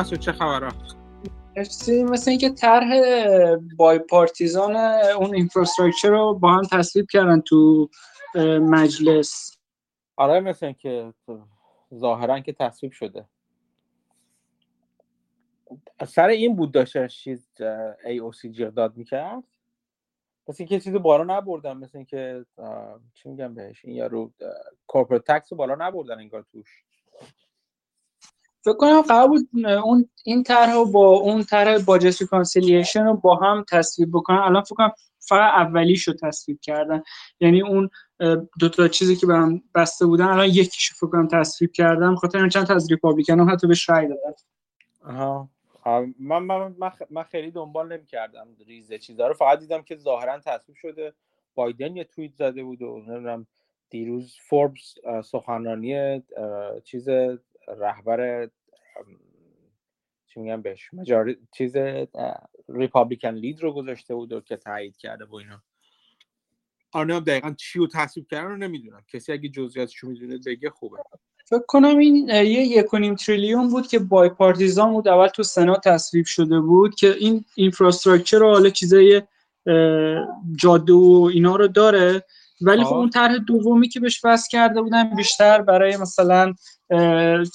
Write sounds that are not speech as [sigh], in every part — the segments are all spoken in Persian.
مسعود چه خبره مرسی. مثل اینکه طرح بای پارتیزان اون اینفراستراکچر رو با هم تصویب کردن تو مجلس. آره مثل اینکه ظاهرا که تصویب شده. سر این بود داشته چیز ای او سی جیغ داد می‌کرد. مثل اینکه چیزی بالا نبردن مثل اینکه چی میگم بهش این یارو کورپورت تکس رو بالا نبردن انگار توش. فکر کنم قرار بود اون این طرح رو با اون طرح budget reconciliation رو با هم تصویب بکنن. الان فکر کنم فقط اولیش رو تصویب کردن. یعنی اون دو تا چیزی که به هم بسته بودن الان یکیش فکر کنم تصویب کردن. خاطرم چند تا از Republican حتی بهش رای دادن. آها. من, من, من, خیلی دنبال نمی کردم ریزه چیزا رو. فقط دیدم که ظاهرا تصویب شده. بایدن یه توییت زده بود و نمی‌دونم دیروز فوربس سخنرانی چیز رهبر چی میگم بهش مجاری چیز ریپابلیکن لید رو گذاشته بود و که تایید کرده با اینا. آره دقیقا چی رو تصویب کردن رو نمی‌دونم. کسی اگه جزئیاتش می‌دونه بگه خوبه. فکر کنم این یه یک تریلیون بود که بای پارتیزان بود. اول تو سنا تصویب شده بود که این اینفراستراکچر رو حالا چیزای جاده و اینا رو داره. ولی خب اون طرح دومی که بهش وصل کرده بودن بیشتر برای مثلا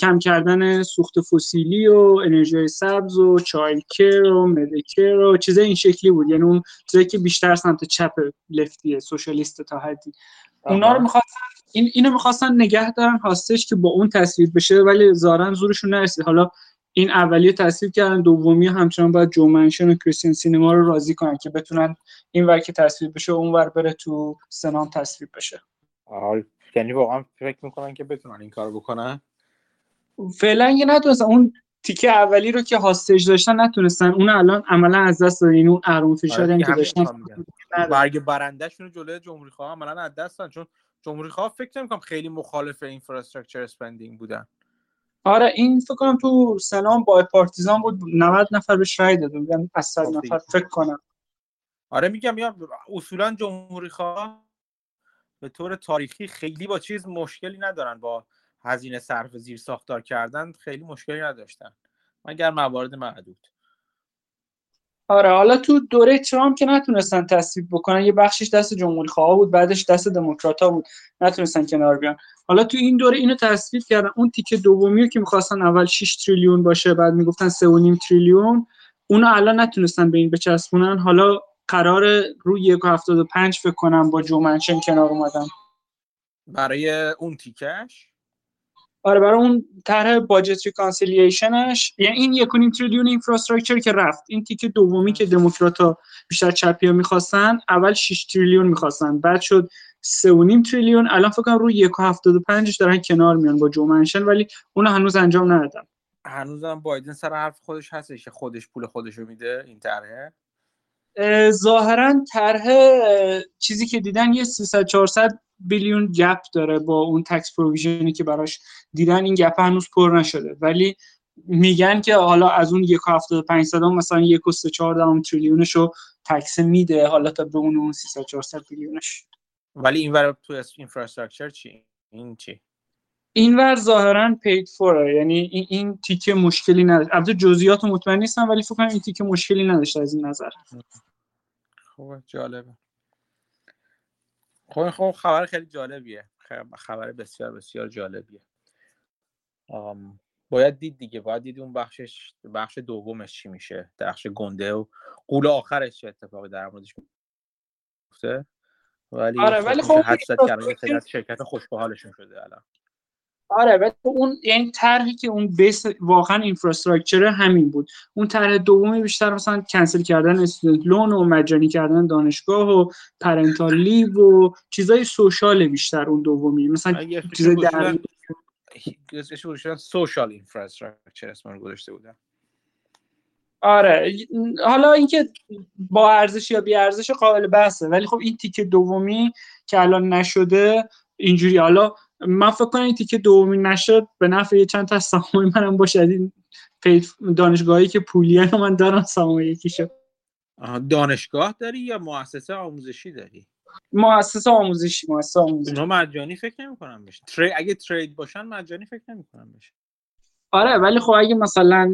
کم کردن سوخت فسیلی و انرژی سبز و چایلکر و مدیکر و چیزای این شکلی بود. یعنی اون چیزایی که بیشتر سمت چپ لفتیه سوشالیست تا حدی. اونا رو می‌خواستن این اینو می‌خواستن نگه دارن هاستش که با اون تصویر بشه ولی زارن زورشون نرسید. حالا این اولیه تصویر کردن دومی همچنان باید جو منشن و کریستین سینما رو راضی کنن که بتونن این ور که تصویر بشه اون ور بره تو سنام تصویر بشه. یعنی واقعا فکر می‌کنن که بتونن این کارو بکنن؟ فعلا یه نتونستن اون تیکه اولی رو که هاستج داشتن نتونستن. اون الان عملا از دست دادن. این اون ارون فشاری که داشتن برگ برندهشون جلوی جمهوری خواه عملا از دست دادن. چون جمهوری خواه فکر نمی‌کنم خیلی مخالف اینفراستراکچر اسپندینگ بودن. آره این فکر کنم تو سلام با پارتیزان بود 90 نفر بهش رای داده بودن از 100 نفر فکر کنم. آره میگم یا اصولا جمهوری خواه به طور تاریخی خیلی با چیز مشکلی ندارن. با هزینه صرف زیر ساختار کردن خیلی مشکلی نداشتن. مگر موارد معدود. آره حالا تو دوره ترامپ که نتونستن تصویب بکنن یه بخشش دست جمهوری خواه بود بعدش دست دموکرات بود نتونستن کنار بیان. حالا تو این دوره اینو تصویب کردن اون تیکه دومی که می‌خواستن اول 6 تریلیون باشه بعد می‌گفتن 3.5 تریلیون اونو الان نتونستن به این بچسبونن. حالا قرار روی 1.75 فکر کنم با جو منشن کنار اومدن. برای اون تیکش آره برای اون طرح budget reconciliation ش یعنی این یک تریلیون infrastructure که رفت. این تیکه دومی که دموکراتا بیشتر چپیا می‌خواستن اول 6 تریلیون می‌خواستن بعد شد 3.5 تریلیون. الان فکر کنم روی 1.75 دارن کنار میان با جو منشن ولی اون هنوز انجام ندادن. هنوزم بایدن سر حرف خودش هستش که خودش پول خودش رو میده این طرحه. ظاهرا طرح چیزی که دیدن یه 300 400 بیلیون گپ داره با اون تکس پروویژنی که براش دیدن این گپ هنوز پر نشده. ولی میگن که حالا از اون 1.75 صدام مثلا 1.34 تریلیونش رو تکس میده. حالا تا به اون 300 400 بیلیونش ولی این ور تو اینفراستراکچر چی؟ این چی؟ این ور ظاهرا پید فور یعنی این, این تیکه مشکلی نداره البته جزئیات مطمئن نیستم ولی فکر کنم این تیکه مشکلی نداشته از این نظر. خوبه جالبه. خب خب خبر خیلی جالبیه. خبر بسیار بسیار جالبیه. باید دید دیگه باید دید اون بخشش بخش دومش چی میشه بخش گنده و قول آخرش چه اتفاقی در موردش میفته. ولی آره خب ولی خب خیلی شرکت خوش حالشون شده الان. آره ولی اون یعنی طرحی که اون base واقعا infrastructure همین بود. اون طرح دومی بیشتر مثلا کنسل کردن student loan و مجانی کردن دانشگاه و parental leave و چیزای social بیشتر اون دومی. مثلا چیزای در social infrastructure اسم رو گذاشته بودن آره حالا اینکه با ارزش یا بی ارزش قابل بحثه ولی خب این تیکه دومی که الان نشده اینجوری. حالا من فکر کنم این تیکه دومی نشد به نفع چند تا سهام منم باشه. از این دانشگاهی که پولیه من دارم سهام یکیشو. دانشگاه داری یا مؤسسه آموزشی داری؟ مؤسسه آموزشی مؤسسه آموزشی. اونا مجانی فکر نمی‌کنم بشه تری... اگه ترید باشن مجانی فکر نمی‌کنم بشه آره ولی خب اگه مثلا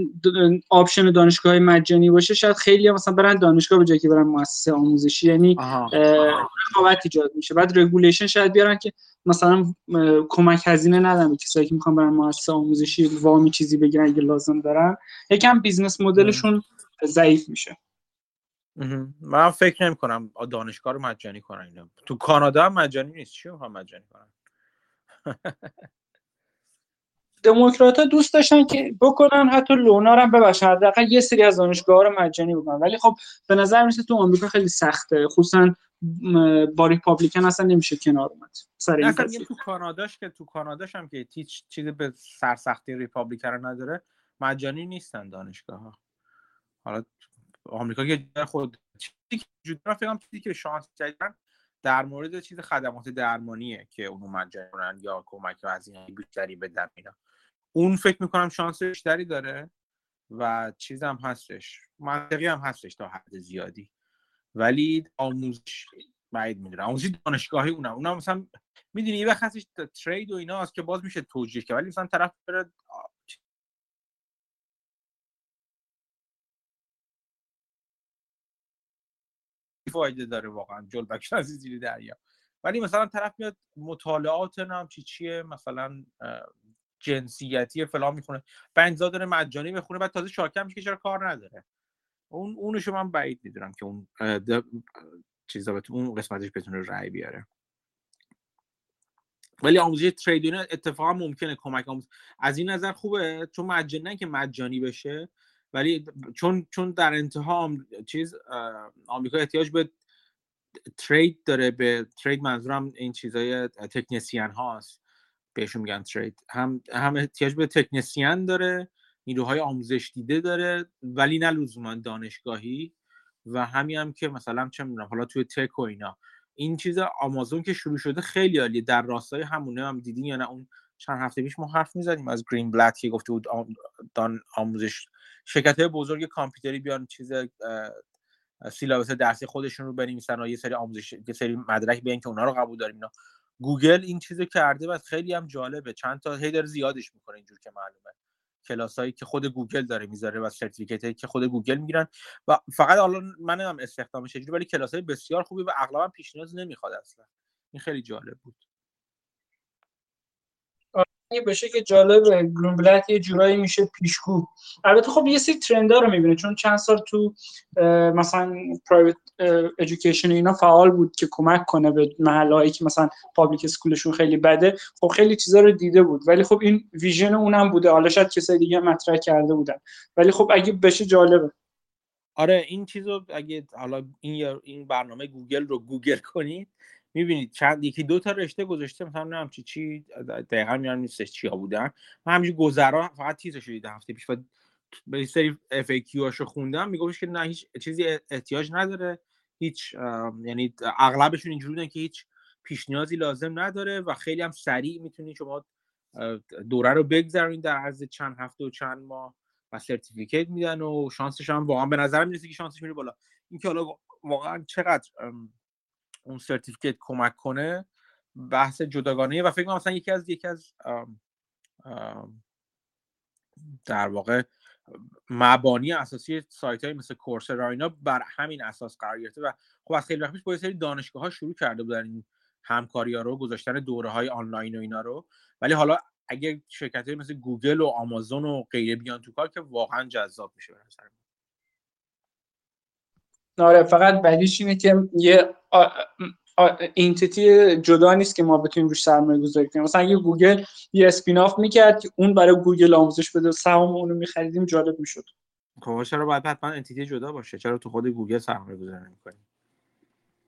option دانشگاه مجانی باشه شاید خیلی مثلا برن دانشگاه به جای که برن مؤسسه آموزشی. یعنی رقابت ایجاد میشه. بعد regulation شاید بیارن که مثلا کمک هزینه ندن کسایی که می‌خوان برن مؤسسه آموزشی وامی چیزی بگیرن اگه لازم دارن. یکم business model شون ضعیف میشه. من فکر نمی کنم دانشگاه رو مجانی کنن تو کانادا هم مجانی نیست. چی می‌خوام مجانی کنن؟ [laughs] دموکرات ها دوست داشتن که بکنن حتی لونا هم ببخشن حداقل یه سری از دانشگاه رو مجانی بکنن. ولی خب به نظر میسه تو آمریکا خیلی سخته. خصوصا با ریپابلیکن اصلا نمیشه کنار اومد. سر این تو کاناداش که تو کاناداش هم که هیچ چیزی به سرسختی ریپابلیکن نداره مجانی نیستن دانشگاه ها حالا آمریکا که خود چیزی که فکر چیزی که شانس جدیدن در مورد چیز خدمات درمانیه که اونو مجانی یا کمک از این بیشتری بدن اینا. اون فکر می‌کنم شانس بیشتری داره و چیز هم هستش. منطقی هم هستش تا حد زیادی. ولی آموزش بعید می‌دونم. آموزش دانشگاهی اونم. اونم مثلا می‌دونی یه وقت هستش ترید و اینا هست که باز میشه توجیه که ولی مثلا طرف بره فایده داره واقعا. جلبک زیر دریا. ولی مثلا طرف میاد مطالعات هم چی چیه؟ مثلا جنسیتی فلان می‌خونه. بنزا داره مجانی بخونه بعد تازه شاکم میشه که چرا کار نداره. اون اونشو من بعید می‌دونم که اون چیزا اون قسمتش بتونه رأی بیاره. ولی آموزش تریدینگ اتفاقا ممکنه کمک آموز از این نظر خوبه؟ چون مجانی که مجانی بشه ولی چون چون در انتها چیز آمریکا احتیاج به ترید داره به ترید منظورم این چیزای تکنسین هاست. بهشون میگن ترید. هم هم احتیاج به تکنسین داره نیروهای آموزش دیده داره ولی نه لزوما دانشگاهی. و همین هم که مثلا چه می‌دونم حالا توی تک و اینا. این چیز آمازون که شروع شده خیلی عالیه. در راستای همونه هم دیدین یا نه؟ اون چند هفته پیش ما حرف می‌زدیم از گرین بلت که گفته بود دان آموزش شرکت های بزرگ کامپیوتری بیان چیز syllabus درسی خودشون رو بنویسن و یه سری آموزش یه سری مدرک بیان که اونا رو قبول داریم اینا. گوگل این چیزو کرده و خیلی هم جالبه. چند تا هی زیادش می‌کنه اینجور که معلومه. کلاسایی که خود گوگل داره می‌ذاره و certificate که خود گوگل می‌گیرن و فقط حالا من هم استخدامش ولی کلاسای بسیار خوبی و اغلبا پیش نیاز نمی‌خواد اصلا. این خیلی جالب بود. بشه که جالب گرین بلک یه جورایی میشه پیشگو. البته خب یه سری trend ا رو می‌بینه چون چند سال تو مثلا private education اینا فعال بود که کمک کنه به محلهایی که مثلا public school شون خیلی بده. خب خیلی چیزا رو دیده بود ولی خب این vision اونم بوده. حالا شاید کسای دیگه مطرح کرده بودن. ولی خب اگه بشه جالبه. آره این چیزو اگه حالا این این برنامه گوگل رو گوگل کنید می‌بینید چند یکی دو تا رشته گذاشته مثلا نمی‌دونم چی چی دقیقا یادم نیستش چیا بودن. من همینجوری گذرا فقط تیترش دیدم هفته پیش یه سری FAQ هاشو خوندم میگفتش که نه هیچ چیزی احتیاج نداره هیچ یعنی اغلبشون اینجوری بودن که هیچ پیش نیازی لازم نداره و خیلی هم سریع می‌تونید شما دوره رو بگذرونید در عرض چند هفته و چند ماه و certificate میدن و شانسش هم واقعا به نظر می‌رسه که شانسش میره بالا. اینکه حالا واقعا چقدر اون certificate کمک کنه بحث جداگانه. و فکر کنم مثلا یکی از یکی از در واقع مبانی اساسی سایت های مثل کورسرا اینا بر همین اساس قرار گرفته. و خب از خیلی وقت پیش با یه سری دانشگاه ها شروع کرده بودن این همکاری ها رو گذاشتن دوره های آنلاین و اینا رو. ولی حالا اگه شرکت های مثل گوگل و آمازون و غیره بیان تو کار که واقعا جذاب میشه به نظر آره فقط بعدیش اینه که یه entity جدا نیست که ما بتونیم روش سرمایه گذاری کنیم. مثلا اگه گوگل یه spin-off می‌کرد که اون برای گوگل آموزش بده سهام اونو میخریدیم جالب می‌شد. خب چرا باید حتما entity جدا باشه؟ چرا تو خود گوگل سرمایه گذاری نمی‌کنیم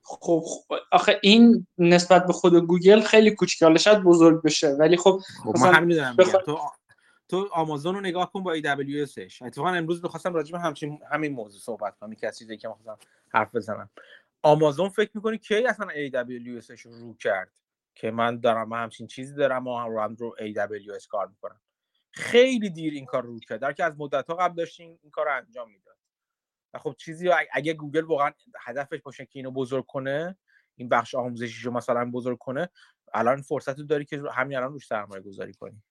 خب, خب آخه این نسبت به خود گوگل خیلی کوچیکه. شاید بزرگ بشه ولی خب, خب من همین. تو تو آمازون رو نگاه کن با AWS ش اتفاقا امروز بخواستم راجع به همچین همین موضوع صحبت کنم. که چیزی که می‌خواستم حرف بزنم. آمازون فکر می‌کنی کی اصلا AWS ش رو رو کرد؟ که من دارم من همچین چیزی دارم و رو, رو AWS کار می‌کنم. خیلی دیر این کار رو کرد. در که از مدت ها قبل داشتین این کار رو انجام می‌داد. و خب چیزی اگه گوگل واقعا هدفش باشه که اینو بزرگ کنه این بخش آموزشی رو مثلا بزرگ کنه الان فرصت داری که همین الان روش سرمایه گذاری کنی.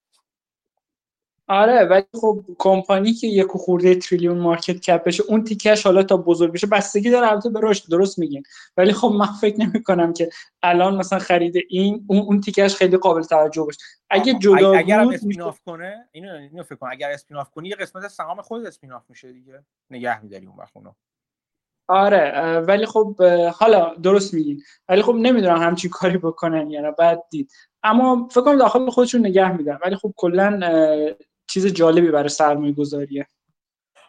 آره ولی خب کمپانی که یک خورده تریلیون market cap شه اون تیکش حالا تا بزرگ بشه بستگی داره البته به رشد درست میگین. ولی خب من فکر نمی کنم که الان مثلا خرید این اون اون تیکش خیلی قابل توجه باشه. اگه جدا اگر بود spin-off کنه اینو اینو فکر کن. اگر spin-off کنی یه قسمت سهام خود spin-off میشه دیگه. نگه میداری اون وقت آره ولی خب حالا درست میگین. ولی خب نمی‌دونم همچین کاری بکنن یا نه بعد دید. اما فکر کنم داخل خودشون نگه میدن ولی خب کلا چیز جالبی برای سرمایه گذاریه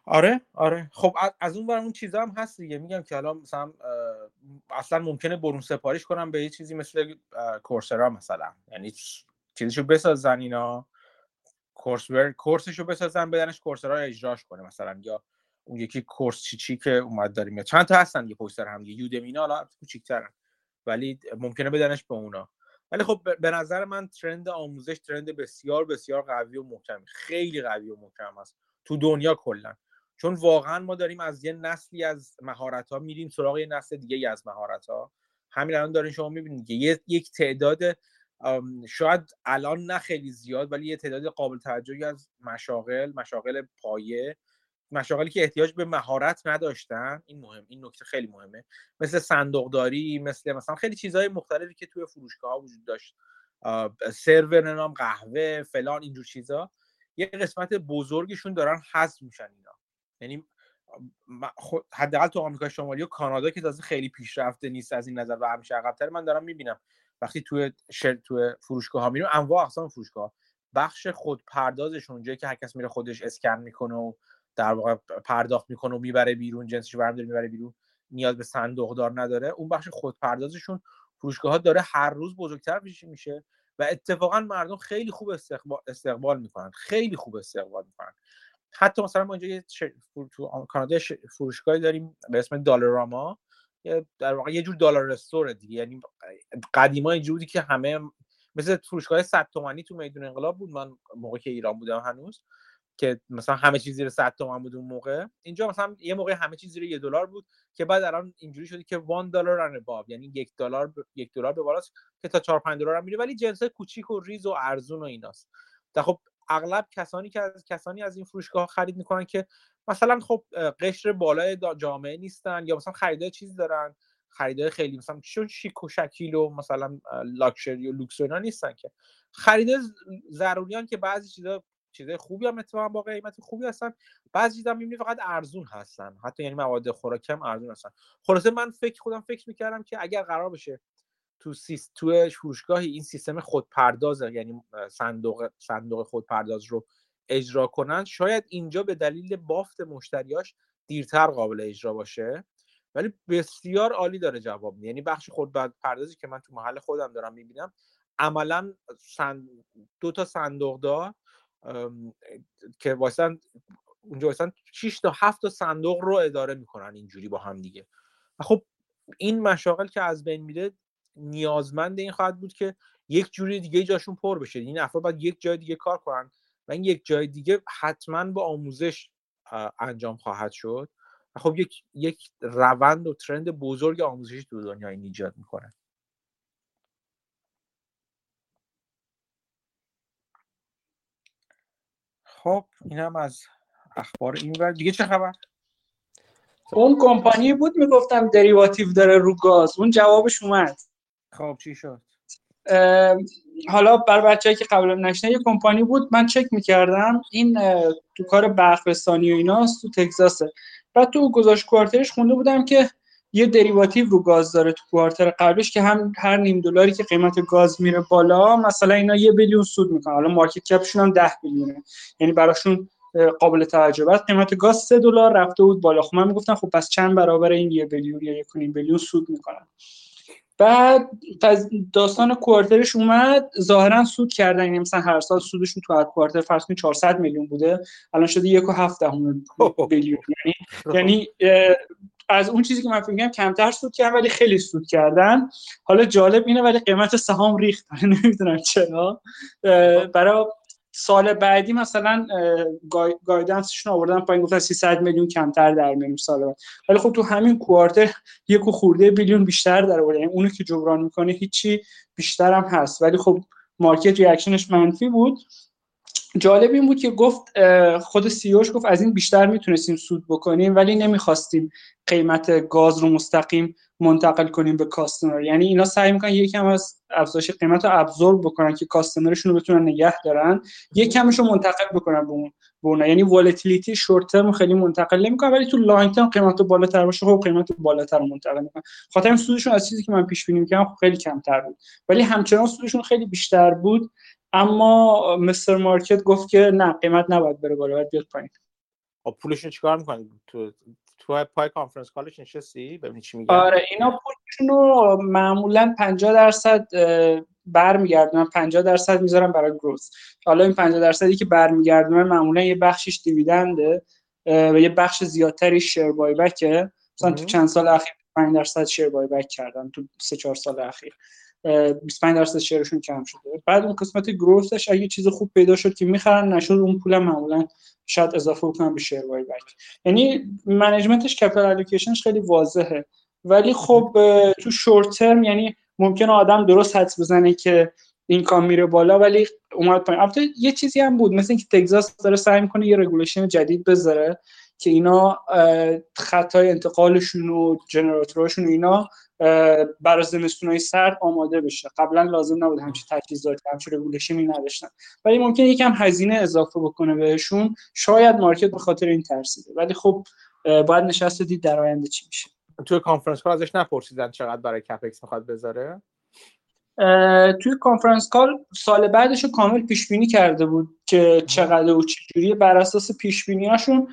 آره آره. خب از اون اون چیزا هم هست دیگه. میگم که الان مثلا اصلا ممکنه برون سپاریش کنم به یه چیزی مثل کورسرا مثلا. یعنی چیزشو بسازن اینا. کورسور کورسشو بسازن بدنش کورسرا اجراش کنه مثلا. یا اون یکی کورس چی چی که اومد داریم چند تا هستن یه پشت هم دیگه. یودمینا حالا کوچیک‌ترن. ولی ممکنه بدنش به اونا. ولی خب به نظر من ترند آموزش ترند بسیار بسیار قوی و محکمی خیلی قوی و محکم است. تو دنیا کلا. چون واقعا ما داریم از یه نسلی از مهارت ها میریم سراغ یه نسل دیگه از مهارت ها همین الان دارین شما می‌بینید که یک تعداد شاید الان نه خیلی زیاد ولی یه تعداد قابل توجهی از مشاغل مشاغل پایه مشاغلی که احتیاج به مهارت نداشتن این مهم این نکته خیلی مهمه. مثل صندوقداری مثل مثلا خیلی چیزهای مختلفی که توی فروشگاه ها وجود داشت. سرور نام قهوه فلان اینجور چیزا. یه قسمت بزرگشون دارن حذف میشن اینا. یعنی حداقل تو آمریکا شمالی و کانادا که تازه خیلی پیشرفته نیست از این نظر و همیشه عقبتر من دارم می‌بینم. وقتی توی شر... توی فروشگاه ها میریم انواع اقسام فروشگاه بخش خود پردازشون جایی که هر کس میره خودش اسکن می‌کنه و در واقع پرداخت می‌کنه و می‌بره بیرون جنسش برمیداره می‌بره بیرون نیاز به صندوقدار نداره. اون بخش خودپردازشون فروشگاه ها داره هر روز بزرگتر میشه و اتفاقا مردم خیلی خوب استقبال, استقبال می‌کنن خیلی خوب استقبال می‌کنن. حتی مثلا ما اینجا یه تو کانادا فروشگاهی داریم به اسم دالاراما در واقع یه جور دلار رستور دیگه یعنی قدیما اینجوری که همه مثل فروشگاه 100 تومانی تو میدون انقلاب بود. من موقع که ایران بودم هنوز. که مثلا همه چیز زیر 100 تومن بود اون موقع. اینجا مثلا یه موقع همه چیز زیر یه دلار بود که بعد الان اینجوری شده که 1 دلار and above یعنی یک دلار یک دلار به بالاست که تا 4 5 دلار هم میره. ولی جنس کوچیک و ریز و ارزون و ایناست. خب اغلب کسانی که از کسانی از این فروشگاه خرید می‌کنن که مثلا خب قشر بالای جامعه نیستن یا مثلا خریدای چیز دارن. خریدای خیلی مثلا چون شیک و شکیل و مثلا لاکچری و لوکس اینا نیستن که. خرید ضروریان که بعضی چیزا چیزای خوبی هم اتفاقا با قیمت خوبی هستن. بعضی چیزا می‌بینی فقط ارزون هستن. حتی یعنی مواد خوراکی هم ارزون هستن. خلاصه من فکر خودم فکر می‌کردم که اگر قرار بشه تو سیست تو فروشگاهی این سیستم خودپرداز یعنی صندوق صندوق خودپرداز رو اجرا کنن شاید اینجا به دلیل بافت مشتریاش دیرتر قابل اجرا باشه. ولی بسیار عالی داره جواب میده. یعنی بخش خودپردازی که من تو محل خودم دارم می‌بینم عملا دو تا صندوق دار که واسن اونجا واسن 6 تا 7 تا صندوق رو اداره می‌کنن اینجوری با هم دیگه. خب این مشاغل که از بین میره نیازمند این خواهد بود که یک جوری دیگه جاشون پر بشه. این افراد باید یک جای دیگه کار کنن و این یک جای دیگه حتما با آموزش انجام خواهد شد. خب یک یک روند و ترند بزرگ آموزشی تو دنیا این ایجاد می‌کنه. خب این هم از اخبار این ور. دیگه چه خبر؟ اون کمپانی بود می‌گفتم دریواتیو داره رو گاز. اون جوابش اومد. خب چی شد؟ حالا بر بچه که قبلا نشنه یه کمپانی بود. من چک می‌کردم. این تو کار برقرستانی و ایناست تو تگزاسه. بعد تو گذاشت کوارترش خونده بودم که یه دریواتیو رو گاز داره تو کوارتر قبلش که هم هر نیم دلاری که قیمت گاز میره بالا مثلا اینا یه بیلیون سود می‌کنن. حالا مارکت کپشون هم 10 بیلیونه. یعنی براشون قابل توجه. بعد قیمت گاز 3 دلار رفته بود بالا. خب من می‌گفتم خب پس چند برابر این یه بیلیون یا یک بیلیون سود می‌کنن. بعد داستان کوارترش اومد. ظاهرا سود کردن. یعنی مثلا هر سال سودشون تو هر کوارتر فرض کنید 400 میلیون بوده. الان شده یک و هفت دهم بیلیون. یعنی [laughs] یعنی از اون چیزی که من فکر کمتر سود کردن ولی خیلی سود کردن. حالا جالب اینه ولی قیمت سهام ریخت. [laughs] نمی‌دونم چرا. برای سال بعدی مثلا guidance شون آوردن پایین گفتن 300 میلیون کمتر در میاریم سال بعد. ولی خب تو همین quarter یک خورده billion بیشتر در آورد یعنی اونو که جبران می‌کنه هیچی بیشتر هم هست. ولی خب market reaction ش منفی بود. جالب این بود که گفت خود CEO ش گفت از این بیشتر می‌تونستیم سود بکنیم ولی نمی‌خواستیم قیمت گاز رو مستقیم منتقل کنیم به customer یعنی اینا سعی می‌کنن یکم از افزایش قیمت رو absorb بکنن که customer شون رو بتونن نگه دارن یک کمش رو منتقل بکنن به اون یعنی volatility short term خیلی منتقل نمی‌کنن ولی تو long term قیمت بالاتر باشه خب قیمت بالاتر منتقل می‌کنن. خاطر این سودشون از چیزی که من پیش بینی می‌کردم خب خیلی کمتر بود. ولی همچنان سودشون خیلی بیشتر بود. اما Mr. Market گفت که نه قیمت نباید بره بالا باید بیاد پایین. خب پولشون چیکار می‌کنن تو تو پای conference call ش نشستی؟ ببینی چی میگن. آره اینا پولشون رو معمولا 50 درصد برمیگردونن. 50 درصد می‌ذارن برای گروث حالا این 50 درصدی که برمیگردونن معمولا یه بخشش دیویدنده و یه بخش زیادتری شیر بای بکه مثلا تو چند سال اخیر 5 درصد شیر بای بک کردن تو 3 4 سال اخیر. 25 درصد شیرشون کم شده. بعد اون قسمت گروثش اگه چیز خوب پیدا شد که می‌خرن نشد اون پول معمولا شاید اضافه بکنن به شیر بای بک. یعنی منیجمنتش کپیتال الوکیشنش خیلی واضحه. ولی خب تو short term یعنی ممکنه آدم درست حدس بزنه که income میره بالا ولی اومد پایین. البته یه چیزی هم بود مثل اینکه تگزاس داره سعی می‌کنه یه regulation جدید بذاره که اینا خط‌های انتقالشون و generator شون اینا برای هوای سرد آماده بشه. قبلا لازم نبود همچین تجهیزات همچین regulation ی نداشتن. ولی ممکن یکم هزینه اضافه بکنه بهشون. شاید market به خاطر این ترسیده. ولی خب باید نشست دید در آینده چی میشه. توی conference call ازش نپرسیدن چقدر برای CapEx می‌خواد بذاره؟ توی conference call سال بعدش کامل پیش بینی کرده بود که چقدر و چجوری بر اساس پیش بینیاشون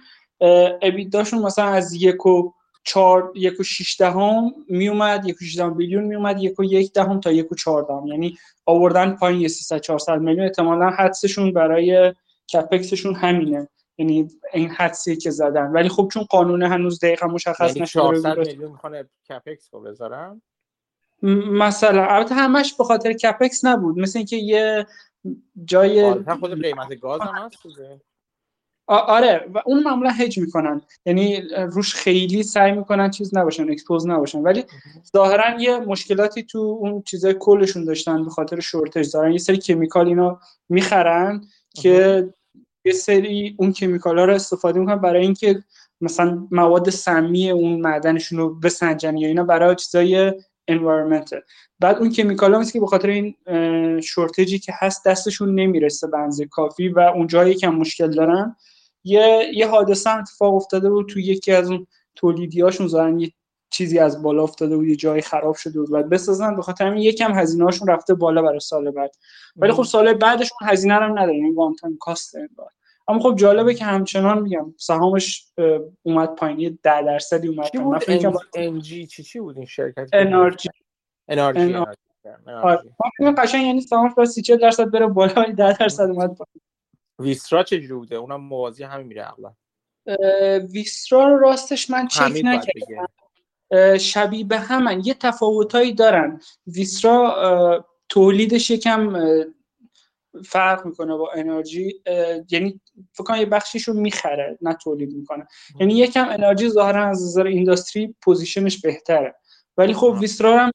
EBITDA شون مثلا از یک و چار یک و شیش دهم می اومد یک و شیش دهم billion می اومد یک و یک دهم تا یک و چهار دهم. یعنی آوردن پایین یه 300 400 میلیون. احتمالا حدسشون برای CapEx شون همینه. یعنی این حدسی که زدن. ولی خب چون قانون هنوز دقیقا مشخص یعنی نشده 400 میلیون می‌خوان CapEx رو بذارن؟ مثلا. البته همش به خاطر CapEx نبود. مثل اینکه یه جای آره خود قیمت گاز هم هست آره و اون معمولا هج می‌کنن. یعنی روش خیلی سعی می‌کنن چیز نباشن expose نباشن. ولی ظاهرا یه مشکلاتی تو اون چیزای کلشون داشتن به خاطر shortage دارن یه سری chemical اینا می‌خرن که یه سری اون کمیکال ها رو استفاده می‌کنن برای اینکه مثلا مواد سمی اون معدنشون رو بسنجن یا اینا برای چیزای environment. بعد اون کمیکال ها که به خاطر این شورتجی که هست دستشون نمی‌رسه بنز کافی و اونجا یکم مشکل دارن یه یه حادثه اتفاق افتاده بود تو یکی از اون تولیدیاشون. زارن یه چیزی از بالا افتاده بود یه جایی خراب شده بود. بعد بسازن به خاطر همین یکم هزینه هاشون رفته بالا برای سال بعد. ولی خب سال بعدش اون هزینه رو نداره این وان تایم کاست اما خب جالبه که همچنان میگم سهامش اومد پایین 10 درصدی اومد چی بود؟ انجی چی چی بود این شرکت؟ انرژی انرژی آره قشنگ یعنی سهامش با 30 درصد بره بالا 10 درصد اومد پایین. ویسترا چجوری بوده؟ اونم موازی همین میره عقلا. ویسترا رو راستش من چک نکردم. شبیه به همن. یه تفاوتایی دارن. Vistra تولیدش یکم فرق می‌کنه با NRG. یعنی فکر کنم یه بخشیش رو می‌خره نه تولید می‌کنه. یعنی یکم NRG ظاهرا از نظر industry position ش بهتره. ولی خب Vistra هم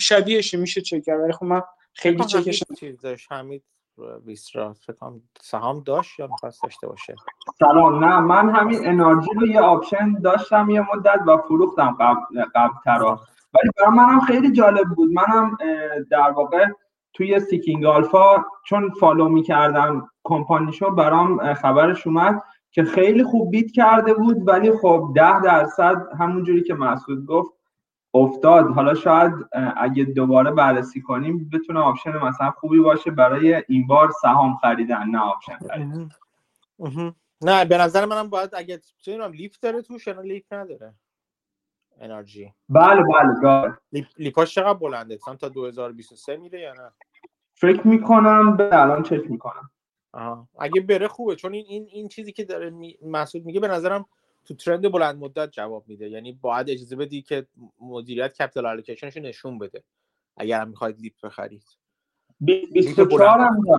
شبیهش میشه چک کرد. ولی خب من خیلی چکش چیز داشت. حمید Vistra فکرم سهام داشت یا می‌خواست داشته باشه؟ سلام نه من همین NRG رو یه option داشتم یه مدت و فروختم قبل قبل ولی برای منم خیلی جالب بود. منم در واقع توی Seeking Alpha چون follow می‌کردم کمپانیشو برام خبرش اومد که خیلی خوب beat کرده بود ولی خب ده درصد همونجوری که مسعود گفت افتاد. حالا شاید اگه دوباره بررسی کنیم بتونه option مثلا خوبی باشه برای این بار سهام خریدن نه option خریدن. نه به نظر منم باید اگه چه LEAP داره توش یا LEAP نداره. NRG بله بله LEAP LEAP اش چقدر بلنده؟ تا 2023 میره یا نه؟ فکر می‌کنم به الان چک می‌کنم. آها. اگه بره خوبه چون این این این چیزی که داره می... مسعود میگه به نظرم تو trend بلند مدت جواب میده. یعنی باید اجازه بدی که مدیریت capital allocation ش نشون بده. اگر هم می‌خواید LEAP بخرید. 24 هم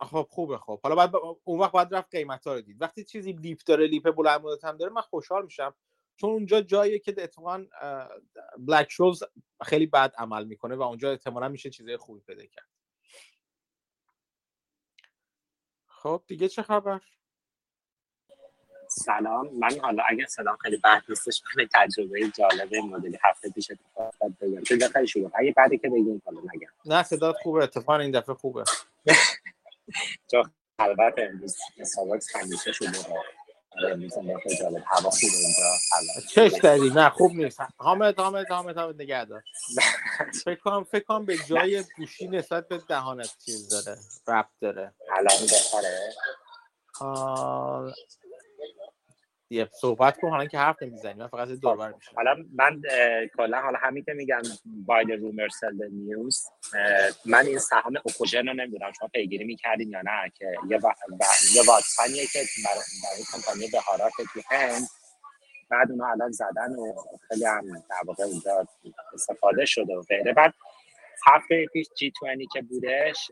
خب خوبه خب. حالا بعد اون وقت باید رفت قیمت ها رو دید. وقتی چیزی LEAP داره LEAP بلند مدت هم داره من خوشحال میشم. چون اونجا جاییه که اتفاقا بلک شولز خیلی بد عمل می‌کنه و اونجا احتمالا میشه چیزای خوبی پیدا کرد. خب دیگه چه خبر؟ سلام. من حالا اگه سلام خیلی بد نیستش من تجربه جالب مدلی هفته پیش اتفاق افتاد بگم تو خیلی شروع. اگه بعدی که بگیم حالا نگم. نه صدات خوبه. اتفاق این دفعه خوبه. چون البته امروز سابقس همیشه شده. آره، امروز خیلی جالب. هوا خوبه اینجا. چش داری؟ نه خوب نیست. حامد حامد حامد حامد نگه دار. فکر کنم فکر کنم به جای گوشی نسبت به دهانت چیز داره. ربط داره. الان بهتره یه صحبت کن حالا که حرف نمی‌زنی من فقط دور بر میشم حالا من کلا حالا همین که میگم باید رومر سل نیوز من این سهام اوکوژن رو نمی‌دونم شما پیگیری می‌کردین یا نه که یه و... یه واکسنیه که برای برای کمپانی بهارات تو هند بعد اونها الان زدن و خیلی هم در واقع اونجا استفاده شده و غیره. بعد هفته پیش جی 20 که بودش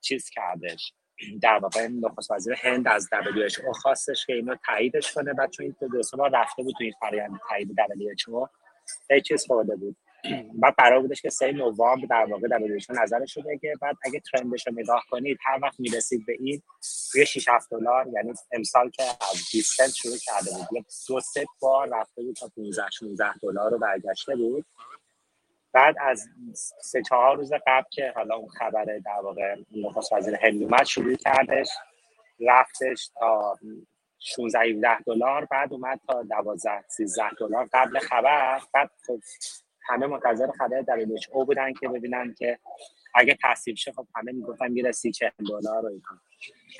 چیز کردش؟ در واقع نخست وزیر هند از WHO خواستش که اینو تاییدش کنه. بعد چون این دو سه رفته بود تو این فرآیند تایید WHO چیز خورده بود. [clears throat] بعد قرار بودش که 3 نوامبر در واقع WHO نظرش رو بگه. بعد اگه ترندش رو نگاه کنید هر وقت می‌رسید به این روی 6 7 دلار یعنی امسال که از 20 سنت شروع کرده بود دو سه بار رفته بود تا 15 16 دلار رو برگشته بود. بعد از سه چهار روز قبل که حالا اون خبر در واقع نخست وزیر هند اومد شروع کردش رفتش تا 16 17 دلار بعد اومد تا 12 13 دلار قبل خبر. بعد خب همه منتظر خبر او بودن که ببینن که اگه تصویب شه خب همه می‌گفتن میره 30 40 دلار رو اینا.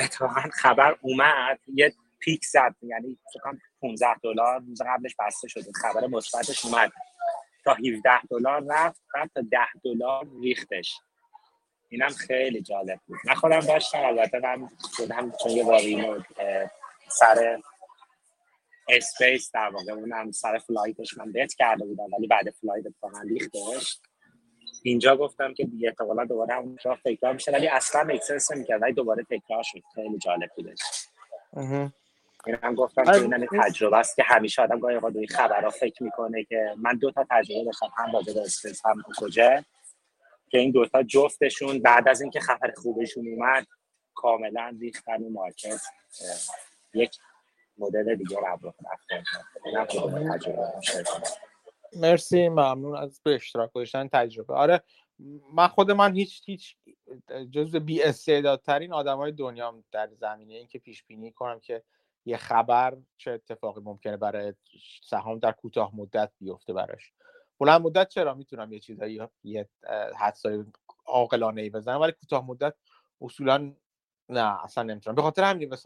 اتفاقا خبر اومد یه پیک زد یعنی فکر 15 دلار روز قبلش بسته شده خبر مثبتش اومد. تا 17 دلار رفت بعد تا 10 دلار ریختش. اینم خیلی جالب بود. من خودم داشتم البته من خودم چون یه بار سر اسپیس در واقع اونم سر فلایتش من بیت کرده بودم ولی بعد فلایت اتفاقا ریختش. اینجا گفتم که دیگه احتمالا دوباره اون راه تکرار میشه ولی اصلا اکسنس نمی‌کرد ولی دوباره تکرار شد. خیلی جالب بودش. این هم گفتم که آره. این تجربه است که همیشه آدم گاهی اوقات این خبرها فکر می‌کنه که من دو تا تجربه داشتم هم راجع به اسپیس هم کجا که این دوتا جفتشون بعد از اینکه خبر خوبشون اومد کاملا ریختن و مارکت یک مدل دیگه رو مرسی ممنون از به اشتراک گذاشتن تجربه. آره من خود من هیچ هیچ جزء بی استعدادترین آدمای دنیا در زمینه اینکه پیش بینی کنم که یه خبر چه اتفاقی ممکنه برای سهام در کوتاه مدت بیفته براش. بلند مدت چرا؟ می‌تونم یه چیزایی یه حدسای عاقلانه ای بزنم ولی کوتاه مدت اصولا نه اصلا نمی‌تونم. به خاطر همین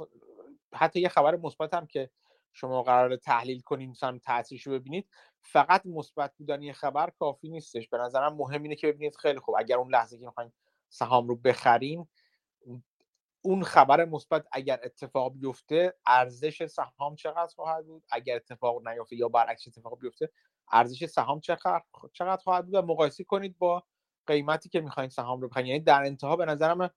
حتی یه خبر مثبت هم که شما قرار تحلیل کنیم مثلا تاثیرش رو ببینید فقط مثبت بودن یه خبر کافی نیستش. به نظرم مهم اینه که ببینید خیلی خوب. اگر اون لحظه که می‌خواین سهام رو بخرین اون خبر مثبت اگر اتفاق بیفته ارزش سهام چقدر خواهد بود؟ اگر اتفاق نیفته یا برعکس اتفاق بیفته ارزش سهام چقدر چقدر خواهد بود؟ و مقایسه کنید با قیمتی که می‌خواین سهام رو بخرید. یعنی در انتها به نظرم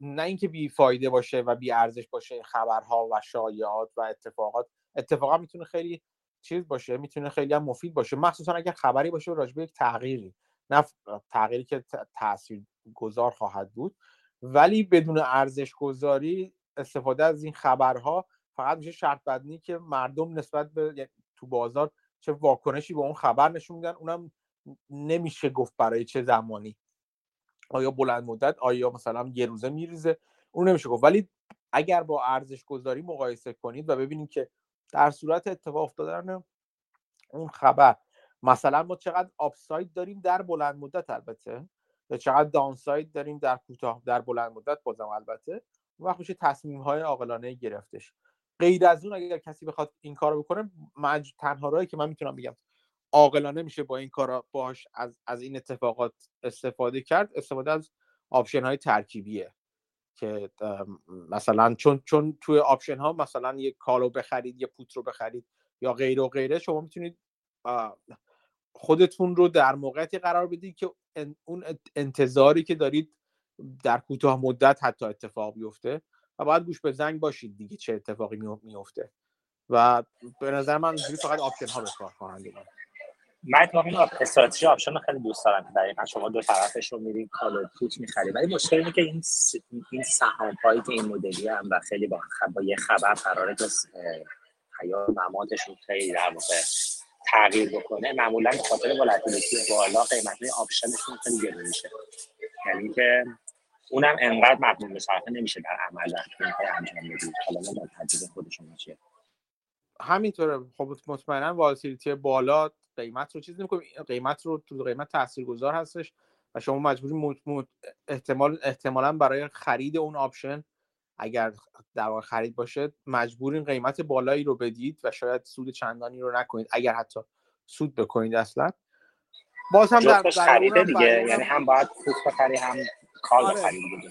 نه اینکه بی فایده باشه و بی ارزش باشه خبرها و شایعات و اتفاقات اتفاقا می‌تونه خیلی چیز باشه می‌تونه خیلی هم مفید باشه. مخصوصا اگر خبری باشه راجع به یک تغییری نه تغییری که تاثیر گذار خواهد بود. ولی بدون ارزش گذاری استفاده از این خبرها فقط میشه شرط بدنی که مردم نسبت به یعنی تو بازار چه واکنشی به اون خبر نشون میدن اونم نمیشه گفت برای چه زمانی. آیا بلند مدت آیا مثلا یه روزه میریزه اون نمیشه گفت. ولی اگر با ارزش گذاری مقایسه کنید و ببینید که در صورت اتفاق افتادن اون خبر مثلا ما چقدر آپساید داریم در بلند مدت البته. چقدر دانساید داریم در کوتاه در بلند مدت بازم البته. اون وقت میشه تصمیم های عاقلانه گرفتش. غیر از اون اگر کسی بخواد این کارو بکنه مج... تنها راهی که من می‌تونم بگم عاقلانه میشه با این کارا باش از, از این اتفاقات استفاده کرد استفاده از option های ترکیبیه. که مثلا چون چون توی option ها مثلا یه call و بخرید یه put رو بخرید یا غیر و غیره شما می‌تونید خودتون رو در موقعیتی قرار بدید که اون انتظاری که دارید در کوتاه مدت حتی اتفاق بیفته و باید گوش به زنگ باشید دیگه چه اتفاقی میفته. و به نظر من فقط option ها به کار خواهند من اتفاقا استراتژی option خیلی دوست دارم. که دقیقا شما دو طرفش رو میرین call put می‌خرید ولی مشکل اینه که این س... این سهام پایی که این مدلی هم و خیلی با, خب... با خبر قراره که حیات مماتشون خیلی در واقع تغییر بکنه معمولا به خاطر volatility بالا قیمت option شون خیلی گرون میشه یعنی که اونم انقدر مقبول به صرفه نمیشه در عمل انجام بدید حالا من تجربه خودشون چیه. همینطوره. خب مطمئنا volatility بالا قیمت رو چیز نمی‌کنه. قیمت رو تو قیمت تاثیرگذار هستش و شما مجبوری احتمال احتمالا برای خرید اون option اگر در واقع خرید باشه مجبورین قیمت بالایی رو بدید و شاید سود چندانی رو نکنید. اگر حتی سود بکنید اصلا. باز هم در خریده دیگه. یعنی هم باید put بخری هم call آره.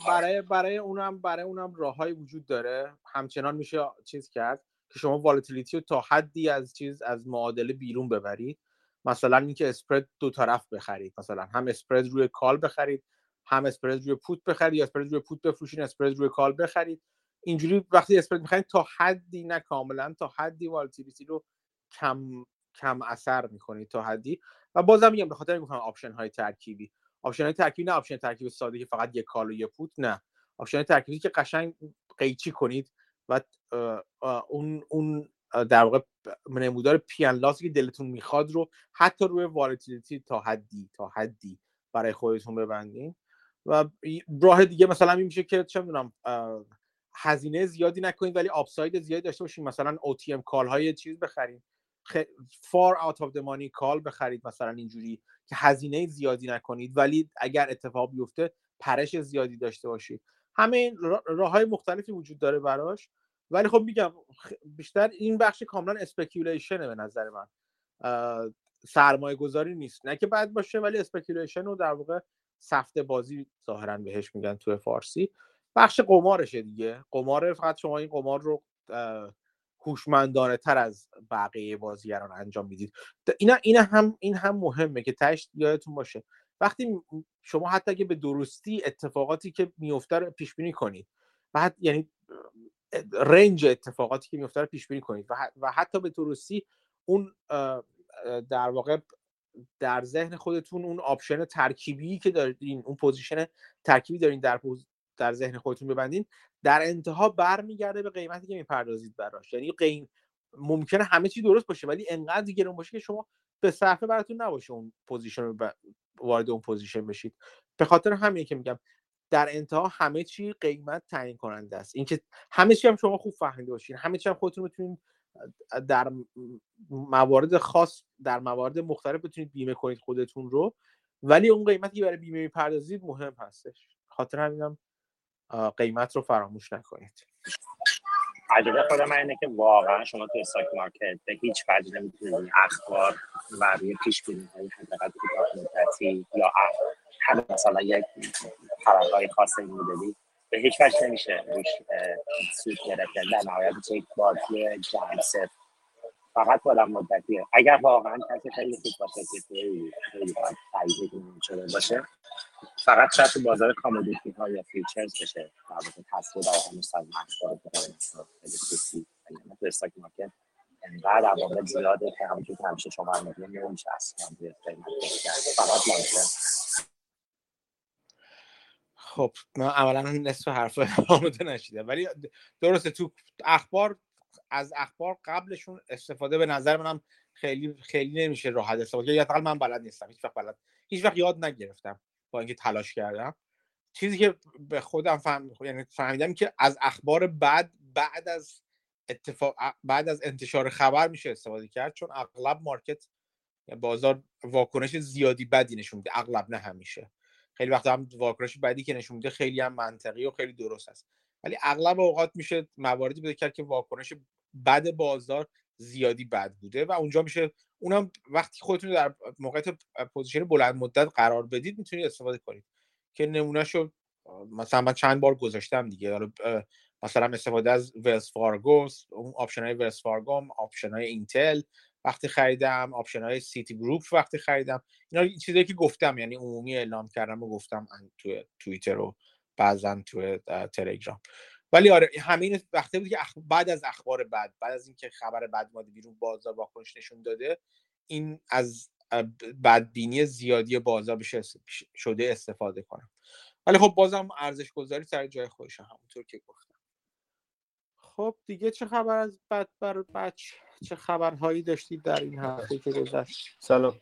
برای برای اونم برای اونم راههایی وجود داره. همچنان میشه چیز کرد که شما volatility رو تا حدی از چیز از معادله بیرون ببرید. مثلا اینکه spread دو طرف بخرید. مثلا هم spread روی call بخرید هم spread روی put بخرید یا spread روی put بفروشین spread روی call بخرید. اینجوری وقتی spread می‌خرید تا حدی نه کاملا تا حدی volatility رو کم کم اثر می‌کنید تا حدی. و بازم میگم به خاطر میگم option های ترکیبی. option های ترکیبی نه option ترکیب ساده که فقط یک call و یک put نه. option ترکیبی که قشنگ قیچی کنید و اون اون در واقع نمودار P and loss ی که دلتون می‌خواد رو حتی روی volatility تا حدی تا حدی برای خودتون ببندین. و راه دیگه مثلا این میشه که چه می‌دونم هزینه زیادی نکنید ولی upside زیادی داشته باشین. مثلا OTM call های چیز بخرید far out of money call بخرید مثلا اینجوری که هزینه زیادی نکنید. ولی اگر اتفاق بیفته پرش زیادی داشته باشید. همه راه های مختلفی وجود داره براش. ولی خب میگم بیشتر این بخش کاملا speculation ه به نظر من. سرمایه گذاری نیست. نه که بد باشه ولی speculation رو در واقع سفت بازی ظاهرا بهش میگن توی فارسی. بخش قمارشه دیگه. قمار فقط شما این قمار رو هوشمندانه تر از بقیه بازیگران انجام می‌دید. اینا این هم این هم مهمه که تشت یادتون باشه. وقتی شما حتی اگه به درستی اتفاقاتی که میفته رو پیش بینی کنید و یعنی رنج اتفاقاتی که میفته رو پیش بینی کنید و حتی به درستی اون در واقع در ذهن خودتون اون option ترکیبی که دارین اون position ترکیبی دارین در در ذهن خودتون ببندین در انتها برمیگرده به قیمتی که می‌پردازید براش. یعنی قیم ممکنه همه چی درست باشه ولی انقدر گرون باشه که شما به صرفه براتون نباشه اون position رو وارد اون position بشید. به خاطر همین که میگم در انتها همه چی قیمت تعیین کننده است. اینکه همه چی هم شما خوب فهمیده باشین همه چی هم خودتون بتونید در موارد خاص در موارد مختلف بتونید بیمه کنید خودتون رو. ولی اون قیمتی که برای بیمه می‌پردازید مهم هستش. خاطر همینم قیمت رو فراموش نکنید. تجربه خود من اینه که واقعا شما تو استاک مارکت به هیچ وجه نمی‌تونید اخبار و روی پیش بینی های حداقل کوتاه مدتی یا مثلا یک خبرهای خاص این مدلی به هیچ وجه نمیشه روش سود گرفتن در نهایت یک بازی جمع صفر فقط بلند مدتیه اگر واقعا کسی خیلی خوب باشه که خیلی باید شده باشه فقط شاید تو بازار کامودیتی ها یا فیچرز بشه در واقع تصویر در همون سال خوبی تو استاک مارکت انقدر عوامل زیاده که همونجور که همیشه شما هم میگیم نمیشه اصلا قیمت فقط لازم خب من اولا نصف حرف آمده [laughs] نشیدم. ولی درسته تو اخبار از اخبار قبلشون استفاده به نظر منم خیلی خیلی نمیشه راحت استفاده یا حداقل من بلد نیستم. هیچ وقت بلد هیچ وقت یاد نگرفتم با اینکه تلاش کردم. چیزی که به خودم فهم... یعنی فهمیدم که از اخبار بعد بعد از اتفاق بعد از انتشار خبر میشه استفاده کرد. چون اغلب مارکت بازار واکنش زیادی بدی نشون میده. اغلب نه همیشه. خیلی وقت هم واکنش بدی که نشون میده خیلی هم منطقی و خیلی درست است ولی اغلب اوقات میشه مواردی پیدا کرد که واکنش بد بازار زیادی بد بوده و اونجا میشه اونم وقتی خودتون در موقعیت position بلند مدت قرار بدید می‌تونید استفاده کنید که نمونه شو مثلا من چند بار گذاشتم دیگه. مثلا استفاده از Wells Fargo اون option های Wells Fargo option های Intel وقتی خریدم option های Citigroup وقتی خریدم. اینا چیزایی که گفتم یعنی عمومی اعلام کردم و گفتم توی توییتر و بعضا توی تلگرام. ولی آره همین وقتی بود که بعد از اخبار بعد بعد از اینکه خبر بعد اومده بیرون بازار واکنش نشون داده این از بدبینی زیادی بازار بشه شده استفاده کنم. ولی خب بازم ارزش گذاری سر جای خودش همونطور که گفتم. خب دیگه چه خبر از بد بر بچ چه خبرهایی داشتید در این هفته که گذشت؟ سلام.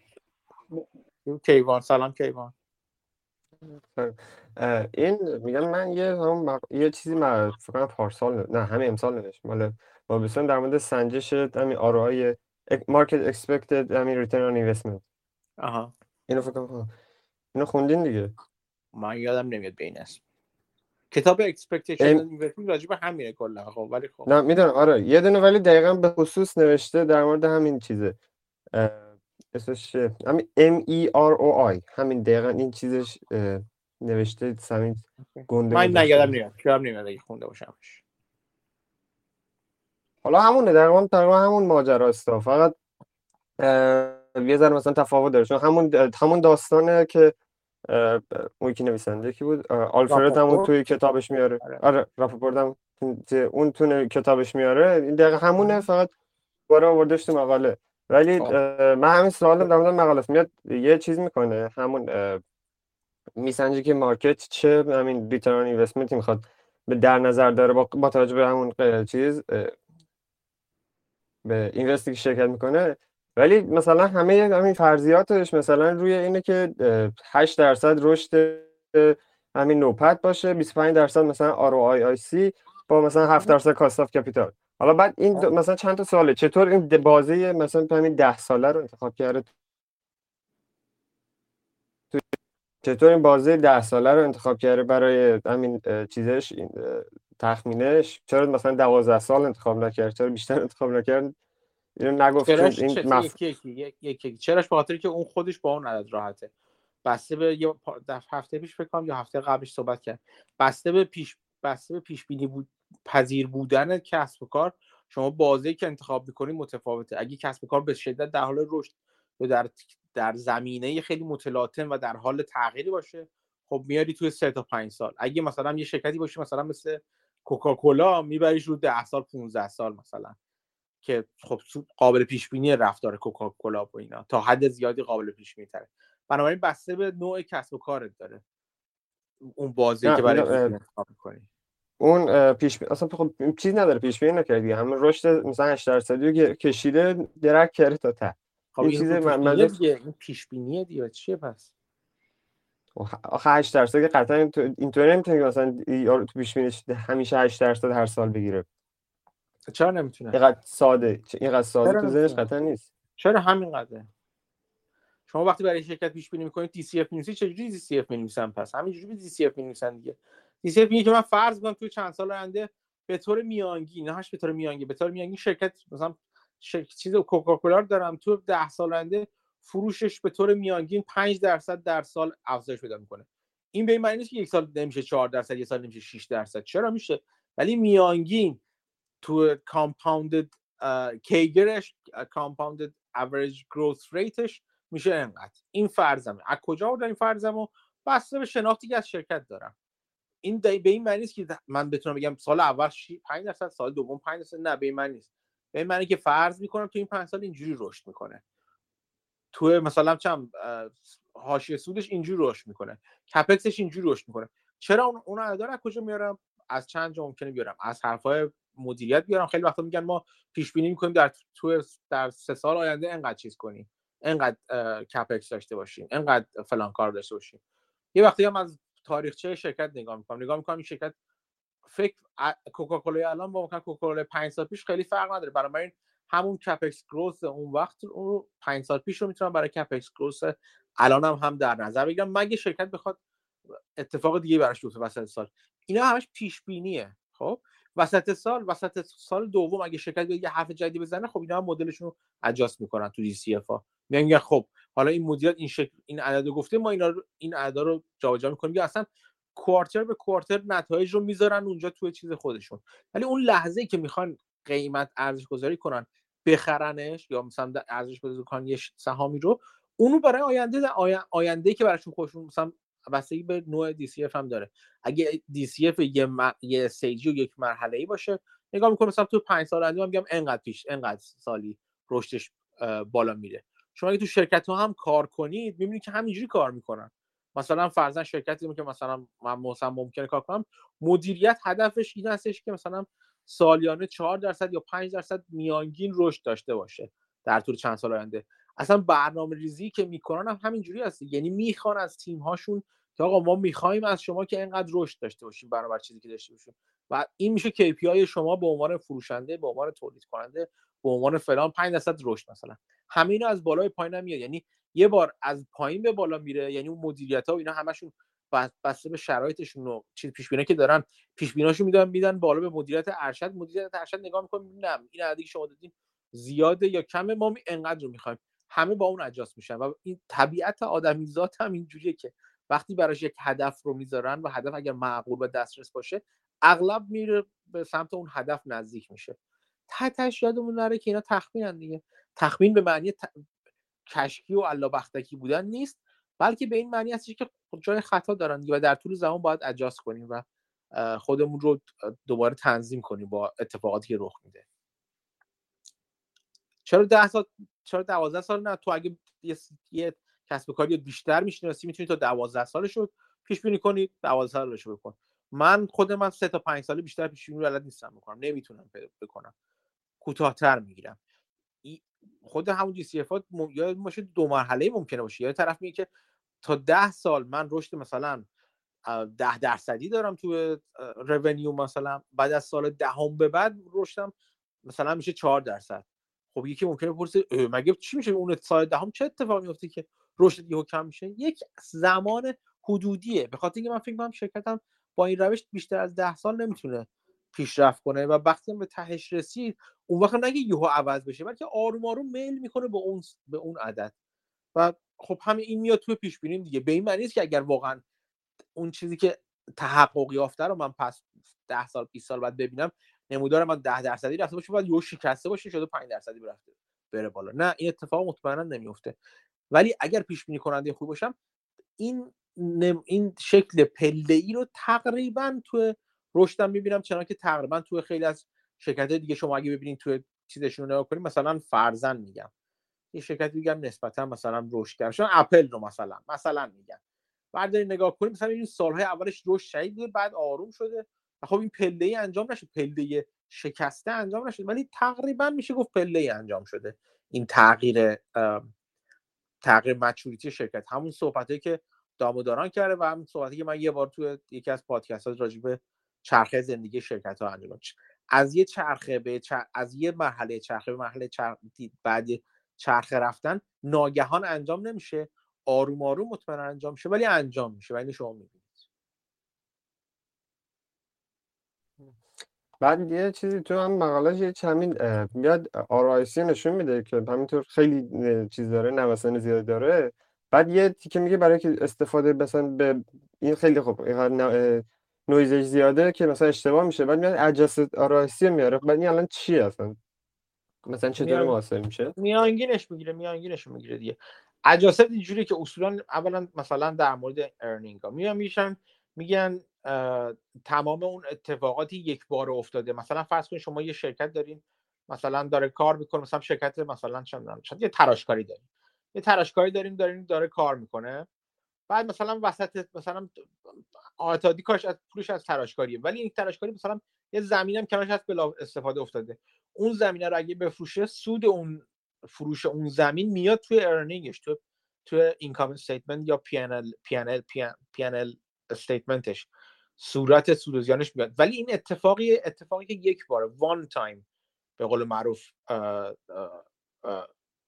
کیوان سلام کیوان. این میگم من یه هم یه چیزی من فکر پارسال نه همین امسال نوشت. مال وابستان در مورد سنجش همین آرای مارکت اکسپکتد همین ریترن آن اینوستمنت آها. اینو فکر کنم. اینو خوندین دیگه؟ من یادم نمیاد اسم. کتاب اکسپکتیشن اینوستمنت راجع به همینه کلا. خب ولی خب. نه می‌دونم. آره یه دونه ولی دقیقا به خصوص نوشته در مورد همین چیزه. اسمش همین M E R O I. همین دقیقا این چیزش نوشته همین گنده من نیادم نمیاد یادم نمیاد اگه خونده باشمش. حالا همونه دقیقا تقریبا همون ماجراست فقط یه ذره مثلا تفاوت داره. چون همون همون داستانه که اون یکی نویسنده کی بود آلفرد همون توی کتابش میاره آره راپورت هم اون تو کتابش میاره این دقیقا همونه فقط باره آوردش تو مقاله ولی من همین سوالم در مورد مقاله میاد یه چیز می‌کنه همون میسنجه که مارکت چه همین ریترن اینوستمنت می‌خواد به در نظر داره با, با توجه به همون چیز به اینوستی که شرکت می‌کنه ولی مثلا همه همین فرضیاتش مثلا روی اینه که 8 درصد رشد همین نوپت باشه 25 درصد مثلا ROIC با مثلا 7 درصد کاست اف کپیتال. حالا بعد این مثلا چند تا سواله؟ چطور این بازی مثلا همین 10 ساله رو انتخاب کرده؟ چطور این بازی 10 ساله رو انتخاب کرده برای همین چیزش این تخمینش؟ چرا مثلا 12 سال انتخاب نکرد؟ چرا بیشتر انتخاب نکرد؟ اینو نگفت این مف... یک یک چراش به خاطر که اون خودش با اون عدد راحته. بسته به یه هفته پیش فکر کنم یا هفته قبلش صحبت کرد. بسته به پیش بسته به پیش بینی بود پذیر بودن کسب و کار شما بازی که انتخاب می‌کنید متفاوته. اگه کسب و کار به شدت در حال رشد یا در در زمینه خیلی متلاطم و در حال تغییری باشه خب میاری توی سه تا پنج سال. اگه مثلا یه شرکتی باشه مثلا مثل کوکاکولا میبریش رو 10 سال 15 سال مثلا. که خب قابل پیش بینی رفتار کوکاکولا و اینا. تا حد زیادی قابل پیش بینی تره بنابراین بسته به نوع کسب و کارت داره. اون بازی که برای می‌کنی. اون پیش بین... اصلا خب چیز نداره پیش بینی نکردی همه رشد مثلا 8 درصدی کشیده درک کرده تا ته. خب این چیز من این پیش بینیه دیگه چیه پس؟ آخه 8 درصد که قطعا اینطوری نمی‌تونه مثلا یارو تو پیش بینیش همیشه 8 درصد هر سال بگیره. چرا نمی‌تونه؟ اینقدر ساده. اینقدر ساده تو ذهنش قطعا نیست. چرا همین قدره شما وقتی برای شرکت پیش بینی می‌کنید DCF می‌نویسی چجوری DCF می‌نویسن پس؟ همینجوری به DCF می‌نویسن دیگه. DCF میگه که من فرض می‌کنم توی چند سال آینده به طور میانگین نه به طور میانگین به طور میانگین شرکت مثلا شرکت چیز کوکاکولا دارم. تو 10 سال آینده فروشش به طور میانگین 5 درصد در سال افزایش پیدا می‌کنه. این به این معنی نیست که یک سال نمیشه 4 درصد یک سال نمیشه 6 درصد. چرا میشه؟ ولی میانگین تو compounded CAGR ش compounded average growth rate ش میشه انقدر. این فرضمه. از کجا آوردم این فرضمو؟ بسته به شناختی که از شرکت دارم. این به این معنی نیست که من بتونم بگم سال اول 5 درصد سال دوم 5 درصد. نه به این معنی نیست. به این معنی که فرض می‌کنم تو این 5 سال اینجوری رشد می‌کنه. تو مثلا چم حاشیه سودش اینجوری رشد می‌کنه. CapEx ش اینجوری رشد می‌کنه. چرا اون اون از کجا میارم؟ از چند جا ممکنه بیارم؟ از حرفای مدیریت بیارم. خیلی وقتا میگن ما پیش بینی می‌کنیم در تو در سه سال آینده انقدر چیز کنیم. انقدر کپکس داشته باشیم. انقدر فلان کار داشته باشیم. یه وقتی هم از تاریخچه شرکت نگاه می‌کنم. نگاه می‌کنم این شرکت فکر کوکاکولا الان با کوکاکولا 5 سال پیش خیلی فرق نداره. برای این همون کپکس گروث اون وقت اون 5 سال پیش رو می‌تونم برای کپکس گروث الان هم, هم در نظر بگیرم. مگه شرکت بخواد اتفاق دیگه براش بیفته وسط سال. اینا همش پیش بینیه خب؟ وسط سال وسط سال دوم اگه شرکت یه حرف جدید بزنه خب اینا هم مدلشون رو می‌کنن تو دی سی اف میگن خب حالا این مدیریت این شکل این عدد گفته ما اینا رو این عددا رو جابجا می‌کنیم. یا اصلا کوارتر به کوارتر نتایج رو می‌ذارن اونجا توی چیز خودشون. ولی اون لحظه که می‌خوان قیمت ارزش گذاری کنن بخرنش یا مثلا ارزش گذاری کنن یه سهامی رو اونو برای آینده آینده که براشون خودشون مثلا بستگی به نوع DCF هم داره. اگه DCF یه, م... یه سیجی و یک مرحله ای باشه نگاه می‌کنم مثلا تو 5 سال آینده میگم انقدر پیش انقدر سالی رشدش بالا میره. شما اگه تو شرکت ها هم کار کنید می‌بینید که همینجوری کار می‌کنن. مثلا فرضاً شرکتی که مثلا من مثلا ممکنه کار کنم مدیریت هدفش این هستش که مثلا سالیانه 4 درصد یا 5 درصد میانگین رشد داشته باشه در طول چند سال آینده. اصلا برنامه ریزی که می‌کنن هم همینجوری هست. یعنی می‌خوان از تیم هاشون که آقا ما می‌خوایم از شما که اینقدر رشد داشته باشیم برابر چیزی که داشته باشیم. و این میشه KPI شما به عنوان فروشنده به عنوان تولید کننده به عنوان فلان 5 درصد رشد مثلا. همه از بالای پایین میاد. یعنی یه بار از پایین به بالا میره. یعنی اون مدیریت ها و اینا همشون بسته به شرایطشون و چیز پیش که دارن پیش بیناشو میدن میدن بالا به مدیریت ارشد. مدیریت ارشد نگاه می‌کنه نه این عددی شما دادین زیاده یا کمه ما انقدر رو می‌خوایم. همه با اون اجاست میشن و این طبیعت آدمیزات هم اینجوریه که وقتی براش یک هدف رو می‌ذارن و هدف اگر معقول به دسترس باشه اغلب میره به سمت اون هدف نزدیک میشه. تحتش یادمون نره که اینا تخمینن دیگه. تخمین به معنی ت... کشکی و الله بختکی بودن نیست بلکه به این معنی هستش که جای خطا دارن و در طول زمان باید اجاست کنیم و خودمون رو دوباره تنظیم کنیم با اتفاقاتی که رخ میده. چرا ده سال چرا دوازده سال نه؟ تو اگه یه, یه کسب کاری بیشتر می‌شناسی می‌تونی تا دوازده سال شد پیش بینی کنی دوازده سال رو بکن. من خود من سه تا پنج سال بیشتر پیش بینی بلد نیستم بکنم نمی‌تونم بکنم. کوتاهتر می‌گیرم. خود همون جی سی اف یا باشه دو مرحله ممکنه باشه. یا طرف میگه که تا ده سال من رشد مثلا ده درصدی دارم تو رونیو مثلا بعد از سال دهم به بعد رشدم مثلا میشه چهار درصد. خب یکی ممکنه بپرسه مگه چی میشه اون سال دهم چه اتفاقی میفته که رشد یهو کم میشه؟ یک زمان حدودیه. به خاطر اینکه من فکر می‌کنم شرکتم با این روش بیشتر از ده سال نمی‌تونه پیشرفت کنه و وقتی به تهش رسید اون وقت نگه یهو عوض بشه بلکه آروم آروم میل می‌کنه به اون به اون عدد. و خب همین این میاد توی پیش بینیم دیگه. به این معنی که اگر واقعا اون چیزی که تحقق یافته رو من پس 10 سال 20 سال بعد ببینم نمودار من 10 درصدی رفته باشه بعد یهو شکسته باشه شده 5 درصدی برفته بره بالا. نه این اتفاق مطمئنا نمیفته. ولی اگر پیش بینی کننده خوب باشم این این شکل پله ای رو تقریبا تو رشدم می‌بینم چون که تقریبا تو خیلی از شرکت دیگه شما اگه ببینید تو چیزشون رو کنید مثلا فرزن میگم. این شرکت میگم نسبتا مثلا رشد کرد اپل رو مثلا مثلا میگم. بعد نگاه کنید مثلا این سالهای اولش رشد شدید بعد آروم شده. خب این پله ای انجام نشد پله شکسته انجام نشد ولی تقریبا میشه گفت پله ای انجام شده. این تغییر تغییر مچوریتی شرکت. همون صحبتی که داموداران کرده و همون صحبتی که من یه بار توی یکی از پادکست ها راجع چرخه زندگی شرکت ها انجام از یه چرخه به از یه مرحله چرخه به مرحله چرخ... بعد چرخه رفتن ناگهان انجام نمیشه. آروم آروم مطمئن انجام میشه ولی انجام میشه. ولی شما می‌بینید بعد یه چیزی تو هم مقالش یه چمین میاد ROIC نشون میده که همینطور خیلی چیز داره نوسان زیاد داره. بعد یه تیکه میگه برای که استفاده مثلا به این خیلی خوب نویزش زیاده که مثلا اشتباه میشه. بعد میاد adjust ROIC میاره. بعد این الان چی اصلا؟ مثلا چطور میان... محاسب میشه؟ میانگینش می‌گیره میانگینش می‌گیره دیگه. adjust اینجوری که اصولا اولا مثلا در مورد earning ها. میان میشن میگن تمام اون اتفاقاتی یک بار افتاده. مثلا فرض کنید شما یه شرکت دارین مثلا داره کار می‌کنه مثلا شرکت مثلا شاید یه تراشکاری دارین. یه تراشکاری داریم داریم داره کار می‌کنه. بعد مثلا وسط مثلا آتادی کاش از پولش از تراشکاریه. ولی این تراشکاری مثلا یه زمین هم کنارش هست بلا استفاده افتاده. اون زمینه رو اگه بفروشه سود اون فروش اون زمین میاد توی ارنینگش تو تو income statement یا پی ان ال پی ان ال پی ان ال استیتمنتش صورت سود و زیانش میاد. ولی این اتفاقی اتفاقی که یک بار one time به قول معروف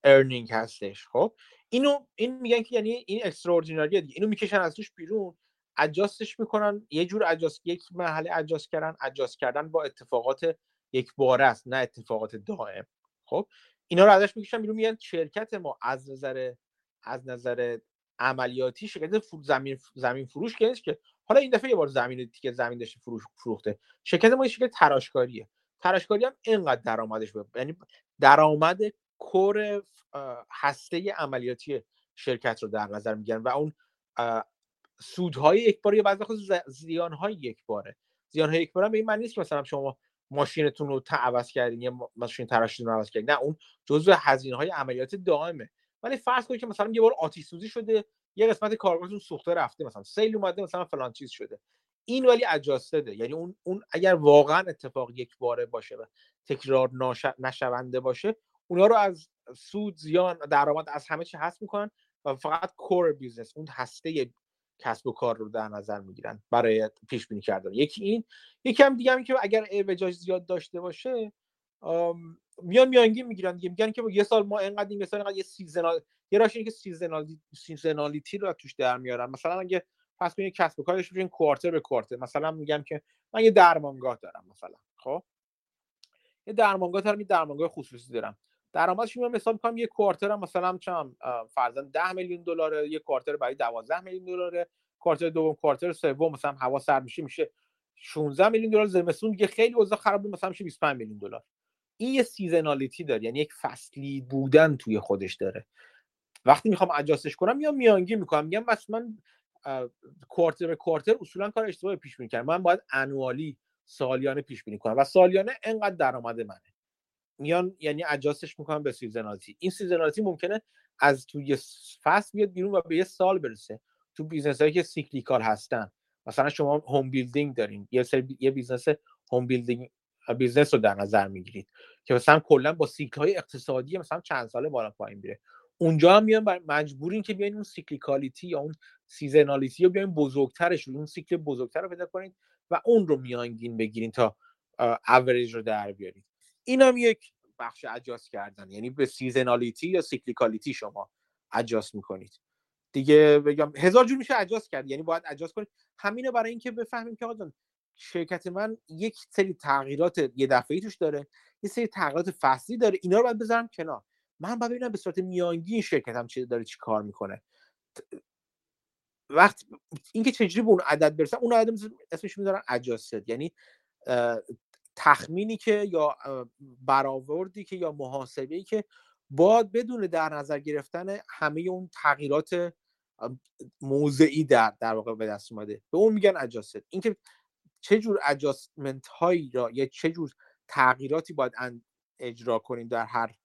earning هستش. خب؟ اینو این میگن که یعنی این extraordinary ه دیگه. اینو می‌کشن از توش بیرون adjust ش می‌کنن یه جور adjust یک مرحله adjust کردن adjust کردن با اتفاقات یک باره است نه اتفاقات دائم. خب؟ اینا رو ازش می‌کشن بیرون میگن شرکت ما از نظر از نظر عملیاتی شرکت زمین زمین فروش که که حالا این دفعه یه بار زمین دیگه زمین داشته فروش فروخته. شرکت ما شرکت تراشکاریه. تراشکاری هم اینقدر درآمدش یعنی درآمد کور هسته عملیاتی شرکت رو در نظر می‌گیرن و اون سودهای یک باره یا بعضی خود زیانهای یک باره. زیانهای یک باره به این معنی نیست مثلا شما ماشینتون رو عوض کردین یا ماشین تراشتون رو عوض کردین. نه اون جزء هزینه های عملیات دائمه. ولی فرض کنید که مثلا یه بار آتیش سوزی شده یه قسمت کارگاهتون سوخته رفته مثلا سیل اومده مثلا فلان چیز شده. این ولی adjusted ه یعنی اون اون اگر واقعا اتفاق یک باره باشه و تکرار شونده باشه اونا رو از سود زیان درآمد از همه چی حذف می‌کنن و فقط core business اون هسته کسب و کار رو در نظر می‌گیرن برای پیش بینی کردن. یکی این یکی هم دیگه هم که اگر اعوجاج زیاد داشته باشه میان میانگین می‌گیرن دیگه. میگن که یه سال ما انقدر این مثلا یه seasonal یه راش که seasonally seasonality رو توش در میارن. مثلا اگه فرض کنید کسب و بشین quarter به quarter. مثلا میگم که من یه درمانگاه دارم مثلا. خب؟ یه درمانگاه دارم یه درمانگاه خصوصی دارم. درآمدش میام حساب می‌کنم یه quarter هم مثلا چم فرضاً 10 میلیون دلاره یه quarter برای 12 میلیون دلاره quarter دوم quarter سوم مثلا هوا سرد میشه میشه 16 میلیون دلار زمستون دیگه خیلی اوضاع خراب مثلا میشه 25 میلیون دلار. این یه seasonality داره یعنی یک فصلی بودن توی خودش داره. وقتی می‌خوام adjust ش کنم یا میانگین می‌کنم میگم من quarter به quarter اصولا کار اشتباه پیش بینی من باید annually سالیانه پیش بینی کنم و سالیانه انقدر درآمد منه. میان یعنی adjust ش می‌کنم به seasonality این seasonality ممکنه از توی فصل بیاد بیرون و به یه سال برسه. تو business هایی که cyclical هستن. مثلا شما home building دارین. یه سری یه business home building business رو در نظر می‌گیرید. که مثلا کلا با سیکل های اقتصادی مثلا چند ساله بالا پایین میره. اونجا هم میان مجبورین که بیاین اون cyclicality یا اون seasonality رو بیاین بزرگترش اون سیکل بزرگتر رو پیدا کنید و اون رو میانگین بگیرین تا اوریج رو در بیارید. این هم یک بخش adjust کردن. یعنی به seasonality یا cyclicality شما adjust می‌کنید. دیگه بگم هزار جور میشه adjust کرد. یعنی باید adjust کنید. همینو برای اینکه بفهمیم که آقا شرکت من یک سری تغییرات یه دفعه توش داره یه سری تغییرات فصلی داره اینا رو باید بذارم کنار. من باید ببینم به صورت میانگین شرکتم چه داره چی کار می‌کنه. وقت اینکه چجوری به اون عدد برسم اون عدد اسمش می‌ذارن اجاستد یعنی تخمینی که یا برآوردی که یا محاسبه که باید بدون در نظر گرفتن همه اون تغییرات موضعی در در واقع به دست اومده. به اون میگن اجاست اینکه چه جور اجاستمنت هایی را یا چه جور تغییراتی باید اجرا کنیم در هر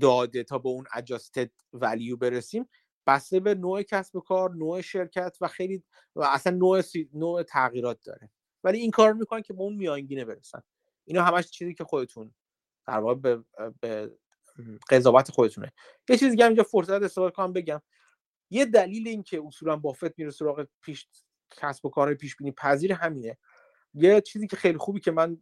داده تا به اون اجاستد ولیو برسیم؟ بسته به نوع کسب و کار نوع شرکت و خیلی و اصلا نوع, نوع تغییرات داره. ولی این کار می‌کنن که به اون میانگینه برسن. اینا همش چیزی که خودتون در واقع به, به قضاوت خودتونه. یه چیزی که اینجا فرصت استفاده کنم بگم. یه دلیل این که اصولا بافت میره سراغ پیش کسب و کار پیش بینی پذیر همینه. یه چیزی که خیلی خوبی که من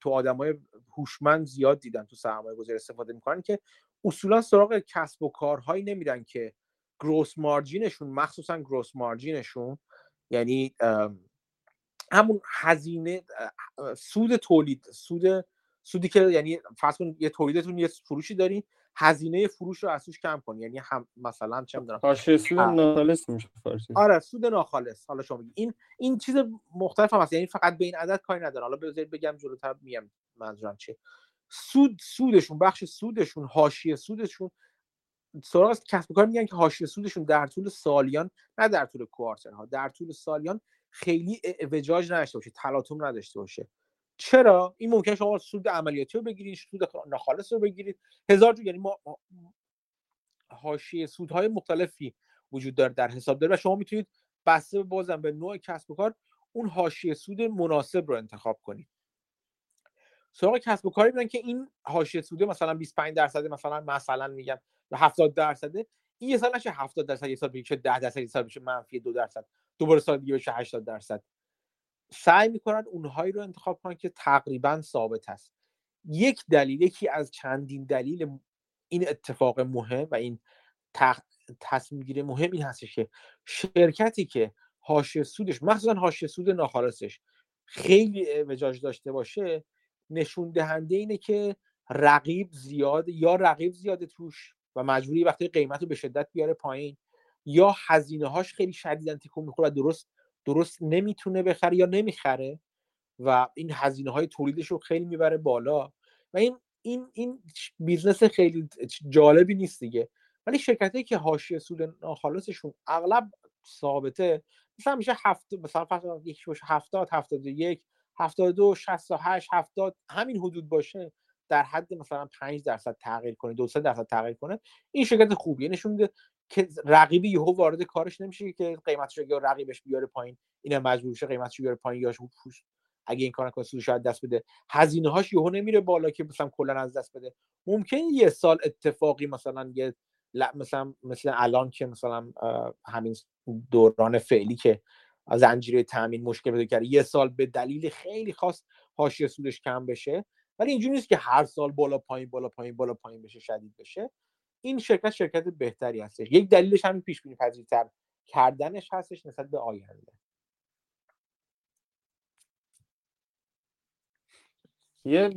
تو آدمای هوشمند زیاد دیدم تو سرمایه گذاری استفاده می‌کنن که اصولا سراغ کسب و کارهایی نمیرن که گروس مارجینشون مخصوصا گروس مارجینشون یعنی همون هزینه سود تولید سود سودی که یعنی فرض کن یه تولیدتون یه فروشی دارین هزینه فروش رو از توش کم کنی. یعنی هم مثلا چه می‌دونم سود ناخالص میشه فارسی. آره سود ناخالص. حالا شما این این چیز مختلف هم هست. یعنی فقط به این عدد کاری نداره حالا بذارید بگم جلوتر میگم منظورم چیه. سود سودشون بخش سودشون حاشیه سودشون. سراغ از کسب و کار میگن که حاشیه سودشون در طول سالیان نه در طول کوارترها در طول سالیان خیلی اعوجاج نداشته باشه تلاطم نداشته باشه. چرا؟ این ممکن شما سود عملیاتی رو بگیرید سود ناخالص رو بگیرید. هزار جو یعنی ما حاشیه سودهای مختلفی وجود داره در حساب داره و شما می‌تونید بسته بازم به نوع کسب و کار اون حاشیه سود مناسب رو انتخاب کنید. سراغ کسب و کاری میدن که این حاشیه سوده مثلا 25 درصد مثلا مثلا میگم و 70 درصده این یه سال نشه 70 درصد یه سال بشه 10 درصد یه سال بشه منفی 2 درصد دوباره سال دیگه بشه 80 درصد. سعی می‌کنن اونهایی رو انتخاب کنن که تقریبا ثابت هست یک دلیل یکی از چندین دلیل این اتفاق مهم و این تصمیم گیری مهم این هستش که شرکتی که حاشیه سودش مخصوصا حاشیه سود ناخالصش خیلی اعوجاج داشته باشه نشون دهنده اینه که رقیب زیاد یا رقیب زیاده توش و مجبوری وقتی قیمت رو به شدت بیاره پایین یا هزینه هاش خیلی شدیدن تکون می‌خوره و درست درست نمی‌تونه بخره یا نمی‌خره و این هزینه های تولیدش رو خیلی می‌بره بالا و این این این business خیلی جالبی نیست دیگه. ولی شرکتی که حاشیه سود ناخالصشون اغلب ثابته مثلا میشه هفت مثلا فرض یکی باشه 70 71 72 68 70 همین حدود باشه در حد مثلا 5 درصد تغییر کنه دو درصد تغییر کنه این شرکت خوبیه. نشون میده که رقیبی یهو وارد کارش نمیشه که قیمتش یا رقیبش بیاره پایین. اینا مجبور شه قیمتش بیاره پایین یا اگه این کار نکنه شاید دست بده. هزینه هاش یهو نمیره بالا که مثلا کلا از دست بده. ممکن یه سال اتفاقی مثلا یه مثلا مثل الان که مثلا همین دوران فعلی که زنجیره تامین مشکل پیدا کرده یه سال به دلیل خیلی خاص حاشیه سودش کم بشه. ولی اینجوری نیست که هر سال بالا پایین بالا پایین بالا پایین بشه شدید بشه. این شرکت شرکت بهتری هستش. یک دلیلش همین پیش بینی پذیرتر کردنش هستش نسبت به آینده. یه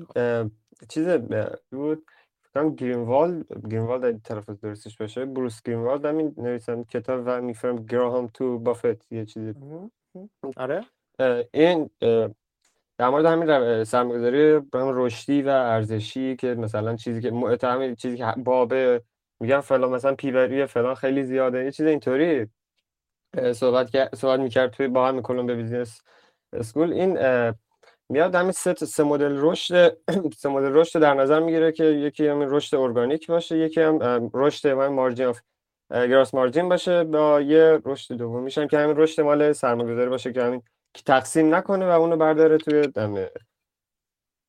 چیز بود. فکرم گرینوالد گرینوالد اگه طرف درستش باشه. بروس گرینوالد همین نویسن کتاب و میفرم گراهام تو بافت یه چیزی آره. این در مورد همین سرمایه‌گذاری هم رشدی و ارزشی که مثلا چیزی که همین چیزی که بابه میگن فلان مثلا P بر E فلان خیلی زیاده. یه چیز اینطوری صحبت صحبت می‌کرد توی با هم Columbia Business School این میاد همین سه سه مدل رشد [clears throat] سه مدل رشد در نظر می‌گیره که یکی همین رشد ارگانیک باشه یکی هم رشد همین margin of gross margin باشه با یه رشد دوم. میشن که همین رشد مال سرمایه‌گذاری باشه که همین تقسیم نکنه و اونو برداره توی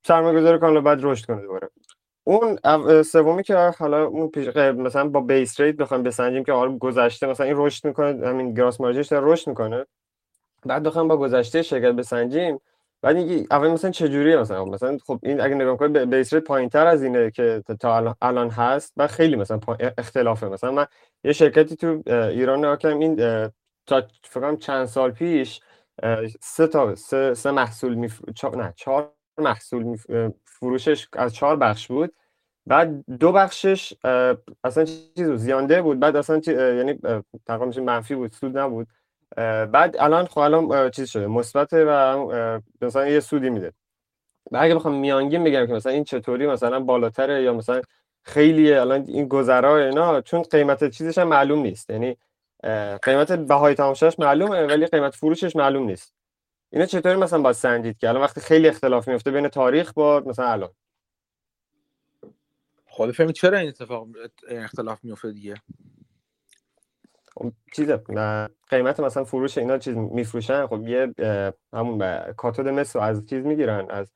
سرمایه‌گذاری کنه بعد رشد کنه دوباره. اون سومی که حالا اون پیش مثلا با base rate بخوایم بسنجیم که حالا گذشته مثلا این رشد می‌کنه همین gross margin ش داره رشد می‌کنه. بعد بخوایم با گذشته شرکت بسنجیم. بعد اینکه اول مثلا چه جوریه مثلا مثلا خب این اگه نگاه کنید base rate پایینتر از اینه که تا الان هست و خیلی مثلا اختلافه. مثلا من یه شرکتی تو ایران نگاه این تا فکر چند سال پیش سه تا سه, سه محصول میف... نه چهار محصول فروشش از چهار بخش بود. بعد دو بخشش اصلا چیز زیانده بود. بعد اصلا. یعنی تقریبا منفی بود سود نبود. بعد الان خب الان چیز شده مثبت و مثلا یه سودی میده. و اگه بخوام میانگین بگم که مثلا این چطوری مثلا بالاتره یا مثلا خیلی الان این گذرا اینا چون قیمت چیزش هم معلوم نیست. یعنی قیمت بهای تماشاش معلومه ولی قیمت فروشش معلوم نیست. اینا چطوری مثلا با سنجید که الان وقتی خیلی اختلاف میفته بین تاریخ با مثلا الان؟ خود فهمید چرا این اتفاق اختلاف میفته دیگه؟ خب، چیزه قیمت مثلا فروش اینا چیز میفروشن خب یه همون کاتود مثل از چیز می‌گیرن از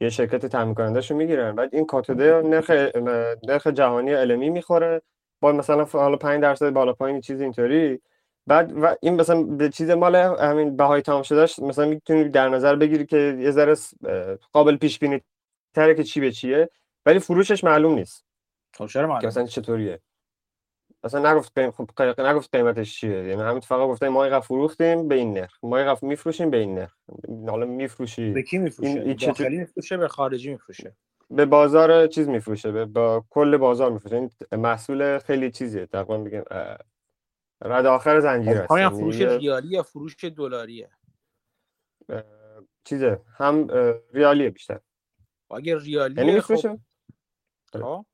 یه شرکت تامین کنندهشو می‌گیرن. بعد این کاتوده نرخ نرخ جهانی علمی می‌خوره با مثلا حالا 5 درصد بالا پایین چیز اینطوری. بعد و این مثلا به چیز مال همین بهای تمام شدهش مثلا می‌تونی در نظر بگیری که یه ذره قابل پیش بینی تره که چی به چیه ولی فروشش معلوم نیست. خب چرا معلوم مثلا چطوریه؟ اصلا نگفت قیم... خب نگفت قیمتش چیه. یعنی همین فقط گفته ما اینقدر فروختیم به این نرخ. ما اینقدر میفروشیم به این نرخ. حالا میفروشی. به کی میفروشه؟ این... میفروشه؟ به خارجی میفروشه؟ به بازار چیز میفروشه. به با کل بازار میفروشه. این محصول خیلی چیزیه. تقریبا بگم رد آخر زنجیره است آیا فروش ریالی یا فروش دلاریه؟ چیزه هم ریالیه بیشتر. اگه ریالیه یعنی خب.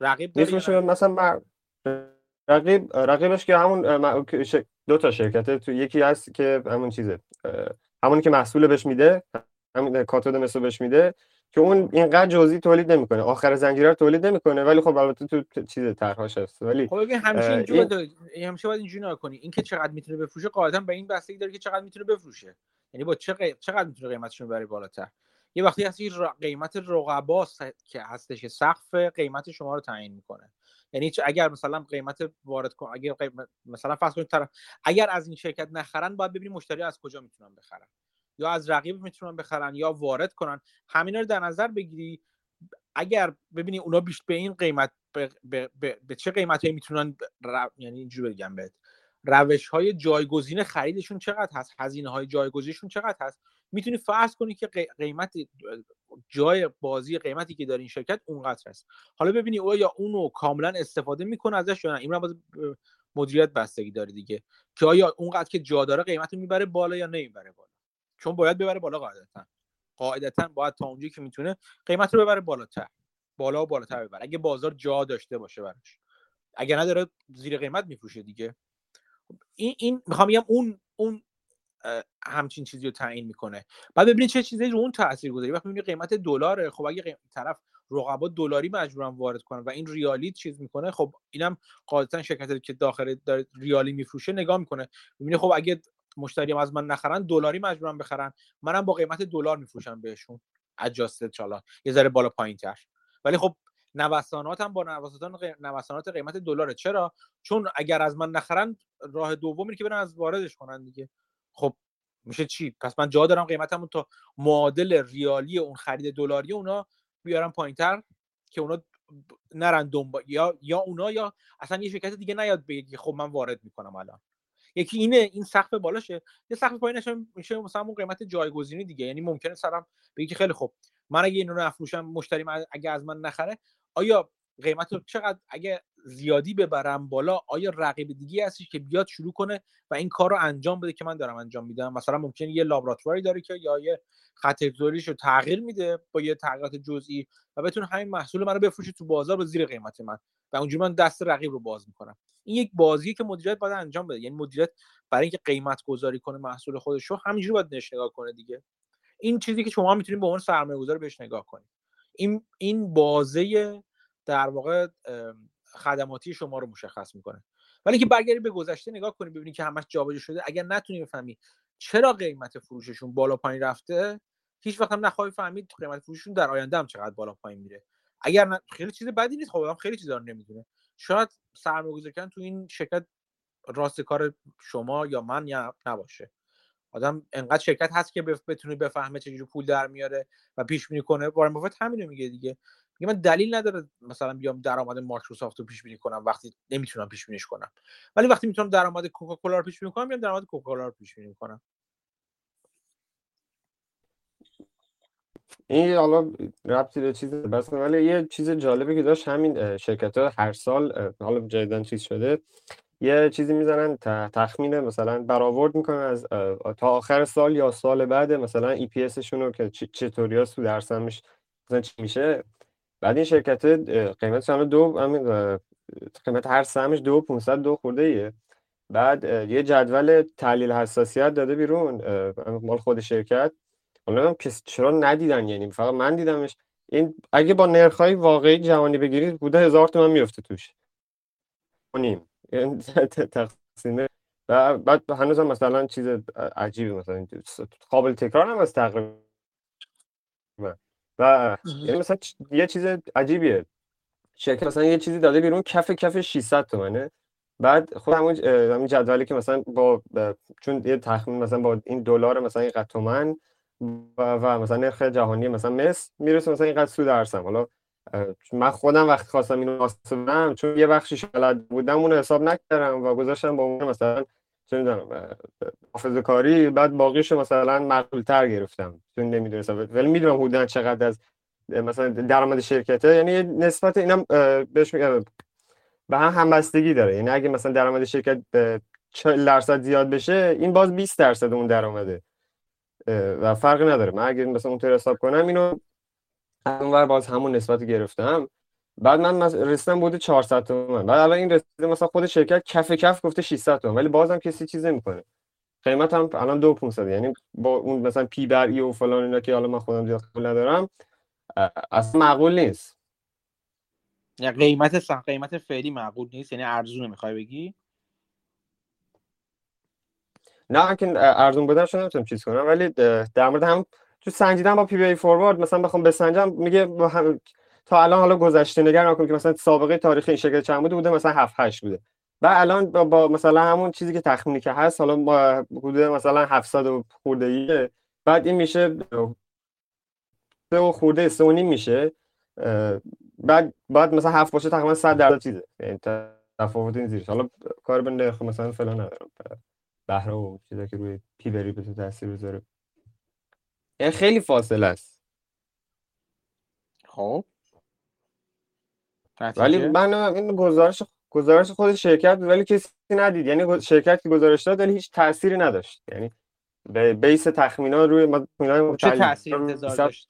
رقیب میفروشه مثلا رقیب رقیبش که همون دو تا شرکته تو یکی هست که همون چیزه همونی که محصول بهش میده همین کاتود مثل بهش میده. که اون اینقدر جزئی تولید نمی‌کنه. آخر زنجیره رو تولید نمی‌کنه ولی خب البته تو چیز طرحش هست ولی خب همیشه اینجوری این... همیشه باید اینجوری نکنی این که چقدر می‌تونه بفروشه قاعدتا به این بستگی داره که چقدر می‌تونه بفروشه. یعنی با چه چقدر می‌تونه قیمتش رو ببره بالاتر. یه وقتی هست قیمت رقبا که هستش سقف قیمت شما رو تعیین می‌کنه. یعنی اگر مثلا قیمت وارد کن اگر قیمت مثلا فرض کنید طرف اگر از این شرکت نخرن باید ببینیم مشتری از کجا می‌تونن بخرن. یا از رقیب می‌تونن بخرن یا وارد کنن. همینا رو در نظر بگیری اگر ببینی اونا بیشتر به این قیمت به, به, به, به چه قیمتی می‌تونن یعنی اینجوری بگم بهت. روش های جایگزین خریدشون چقدر هست؟ هزینه های جایگزینشون چقدر هست؟ می‌تونی فرض کنی که قیمت جای بازی قیمتی که داره این شرکت اونقدر هست. حالا ببینی او یا اونو کاملا استفاده می‌کنه ازش یا نه؟ این باز مدیریت بستگی داره دیگه. که آیا اونقدر که جا داره قیمت می‌بره بالا یا نمی‌بره بالا؟ چون باید ببره بالا قاعدتا. قاعدتا باید تا اونجایی که می‌تونه قیمت رو ببره بالاتر. بالا و بالاتر ببره. اگه بازار جا داشته باشه براش. اگه نداره زیر قیمت میفروشه دیگه. این این می‌خوام بگم اون اون همچین چیزی رو تعیین می‌کنه. بعد ببینید چه چیزی رو اون تاثیر گذاری. وقتی می‌بینید قیمت دلار خب اگه طرف رقبا دلاری مجبورن وارد کنن و این ریالی چیز می‌کنه خب اینم قاعدتا شرکتی که داخل ریالی میفروشه نگاه می‌کنه. می‌بینه خب اگه مشتری از من نخرن دلاری مجبورن بخرن. منم با قیمت دلار میفروشم بهشون. اجاستد چالا یه ذره بالا پایین تر ولی خب نوسانات با نوسانات قیمت دلار چرا؟ چون اگر از من نخرن راه دومی که برن از واردش کنن دیگه. خب میشه چی؟ پس من جا دارم قیمتمون تا معادل ریالی اون خرید دلاری اونا بیارم پایینتر که اونا نرن دنبال یا یا اونا یا اصلا یه شرکت دیگه نیاد بگه خب من وارد می‌کنم الان. یکی اینه این سقف بالاشه. یه سقف پایینش میشه مثلا اون قیمت جایگزینی دیگه. یعنی ممکنه سرم بگی که خیلی خوب. من اگه اینو نفروشم مشتری اگه از من نخره آیا قیمت رو چقدر؟ اگه زیادی ببرم بالا آیا رقیب دیگه هستش که بیاد شروع کنه و این کار رو انجام بده که من دارم انجام میدم؟ مثلا ممکن یه لابراتواری داره که یا یه خط رو تغییر میده با یه تغییرات جزئی و بتونه همین محصول منو بفروشه تو بازار به زیر قیمت من و اونجوری من دست رقیب رو باز می‌کنم. این یک بازی که مدیریت باید انجام بده. یعنی مدیریت برای اینکه قیمت گذاری کنه محصول خودش رو همینجوری باید نش کنه دیگه. این چیزی که شما می‌تونید به عنوان سرمایه‌گذار بهش نگاه کنید. این این بازه در واقع خدماتی شما رو مشخص می‌کنه. ولی که برگردی به گذشته نگاه کنی ببینی که همش جابجا شده اگر نتونی بفهمی چرا قیمت فروششون بالا پایین رفته هیچ وقت هم نخواهی فهمید قیمت فروششون در آینده هم چقدر بالا پایین میره. اگر نه... خیلی چیز بدی نیست خب خیلی چیزا رو نمی‌دونه. شاید سرمایه‌گذاری کردن تو این شرکت راست کار شما یا من یا نباشه. آدم انقدر شرکت هست که بتونه بفهمه چجوری پول در میاره و پیش بینی کنه. وارن بافت همینو میگه دیگه. میگه من دلیل نداره مثلا بیام درآمد مایکروسافت رو پیش بینی کنم وقتی نمی‌تونم پیش بینیش کنم. ولی وقتی می‌تونم درآمد کوکاکولا رو پیش بینی کنم میام درآمد کوکاکولا رو پیش بینی کنم این حالا ربطی به چیز بس ولی یه چیز جالبی که داشت همین شرکت ها هر سال حالا جدیدن چیز شده یه چیزی می‌زنن تخمین مثلا برآورد می‌کنن از تا آخر سال یا سال بعد مثلا ای پی شون رو که چطوری هست تو درصدش مثلا چی میشه؟ بعد این شرکت قیمتش هم دو قیمت هر سهمش دو 500 دو خورده ایه بعد یه جدول تحلیل حساسیت داده بیرون مال خود شرکت. حالا کسی چرا ندیدن؟ یعنی فقط من دیدمش. این اگه با نرخ‌های واقعی جوانی بگیرید بوده هزار تومن میفته توش. نیم. [laughs] تقسیمه و بعد هنوز هم مثلا چیز عجیبی مثلا قابل تکرار هم از تقریبا. و یعنی مثلا یه چیز عجیبیه. شرکت مثلا یه چیزی داده بیرون کف کف 600 تومنه. بعد خود همون همین جدولی که مثلا با چون یه تخمین مثلا با این دلار مثلا این تومن و, و مثلا نرخ جهانی مثلا مس می‌رسه مثلا اینقدر سود درسم حالا من خودم وقتی خواستم اینو حساب چون یه بخشی بلد بودم اونو حساب نکردم و گذاشتم با اون مثلا چه می‌دونم حافظه کاری بعد باقیشو مثلا معقول تر گرفتم. چون نمی‌دونستم. ولی می‌دونم حدودا چقدر از مثلا درآمد شرکته. یعنی نسبت اینم بهش میگم به هم همبستگی داره. یعنی اگه مثلا درآمد شرکت به 40 درصد زیاد بشه این باز 20 درصد اون درآمده. و فرقی نداره. من اگه مثلا اون حساب کنم اینو اونور باز همون نسبت گرفتم. بعد من رسیدم بوده 400 تومن. بعد الان این رسیده مثلا خود شرکت کف کف گفته 600 تومن ولی بازم کسی چیز نمی‌کنه. قیمت هم الان 2500 یعنی با اون مثلا پی بر ای و فلان اینا که حالا من خودم زیاد قبول ندارم اصلا معقول نیست. یا قیمت قیمت فعلی معقول نیست یعنی ارزونه می‌خوای بگی؟ نه که ارزون بودن شده نمی‌تونم چیز کنم ولی در مورد هم تو سنجیدن با پی بی ای فوروارد مثلا بخوام بسنجم میگه تا الان حالا گذشته نگران نکنیم که مثلا سابقه تاریخی این شرکت چند بوده؟ بوده مثلا 7 8 بوده. و الان با, با, مثلا همون چیزی که تخمینی که هست حالا ما حدود مثلا 700 خورده ایه بعد این میشه سه خورده سه میشه. بعد بعد مثلا هفت باشه تقریبا 100 درصد چیزه. یعنی تفاوت این زیرش. حالا کار به نرخ مثلا فلان ندارم. بهره و چیزا که روی پی بری به تو تاثیر بذاره. یعنی خیلی فاصله است. خب. ولی من این گزارش گزارش خود شرکت ولی کسی ندید. یعنی شرکت که گزارش داد ولی هیچ تأثیری نداشت. یعنی به بیس تخمینا روی ما چه تأثیری انتظار داشت؟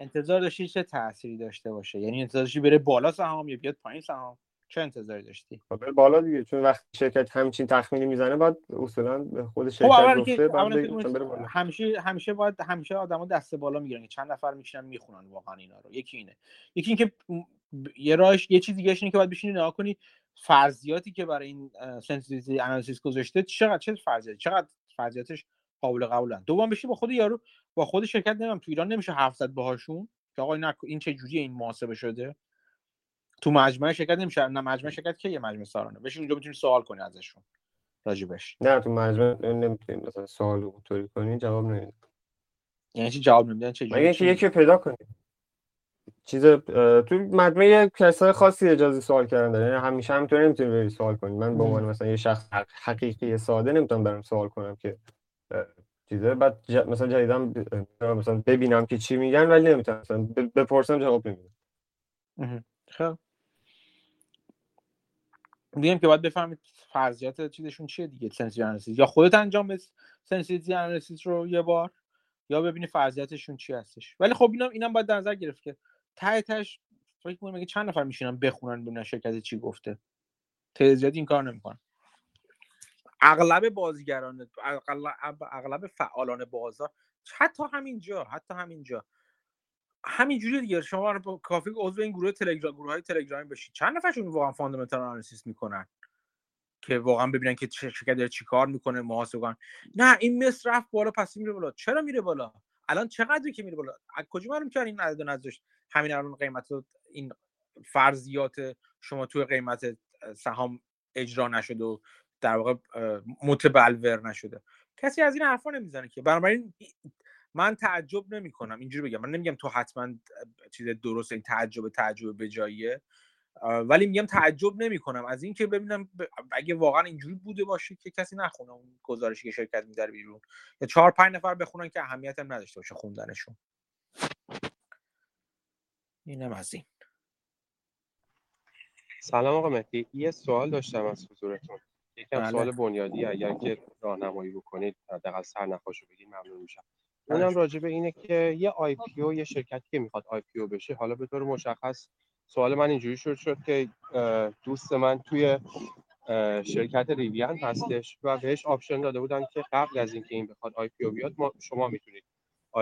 انتظار داشتی چه تأثیری داشته باشه؟ یعنی انتظار داشتی بره بالا سهام یا بیاد پایین سهام؟ چه انتظاری داشتی؟ خب بالا دیگه. چون وقتی شرکت همچین تخمینی می‌زنه بعد اصولا خود خب شرکت گفته بره همیشه همیشه باید همیشه آدما دست بالا می‌گیرن چند نفر میشینن می‌خونن واقعا اینا رو. یکی اینه. یکی اینکه یه راهش یه چیز دیگه اینه که باید بشینی نگاه کنی فرضیاتی که برای این sensitivity analysis گذاشته چقدر چه فرضیاتی؟ چقدر فرضیاتش قابل قبولن دوم بشی با خود یارو با خود شرکت نمی‌دونم تو ایران نمیشه حرف زد باهاشون؟ که آقا این این چه جوریه این محاسبه شده؟ تو مجمع شرکت نمیشه نه مجمع شرکت که یه مجمع سالانه. بشین اونجا می‌تونی سوال کنی ازشون راجبش نه تو مجمع نمی‌تونی مثلا سوال اونطوری کنی جواب نمیده یعنی چی جواب نمیدن چه مگه جوری اینکه یکی پیدا کنی؟ چیز تو مجمع یه کسای خاصی اجازه سوال کردن داره. یعنی همیشه همینطور نمی‌تونی بری سوال کنی. من به عنوان مثلا یه شخص حق- حقیقی ساده نمی‌تونم برم سوال کنم که چیزه. بعد ج... مثلا جدیدم مثلا ببینم که چی میگن ولی نمی‌تونم. مثلا بپرسم جواب نمیدم. خب. میگم که باید بفهمید فرضیات چیزشون چیه دیگه analysis یا خودت انجام بده sensitive analysis رو یه بار یا ببینی فرضیاتشون چی هستش. ولی خب اینم اینم باید در نظر گرفت که ته تهش فکر می‌کنم مگه چند نفر میشینن بخونن ببینن شرکت چی گفته. تعداد این کار نمی‌کنن. اغلب بازیگران اغلب, اغلب فعالان بازار حتی همینجا حتی همینجا. همینجوری دیگه شما رو با کافی عضو این گروه تلگرام گروه های تلگرامی بشید چند نفرشون واقعا fundamental analysis می‌کنن؟ که واقعا ببینن که شرکت داره چیکار می‌کنه محاسبه کنن نه این مصر رفت بالا پس میره بالا. چرا میره بالا؟ الان چقدری که میره بالا؟ از کجا معلوم کردن این عدد نذاشت همین الان قیمت رو- این فرضیات شما توی قیمت سهام اجرا نشده و در واقع متبلور نشده. کسی از این حرفا نمی‌زنه که. بنابراین من تعجب نمی کنم اینجوری بگم. من نمیگم تو حتما چیز درست این تعجب تعجب به جاییه اه، ولی میگم تعجب نمی کنم از اینکه ببینم ب- اگه واقعا اینجوری بوده باشه که کسی نخونه اون گزارشی که شرکت می‌ذاره بیرون. یا چهار پنج نفر بخونن که اهمیت هم نداشته باشه خوندنشون. اینم از این. سلام آقا مهدی. یه سوال داشتم از حضورتون. یکم بله. سوال بنیادی. اگر که راهنمایی بکنید حداقل سرنخاشو بگید ممنون میشم. بله. اونم راجع به اینه که یه IPO یه شرکتی که می‌خواد IPO بشه حالا به طور مشخص سوال من اینجوری شد شد که دوست من توی شرکت Rivian هستش و بهش option داده بودن که قبل از اینکه این بخواد IPO بیاد ما شما می‌تونید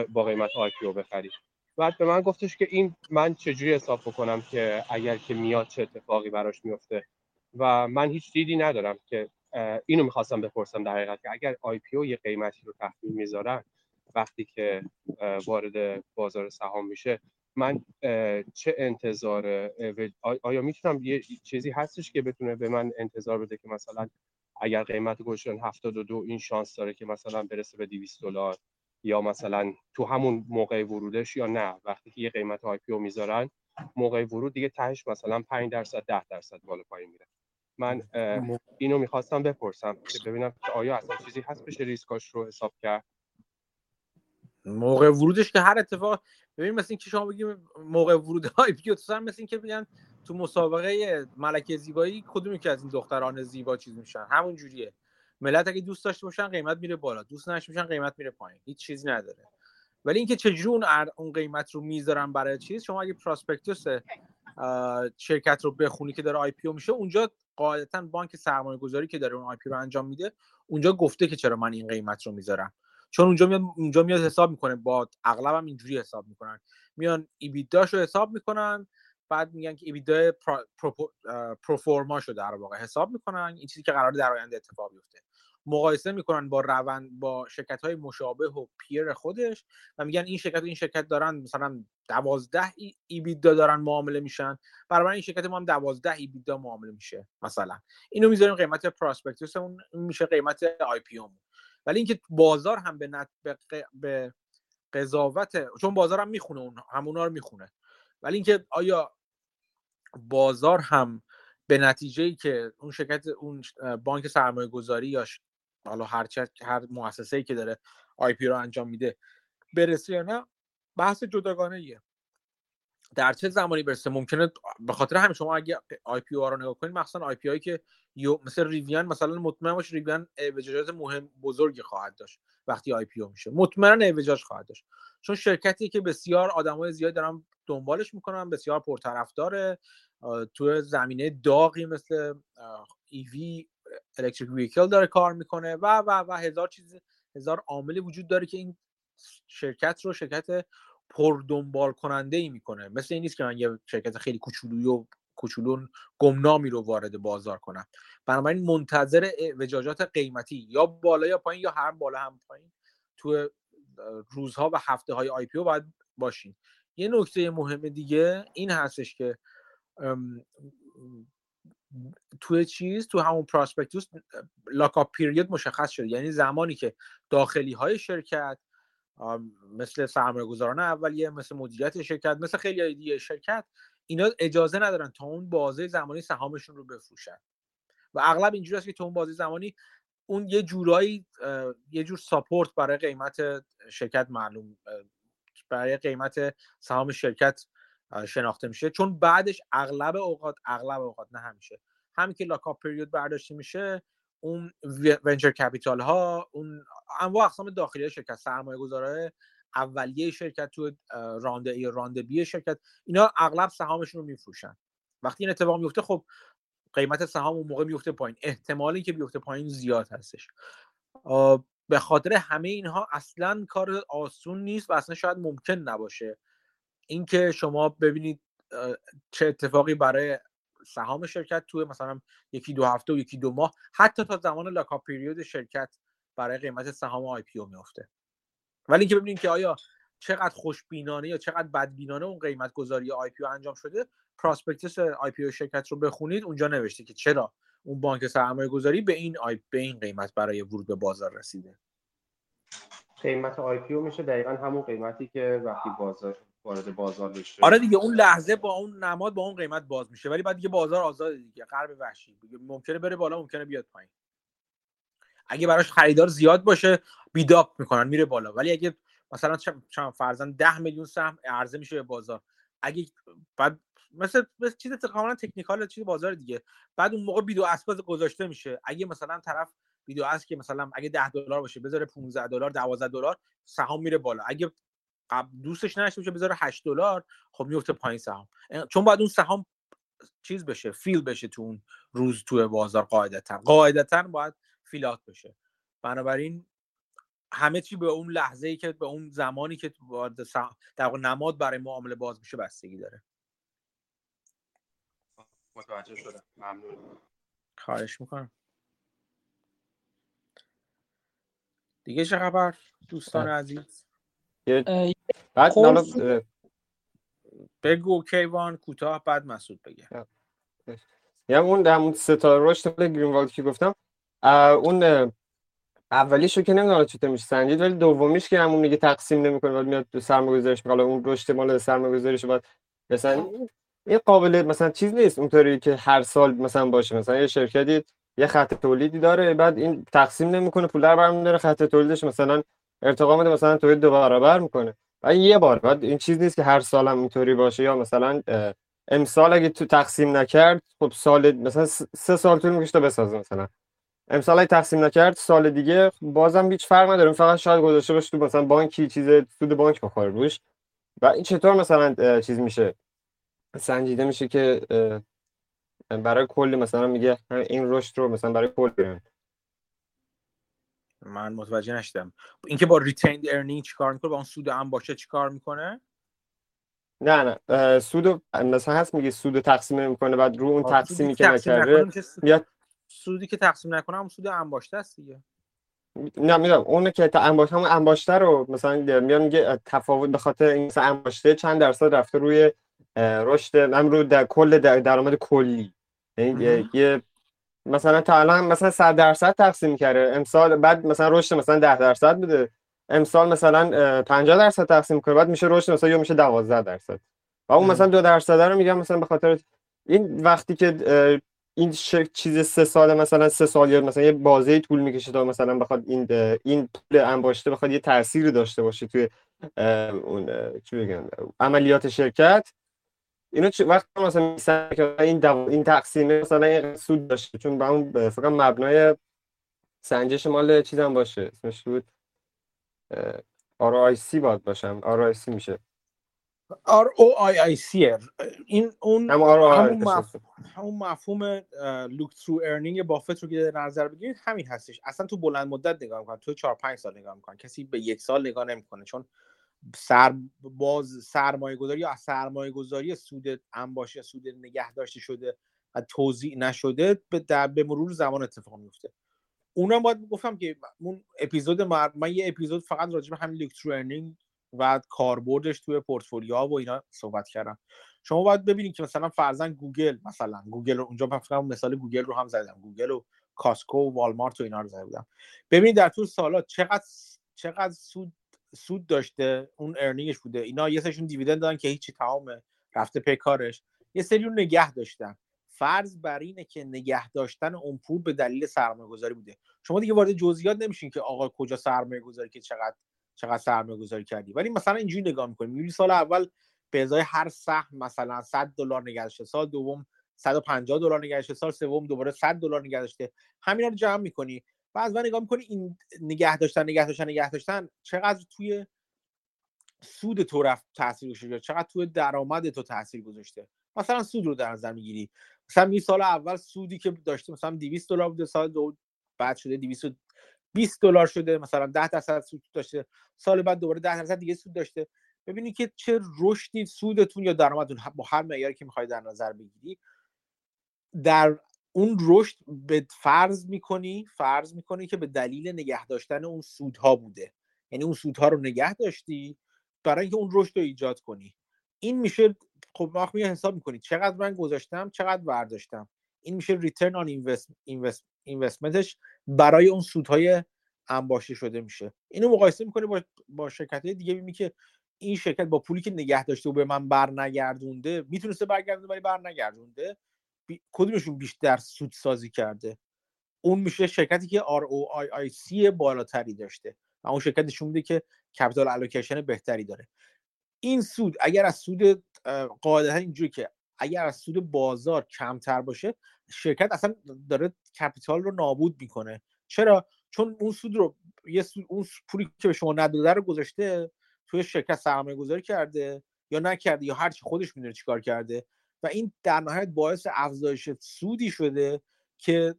با قیمت IPO بخرید. بعد به من گفتش که این من چجوری حساب بکنم که اگر که میاد چه اتفاقی براش میفته و من هیچ دیدی ندارم که اینو می‌خواستم بپرسم در حقیقت که اگر IPO یه قیمتی رو تخمین می‌ذارن وقتی که وارد بازار سهام میشه من چه انتظار آیا می‌تونم یه چیزی هستش که بتونه به من انتظار بده که مثلا اگر قیمت گوشن 72 این شانس داره که مثلا برسه به 200 دلار یا مثلا تو همون موقع ورودش یا نه وقتی که یه قیمت آی پی می‌ذارن موقع ورود دیگه تهش مثلا 5 درصد 10 درصد بالا پایین میره. من اینو می‌خواستم بپرسم که ببینم که آیا اصلا چیزی هست بشه ریسکاش رو حساب کرد؟ موقع ورودش که هر اتفاق ببین مثل اینکه شما بگیم موقع ورود IPO مثل اینکه بگن تو مسابقه ملکه زیبایی کدومی که از این دختران زیبا چیز میشن؟ همون جوریه. ملت اگه دوست داشته باشن قیمت میره بالا. دوست نداشته باشن قیمت میره پایین. هیچ چیزی نداره. ولی اینکه چجوری اون اون قیمت رو می‌ذارن برای چیز شما اگه prospectus شرکت رو بخونی که داره IPO میشه اونجا قاعدتا بانک سرمایه گذاری که داره اون IPO رو انجام میده اونجا گفته که چرا من این قیمت رو می‌ذارم. چون اونجا میاد اونجا میاد حساب می‌کنه. با اغلب هم اینجوری حساب می‌کنن. میان ایبیداش رو حساب می‌کنن بعد میگن که ایبیدا پروفورما شو در واقع حساب می‌کنن. این چیزی که قرار در آینده اتفاق بیفته. مقایسه می‌کنن با روند با شرکت های مشابه و پیر خودش و میگن این شرکت و این شرکت دارن مثلا 12 ای ایبیدا دارن معامله میشن. برابر این شرکت ما هم 12 ایبیدا معامله میشه مثلا. اینو می‌ذاریم قیمت prospectus اون میشه قیمت IPO ولی اینکه بازار هم به, نت... به, ق... به قضاوت چون بازار هم می‌خونه اون همونا رو می‌خونه ولی اینکه آیا بازار هم به نتیجه ای که اون شرکت اون بانک سرمایه گذاری یا. حالا هر چه هر مؤسسه ای که داره IPO رو انجام میده برسه یا نه بحث جداگانه ایه در چه زمانی برسه؟ ممکنه به خاطر همین شما اگه IPO رو نگاه کنید مخصوصا IPO هایی که مثل Rivian مثلا مطمئن باش Rivian اعوجاجات مهم بزرگی خواهد داشت وقتی IPO میشه. مطمئنا اعوجاج خواهد داشت. چون شرکتی که بسیار آدمای زیاد دارن دنبالش می‌کنن بسیار پرطرفداره. تو زمینه داغی مثل EV electric vehicle داره کار می‌کنه و و و هزار چیز هزار عاملی وجود داره که این شرکت رو شرکت پر دنبال کننده ای می‌کنه. مثل این نیست که من یه شرکت خیلی کوچولویی و کوچولو گمنامی رو وارد بازار کنم. بنابراین منتظر وجاجات قیمتی یا بالا یا پایین یا هر بالا هم پایین تو روزها و هفته های آی پی او باید باشین. یه نکته مهم دیگه این هستش که توی چیز تو همون پراسپکتوس لاکاپ پیریود مشخص شده. یعنی زمانی که داخلی های شرکت مثل سرمایه گذاران اولیه مثل مدیریت شرکت مثل خیلی دیگه شرکت اینا اجازه ندارن تا اون بازه زمانی سهامشون رو بفروشن. و اغلب اینجوری است که تو اون بازه زمانی اون یه جورایی یه جور ساپورت برای قیمت شرکت معلوم برای قیمت سهام شرکت شناخته میشه. چون بعدش اغلب اوقات اغلب اوقات نه همیشه همین که lock-up period برداشته میشه اون venture capital ها اون انواع اقسام داخلی شرکت سرمایه گذاره اولیه شرکت تو round A round B شرکت اینا اغلب سهامشون رو میفروشن. وقتی این اتفاق میفته خب قیمت سهام اون موقع میفته پایین. احتمالی که بیفته پایین زیاد هستش. به خاطر همه اینها اصلا کار آسون نیست و اصلا شاید ممکن نباشه. اینکه شما ببینید چه اتفاقی برای سهام شرکت توی مثلا یکی دو هفته و یکی دو ماه. حتی تا زمان lock-up period شرکت برای قیمت سهام IPO میفته ولی اینکه ببینید که آیا چقدر خوشبینانه یا چقدر بدبینانه اون قیمت گذاری IPO انجام شده prospectus IPO شرکت رو بخونید اونجا نوشته که چرا اون بانک سرمایه گذاری به این آی به این قیمت برای ورود به بازار رسیده. قیمت IPO میشه دقیقا همون قیمتی که وقتی بازار وارد بازار بشه. آره دیگه اون لحظه با اون نماد با اون قیمت باز میشه. ولی بعد دیگه بازار آزاده دیگه غرب وحشی. ممکنه بره بالا ممکنه بیاد پایین. اگه براش خریدار زیاد باشه بیداپ می‌کنن میره بالا. ولی اگه مثلا چند فرزن 10 میلیون سهم عرضه میشه به بازار. اگه بعد مثل, چیز کاملا تکنیکال چیز بازار دیگه. بعد اون موقع بیدو اسباز گذاشته میشه. اگه مثلا طرف ویدیو است که مثلا اگه 10 دلار باشه بذاره 15 دلار 12 دلار سهام میره بالا. اگه دوستش نشه باشه بذاره 8 دلار خب میفته پایین سهام. چون باید اون سهام چیز بشه فیل بشه تو اون روز تو بازار قاعدتا. قاعدتا باید فیلات بشه. بنابراین همه چی به اون لحظه ای که به اون زمانی که در واقع نماد برای معامله باز میشه بستگی داره. متوجه شدم. ممنون. خواهش می‌کنم. دیگه چه خبر دوستان عزیز؟ بعد خب، بگو کیوان کوتاه بعد مسعود بگه. یا اون در اون ستاره رشد گرین که گفتم. اون اولیشو که نمی‌دونم چطور میشه سنجید ولی دومیش که همون میگه تقسیم نمی‌کنه ولی میاد سرمایه‌گذاریش حالا اون رشد مال سرمایه‌گذاریش بعد مثلا این قابل مثلا چیز نیست اونطوری که هر سال مثلا باشه. مثلا یه شرکتی یه خط تولیدی داره بعد این تقسیم نمی‌کنه پول در برمیداره خط تولیدش مثلا ارتقا میده مثلا تولید دو برابر می‌کنه. و یه بار بعد این چیز نیست که هر سال هم اینطوری باشه یا مثلا امسال اگه تو تقسیم نکرد خب سال مثلا سه سال طول می‌کشه تا بسازه مثلا. امسال اگه تقسیم نکرد سال دیگه بازم هیچ فرق نداره. فقط شاید گذاشته باشه تو مثلا بانکی چیز سود بانک بخوره روش. و این چطور مثلا چیز میشه؟ سنجیده میشه که برای کل مثلا میگه این رشد رو مثلا برای کل برن من متوجه نشدم. اینکه با retained earning چیکار می‌کنه؟ با اون سود هم باشه چیکار می‌کنه؟ نه نه. سود مثلا هست میگه سود تقسیم می‌کنه بعد رو اون تقسیمی که نکرده میاد سودی که تقسیم نکنه هم سود انباشته است دیگه. نه می‌دونم. اون که تا انباشته همون انباشته رو مثلا میاد میگه تفاوت به خاطر این مثلا انباشته چند درصد رفته روی رشد هم رو در کل درآمد کلی. یعنی یه مثلا تا الان مثلا 100 درصد تقسیم کرده. امسال بعد مثلا رشد مثلا 10 درصد بوده. امسال مثلا 50 درصد تقسیم کنه بعد میشه رشد مثلا یا میشه 12 درصد. و اون مثلا 2 درصد رو میگم مثلا به خاطر این وقتی که این چیز سه سال مثلا سه سال یا مثلا یه بازه طول می‌کشه تا مثلا بخواد این این پول انباشته بخواد یه تأثیری داشته باشه توی اون چی بگم عملیات شرکت. اینو چه وقت مثلا میسن که این دو... این تقسیم مثلا این سود داشته؟ چون با اون فکر مبنای سنجش مال چیزم باشه. اسمش بود آر آی سی باید باشم. آر آی سی میشه. آر او آی آی سی این اون هم آر همون, مف... همون مفهوم لوک ترو ارنینگ بافت رو که در نظر بگیرید همین هستش. اصلا تو بلند مدت نگاه می‌کنن. تو 4 5 سال نگاه می‌کنن. کسی به یک سال نگاه نمی‌کنه. چون سر باز سرمایه گذاری یا سرمایه گذاری سود انباشته سود نگه داشته شده و توزیع نشده به. به مرور زمان اتفاق میفته اونم باید گفتم که اون اپیزود من یه اپیزود فقط راجع به همین earning و کاربردش توی پورتفولیو و اینا صحبت کردم. شما باید ببینید که مثلا فرضا گوگل مثلا گوگل رو اونجا من مثال گوگل رو هم زدم. گوگل و Costco و والمارت و اینا رو زدم ببینید در طول سالا چقدر چقدر سود سود داشته اون ارنینگش بوده. اینا یه سرشون دیویدند دادن که هیچی تمامه رفته پی کارش. یه سری رو نگه داشتن. فرض بر اینه که نگه داشتن اون پول به دلیل سرمایه گذاری بوده. شما دیگه وارد جزئیات نمیشین که آقا کجا سرمایه گذاری که چقدر چقدر سرمایه گذاری کردی. ولی مثلا اینجوری نگاه می‌کنیم. می‌بینی سال اول به ازای هر سهم مثلا 100 دلار نگه داشته. سال دوم 150 دلار نگه داشته. سال سوم دوباره 100 دلار نگه داشته. همینا رو جمع می‌کنی. و از من نگاه می‌کنی این نگه داشتن نگه داشتن نگه داشتن چقدر توی سود تو رفت تاثیر گذاشته؟ چقدر توی درآمد تو تاثیر گذاشته؟ مثلا سود رو در نظر می‌گیری. مثلا می سال اول سودی که داشته مثلا 200 دلار بوده سال دو بعد شده 220 دلار شده مثلا 10 درصد سود داشته. سال بعد دوباره 10 درصد دیگه سود داشته. ببینید که چه رشدی سودتون یا درآمدتون با هر معیاری که می‌خوای در نظر بگیری در اون رشد به فرض می‌کنی فرض می‌کنی که به دلیل نگه داشتن اون سودها بوده. یعنی اون سودها رو نگه داشتی برای اینکه اون رشد رو ایجاد کنی. این میشه خب ما حساب می‌کنی چقدر من گذاشتم چقدر برداشتم این میشه ریترن آن اینوستمنتش برای اون سودهای انباشته شده میشه. اینو مقایسه می‌کنه با با شرکت دیگه می‌بینی که این شرکت با پولی که نگه داشته و به من بر نگردونده می‌تونسته برگردونه ولی بر نگردونده بی... کدومشون بیشتر سود سازی کرده؟ اون میشه شرکتی که ROIC بالاتری داشته و اون شرکت نشون میده که capital allocation بهتری داره. این سود اگر از سود قاعدتا اینجوری که اگر از سود بازار کمتر باشه شرکت اصلا داره capital رو نابود می‌کنه. چرا؟ چون اون سود رو یه سود اون پولی که به شما نداده رو گذاشته توی شرکت سرمایه گذاری کرده یا نکرده یا هرچی خودش می‌دونه چیکار کرده. و این در نهایت باعث افزایش سودی شده که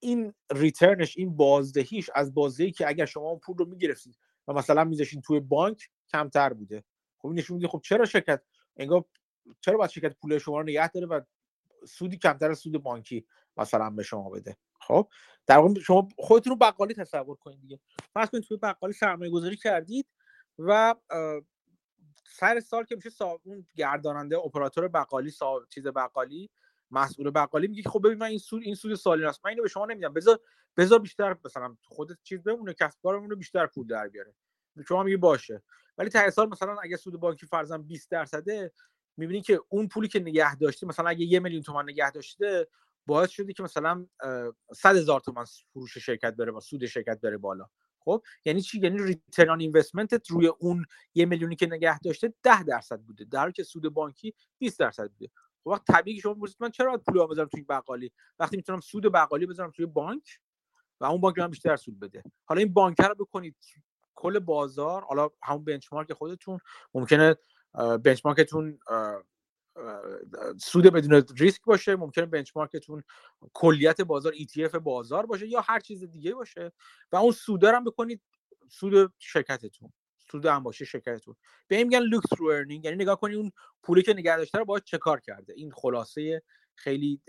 این ریترنش این بازدهیش از بازدهی که اگر شما اون پول رو می‌گرفتید و مثلا میذاشین توی بانک کمتر بوده. خب نشون میده خب چرا شرکت انگار چرا باید شرکت پول شما رو نگه داره و سودی کمتر از سود بانکی مثلا به شما بده؟ خب در واقع شما خودتون رو بقالی تصور کنید دیگه. فرض کنید توی بقالی سرمایه گذاری کردید و سر سال که میشه اون گرداننده اپراتور بقالی سا... چیز بقالی مسئول بقالی میگه خب ببین من این سود این سود سالی است من اینو به شما نمیدم بذار بذار بیشتر مثلا خودت چیز بمونه کسب کارمون رو بیشتر پول در بیاره. شما میگی باشه. ولی ته سال مثلا اگه سود بانکی فرضاً 20 درصده می‌بینی که اون پولی که نگه داشته مثلا اگه یه میلیون تومان نگه داشته باعث شده که مثلا 100 هزار تومان فروش شرکت بره با سود شرکت بره بالا. خب یعنی چی؟ یعنی ریترن آن اینوستمنت روی اون یه میلیونی که نگه داشته 10 درصد بوده. در که سود بانکی 20 درصد بوده. خب وقت طبیعی شما می‌پرسید من چرا پول بذارم توی بقالی؟ وقتی می‌تونم سود بقالی بذارم توی بانک و اون بانک من بیشتر سود بده. حالا این بانک رو بکنید. کل بازار حالا همون بنچمارک خودتون ممکنه بنچمارکتون سود بدون ریسک باشه ممکنه benchmark تون کلیت بازار ETF بازار باشه یا هر چیز دیگه باشه و اون سود هم بکنید سود شرکتتون سود هم باشه شرکتتون. به این میگن look-through earning یعنی نگاه کنید اون پولی که نگه داشته رو باید چه کار کرده. این خلاصه خیلی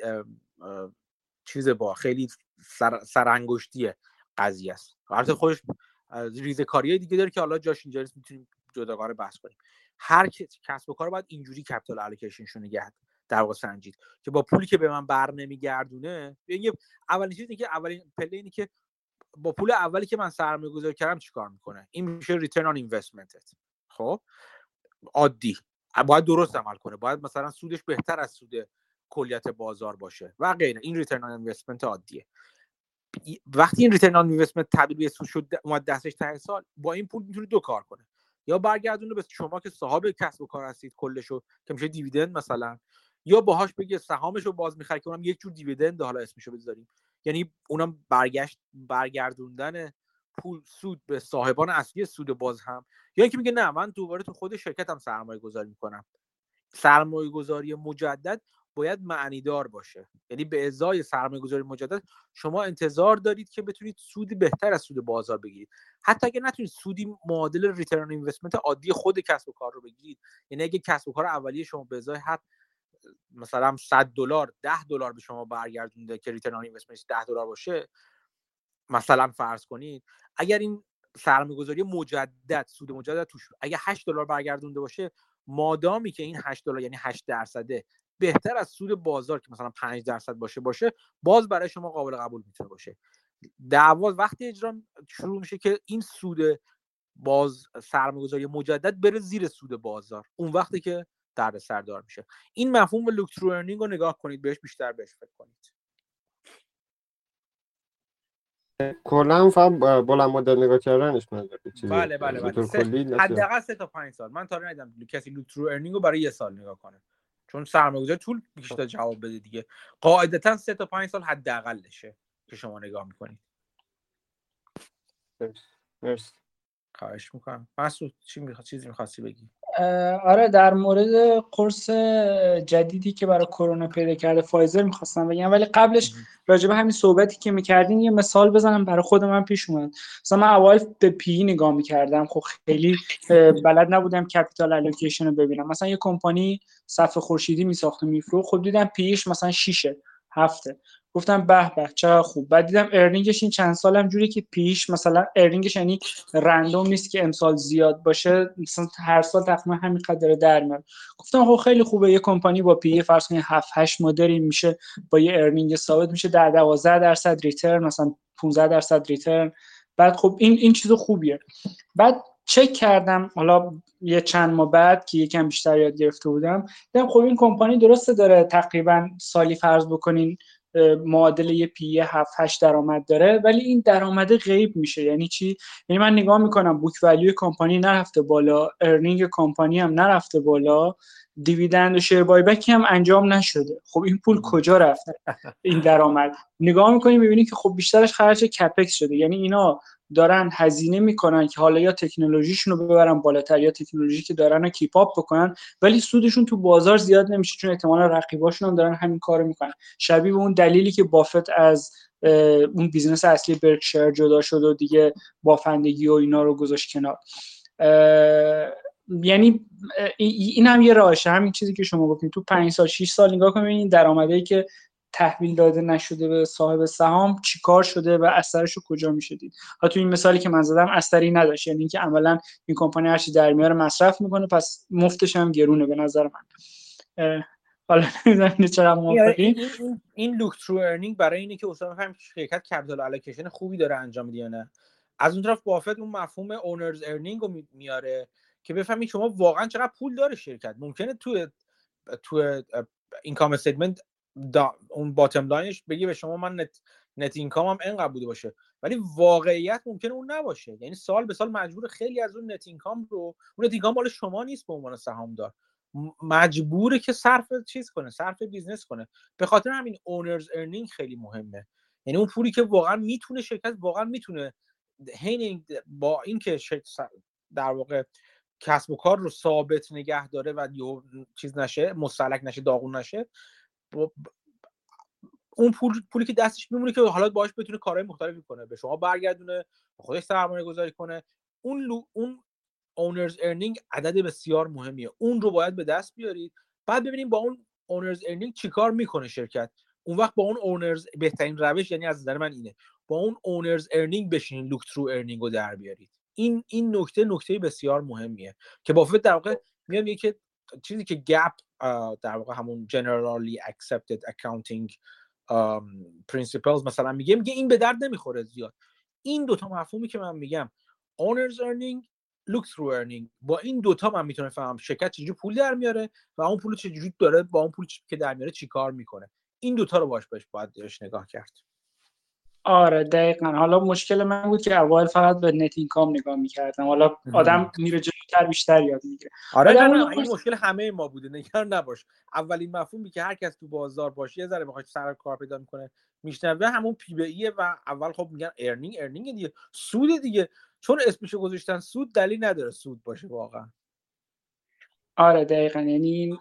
چیز با خیلی سر، سرانگشتی قضیه است. البته خودش ریزکاری دیگه داره که حالا جاش اینجا می‌تونیم جداگانه بحث کنیم. هر کسب و کار باید اینجوری capital allocation شون نگه در واقع سنجید. که با پولی که به من بر نمیگردونه یعنی اولین چیزی که اولین پله اینه که با پول اولی که من سرمایه گذاری کردم چیکار می‌کنه؟ این میشه return on investment خب؟ عادی. باید درست عمل کنه. باید مثلا سودش بهتر از سود کلیت بازار باشه و غیره. این return on investment عادیه. وقتی این return on investment تبدیل به سود شد اومد دستش ته سال با این پول می‌تونه دو کار کنه. یا برگردونه به شما که صاحب کسب و کار هستید کلشو که میشه دیویدند مثلا. یا باهاش بگه سهامش رو باز می‌خره که اونم یک جور دیویدند حالا اسمشو بذاریم. یعنی اونم برگشت برگردوندن پول سود به صاحبان اصلی سود باز هم. یا اینکه میگه نه من دوباره تو خود شرکتم سرمایه گذاری می‌کنم. سرمایه گذاری مجدد باید معنیدار باشه. یعنی به ازای سرمایه گذاری مجدد شما انتظار دارید که بتونید سودی بهتر از سود بازار بگیرید. حتی اگر نتونید سودی معادل ریترن اینوستمنت عادی خود کسب و کار رو بگیرید. یعنی اگه کسب و کار اولیه شما به ازای هر مثلا 100 دلار 10 دلار به شما برگردونده که ریترن اینوستمنت 10 دلار باشه مثلا فرض کنید اگر این سرمایه گذاری مجدد سود مجدد توش اگر 8 دلار برگردونده باشه مادامی که این 8 دلار یعنی 8 درصده بهتر از سود بازار که مثلا 5 درصد باشه باشه باز برای شما قابل قبول می‌تونه باشه. دعوا وقتی اجرا شروع میشه که این سود باز سرمایه‌گذاری مجدد بره زیر سود بازار اون وقتی که دردسردار میشه. این مفهوم look through earning رو نگاه کنید بهش بیشتر بهش فکر کنید. کلا فقط بلند مدت نگاه کردنش من بله بله بله. حداقل سه تا 5 سال. من تا ندیدم کسی look through earning رو برای یه سال نگاه کنه. چون سرمایه‌گذار طول بیشتر جواب بده دیگه. قاعدتا سه تا 5 سال حداقلشه که شما نگاه می‌کنید. مرسی. خواهش می‌کنم. مسعود چی می‌خواد چیزی می‌خواستی بگی؟ آره در مورد قرص جدیدی که برای کرونا پیدا کرده فایزر می‌خواستم بگم ولی قبلش راجبه همین صحبتی که می‌کردین یه مثال بزنم برای خود من پیش اومد. مثلا من اول به پی نگاه می‌کردم. خب خیلی بلد نبودم capital allocation رو ببینم. مثلا یه کمپانی صفحه خورشیدی میساخت و میفروخت. خب دیدم پی ایش مثلا 6 هفته. گفتم به به چقدر خوب. بعد دیدم earning ش این چند سالم جوری که پی ایش مثلا earning ش یعنی random نیست که امسال زیاد باشه مثلا هر سال تقریبا همین قدر در میاد گفتم خب خیلی خوبه یه کمپانی با P/E فرض کنید 7 8 مدری میشه با یه earning ثابت میشه در 12 درصد return مثلا 15 درصد return. بعد خب این این چیز خوبیه. بعد چک کردم حالا یه چند ماه بعد که یکم بیشتر یاد گرفته بودم دیدم خب این کمپانی درسته داره تقریبا سالی فرض بکنین معادل یه P/E 7 8 درآمد داره ولی این درآمد غیب میشه. یعنی چی؟ یعنی من نگاه می‌کنم book value کمپانی نرفته بالا earning کمپانی هم نرفته بالا. dividend و share buyback ی هم انجام نشده. خب این پول کجا رفته این درآمد. نگاه می‌کنیم می‌بینی که خب بیشترش خرج capex شده. یعنی اینا دارن هزینه می‌کنن که حالا یا تکنولوژیشون رو ببرن بالاتر یا تکنولوژی که دارن رو keep up بکنن ولی سودشون تو بازار زیاد نمیشه چون احتمالا رقیباشون هم دارن همین کارو می‌کنن. شبیه به اون دلیلی که بافت از اون business اصلی برکشایر جدا شد و دیگه بافندگی و اینا رو گذاشت کنار. یعنی این هم یه راهشه. همین چیزی که شما گفتین. تو 5 سال 6 سال نگاه کنید درآمدی که تحویل داده نشده به صاحب سهام چیکار شده و اثرش رو کجا میشه دید؟ تو این مثالی که من زدم اثری نداشت. یعنی اینکه عملا این کمپانی هرچی در میاره مصرف می‌کنه پس مفتش هم گرونه به نظر من. حالا نمی‌دونم چرا موافقی. این look through earning برای اینه که اصلا بفهمیم شرکت capital allocation خوبی داره انجام میده یا نه. از اون طرف بافت اون مفهوم owner's earning رو میاره. که بفهمید شما واقعا چقدر پول داره شرکت. ممکنه تو تو income statement اون bottom line ش بگی به شما من net, net income هم انقدر بوده باشه. ولی واقعیت ممکنه اون نباشه. یعنی سال به سال مجبور خیلی از اون net income رو اون net income مال شما نیست به عنوان سهامدار. مجبوره که صرف چیز کنه صرف business کنه. به خاطر همین owner's earning خیلی مهمه. یعنی اون پولی که واقعا می‌تونه شرکت واقعا می‌تونه حین با اینکه در واقع کسب و کار رو ثابت نگه داره و چیز نشه مستهلک نشه داغون نشه اون پول پولی که دستش میمونه که حالا باش بتونه کارهای مختلفی کنه. به شما برگردونه خودش سرمایه گذاری کنه. اون لو، اون owner's earning عدد بسیار مهمیه. اون رو باید به دست بیارید. بعد ببینیم با اون owner's earning چیکار می‌کنه شرکت. اون وقت با اون owner's بهترین روش یعنی از نظر من اینه. با اون owner's earning بشینین look through earning رو در بیارید. این این نکته نکته بسیار مهمیه که بافت در واقع میگم که چیزی که GAAP در واقع همون generally accepted accounting principles مثلا میگه میگه این به درد نمی‌خوره زیاد. این دوتا مفهومی که من میگم owner's earning look through earning. با این دوتا من می‌تونم فهمم شرکت چجوری پول در میاره و اون پول چجوری داره با اون پول که در میاره چیکار می‌کنه. این دوتا رو باش باش باید نگاه کرد. آره دقیقا. حالا مشکل من بود که اول فقط به net income نگاه می‌کردم. حالا آدم میره جلوتر بیشتر یاد می‌گیره. آره نه نه این مشکل همه ما بوده. نگران نباش. اولین مفهومی که هر کس تو بازار باشه یه ذره بخواد سر کار پیدا می‌کنه میشنوه همون P/E ایه و اول خب میگن earning earning دیگه. سود دیگه. چون اسمشو گذاشتن سود دلیل نداره سود باشه واقعا. آره دقیقا. یعنی این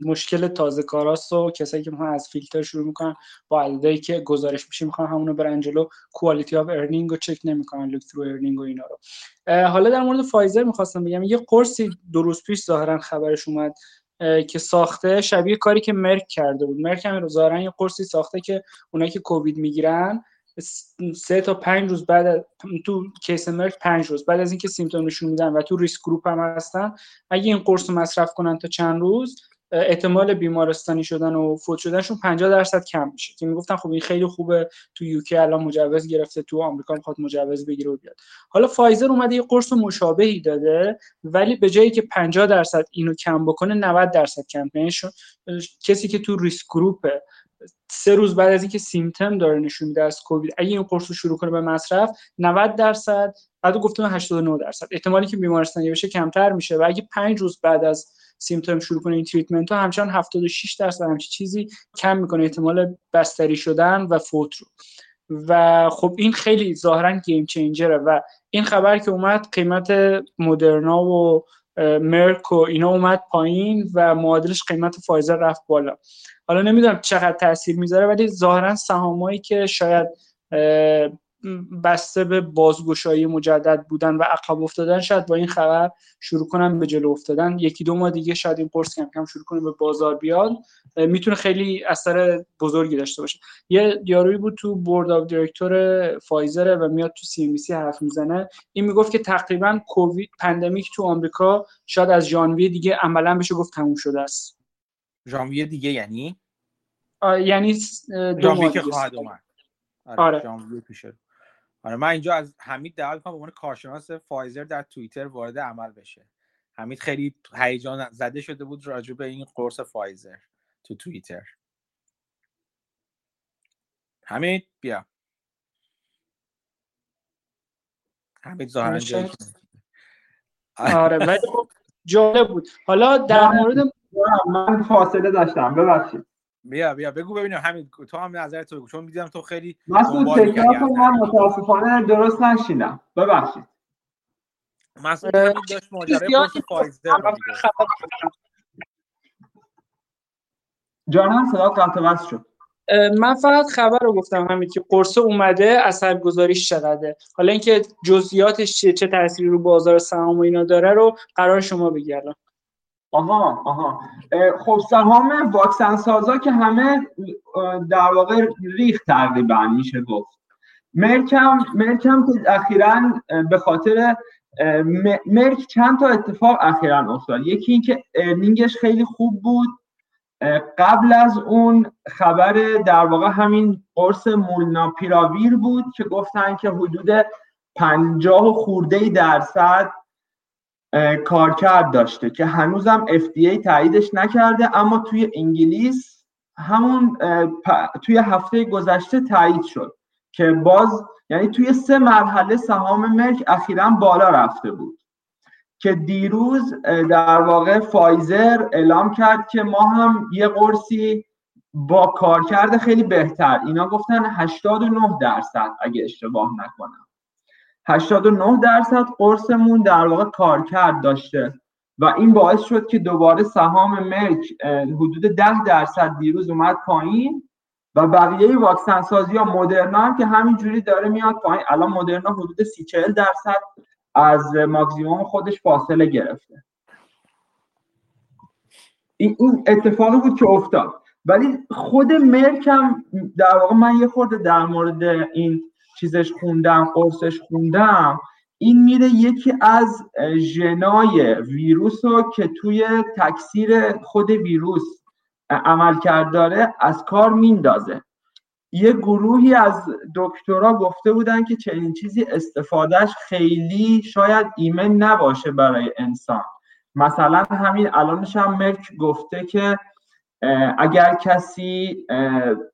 مشکل تازه کاراست و کسایی که می‌خوان از فیلتر شروع می‌کنن با عددی که گزارش میشه می‌خوان همونو برن جلو. quality of earning رو چک نمی‌کنن look through earning و اینا رو. حالا در مورد فایزر می‌خواستم بگم یه قرصی دو پیش ظاهرا خبرش اومد که ساخته شبیه کاری که مرک کرده بود. مرک هم ظاهرا یه قرصی ساخته که اونایی که کووید می‌گیرن سه تا پنج روز بعد تو case مرک پنج روز بعد از اینکه symptom نشون میدن و تو risk group هم هستن اگه این قرص رو مصرف کنن تا چند روز احتمال بیمارستانی شدن و فوت شدنشون 50 درصد کم میشه. که می‌گفتن خب این خیلی خوبه تو یوکی الان مجوز گرفته تو آمریکا می‌خواد مجوز بگیره و بیاد. حالا فایزر اومده یه قرص مشابهی داده ولی به جایی که 50 درصد اینو کم بکنه 90 درصد کم کسی که تو ریسک گروپه سه روز بعد از اینکه سیمتم داره نشون میده از کووید اگه این قرص رو شروع کنه به مصرف 90 درصد بعد گفتم 89 درصد. احتمالی که بیمارستانی بشه کمتر میشه و اگه 5 روز بعد از symptom شروع کنه این treatment ها همچنان 76 درصد همچین چیزی کم می‌کنه احتمال بستری شدن و فوت رو. و خب این خیلی ظاهرا game changer ه و این خبر که اومد قیمت مدرنا و مرک و اینا اومد پایین و معادلش قیمت فایزر رفت بالا. حالا نمی‌دونم چقدر تاثیر می‌ذاره ولی ظاهرا سهامایی که شاید بسته به بازگشایی مجدد بودن و عقب افتادن شاید با این خبر شروع کنن به جلو افتادن. یکی دو ماه دیگه شاید این قرص کم کم شروع کنه به بازار بیاد. می‌تونه خیلی اثر بزرگی داشته باشه. یه یارویی بود تو board of director فایزر و میاد تو CNBC حرف می‌زنه. این می‌گفت که تقریبا کووید pandemic تو آمریکا شاید از ژانویه دیگه عملا بشه گفت تموم شده است. ژانویه دیگه یعنی؟ یعنی دو ژانویه ماه که. خواهد اومد. آره, آره. ژانویه پیشه آره من اینجا از حمید دعوت کنم به عنوان کارشناس فایزر در توییتر وارد عمل بشه. حمید خیلی هیجان زده شده بود راجع به این قرص فایزر تو توییتر. حمید بیا. حمید ظاهرا آره، ولی خب جالب بود. حالا در. مورد من فاصله داشتم ببخشید. بیا بیا بگو ببینیم حمید تو هم نظرت بگو چون دیدم تو خیلی مسعود تکرار کن من متاسفانه درست نشیدم ببخشید. مسعود داشت ماجرای قرص فایزر جانم صدا قطع وصل شد. من فقط خبر رو گفتم همین که قرصه اومده اثرگذاریش چقدره. حالا اینکه جزئیاتش چیه چه تأثیری رو بازار سهام و اینا داره رو قرار شما الان آها آها. خب سهام واکسن سازا که همه در واقع ریخت تقریبا میشه گفت. مرکم مرکم که اخیرا به خاطر مرک چند تا اتفاق اخیرا افتاد. یکی اینکه ارنینگش خیلی خوب بود. قبل از اون خبر در واقع همین قرص مولناپیراویر بود که گفتن که حدود پنجاه و خورده درصد کارکرد داشته که هنوزم FDA تاییدش نکرده اما توی انگلیس همون توی هفته گذشته تایید شد که باز یعنی توی سه مرحله سهام مرک اخیرا بالا رفته بود که دیروز در واقع فایزر اعلام کرد که ما هم یه قرصی با کارکرد خیلی بهتر. اینا گفتن 89 درصد اگه اشتباه نکنم. 89 درصد قرصمون در واقع کارکرد داشته و این باعث شد که دوباره سهام اه، حدود 10 درصد دیروز اومد پایین و بقیه واکسن سازی ها مدرنا هم که همینجوری داره میاد پایین. الان مدرنا حدود 30 40 درصد از ماکسیموم خودش فاصله گرفته. این اتفاقی بود که افتاد. ولی خود مرک هم در واقع من یه خورده در مورد این چیزش خوندم قرصش خوندم. این میره یکی از ژنای ویروس رو که توی تکثیر خود ویروس اه، عملکرد داره از کار میندازه. یه گروهی از دکترا گفته بودن که چنین چیزی استفادهش خیلی شاید ایمن نباشه برای انسان. مثلا همین الانش هم مرک گفته که اگر کسی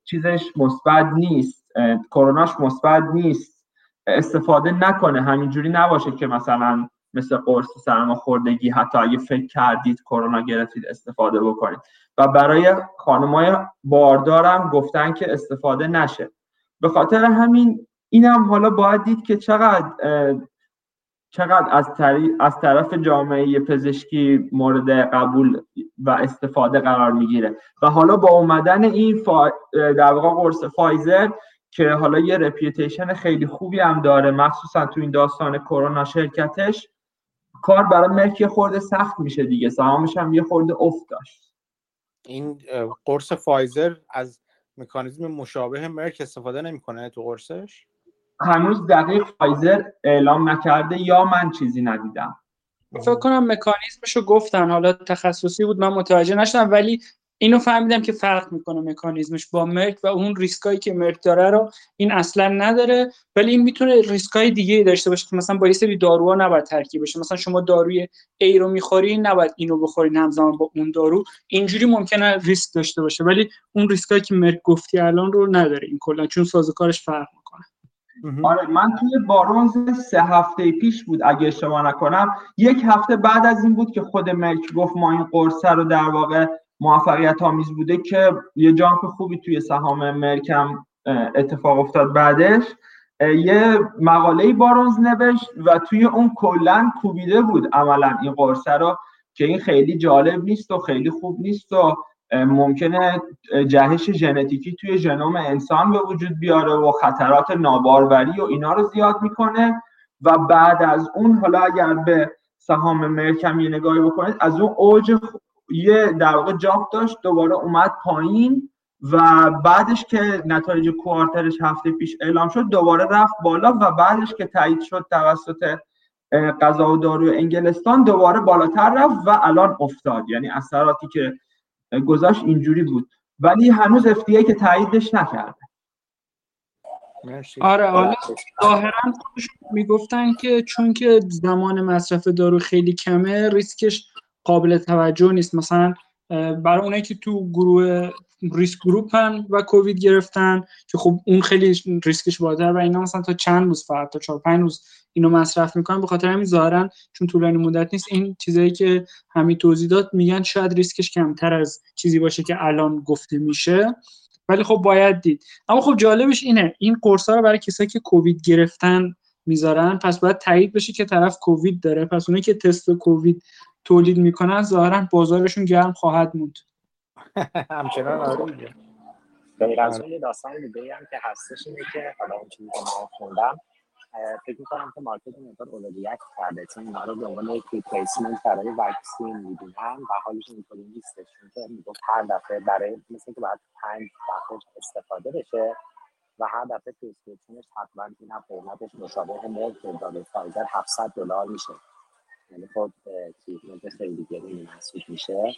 چیزش مثبت نیست کروناش مثبت نیست. استفاده نکنه. همینجوری نباشه که مثلا مثل قرص سرماخوردگی حتی اگه فکر کردید کرونا گرفتید استفاده بکنید. و برای خانمای باردارم گفتن که استفاده نشه. به خاطر همین اینم حالا باید دید که چقدر چقدر از, از طرف جامعه پزشکی مورد قبول و استفاده قرار می‌گیره. و حالا با اومدن این فا... در واقع قرص فایزر که حالا یه reputation خیلی خوبی هم داره. مخصوصا تو این داستان کرونا شرکتش کار برای مرک خورده سخت میشه دیگه. سهامش هم یه خورده افت داشت. این قرص فایزر از مکانیزم مشابه مرک استفاده نمی‌کنه تو قرصش؟ هنوز دقیق فایزر اعلام نکرده یا من چیزی ندیدم. فکر کنم مکانیزمشو گفتن. حالا تخصصی بود من متوجه نشدم. ولی اینو فهمیدم که فرق می‌کنه مکانیزمش با مرک و اون ریسکایی که مرک داره رو این اصلا نداره ولی این می‌تونه ریسکای دیگه داشته باشه که مثلا با یه سری داروها نباید ترکیب بشه. مثلا شما داروی ای رو می‌خوری نباید اینو بخورین همزمان با اون دارو. اینجوری ممکنه ریسک داشته باشه ولی اون ریسکایی که مرک گفتی الان رو نداره این کلا چون سازوکارش فرق می‌کنه. آره من توی بارونز سه هفته پیش بود اگه اشتباه نکنم. یک هفته بعد از این بود که خود مرک گفت ما این قرصه رو در واقع موفقیت آمیز بوده که یه جانک خوبی توی سهام مرکم اتفاق افتاد بعدش. یه مقاله بارونز نوشت و توی اون کلا کوبیده بود عملا این قرصه رو که این خیلی جالب نیست و خیلی خوب نیست و ممکنه جهش ژنتیکی توی ژنوم انسان به وجود بیاره و خطرات ناباروری و اینا رو زیاد می‌کنه و بعد از اون حالا اگر به سهام مرکم یه نگاهی بکنید از اون اوج یه در واقع جاب داشت دوباره اومد پایین و بعدش که نتایج کوارترش هفته پیش اعلام شد دوباره رفت بالا و بعدش که تایید شد توسط قضا و دارو انگلستان دوباره بالاتر رفت و الان افتاد. یعنی اثراتی که گذاشت اینجوری بود. ولی هنوز FDA که تاییدش نکرده. آره حالا ظاهرا می‌گفتن که چون که زمان مصرف دارو خیلی کمه ریسکش قابل توجه نیست. مثلا برای اونایی که تو گروه risk group هن و کووید گرفتن که خب اون خیلی ریسکش بالاتر و اینا مثلا تا چند روز فقط تا 4 5 روز اینو مصرف می‌کنن به خاطر همین ظاهرا چون طولانی مدت نیست این چیزایی که همین توضیح داد میگن شاید ریسکش کمتر از چیزی باشه که الان گفته میشه. ولی خب باید دید. اما خب جالبش اینه این قرصا رو برای کسایی که کووید گرفتن می‌ذارن پس باید تایید بشه که طرف کووید داره. پس اونایی که تست کووید تولید می‌کنن ظاهرا بازارشون گرم خواهد موند. [laughs] همچنان آره غیر از اون داستان دیگه هم که هستش اینه که حالا اون چیزی که من خوندم فکر می‌کنم که market مقدار overreact کرده چون اینا رو به عنوان یک replacement برای vaccine می‌دونن و حالش اینطوری نیستش چون که می‌گفت هر دفعه برای مثل که باید پنج دفعه استفاده بشه و هر دفعه prescription ش حتما این هم قیمتش مشابه مرک داده فایزر 700 دلار میشه. یعنی خب treatment خیلی گرونی محسوب میشه.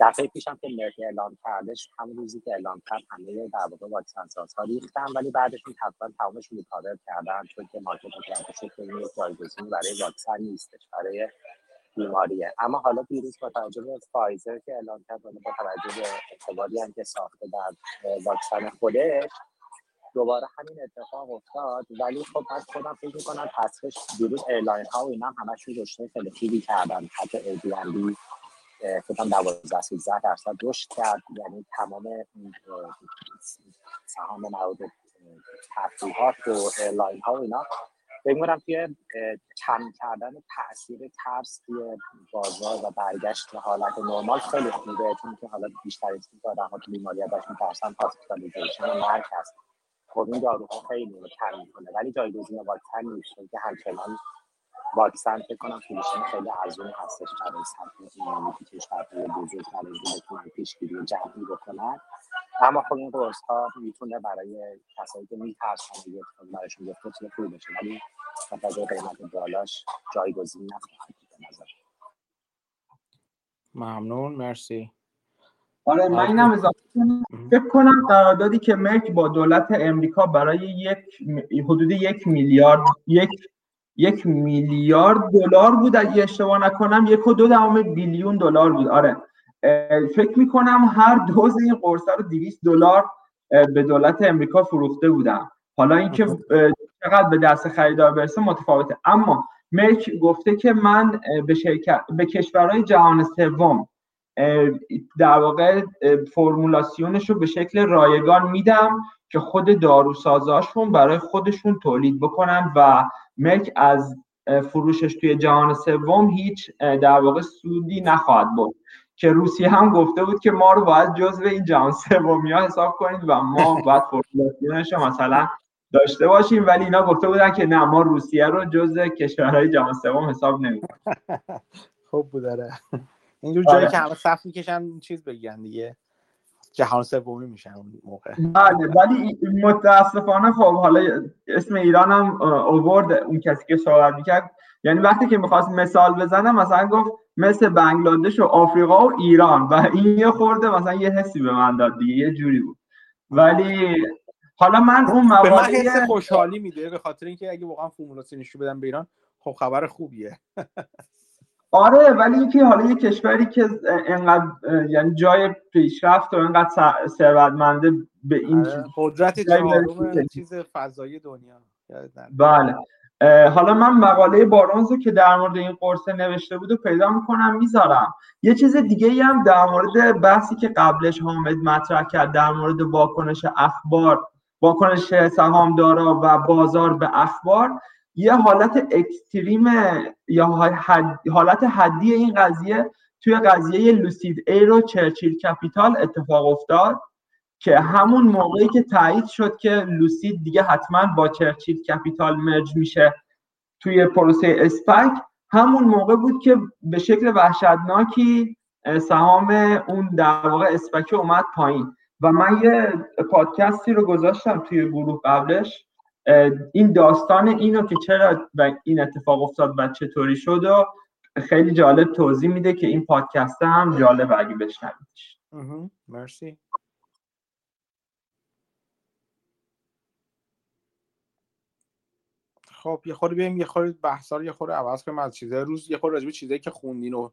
دفعه پیشم که مرک اعلام کردش همون روزی که اعلام کرد همه در واقع واکسن سازها ریختن ولی بعدش این حتما تمامشون recover کردن چون که market کرده شد این جایگزین برای واکسن نیستش برای بیماریه. اما حالا دیروز با توجه به فایزر که اعلام کرد با توجه به اعتباری هم که ساخته در واکسن خودش دوباره همین اتفاق افتاد. ولی خب از خودم فکر می‌کنم تصفش دیروز airline ها و اینا هم همشون رشد خیلی خوبی کردن. حتی Airbnb فکر 12 13 درصد رشد کرد. یعنی تمام سهام نهاد تفریحات و airline ها و اینا. فکر توی کم کردن تاثیر ترس توی بازار و برگشت به حالت نرمال خیلی خوبه. چون که حالا بیشتر که آدم ها تو بیماری ازش میترسن hospitalization و مرگ هست. خب این داروها خیلی رو کم می‌کنه ولی جایگزین واکسن نیست که همچنان واکسن فکر کنم فروشن خیلی ارزون هستش برای سطح ایمنیتی کشورهای بزرگ برای بتونن پیشگیری جمعی بکنن. اما خب این قرص ها می‌تونه برای کسایی که میترسن یه برایشون یه خود خوبی بشه ولی با قیمت بالاش جایگزین نخواهد نظر ممنون مرسی. آره من اینم اضافه فکر کنم قراردادی که مرک با دولت امریکا برای یک حدود یک میلیارد یک یک میلیارد دلار بود اگه اشتباه نکنم یک و دو دهم بیلیون دلار بود. آره. فکر می‌کنم هر دوز این قرصه رو 200 دلار به دولت امریکا فروخته بودم حالا اینکه چقدر به دست خریدار برسه متفاوته. اما مرک گفته که من به شرکت به کشورهای جهان سوم در واقع فرمولاسیونش رو به شکل رایگان میدم که خود داروسازاشون برای خودشون تولید بکنن و مرک از فروشش توی جهان سوم هیچ در واقع سودی نخواهد بود که روسیه هم گفته بود که ما رو باید جزو این جهان سومی ها حساب کنید و ما [laughs] باید فرمولاسیونش مثلا داشته باشیم. ولی اینا گفته بودن که نه ما روسیه رو جزء کشورهای جهان سوم حساب نمی‌کنیم. [laughs] خوب بود اینجور جایی که همه صف می‌کشن چیز بگن دیگه. جهان سومی میشن اون موقع. بله ولی متاسفانه خب حالا اسم ایران هم اوورد اون کسی که صحبت می‌کرد. یعنی وقتی که می‌خواست مثال بزنه مثلا گفت مثل بنگلادش و آفریقا و ایران. و این یه خورده مثلا یه حسی به من داد دیگه یه جوری بود. ولی حالا من اون مقاله به من حس خوشحالی میده به خاطر اینکه اگه واقعا فرمولاسیونش رو بدم به ایران خب خبر خوبیه. [laughs] آره ولی اینکه حالا یه کشوری که انقدر یعنی جای پیشرفت و انقدر ثروتمنده به این آره. قدرت چیز فضایی دنیا بله. حالا من مقاله Barron's رو که در مورد این قرصه نوشته بود و پیدا می‌کنم می‌ذارم. یه چیز دیگه ای هم در مورد بحثی که قبلش حامد مطرح کرد در مورد واکنش اخبار واکنش سهامدارا و بازار به اخبار. یه حالت extreme یا حالت حدی این قضیه توی قضیه Lucid Air و Churchill Capital اتفاق افتاد که همون موقعی که تایید شد که لوسید دیگه حتما با چرچیل کپیتال مرج میشه توی پروسه اسپک همون موقع بود که به شکل وحشتناکی سهام اون در واقع اسپک اومد پایین. و من یه پادکستی رو گذاشتم توی گروه قبلش. این داستان اینو که چرا این اتفاق افتاد و چطوری شد و خیلی جالب توضیح میده که این پادکست هم جالب اگه بشنویدش. مرسی. خب یه خورده بیایم یه خورده بحثا رو یه خورده عوض کنیم از چیزای روز. یه خورده راجع چیزایی که خوندین و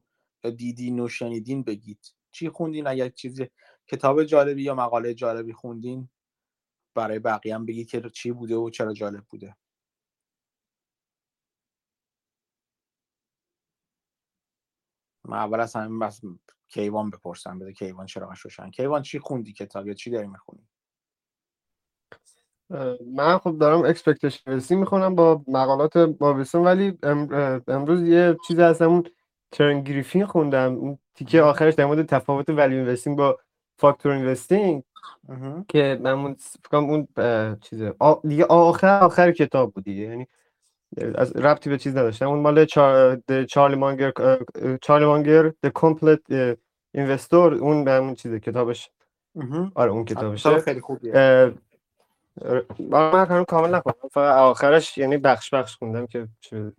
دیدین و شنیدین بگید. چی خوندین؟ اگر چیزی کتاب جالبی یا مقاله جالبی خوندین؟ برای بقیه هم بگید که چی بوده و چرا جالب بوده. من اول از همین بس کیوان بپرسم بده کیوان چرا روشن. کیوان چی خوندی کتاب یا چی داری می‌خونی؟ من خب دارم expectation می‌خونم با مقالات موبوسین ولی امروز یه چیز از همون ترن گریفین خوندم. اون تیکه آخرش در مورد تفاوت value investing با factor investing که من اون چیزه. دیگه آخر آخر کتاب بود دیگه. یعنی از ربطی به چیز نداشتم. اون مال چارلی مانگر چارلی مانگر The Complete Investor اون به همون چیزه کتابش. آره اون کتابشه. خیلی خوبیه. من هنوز کامل نخوندم. فقط آخرش یعنی بخش بخش خوندم که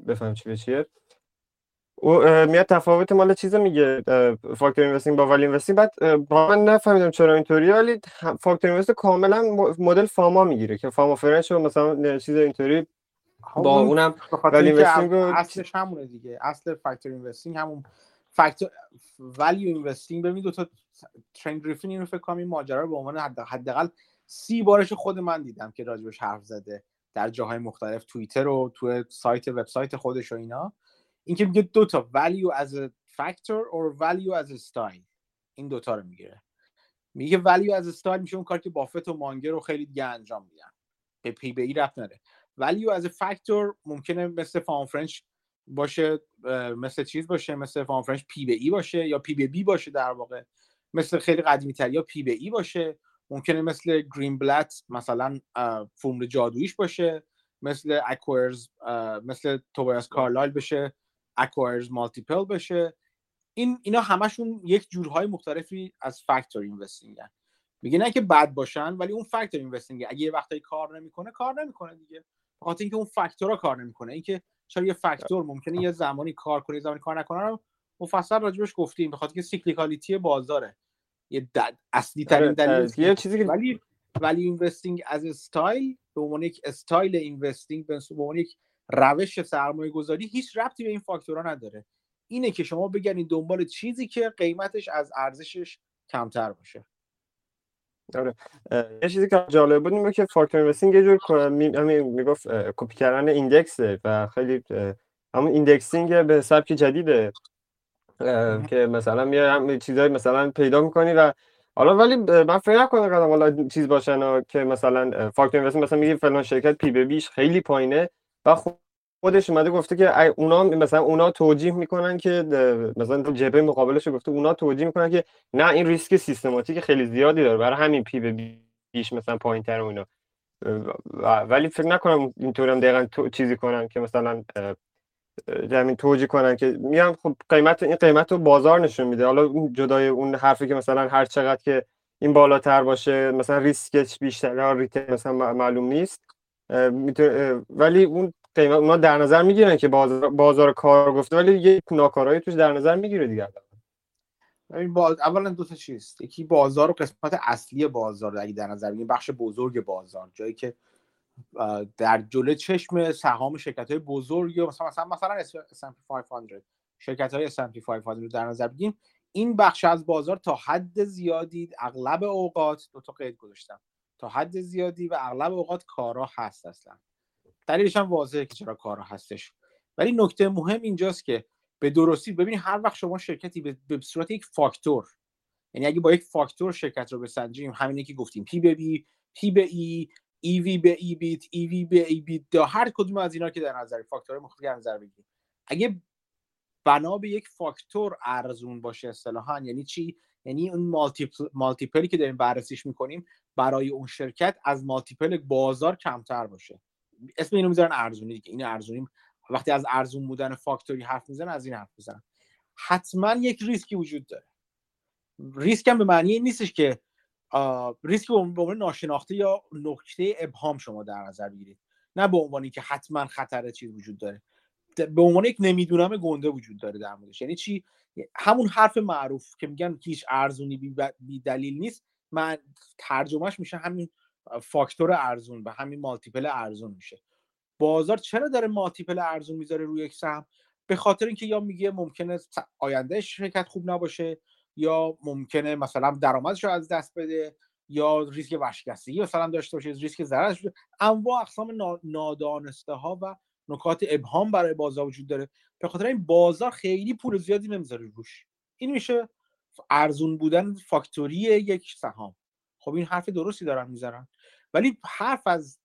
بفهم چی به چیه. میاد تفاوت مال چیز میگه فاکتور اینوستینگ با ولی اینوستینگ. بعد با من نفهمیدم چرا اینطوری ولی فاکتور اینوست کاملا مدل فاما می‌گیره که فاما فرنچ مثلا چیز اینطوری با اونم value investing اصلش همونه دیگه. اصل factor investing همون factor value investing. ببین دو تا ترن گریفین اینو فکر کنم این ماجرا رو به عنوان حداقل سی بارش خود من دیدم که راجبش حرف زده در جاهای مختلف. توییتر و تو سایت وبسایت خودش و اینا. اینکه میگه دو تا value as a factor or value as a style. این دوتا رو می‌گیره. میگه value as a style میشه اون کار که بافت و مانگر رو خیلی دیگه انجام میدن. به P به E رفت نره. value as a factor ممکنه مثل فاما فرنچ باشه مثل چیز باشه مثل فاما فرنچ P به E باشه یا P به B باشه در واقع. مثل خیلی قدیمی تر یا P به E باشه. ممکنه مثل گرین بلت مثلا فرمول جادویش باشه. مثل Acquirer's Multiple توبایاس کارلایل بشه Acquirer's Multiple بشه. این اینا همشون یک جورهای مختلفی از factor investing میگه نه که بد باشن ولی اون factor investing اگه یه وقتایی کار نمی‌کنه کار نمی‌کنه دیگه. خاطر اینکه اون فاکتورها کار نمی‌کنه. اینکه چرا یه فاکتور ممکنه یه زمانی کار کنه یه زمانی کار نکنه رو مفصل راجبش گفتیم. بخاطر که cyclicality بازاره. یه اصلی ترین آره، دلیل یه چیزی که ولی value investing as style به عنوان یک style investing به عنوان یک روش سرمایه گذاری هیچ ربطی به این فاکتورها نداره. اینه که شما بگردید دنبال چیزی که قیمتش از ارزشش کمتر باشه. آره. یه چیزی که جالب بود این که factor investing یه جور می‌گفت کپی کردن index ه و خیلی همون indexing به سبک جدیده. که مثلا میای چیزایی مثلا پیدا می‌کنی و حالا ولی من فکر نکنم قدم حالا چیز باشن که مثلا factor investing مثلا میگه فلان شرکت P/B ش خیلی پایینه. خودش اومده گفته که اونا مثلا اونا توجیه می‌کنن که مثلا جبهه مقابلش گفته اونا توجیه می‌کنن که نه این ریسک سیستماتیک خیلی زیادی داره برای همین P به B ش مثلا پایین تر اونا ولی فکر نکنم اینطوری هم دقیقا چیزی کنن که مثلا همین توجیه کنن که میان خب قیمت این قیمت رو بازار نشون میده. حالا جدای اون حرفی که مثلا هر چقدر که این بالاتر باشه مثلا ریسکش بیشتر rate مثلا معلوم نیست. ولی اون قیمت اونا در نظر می‌گیرن که بازار, بازار کار گفته ولی یک ناکارایی توش در نظر می‌گیره دیگه این باز اولا دو تا چیز. یکی بازار و قسمت اصلی بازار اگه در نظر بگیریم بخش بزرگ بازار. جایی که در جلو چشم سهام شرکت های بزرگ مثلا مثلا مثلا S&P 500 شرکت های S&P 500 در نظر بگیریم این بخش از بازار تا حد زیادی اغلب اوقات دو تا قید گذاشتم. تا حد زیادی و اغلب اوقات کارا هست اصلا. دلیلش هم واضحه که چرا کارا هستش. ولی نکته مهم اینجاست که به درستی ببینید هر وقت شما شرکتی به صورت یک فاکتور یعنی اگه با یک فاکتور شرکت رو بسنجیم همینه که گفتیم P به B P به E EV به EBIT EV به EBITDA هر کدوم از اینا که در نظر فاکتور مختلف در نظر بگیریم. اگه بنا به یک فاکتور ارزون باشه اصطلاحا یعنی چی؟ یعنی اون multiple ی که داریم بررسیش می‌کنیم برای اون شرکت از multiple بازار کمتر باشه. اسم اینو می‌ذارن ارزونی دیگه. این ارزونی وقتی از ارزون بودن فاکتوری حرف می‌زنن از این حرف می‌زنن. حتما یک ریسکی وجود داره. ریسک هم به معنی این نیستش که ریسک به عنوان ناشناخته یا نکته ابهام شما در نظر بگیرید. نه به عنوانی که حتما خطر چیز وجود داره. به عنوان یک نمی‌دونم گنده وجود داره در موردش. یعنی چی؟ همون حرف معروف که میگن هیچ ارزونی بی, دلیل نیست. من ترجمهش میشه همین فاکتور ارزون به همین مالتیپل ارزون میشه. بازار چرا داره مالتیپل ارزون می‌ذاره روی یک سهم؟ به خاطر اینکه یا میگه ممکنه آینده شرکت خوب نباشه یا ممکنه مثلا درآمدش رو از دست بده یا ریسک ورشکستگی مثلا داشته باشه ریسک ضرر انواع اقسام نادانسته ها و نکات ابهام برای بازار وجود داره. به خاطر این بازار خیلی پول زیادی نمی‌ذاره روش. این میشه ارزون بودن فاکتوری یک سهام. خب این حرف درستی دارن می‌ذارن ولی حرف از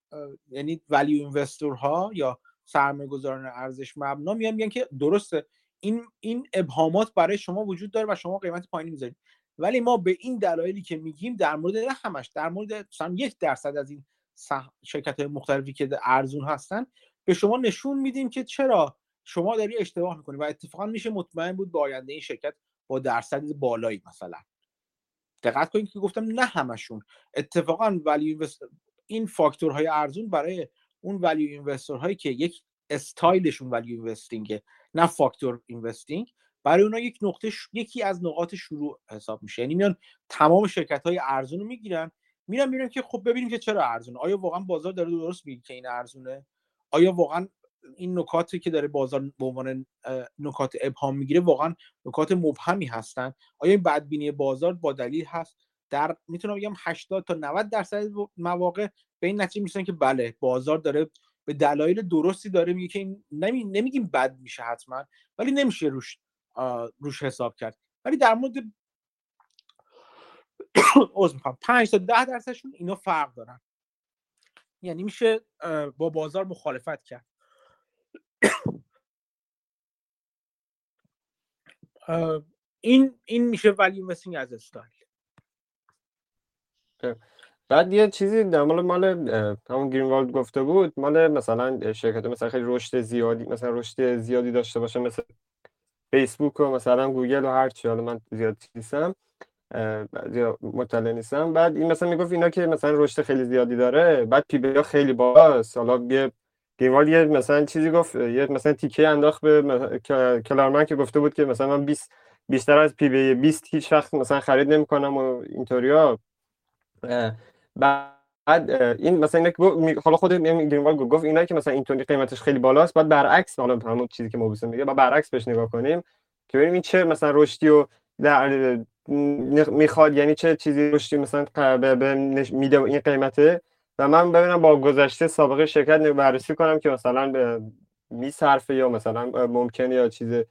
یعنی ولیو اینوستور ها یا سرمایه‌گذاران ارزش مبنا میان میگن که درسته. این این ابهامات برای شما وجود داره و شما قیمت پایینی می‌ذارید. ولی ما به این دلایلی که میگیم در مورد نه همش در مورد مثلا یک درصد از این شرکت های مختلفی که ارزون هستن به شما نشون میدیم که چرا شما داری اشتباه می‌کنی و اتفاقا میشه مطمئن بود با آینده این شرکت با درصد بالایی مثلا. دقت کنید که گفتم نه همشون. اتفاقا ولی این فاکتورهای ارزون برای اون value investor هایی که یک استایلشون value investing نه factor investing برای اونها یک نقطه یکی از نقاط شروع حساب میشه. یعنی میان تمام شرکت های ارزون رو می‌گیرن میرن میرن که خب ببینیم که چرا ارزونه. آیا واقعا بازار داره درست میگه که این ارزونه؟ آیا واقعا این نکاتی که داره بازار به عنوان نکات ابهام می‌گیره واقعا نکات مبهمی هستن. آیا این بدبینی بازار با دلیل هست؟ در می‌تونم بگم 80 تا 90 درصد مواقع به این نتیجه می‌رسن که بله بازار داره به دلایل درستی داره میگه که این نمی... نمیگیم بد میشه حتما ولی نمیشه روش روش حساب کرد. ولی در مورد [coughs] عذر می‌خوام. 5 تا 10 درصدشون اینا فرق دارن. یعنی میشه با بازار مخالفت کرد. این این میشه ولی اینوستینگ از استایل. بعد یه چیزی در مال مال همون گرینوالد گفته بود مال مثلا شرکت مثلا خیلی رشد زیادی مثلا رشد زیادی داشته باشه مثل فیسبوک و مثلا گوگل و هر چی. حالا من زیاد نیستم زیاد مطلع نیستم. بعد این مثلا می‌گفت اینا که مثلا رشد خیلی زیادی داره بعد P/B خیلی بالاست حالا یه گرینوالد یه مثلا چیزی گفت یه مثلا تیکه انداخت به کلارمن که گفته بود که مثلا من 20 بیشتر از P/B 20 هیچ وقت مثلا خرید نمی‌کنم و اینطوریا بعد این مثلا اینا حالا خود گرینوالد گفت اینا که مثلا اینطوری قیمتش خیلی بالاست بعد برعکس حالا همون چیزی که موبوسین میگه با برعکس بهش نگاه کنیم که ببینیم این چه مثلا رشدی و در می‌خواد یعنی چه چیزی رشدی مثلا به میده این قیمته. و من ببینم با گذشته سابقه شرکت بررسی کنم که مثلا میصرفه یا مثلا ممکنه یا چیز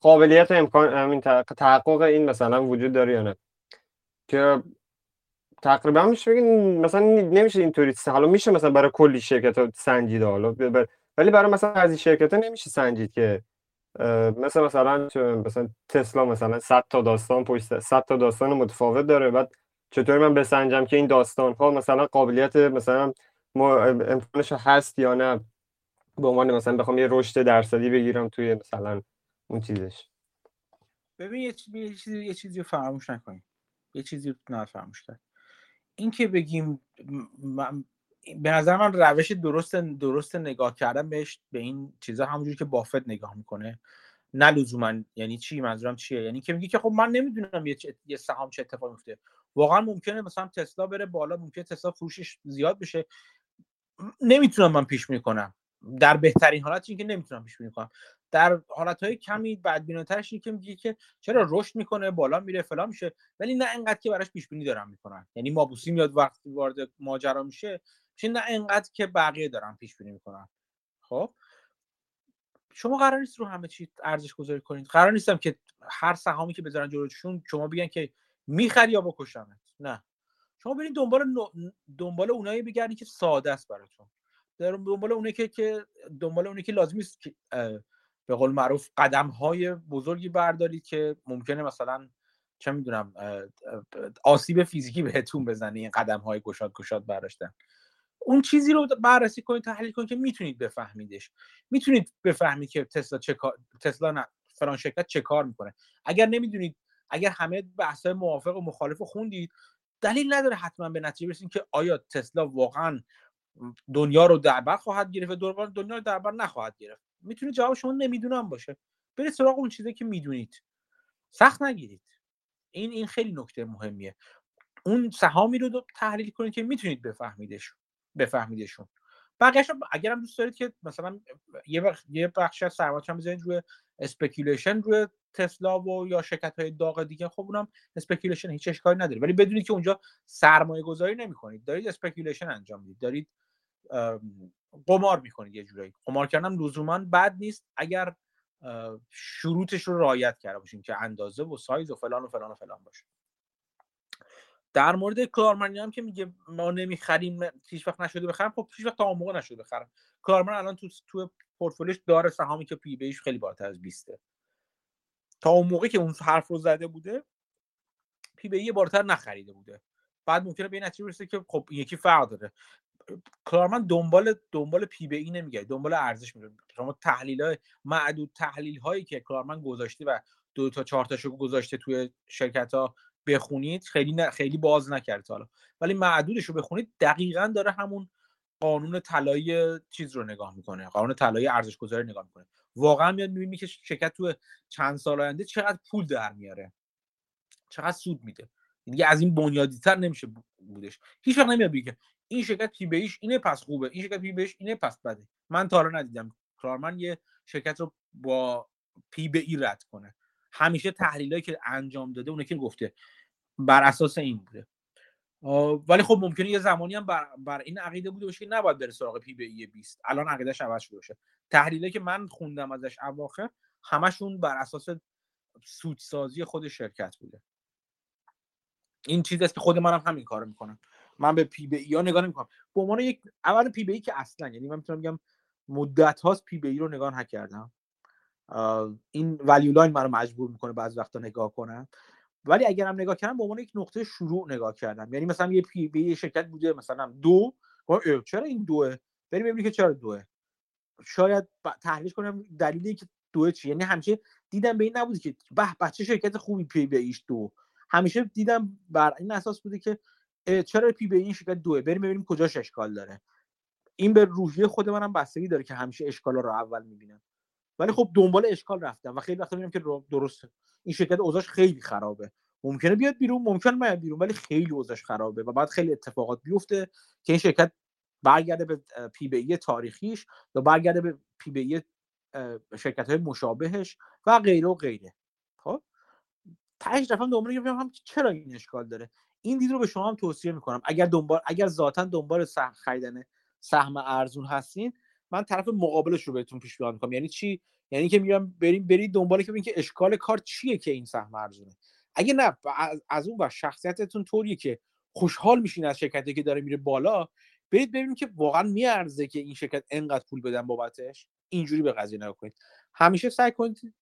قابلیت امکان همین تحقق این مثلا وجود داره یا نه. که تقریبا میشه بگین مثلا نمیشه اینطوری حالا میشه مثلا برای کلی شرکت سنجید حالا ولی برای مثلا از این شرکت نمیشه سنجید که مثلا مثلا مثلا تسلا مثلا 100 تا داستان پشت 100 تا داستان متفاوت داره. بعد چطوری من بسنجم که این داستان ها مثلا قابلیت مثلا امکانش هست یا نه؟ به عنوان مثلا بخوام یه رشد درصدی بگیرم توی مثلا اون چیزش. ببین یه چیزی یه چیزی فراموش نکنیم. یه چیزی نه فراموش کرد. این که بگیم به نظر من روش درست درست نگاه کردن بهش به این چیزا همونجوری که بافت نگاه می‌کنه. نه لزوما. یعنی چی؟ منظورم چیه؟ یعنی که میگه که خب من نمی‌دونم یه, یه سهام چه اتفاقی میفته واقعا ممکنه مثلا تسلا بره بالا ممکنه تسلا فروشش زیاد بشه. نمی‌تونم من پیش کنم. در بهترین حالت این که نمی‌تونم پیش بینی کنم. در حالت های کمی بدبینانه‌ترش اینه که میگه که چرا رشد می‌کنه بالا میره فلان میشه ولی نه انقدر که براش پیش بینی دارم می‌کنن. یعنی مابوسی میاد وقتی وارد ماجرا میشه. میشه نه انقدر که بقیه دارن پیش بینی می‌کنن. خب؟ شما قرار نیست رو همه چی ارزش گذاری کنید. قرار نیستم که هر سهامی که بذارن جلوشون شما بگن که می‌خری یا بکشمت نه. شما برید دنبال دنبال اونایی بگردید که ساده است براتون. دنبال اونه که که دنبال اونه که لازم است که به قول معروف قدم های بزرگی بردارید که ممکنه مثلا چه می‌دونم آسیب فیزیکی بهتون بزنه این قدم های گشاد گشاد برداشتن. اون چیزی رو بررسی کنید تحلیل کنید که می‌تونید بفهمیدش. می‌تونید بفهمید که تسلا چه کار تسلا نه فران شرکت چه کار می‌کنه. اگر نمی‌دونید اگر همه بحث موافق و مخالف خوندید دلیل نداره حتما به نتیجه برسید که آیا تسلا واقعا دنیا رو در بر خواهد گرفت و دنیا رو در بر نخواهد گرفت. می‌تونه جواب شما نمی‌دونم باشه. برید سراغ اون چیزی که می‌دونید. سخت نگیرید. این این خیلی نکته مهمیه. اون سهامی رو تحلیل کنید که می‌تونید بفهمیدشون بفهمیدشون بقیه‌اش اگر هم دوست دارید که مثلا یه بخش یه بخش از سرمایه‌تون بزنید روی speculation روی تسلا و یا شرکت های داغ دیگه خب اونم speculation هیچ اشکالی نداره. ولی بدونید که اونجا سرمایه گذاری نمی کنید دارید speculation انجام می‌دید. دارید قمار می‌کنید یه جورایی. قمار کردن لزوما بد نیست اگر شروطش رو رعایت کرده باشین که اندازه و سایز و فلان و فلان و فلان باشه. در مورد کلارمنی هم که میگه ما نمی‌خریم هیچ وقت نشده بخرم خب هیچ وقت تا موقع نشده بخرم. کلارمن الان تو تو پورتفولیوش داره سهامی که P/B ش خیلی بالاتر از 20 تا اون موقعی که اون حرف رو زده بوده P/B بالاتر نخریده بوده. بعد ممکنه به این نتیجه برسه که خب یکی فرق داره. کارمن دنبال دنبال پی بی ای نمیگه دنبال ارزش میره شما تحلیل های معدود تحلیل هایی که کارمن گذاشته و دو تا چهار تاشو گذاشته توی شرکت ها بخونید خیلی نه خیلی باز نکرد حالا. ولی معدودش رو بخونید دقیقا داره همون قانون طلایی چیز رو نگاه می‌کنه قانون طلایی ارزش گذاری نگاه می‌کنه. واقعا میاد می‌بینی که شرکت تو چند سال آینده چقدر پول در میاره. چقدر سود میده. دیگه از این بنیادی تر نمیشه بودش. هیچ وقت نمیاد بگه این شرکت P/B ش اینه پس خوبه این شرکت P/B ش اینه پس بده. من تا حالا ندیدم. کلارمن یه شرکت رو با P/B رد کنه. همیشه تحلیلایی که انجام داده اونه که گفته بر اساس این بوده. ولی خب ممکنه یه زمانی هم بر, بر این عقیده بوده باشه که نباید بره سراغ P/B 20 الان عقیدهش عوض شده باشه. تحلیلی که من خوندم ازش اواخر همشون بر اساس سودسازی خود شرکت بوده. این چیزی است که خود منم همین کارو می‌کنم. من به P/B ها نگاه نمی‌کنم. به عنوان یک اول P/B که اصلا یعنی من می‌تونم بگم مدت هاست P/B رو نگاه نکردم. این Value Line منو مجبور می‌کنه بعض وقتا نگاه کنم. ولی اگر هم نگاه کردم به عنوان یک نقطه شروع نگاه کردم. یعنی مثلا یه P/B شرکت بوده مثلا دو. خب، چرا این دوه؟ بریم ببینیم که چرا دوه. شاید تحلیل کنم دلیلی که دوه چیه. یعنی همیشه دیدم به این نبوده که به بچه شرکت خوبی پی بی ایش دو. همیشه دیدم بر این اساس بوده که چرا پی بی این شرکت دوه؟ بریم ببینیم کجاش اشکال داره. این به روحیه خود منم بستگی داره که همیشه اشکال رو اول می‌بینم. ولی خب دنبال اشکال رفتم و خیلی وقتا می‌بینم که درسته. این شرکت اوضاعش خیلی خرابه. ممکنه بیاد بیرون ممکن نیاد بیرون ولی خیلی اوضاعش خرابه و بعد خیلی اتفاقات بیفته که این شرکت برگرده به پی بی تاریخیش یا برگرده به پی بی شرکت های مشابهش و غیره و غیره. خب؟ تهش رفتم دنبال هم چرا این اشکال داره. این دید رو به شما هم توصیه می‌کنم. اگر دنبال اگر ذاتا دنبال خریدن سهم ارزون هستین من طرف مقابلش رو بهتون پیش بیان می‌کنم. یعنی چی؟ یعنی که میگم بریم برید دنبال که که اشکال کار چیه که این سهم ارزونه. اگه نه از اون و شخصیتتون طوریه که خوشحال میشین از شرکتی که داره میره بالا برید ببینید که واقعا میارزه که این شرکت انقدر پول بدن بابتش. اینجوری به قضیه نگاه کنید. همیشه سعی کنید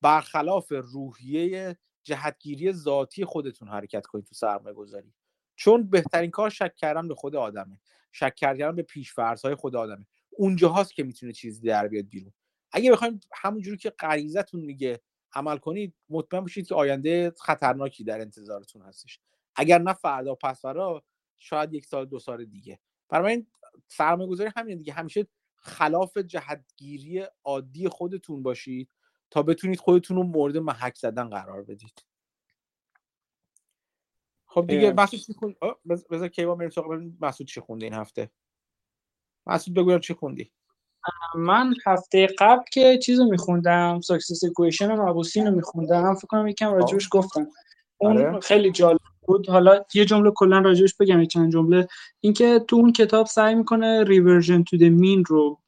برخلاف روحیه جهتگیری ذاتی خودتون حرکت کنید تو سرمایه گذاری چون بهترین کار شک کردن به خود آدمه. شک کردن به پیشفرض خود آدمه. اونجاهاست که می‌تونه چیزی در بیاد بیرون. اگه بخوایم همونجوری که غریزتون میگه عمل کنید مطمئن باشید که آینده خطرناکی در انتظارتون هستش. اگر نه فردا پس فردا شاید یک سال دو سال دیگه. برای این سرمایه گذاری همین دیگه. همیشه خلاف جهتگیری عادی خودتون باشید تا بتونید خودتون رو مورد محک زدن قرار بدید. خب دیگه مسعود چی بذار کیوا بریم سراغ مسعود چی خونده این هفته. مسعود بگویم چی خوندی؟ من هفته قبل که چیزو میخوندم Success Equation مبوسین رو میخوندم. فکر کنم یکم راجبش گفتم. اون آره. خیلی جالب بود. حالا یه جمله کلا راجعش بگم چند جمله. اینکه تو اون کتاب سعی می‌کنه reversion to the mean رو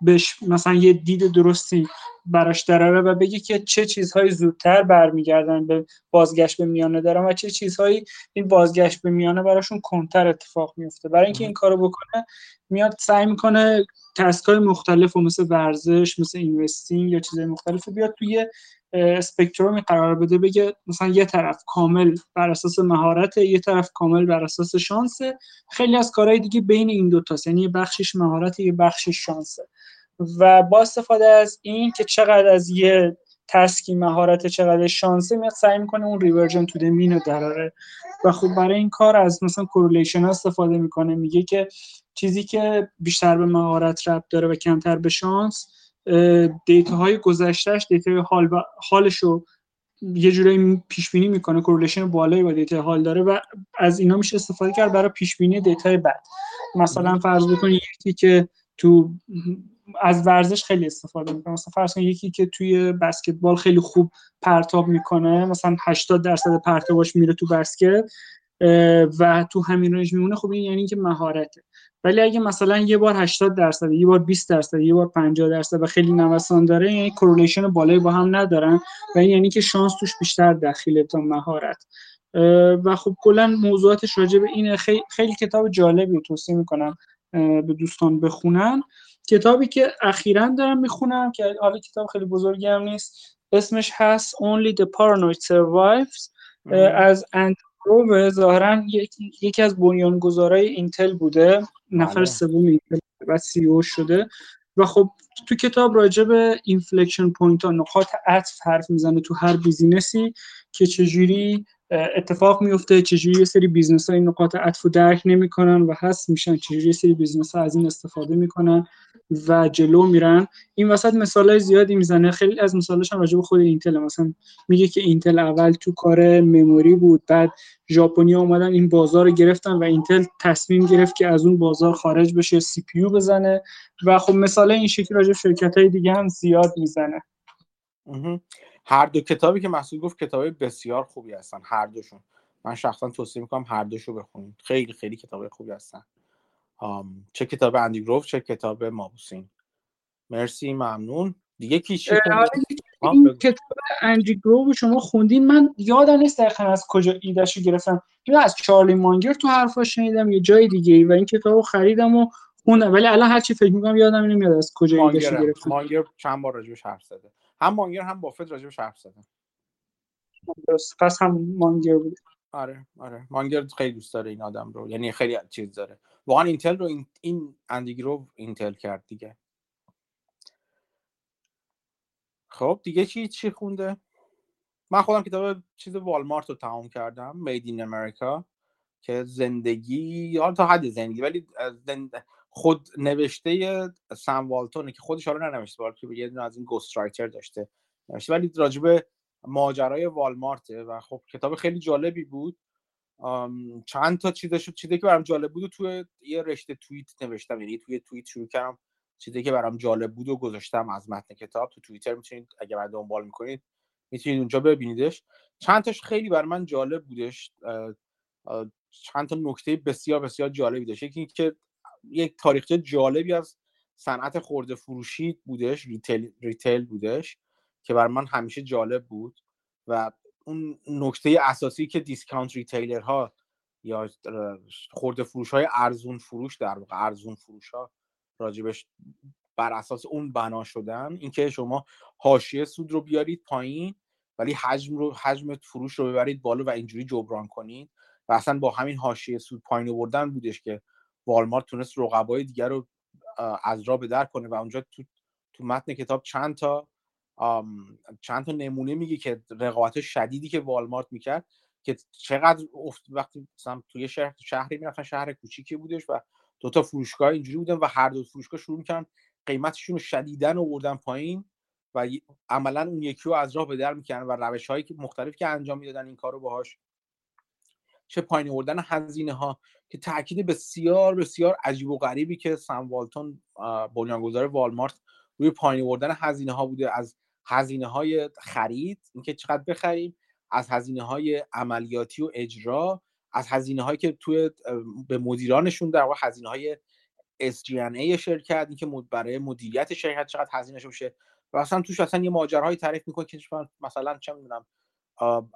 بهش مثلا یه دید درستی براش دراره و بگه که چه چیزهایی زودتر برمیگردن به بازگشت به میانه دارن و چه چیزهایی این بازگشت به میانه براشون کندتر اتفاق میفته برای اینکه این کارو بکنه میاد سعی می‌کنه task ای مختلف و مثل ورزش مثل investing یا چیزهای مختلف بیاد توی spectrum ی قرار بده بگه مثلا یه طرف کامل بر اساس مهارت یه طرف کامل بر اساس شانسه. خیلی از کارهای دیگه بین این دو تاست یعنی یه بخشش مهارت یه بخشش شانسه. و با استفاده از این که چقدر از یه task ی مهارت چقدر شانسه میاد سعی می‌کنه اون reversion to mean رو دراره. و خب برای این کار از مثلا correlation استفاده می‌کنه میگه که چیزی که بیشتر به مهارت ربط داره و کمتر به شانس data های گذشتهش data حال و حالش رو یه جورایی پیش بینی می‌کنه correlation بالایی با data حال داره و از اینا میشه استفاده کرد برای پیش بینی data بعد مثلا فرض بکنید یکی که تو از ورزش خیلی استفاده می‌کنه. مثلا فرض کنید یکی که توی بسکتبال خیلی خوب پرتاب می‌کنه مثلا 80 درصد پرتابش میره تو بسکت و تو همین رنج میمونه خب این یعنی که مهارته. ولی اگه مثلا یه بار 80 درصد یه بار 20 درصد یه بار 50 درصد و خیلی نوسان داره یعنی کورلیشن بالایی با هم ندارن و این یعنی که شانس توش بیشتر دخیله تا مهارت. و خب کلا موضوعاتش راجع به اینه. خیلی, خیلی کتاب جالبی توصیه می‌کنم به دوستان بخونن. کتابی که اخیرا دارم می‌خونم که حالا کتاب خیلی بزرگی هم نیست اسمش هست Only the Paranoid Survives. اندرو ظاهرا یکی از بنیانگذارای اینتل بوده نفر بله. سوم اینتل و CEO شده و خب تو کتاب راجع به inflection point ها نقاط عطف حرف می‌زنه تو هر business ی که چجوری اتفاق میفته چجوری یه سری business ها این نقاط عطف رو درک نمی‌کنن و هست میشن چجوری یه سری business ها از این استفاده می‌کنن و جلو میرن. این وسط مثال زیادی می‌زنه. خیلی از مثالش هم راجع خود اینتل مثلا میگه که اینتل اول تو کار memory بود بعد ژاپنیا اومدن این بازار رو گرفتن و اینتل تصمیم گرفت که از اون بازار خارج بشه CPU بزنه و خب مثال این شکلی راجع شرکت های دیگه هم زیاد می‌زنه. هر دو کتابی که محسن گفت کتاب بسیار خوبی هستن هر دوشون. من شخصا توصیه می‌کنم هر دوشو بخونید. خیلی خیلی کتاب خوبی هستن. چه کتاب اندی گروف چه کتاب مابوسین. مرسی ممنون. دیگه کی چی این کتاب اندی گروف شما خوندین. من یادم نیست دقیقا از کجا ایدهشو گرفتم. یا از چارلی مانگر تو حرفاش شنیدم یه جای دیگه و این کتابو خریدم و خوندم. ولی الان هر چی فکر می‌کنم یادم نمیاد از کجا ایدهشو گرفتم. مانگر چند بار راجبش حرف زده. هم مانگر هم بافت راجبش حرف زدن. پس هم مانگر بود. آره آره. مانگر خیلی دوست داره این آدم رو. یعنی خیلی چیز داره. واقعا اینتل رو این, این اندیگرو اینتل کرد دیگه. خب دیگه چی چی خونده؟ من خودم کتاب چیز والمارت رو تمام کردم مید این امریکا که زندگی یا تا حد زندگی ولی خود نوشته سم والتونه که خودش رو ننوشته بلکه یه دونه از این گوست رایتر داشته نوشته. ولی راجبه ماجرای والمارته و خب کتاب خیلی جالبی بود. چند تا چیزش چیزی که برام جالب بود تو یه رشته توییت نوشتم. یعنی توی توییت شروع کردم. چیزی که برام جالب بود و گذاشتم از متن کتاب. تو توییتر می‌تونید اگه من دنبال می‌کنید می‌تونید اونجا ببینیدش. چند تاش خیلی بر من جالب بودش. چند تا نکته بسیار بسیار جالبی داشت. یکی که یک تاریخچه جالبی از صنعت خورده فروشی بودش ریتیل, ریتیل بودش که بر من همیشه جالب بود و اون نکته اساسی که discount retailer ها یا خرده فروش های ارزون فروش در واقع ارزون فروش ها راجبش بر اساس اون بنا شدن اینکه شما حاشیه سود رو بیارید پایین ولی حجم رو حجم فروش رو ببرید بالا و اینجوری جبران کنید و اصلا با همین حاشیه سود پایین آوردن بودش که والمارت تونست رقبای دیگر رو از راه به در کنه و اونجا تو تو متن کتاب چند تا چند تا نمونه میگه که رقابت شدیدی که والمارت می‌کرد که چقدر افت وقتی مثلا توی شهر شهری می‌رفتن شهر کوچیکی بودش و دو تا فروشگاه اینجوری بودن و هر دو فروشگاه شروع می‌کردن قیمتشون رو شدیدن آوردن پایین و عملا اون یکی رو از راه به در می‌کردن و روش هایی که مختلف که انجام می‌دادن این کارو باهاش چه پایین آوردن هزینه ها که تاکید بسیار بسیار عجیب و غریبی که سم والتون بنیانگذار والمارت روی پایین آوردن هزینه ها بوده. از هزینه های خرید اینکه چقدر بخریم از هزینه های عملیاتی و اجرا از هزینه هایی که توی به مدیرانشون در واقع هزینه های SG&A شرکت اینکه برای مدیریت شرکت چقدر هزینه بشه و اصلا توش اصلا یه ماجراهایی تعریف می‌کنه که مثلا چه می‌دونم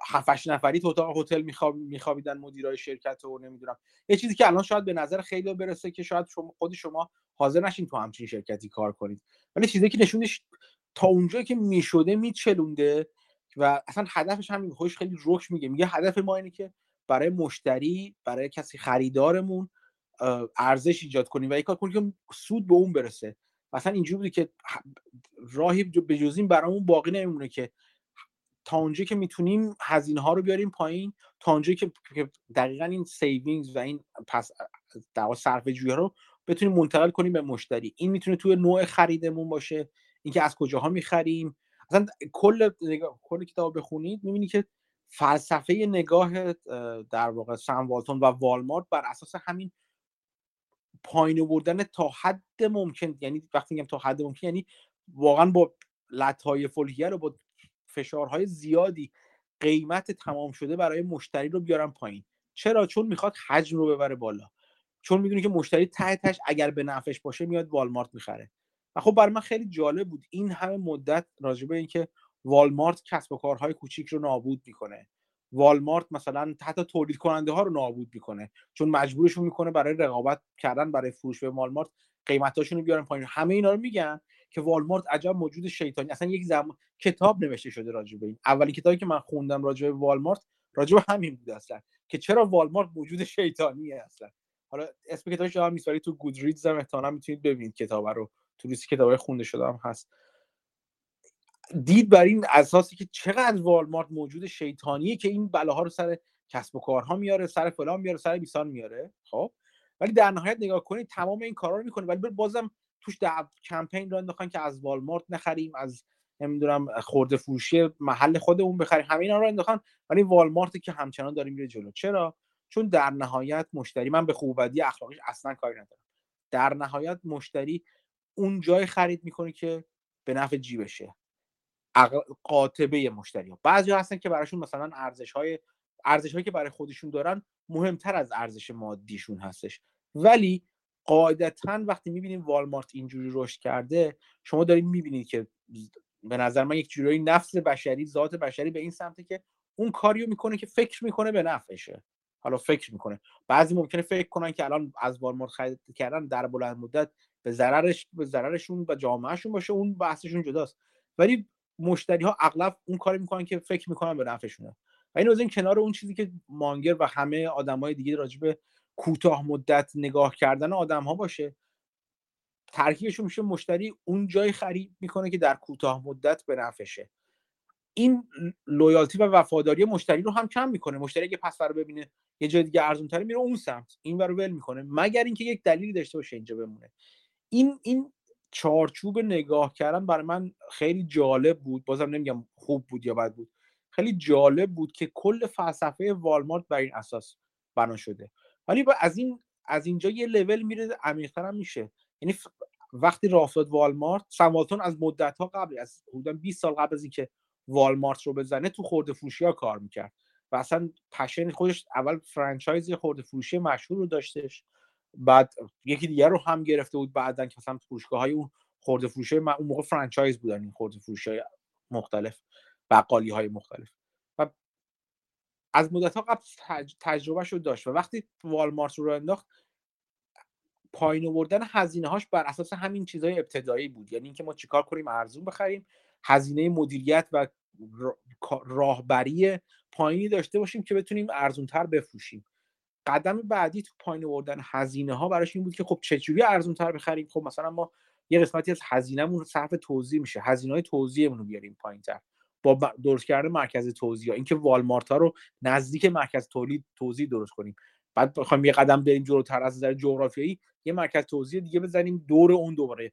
هفت نفری تو اتاق هتل میخواب میخوابیدن مدیرای شرکت و نمی‌دونم. یه چیزی که الان شاید به نظر خیلی برسه که شاید شما خود شما حاضر نشین تو همچین شرکتی کار کنید. ولی چیزی که نشونش تا اونجایی که می‌شده میچلونده و اصلا هدفش همین خوش خیلی روش میگه. میگه هدف ما اینه که برای مشتری برای کسی خریدارمون ارزش ایجاد کنیم و یک کار کنیم که سود به اون برسه. مثلا اینجوری بوده که راهی به جز این برامون باقی نمیمونه که تا اونجایی که می‌تونیم هزینه ها رو بیاریم پایین تا اونجایی که دقیقا این savings و این پس در صرفه جویی رو بتونیم منتقل کنیم به مشتری. این می‌تونه توی نوع خریدمون باشه. اینکه از کجاها می‌خریم. اصلا کل کل کتاب بخونید می‌بینی که فلسفه نگاه در واقع سم والتون و والمارت بر اساس همین پایین آوردن تا حد ممکن یعنی وقتی میگم تا حد ممکن یعنی واقعا با لطایف فولیه رو با فشارهای زیادی قیمت تمام شده برای مشتری رو بیارن پایین. چرا؟ چون می‌خواد حجم رو ببره بالا. چون می‌دونی که مشتری ته اگر به نفعش باشه میاد والمارت می‌خره. و خب برای من خیلی جالب بود. این همه مدت راجع به اینکه والمارت کسب و کارهای کوچیک رو نابود می‌کنه. والمارت مثلا حتی تولید کننده ها رو نابود می‌کنه. چون مجبورشون می‌کنه برای رقابت کردن برای فروش به والمارت قیمتاشون رو بیارن پایین. همه اینا رو میگن. که والمارت عجب موجود شیطانی اصلا یک زمان کتاب نوشته شده راجع به این. اولین کتابی که من خوندم راجع به والمارت راجع به همین بود اصلا که چرا والمارت موجود شیطانیه اصلا. حالا اسم کتابش هم میسواری تو گودریدز هم احتمالاً می‌تونید ببینید کتاب رو. تو لیست کتابای خونده شده هم هست. دید بر این اساسی که چقدر والمارت موجود شیطانیه که این بلاها رو سر کسب و کارها میاره سر فلان میاره سر بیسان میاره خب؟ ولی در نهایت نگاه کنید تمام این کارا رو می‌کنه. ولی بازم توش در کمپین رو انداختن که از والمارت نخریم از نمی‌دونم خورده فروشی محل خودمون بخریم. همه اینا رو انداختن ولی والمارت که همچنان داره میره جلو. چرا؟ چون در نهایت مشتری من به خوبدی اخلاقیش اصلا کاری ندارم. در نهایت مشتری اون جای خرید می‌کنه که به نفع جیبشه. قاطبه مشتری ها بعضی هستن که براشون مثلا ارزش های ارزش هایی که برای خودشون دارن مهمتر از ارزش مادیشون هستش. ولی قاعدتا وقتی می‌بینیم والمارت اینجوری رشد کرده شما دارید می‌بینید که به نظر من یک جورایی نفس بشری ذات بشری به این سمته که اون کاریو می‌کنه که فکر می‌کنه به نفعشه. حالا فکر می‌کنه. بعضی ممکنه فکر کنن که الان از والمارت خرید کردن در بلند مدت به ضررش به ضررشون و جامعهشون باشه اون بحثشون جداست. ولی مشتری ها اغلب اون کاری می‌کنن که فکر می‌کنن به نفعشونه. و این از این کنار اون چیزی که مانگر و همه آدمای دیگه راجبه کوتاه مدت نگاه کردن آدم ها باشه. ترکیبشون میشه مشتری اون جای خرید می‌کنه که در کوتاه مدت به نفعشه. این لویالتی و وفاداری مشتری رو هم کم می‌کنه. مشتری که پس رو ببینه یه جای دیگه ارزون تری میره اون سمت. این رو ول می‌کنه. مگر اینکه یک دلیلی داشته باشه اینجا بمونه. این این چارچوب نگاه کردن برای من خیلی جالب بود. بازم نمیگم خوب بود یا بد بود. خیلی جالب بود که کل فلسفه والمارت بر این اساس بنا شده. ولی با از این از اینجا یه لول میره عمیق‌تر هم میشه. یعنی وقتی راه افتاد والمارت سموالتون از مدت ها قبل از حدودا 20 سال قبل از اینکه والمارت رو بزنه تو خورده فروشی ها کار می‌کرد. و اصلا پشن خودش اول فرانچایز خورده فروشی مشهور رو داشتش بعد یکی دیگر رو هم گرفته بود بعدا که مثلا فروشگاه های اون خورده فروشی اون موقع فرانچایز بودن این خورده فروشی های مختلف بقالی های مختلف. از مدت ها قبل تجربه شد داشت و وقتی والمارت رو انداخت پایین آوردن هزینه هاش بر اساس همین چیزهای ابتدایی بود. یعنی اینکه ما چیکار کنیم؟ ارزون بخریم هزینه مدیریت و راهبری پایینی داشته باشیم که بتونیم ارزونتر بفروشیم. قدم بعدی تو پایین آوردن هزینه ها براش این بود که خب چجوری ارزونتر بخریم؟ خب مثلا ما یه قسمتی از هزینهمون صرف توضیح میشه. هزینه های توضیحمون رو بیاریم پایینتر. با درست کردن مرکز ها اینکه والمارت ها رو نزدیک مرکز تولید توضیح درست کنیم. بعد بخوایم یه قدم بریم جلوتر از نظر جغرافیایی یه مرکز توضیح دیگه بزنیم دور اون دوباره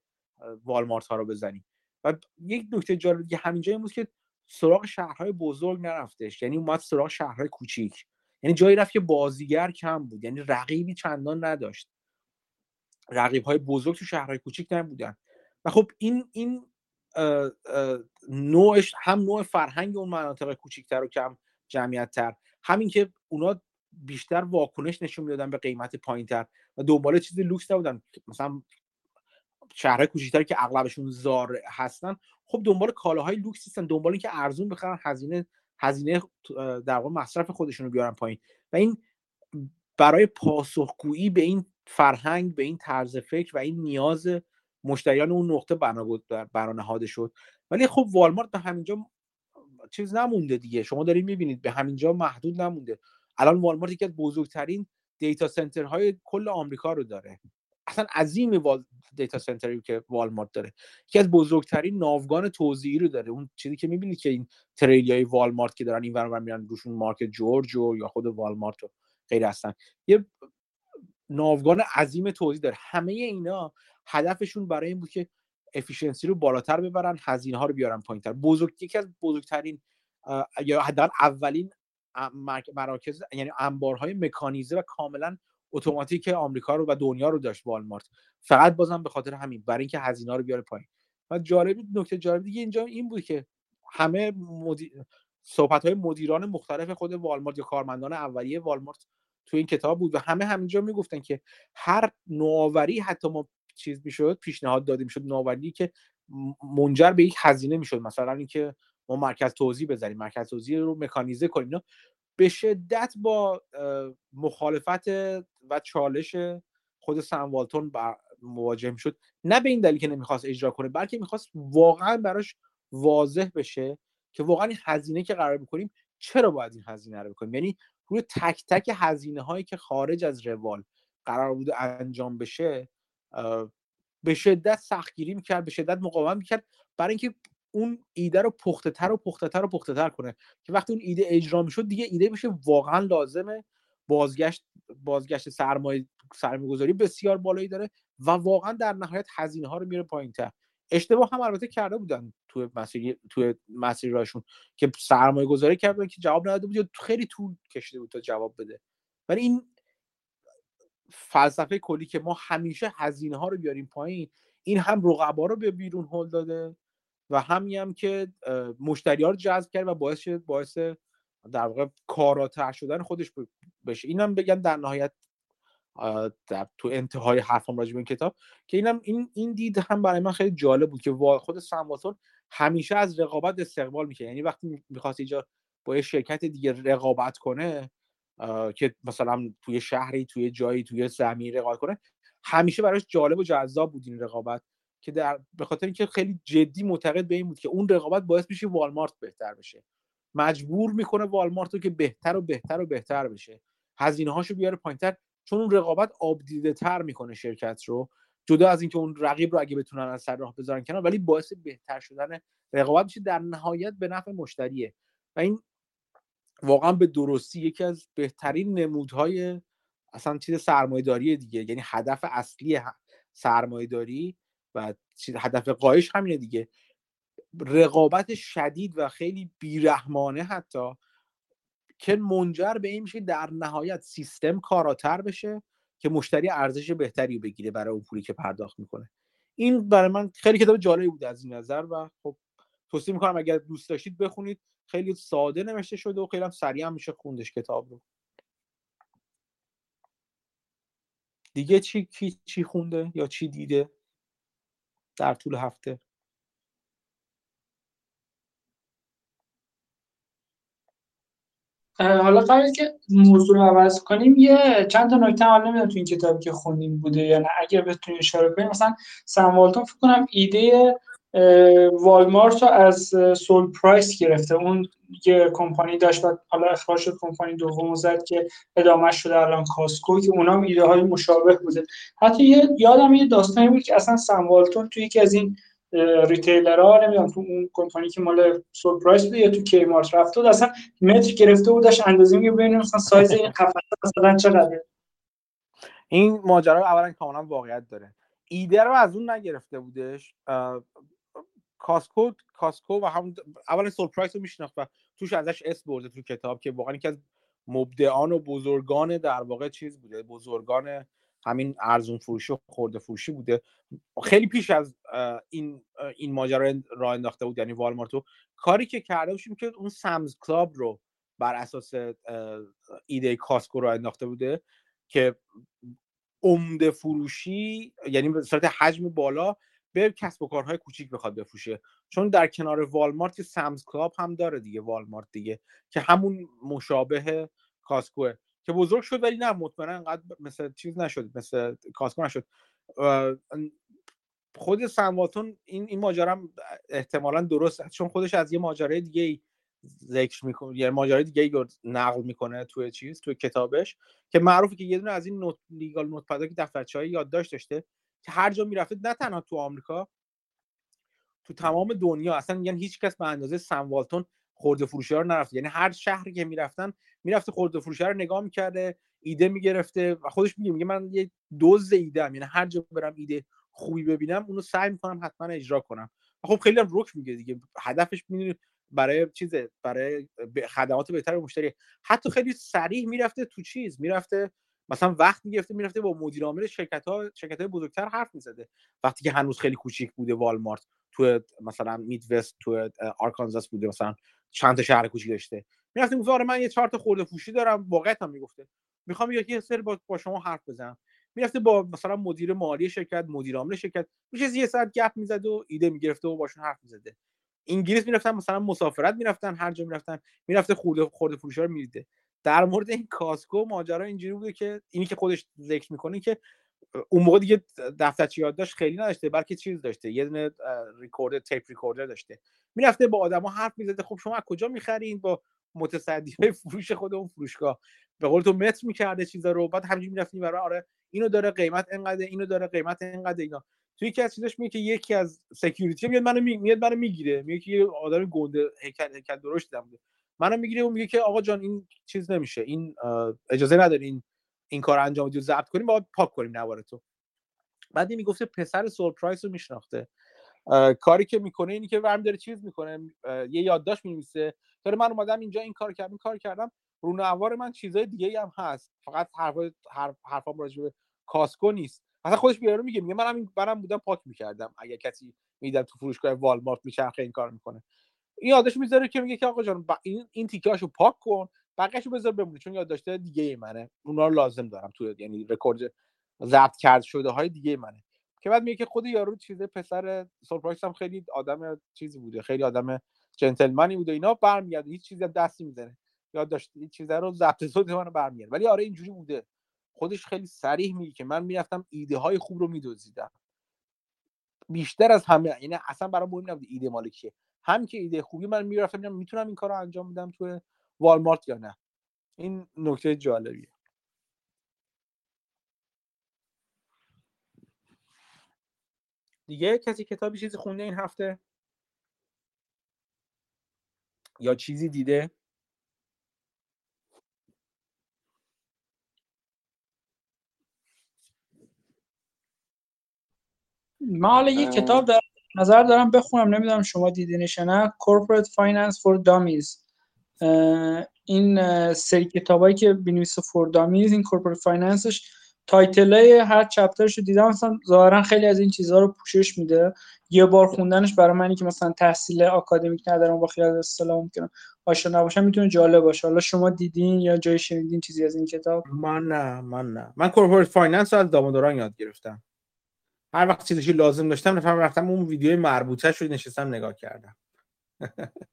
والمارت ها رو بزنیم. و یک نکته جالب دیگه همینجا این بود که سراغ شهرهای بزرگ نرفتش. یعنی اومد سراغ شهرهای کوچیک. یعنی جایی رفت که بازیگر کم بود. یعنی رقیبی چندان نداشت. رقیب های بزرگ تو شهرهای کوچیک نبودن. و خب این این نوعش هم نوع فرهنگ اون مناطق کوچیکتر و کم جمعیت تر همین که اونا بیشتر واکنش نشون می‌دادن به قیمت پایینتر و دنبال چیز لوکس نبودن. مثلا شهرهای کوچیکتر که اغلبشون زارع هستن خب دنبال کالاهای لوکس هستن دنبال اینکه ارزون بخرن هزینه هزینه در واقع مصرف خودشون رو بیارن پایین. و این برای پاسخگویی به این فرهنگ به این طرز فکر و این نیاز مشتریان اون نقطه برانهاده شد. ولی خب والمارت به همینجا چیز نمونده دیگه. شما دارید می‌بینید به همینجا محدود نمونده. الان والمارت یکی از بزرگترین دیتا سنترهای کل آمریکا رو داره. اصلا عظیم وال... دیتا سنتری که والمارت داره. یکی از بزرگترین ناوگان توزیعی رو داره. اون چیزی که می‌بینید که این تریلی والمارت که دارن این ور میرن روشون مارکت جورج و یا خود والمارت و غیر هستن. یه ناوگان عظیم توزیع داره. همه اینا هدفشون برای این بود که efficiency رو بالاتر ببرن هزینه ها رو بیارن پایینتر. بزرگ یکی از بزرگترین یا حداقل اولین مراکز یعنی انبارهای مکانیزه و کاملا اتوماتیک آمریکا رو و دنیا رو داشت والمارت. فقط بازم به خاطر همین برای اینکه هزینه رو بیاره پایین. و جالب نکته جالب دیگه اینجا این بود که همه مدی... صحبت های مدیران مختلف خود والمارت یا کارمندان اولیه والمارت تو این کتاب بود و همه همینجا می‌گفتن که هر نوآوری حتی ما چیز می‌شد پیشنهاد داده می‌شد نوآوری که منجر به یک هزینه می‌شد. مثلا اینکه ما مرکز توضیح بذاریم مرکز توضیح رو مکانیزه کنیم. به شدت با مخالفت و چالش خود سنوالتون مواجه شد نه به این دلیل که نمی‌خواست اجرا کنه بلکه می‌خواست واقعا براش واضح بشه که واقعا این هزینه که قرار بکنیم چرا باید این هزینه رو بکنیم. یعنی روی تک تک هزینه هایی که خارج از روال قرار بوده انجام بشه به شدت سختگیری می‌کرد به شدت مقاومت می‌کرد. برای اینکه اون ایده رو پخته تر و پخته تر و پخته تر کنه که وقتی اون ایده اجرا می‌شد دیگه ایده بشه واقعا لازمه بازگشت بازگشت سرمایه سرمایه‌گذاری بسیار بالایی داره و واقعا در نهایت هزینه ها رو میره پایینتر. اشتباه هم البته کرده بودن تو مسیر تو مسیر راشون که سرمایه گذاری کردن که جواب نداده بود یا خیلی طول کشیده بود تا جواب بده. ولی این فلسفه کلی که ما همیشه هزینه ها رو بیاریم پایین این هم رقبا رو به بیرون هل داده و همین هم که مشتری ها رو جذب کرد و باعث شد باعث در واقع کاراتر شدن خودش بشه. اینم بگم در نهایت در تو انتهای حرفم راجع به این کتاب که اینم این این دید هم برای من خیلی جالب بود که خود سمواتون همیشه از رقابت استقبال می‌کنه یعنی وقتی می‌خواست اینجا با یه شرکت دیگه رقابت کنه که مثلا توی شهری توی جایی توی زمین رقابت کنه. همیشه براش جالب و جذاب بود این رقابت که در به خاطر اینکه خیلی جدی معتقد به این بود که اون رقابت باعث میشه والمارت بهتر بشه. مجبور می‌کنه والمارت رو که بهتر و بهتر و بهتر بشه. هزینه هاشو بیاره پایینتر. چون اون رقابت آبدیده تر می‌کنه شرکت رو. جدا از اینکه اون رقیب رو اگه بتونن از سر راه بذارن کنار ولی باعث بهتر شدن رقابت میشه در نهایت به نفع مشتریه. و این واقعا به درستی یکی از بهترین نمودهای اصلا چیز سرمایه‌داری دیگه. یعنی هدف اصلی سرمایه‌داری و هدف قایش همینه دیگه. رقابت شدید و خیلی بیرحمانه حتی که منجر به این میشه در نهایت سیستم کاراتر بشه که مشتری ارزش بهتری بگیره برای اون پولی که پرداخت می‌کنه. این برای من خیلی کتاب جالبی بود از این نظر و خب توصیه می‌کنم اگر دوست داشتید بخونید. خیلی ساده نوشته شده و خیلی هم سریع هم میشه خوندش کتاب رو. دیگه چی کی چی خونده یا چی دیده در طول هفته؟ حالا قبل که موضوع رو عوض کنیم یه چند تا نکته حالا نمی‌دونم تو این کتابی که خوندیم بوده یا نه. اگر بتونی اشاره کنیم مثلا سم والتون فکر کنم ایده والمارت رو از سول پرایس گرفته. اون یه کمپانی داشت و حالا اخراج شد کمپانی دوم زد که ادامه شده الان کاستکو که اونا هم ایده های مشابه بوده. حتی یه یادم یه داستانی بود که اصلا سم والتون توی یکی از این retailer ها نمی‌دونم تو اون کمپانی که مال سول پرایس بود یا تو کی مارت رفته بود اصلا متر گرفته بود داشت اندازه میگه ببینیم مثلا سایز این قفسه مثلا چقدره. این ماجرا اولا کاملا واقعیت داره. ایده رو از اون نگرفته بودش. کاستکو کاستکو و هم اول سول پرایس رو میشناخت و توش ازش اسم برده تو کتاب که واقعا یکی از مبدعان و بزرگان در واقع چیز بوده بزرگان همین ارزون فروشی و خرده فروشی بوده. خیلی پیش از این این ماجرا راه انداخته بود یعنی والمارتو. کاری که کرده بودیم که اون سمز کلاب رو بر اساس ایده کاستکو راه انداخته بوده که عمده فروشی یعنی به صورت حجم بالا به کسب و کارهای کوچیک بخواد بفروشه. چون در کنار والمارت که سمز کلاب هم داره دیگه والمارت دیگه که همون مشابه کاسکوه که بزرگ شد ولی نه مطمئنا انقدر مثل چیز نشد مثل کاسکو نشد. خود سمواتون این این ماجرا احتمالا درست چون خودش از یه ماجرای دیگه ذکر می‌کنه یه ماجرای دیگه رو نقل می‌کنه توی چیز توی کتابش که معروفه که یه دونه از این نوت لیگال نوت که دفترچه‌های یادداشت داشته هر جا می‌رفته نه تنها تو آمریکا تو تمام دنیا اصلا یعنی هیچ کس به اندازه سموالتون خورده فروشی رو نرفته. یعنی هر شهری که می‌رفتن می‌رفته خورده فروشی رو نگاه می‌کرده ایده می‌گرفته و خودش میگه میگه من یه دوز ایده. یعنی هر جا برم ایده خوبی ببینم اونو سعی می‌کنم حتما اجرا کنم. خب خیلی هم رک میگه دیگه. هدفش می‌دونی برای چیز برای خدمات بهتر به مشتری. حتی خیلی سریع می‌رفته تو چیز می‌رفته مثلا وقت می‌گرفته می‌رفته با مدیر عامل شرکت ها شرکت های بزرگتر حرف می‌زده. وقتی که هنوز خیلی کوچیک بوده والمارت تو مثلا مید وست تو آرکانزاس بوده مثلا چند تا شهر کوچیک داشته. می‌رفتیم گفت آره من یه چهار تا خورده فوشی دارم. واقعیت هم می‌گفته. می‌خوام یکی سر با, با شما حرف بزنم. می‌رفته با مثلا مدیر مالی شرکت مدیر عامل شرکت میشه یه ساعت گپ می‌زد و ایده می‌گرفته و باشون حرف می‌زده. انگلیس می‌رفتن مثلا مسافرت می‌رفتن هر جا می‌رفتن. می‌رفته خرده خرده فروشا رو می‌دیده در مورد این کاستکو ماجرا اینجوری بوده که اینی که خودش ذکر می‌کنه که اون موقع دیگه دفترچه یادداشت خیلی نداشته بلکه چیز داشته یه دونه recorder tape recorder داشته. می‌رفته با آدما حرف می‌زده خب شما از کجا می‌خرین؟ با متصدی های فروش خود اون فروشگاه. به قول تو متر می‌کرده چیزا رو بعد همینجوری می‌رفتیم برای آره اینو داره قیمت اینقدر اینو داره قیمت اینقدر اینا. توی یکی از چیزاش میگه که یکی از security میاد منو می... میاد منو می‌گیره. میگه که یه آدم گنده هیکل هیکل درشت بوده منو می‌گیره و میگه که آقا جان این چیز نمیشه. این اجازه نداری این این کار انجام بدی و ضبط کنیم باید پاک کنیم نوار تو. بعد می‌گفته پسر سورپرایز رو میشناخته. کاری که می‌کنه اینی که ورم داره چیز می‌کنه. یه یادداشت می‌نویسه. داره من اومدم اینجا این کار کردم این کار کردم. رو نوار من چیزای دیگه هم هست. فقط حرف حرف حرفام راجع به کاسکو نیست. مثلا خودش بیاره میگه میگه منم برام بودم پاک می‌کردم. اگه کسی میدم تو فروشگاه والمارت میچرخه این کار می‌کنه. این یادش می‌ذاره که میگه که آقا جان این این تیکاشو پاک کن بقیه‌شو بذار بمونه. چون یادداشت دیگه ای منه. اونا رو لازم دارم تو یعنی رکورد ضبط کرد شده های دیگه منه. که بعد میگه که خود یارو چیزه پسر سورپرایز هم خیلی آدم چیزی بوده. خیلی آدم جنتلمنی بوده. اینا برمیاد هیچ چیزی دستی می‌زنه یاد داشت این چیزا رو ضبط صوت منو برمیاد ولی آره اینجوری بوده. خودش خیلی سریح میگه که من می‌رفتم ایده های خوب رو میدوزیدم. بیشتر از همه یعنی اصلا برای مهم نبود ایده مالکیه. هم که ایده خوبی من می‌رفتم می‌تونم این کار رو انجام بدم تو والمارت یا نه. این نکته جالبیه. دیگه کسی کتابی چیزی خونده این هفته؟ یا چیزی دیده؟ من حالا یه کتاب در نظر دارم بخونم نمی‌دونم شما دیدینش نه. Corporate Finance for Dummies. این سری کتابایی که بنویس for dummies این corporate finance ش title های هر chapter ش رو دیدم. مثلا ظاهرا خیلی از این چیزها رو پوشش میده. یه بار خوندنش برای منی که مثلا تحصیل آکادمیک ندارم با خیلی اصطلاح ممکنه آشنا نباشم می‌تونه جالب باشه. حالا شما دیدین یا جای شنیدین چیزی از این کتاب؟ من نه من نه. من corporate finance از داموداران یاد گرفتم. هر وقت چیزی لازم داشتم رفتم رفتم اون ویدیوی مربوطه شد نشستم نگاه کردم. [laughs]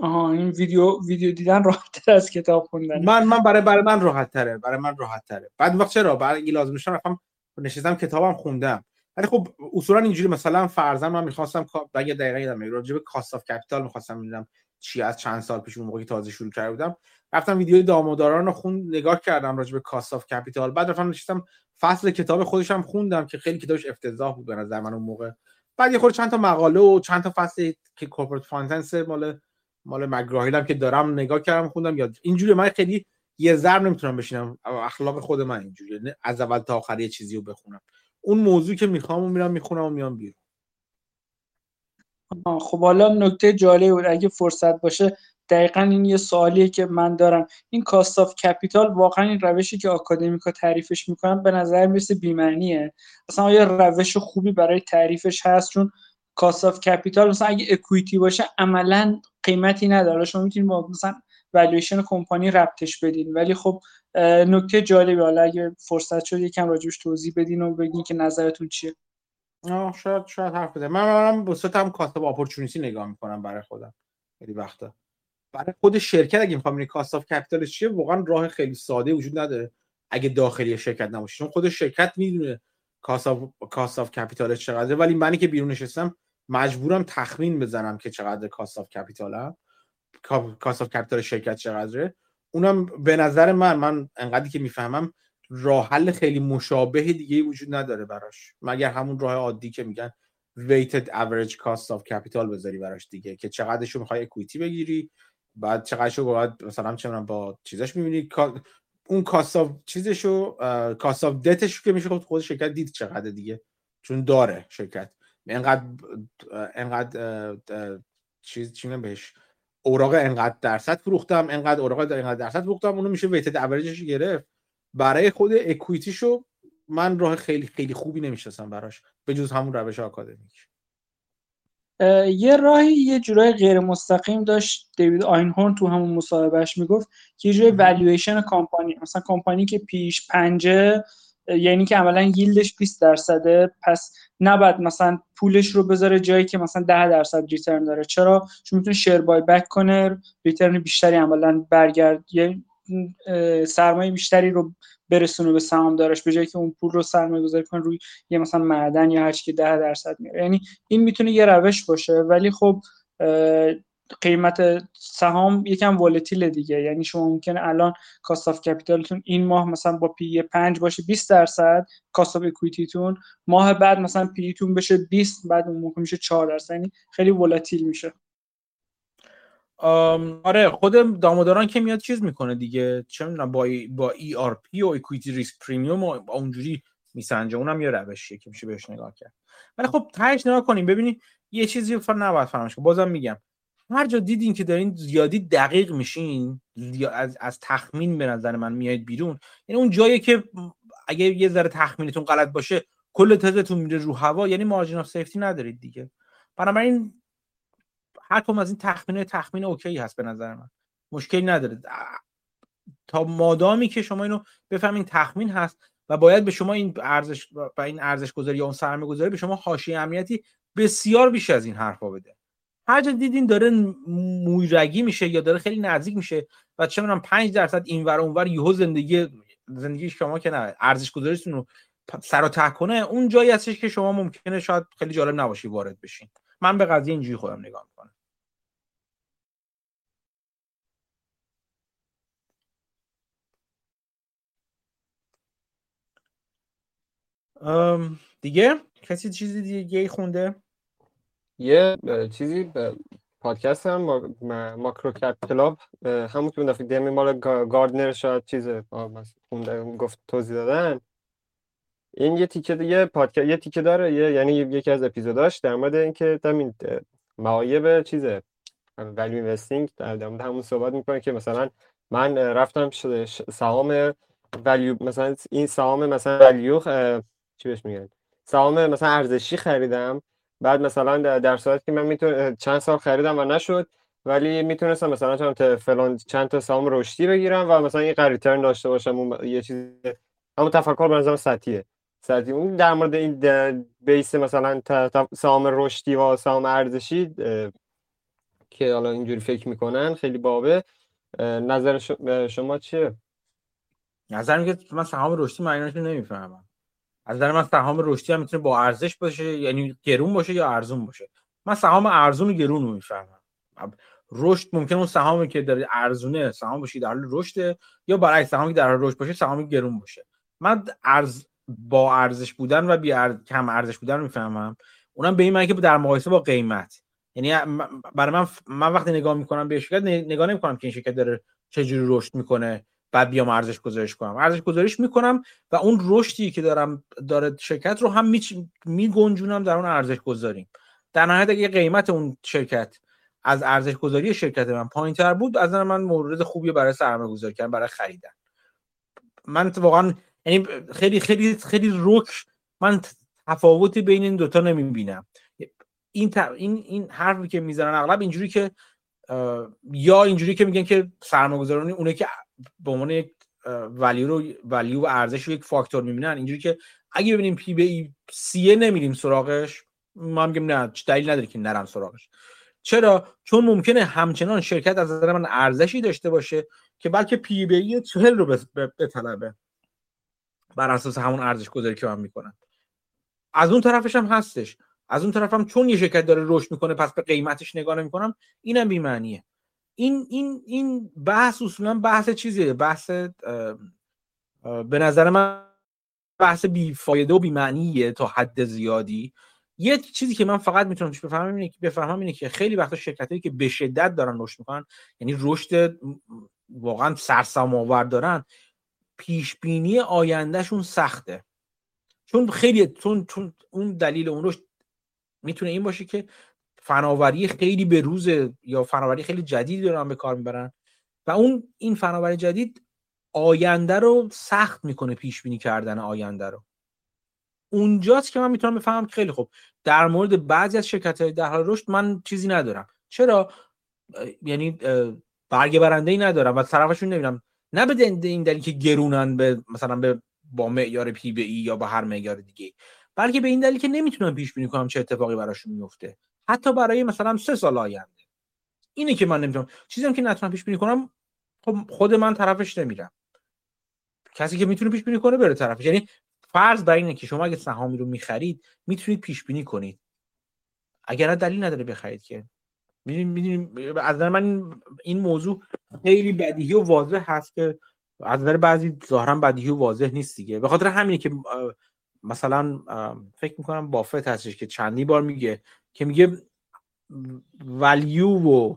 آها این ویدیو ویدیو دیدن راحت از کتاب خوندن. من من برای برای من راحت تره برای من راحت تره بعد وقت چرا؟ برای اینکه لازم داشتم رفتم نشستم کتابم خوندم. ولی خب اصولا اینجوری مثلا فرضاً من می‌خواستم اگه دقیقا یادم راجع به cost of capital می‌خواستم ببینم چی از چند سال پیش اون موقعی تازه شروع کرده بودم. رفتم ویدیوی داموداران رو خوند نگاه کردم راجع به cost of capital بعد رفتم نشستم فصل کتاب خودشم خوندم که خیلی کتابش افتضاح بود به نظر من اون موقع. بعد یه خورده چند تا مقاله و چند تا فصل که corporate finance مال مال McGraw-Hill که دارم نگاه کردم خوندم. یاد اینجوری من خیلی یه ضرب نمی‌تونم بشینم. اخلاق خود من اینجوری از اول تا آخر یه چیزی رو بخونم. اون موضوع که می‌خوام و میرم می‌خونم و میام بیرون. خب حالا نکته جالب بود. اگه فرصت باشه دقیقا این یه سوالیه که من دارم. این cost of capital واقعا این روشی که آکادمیکا تعریفش می‌کنن به نظر می‌رسه بیمعنیه. اصلا آیا روش خوبی برای تعریفش هست؟ چون cost of capital مثلا اگه equity باشه عملا قیمتی نداره. شما می‌تونید با مثلا valuation company ربطش بدین. ولی خب نکته جالبی. حالا اگه فرصت شد یکم راجبش توضیح بدین و بگین که نظرتون چیه. آه شاید شاید حرف بدیه من منم به صورت هم cost opportunity نگاه می‌کنم برای خودم. خیلی وقتا. برای خود شرکت اگه می‌خوام cost of capital چیه واقعا راه خیلی ساده وجود نداره اگه داخلی شرکت نباشه. چون خود شرکت می‌دونه cost of cost of capital چقدره ولی منی که بیرون نشستم مجبورم تخمین بزنم که چقدر cost of capital م cost of capital شرکت چقدره. اونم به نظر من من انقدری که می‌فهمم راه حل خیلی مشابه دیگه وجود نداره براش. مگر همون راه عادی که میگن weighted average cost of capital بذاری براش دیگه که چقدرشو می‌خوای equity بگیری بعد چقدرشو باید مثلا چه با چیزاش می‌بینی؟ اون cost of چیزشو cost of debt ش که میشه خود شرکت دید چقدر دیگه. چون داره شرکت. انقدر انقدر چیز چی بهش؟ اوراق انقدر درصد فروختم انقدر اوراق انقدر درصد فروختم اونو میشه weighted average ش گرفت. برای خود equity شو من راه خیلی خیلی خوبی نمی‌شناسم براش به جز همون روش آکادمیک یه راهی یه جورای غیر مستقیم داشت دیوید آینهورن تو همون مصاحبهش می‌گفت که یه جورای valuation company مثلا کمپانی که P ش پنجه یعنی که عملا yield ش 20 درصده پس نباید مثلا پولش رو بذاره جایی که مثلا 10 درصد return داره. چرا؟ چون می‌تونه share buyback کنه return بیشتری عملا برگرد یه سرمایه بیشتری رو برسونه به سهامدارش به جایی که اون پول رو سرمایه گذاری کنه روی یه مثلا معدن یا هر که 10 درصد میاره یعنی این می‌تونه یه روش باشه ولی خب قیمت سهام یکم volatile دیگه. یعنی شما ممکنه الان cost of capital تون این ماه مثلا با P 5 باشه 20 درصد cost of equity تون ماه بعد مثلا P تون بشه 20 بعد اون موقع میشه 4 درصد. یعنی خیلی volatile میشه. آره خود Damodaran که میاد چیز می‌کنه دیگه. چه می‌دونم با ای با ERP و equity risk premium و اونجوری میسنجه. اونم یه روشیه که میشه بهش نگاه کرد. ولی خب تهش نگاه کنیم. ببینید یه چیزی فر نباید فراموش بازم میگم هر جا دیدین که دارین زیادی دقیق میشین از, از تخمین به نظر من میاد بیرون. یعنی اون جایی که اگه یه ذره تخمینتون غلط باشه کل تزتون میره رو هوا یعنی margin of safety ندارید دیگه. بنابراین هر کم از این تخمین تخمین okay هست به نظر من. مشکلی نداره. تا مادامی که شما اینو بفهمین تخمین هست و باید به شما این ارزش و این ارزش گذاری یا اون سرمایه گذاری به شما حاشیه امنیتی بسیار بیش از این حرفا بده. هر جا دیدین داره مویرگی میشه یا داره خیلی نزدیک میشه و چه می‌دونم 5 درصد اینور اونور یهو زندگی زندگی شما که نه ارزش گذاریتون رو سر و کنه اون جایی هستش که شما ممکنه شاید خیلی جالب نباشی وارد بشین. من به قضیه اینجوری خودم نگاه می‌کنم. دیگه؟ کسی چیزی دیگه خونده؟ یه چیزی پادکست هم ماکرو کپ کلاب همون که اون دفعه دیمی مال گاردنر شاید چیز خونده گفت توضیح دادن. این یه تیکه یه پادکست یه تیکه داره یه یعنی یکی از اپیزوداش در مورد اینکه همین معایب چیزه ولی اینوستینگ در مورد همون صحبت می‌کنه که مثلا من رفتم سهام ولیو مثلا این سهام مثلا ولیو چی بهش میگن؟ سهام مثلا ارزشی خریدم. بعد مثلا در صورتی که من می‌تونم چند سال خریدم و نشد ولی می‌تونستم مثلا چند فلان چند تا سهام رشدی بگیرم و مثلا این ریترن داشته باشم. اون یه چیز همون تفکر به نظرم سطحیه. سطحی. اون در مورد این بیس مثلا سهام رشدی و سهام ارزشی که حالا اینجوری فکر می‌کنن خیلی بابه. نظر شما چیه؟ نظرم که من سهام رشدی معنیش نمی‌فهمم. از نظر من سهام رشدی هم می‌تونه با ارزش باشه یعنی گرون باشه یا ارزون باشه. من سهام ارزون و گرون رو می‌فهمم. رشد ممکن اون سهامی که داره ارزونه سهام باشه در حال رشد یا برای سهامی که در حال رشد باشه سهامی گرون باشه. من ارز با ارزش بودن و بی ارز... کم ارزش بودن می‌فهمم. اونم به این معنی که در مقایسه با قیمت. یعنی برای من من وقتی نگاه می‌کنم به شرکت نگاه نمی‌کنم که این شرکت داره چجوری رشد می‌کنه. بعد بیام ارزش گذارش کنم. ارزش گذارش می‌کنم و اون رشدی که دارم داره شرکت رو هم میگنجونم در اون ارزش گذاریم. در نهایت اگه قیمت اون شرکت از ارزش گذاری شرکت من پایین تر بود از من مورد خوبی برای سرمایه گذاری کردن برای خریدن. من واقعا یعنی خیلی خیلی خیلی رک من تفاوتی بین این دوتا نمی‌بینم. این این این حرفی که می‌زنن اغلب اینجوری که یا اینجوری که میگن که سرمایه‌گذارانی اونه که به عنوان یک ولیو رو ولیو و ارزش رو یک فاکتور می‌بینن. اینجوری که اگه ببینیم پی بی سی نمیریم سراغش ما میگیم نه دلیل نداره که نرم سراغش. چرا؟ چون ممکنه همچنان شرکت از نظر من ارزشی داشته باشه که بلکه پی بی ای 40 رو بطلبه. بر اساس همون ارزش گذاری که من می‌کنن از اون طرفش هم هستش. از اون طرف هم چون یه شرکت داره رشد می‌کنه پس به قیمتش نگاه نمی‌کنم اینم بی معنیه این این این بحث اصولا بحث چیزیه؟ بحث به نظر من بحث بی فایده و بی معنیه تا حد زیادی. یه چیزی که من فقط می‌تونم بفهمم اینه که بفهمم اینه که خیلی وقتا شرکتایی که به شدت دارن رشد می‌کنن یعنی رشد واقعا سرسام آور دارن پیش بینی آیندهشون سخته. چون خیلی چون چون اون دلیل اون رشد می‌تونه این باشه که فناوری خیلی به روز یا فناوری خیلی جدیدی دارن به کار می‌برن و اون این فناوری جدید آینده رو سخت می‌کنه پیش بینی کردن آینده رو. اونجاست که من می‌تونم بفهمم که خیلی خوب. در مورد بعضی از شرکت های در حال رشد من چیزی ندارم. چرا؟ یعنی برگ برنده ای ندارم و طرفشون نمی‌دونم. نه به این دلیل که گرونن به مثلا به با معیار پی بی ای یا با هر معیار دیگه بلکه به این دلیل که نمی‌تونم پیش بینی کنم چه اتفاقی براشون میفته حتی برای مثلا سه سال آینده. اینه که من نمی‌تونم چیزی که نتونم پیش بینی کنم خب خود من طرفش نمیرم. کسی که می‌تونه پیش بینی کنه بره طرفش. یعنی فرض بر اینه که شما اگه سهامی رو می‌خرید می‌تونید پیش بینی کنید. اگر دلیل نداره بخرید که. می‌دونیم از نظر من این موضوع خیلی بدیهی و واضح هست که از نظر بعضی ظاهرا بدیهی و واضح نیست دیگه. به خاطر همینه که مثلا فکر می‌کنم بافت هستش که چندی بار میگه که میگه ولیو و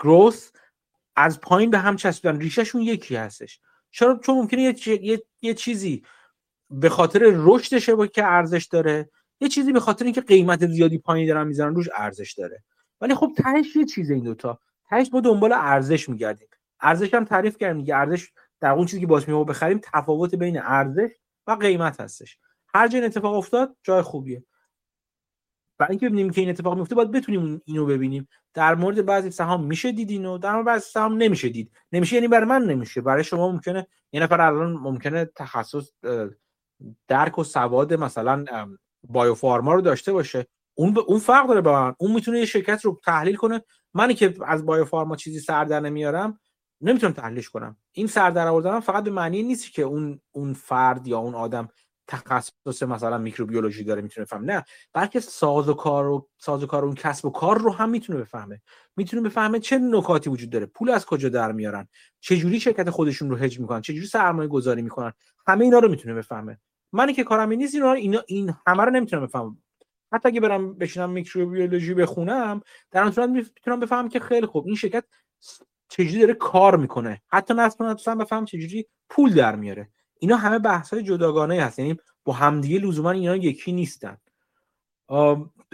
گروث از پایین به هم چسبیدن. ریشهشون یکی هستش. چرا؟ چون ممکنه یه, چیزی به خاطر رشدشه که ارزش داره یه چیزی به خاطر اینکه قیمت زیادی پایین دارن می‌ذارن روش ارزش داره. ولی خب تهش یه چیز این دوتا. تهش ما دنبال ارزش میگردیم. ارزش هم تعریف کردیم. دیگه ارزش در اون چیزی که باز میو بخریم تفاوت بین ارزش و قیمت هستش. هر جای اتفاق افتاد جای خوبیه. برای اینکه ببینیم که این اتفاق میفته باید بتونیم اینو ببینیم. در مورد بعضی سهام میشه دید اینو در مورد بعضی سهام نمیشه دید. نمیشه یعنی برای من نمیشه. برای شما ممکنه یه نفر الان ممکنه تخصص درک و سواد مثلا بایوفارما رو داشته باشه. اون ب... اون فرق داره با من. اون می‌تونه یه شرکت رو تحلیل کنه. منی که از بایوفارما چیزی سر در نمیارم نمی‌تونم تحلیلش کنم. این سر در آوردن فقط به معنی نیست که اون اون فرد یا اون آدم تخصص مثلا میکروبیولوژی داره می‌تونه بفهمه. نه بلکه ساز و کار و ساز و کار اون کسب و کار رو هم می‌تونه بفهمه. می‌تونه بفهمه چه نکاتی وجود داره پول از کجا در میارن چه جوری شرکت خودشون رو هج می‌کنن چه جوری سرمایه گذاری می‌کنن همه اینا رو می‌تونه بفهمه. منی که کارم این نیست اینا اینا این همه رو نمی‌تونم بفهمم. حتی اگه برم بشینم میکروبیولوژی بخونم در صورت می‌تونم بفهمم که خیلی خوب. این شرکت چجوری داره کار می‌کنه. حتی نتونم بفهمم چجوری پول در میاره. اینا همه بحث های جداگانه هست. یعنی با همدیگه لزوما اینا یکی نیستن.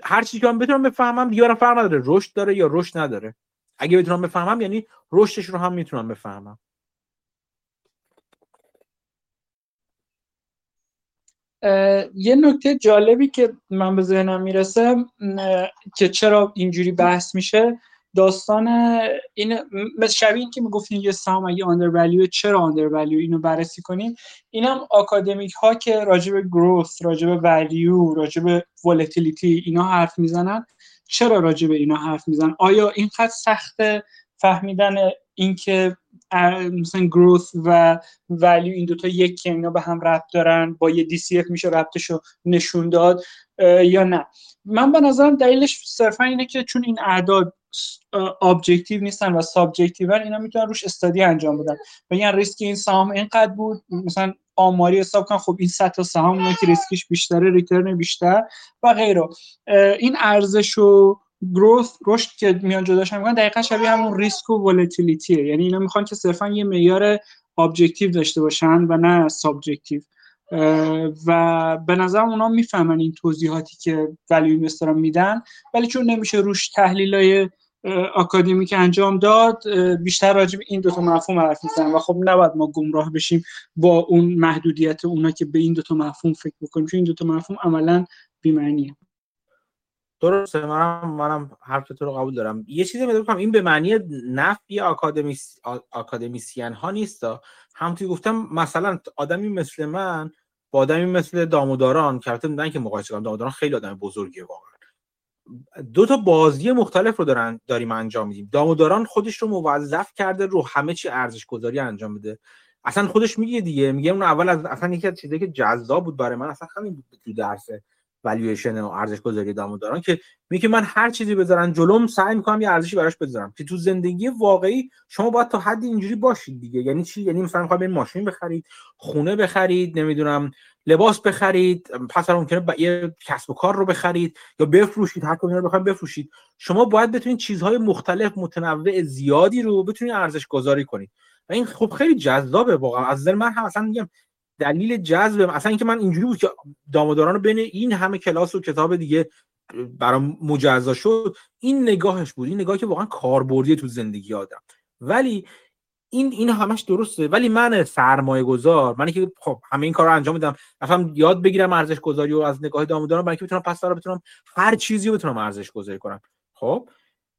هر چیزی که من بتونم بفهمم دیگه برام فرق نداره. رشد داره یا رشد نداره. اگه بتونم بفهمم یعنی رشدش رو هم می‌تونم بفهمم. یه نکته جالبی که من به ذهنم می‌رسه که چرا اینجوری بحث میشه؟ داستان این شبیه این که می‌گفتین یه سهام اگه آندر چرا آندر اینو بررسی کنیم؟ اینم آکادمیک ها که راجع به گروث راجع به ولیو راجع به ولتیلیتی اینا حرف می‌زنن. چرا راجع به اینا حرف می‌زنن؟ آیا اینقدر سخت فهمیدن اینکه مثلا growth و value این دوتا یک اینا به هم ربط دارن؟ با یه DCF میشه ربطشو نشون داد یا نه؟ من به نظرم دلیلش صرفا اینه که چون این اعداد objective نیستن و subjective اینا می‌تونن روش study انجام بدن. بگن ریسک این سهام اینقدر بود مثلا آماری حساب کن خب این 100 تا سهام که ریسکش بیشتره return بیشتر و غیره. این ارزش و growth رشد که میان جداش می‌کنن دقیقا شبیه همون ریسک و volatility ه یعنی اینا می‌خوان که صرفا یه معیار objective داشته باشن و نه subjective و به نظر اونا می‌فهمن این توضیحاتی که value investor ها میدن ولی چون نمیشه روش تحلیل های که انجام داد بیشتر راجع به این دو تا مفهوم حرف می‌زنن و خب نباید ما گمراه بشیم با اون محدودیت اونا که به این دو تا مفهوم فکر بکنیم چون این دو تا مفهوم عملا بی‌معنیه. درسته منم منم حرف تو رو قبول دارم. یه چیزی میگم این به معنی نفی آکادمیس آکادمیسیان ها نیست همونطوری گفتم مثلا آدمی مثل من با آدمی مثل داموداران که میدن که مقایسه کنم داموداران خیلی آدم بزرگیه واقعا. دو تا بازی مختلف رو دارن داریم انجام میدیم. داموداران خودش رو موظف کرده رو همه چی ارزش گذاری انجام بده. اصلا خودش میگه دیگه میگه اون اول از اصلا یکی از چیزایی که جذاب بود برای من اصلا همین تو درسه والویشن و ارزش گذاری دارن که میگه من هر چیزی بذارن جلوم سعی می‌کنم یه ارزشی براش بذارم که تو زندگی واقعی شما باید تا حدی اینجوری باشید دیگه. یعنی چی؟ یعنی مثلا می‌خواید ماشین بخرید خونه بخرید نمی‌دونم لباس بخرید پس ممکنه با یه کسب و کار رو بخرید یا بفروشید هر کدوم رو بخواید بفروشید. شما باید بتونید چیزهای مختلف متنوع زیادی رو بتونید ارزش گذاری کنید. و این خب خیلی جذابه واقعا. از نظر من هم اصلا میگم دلیل جذب اصلا اینکه من اینجوری بود که داماداران رو بین این همه کلاس و کتاب دیگه برام مجزا شد این نگاهش بود. این نگاهی که واقعا کاربردی تو زندگی آدم. ولی این این همش درسته. ولی من سرمایه گذار من که خب همه این کار رو انجام میدم مثلا یاد بگیرم ارزش گذاری و از نگاه داماداران برای که بتونم پس بتونم هر چیزی رو بتونم ارزش گذاری کنم. خب؟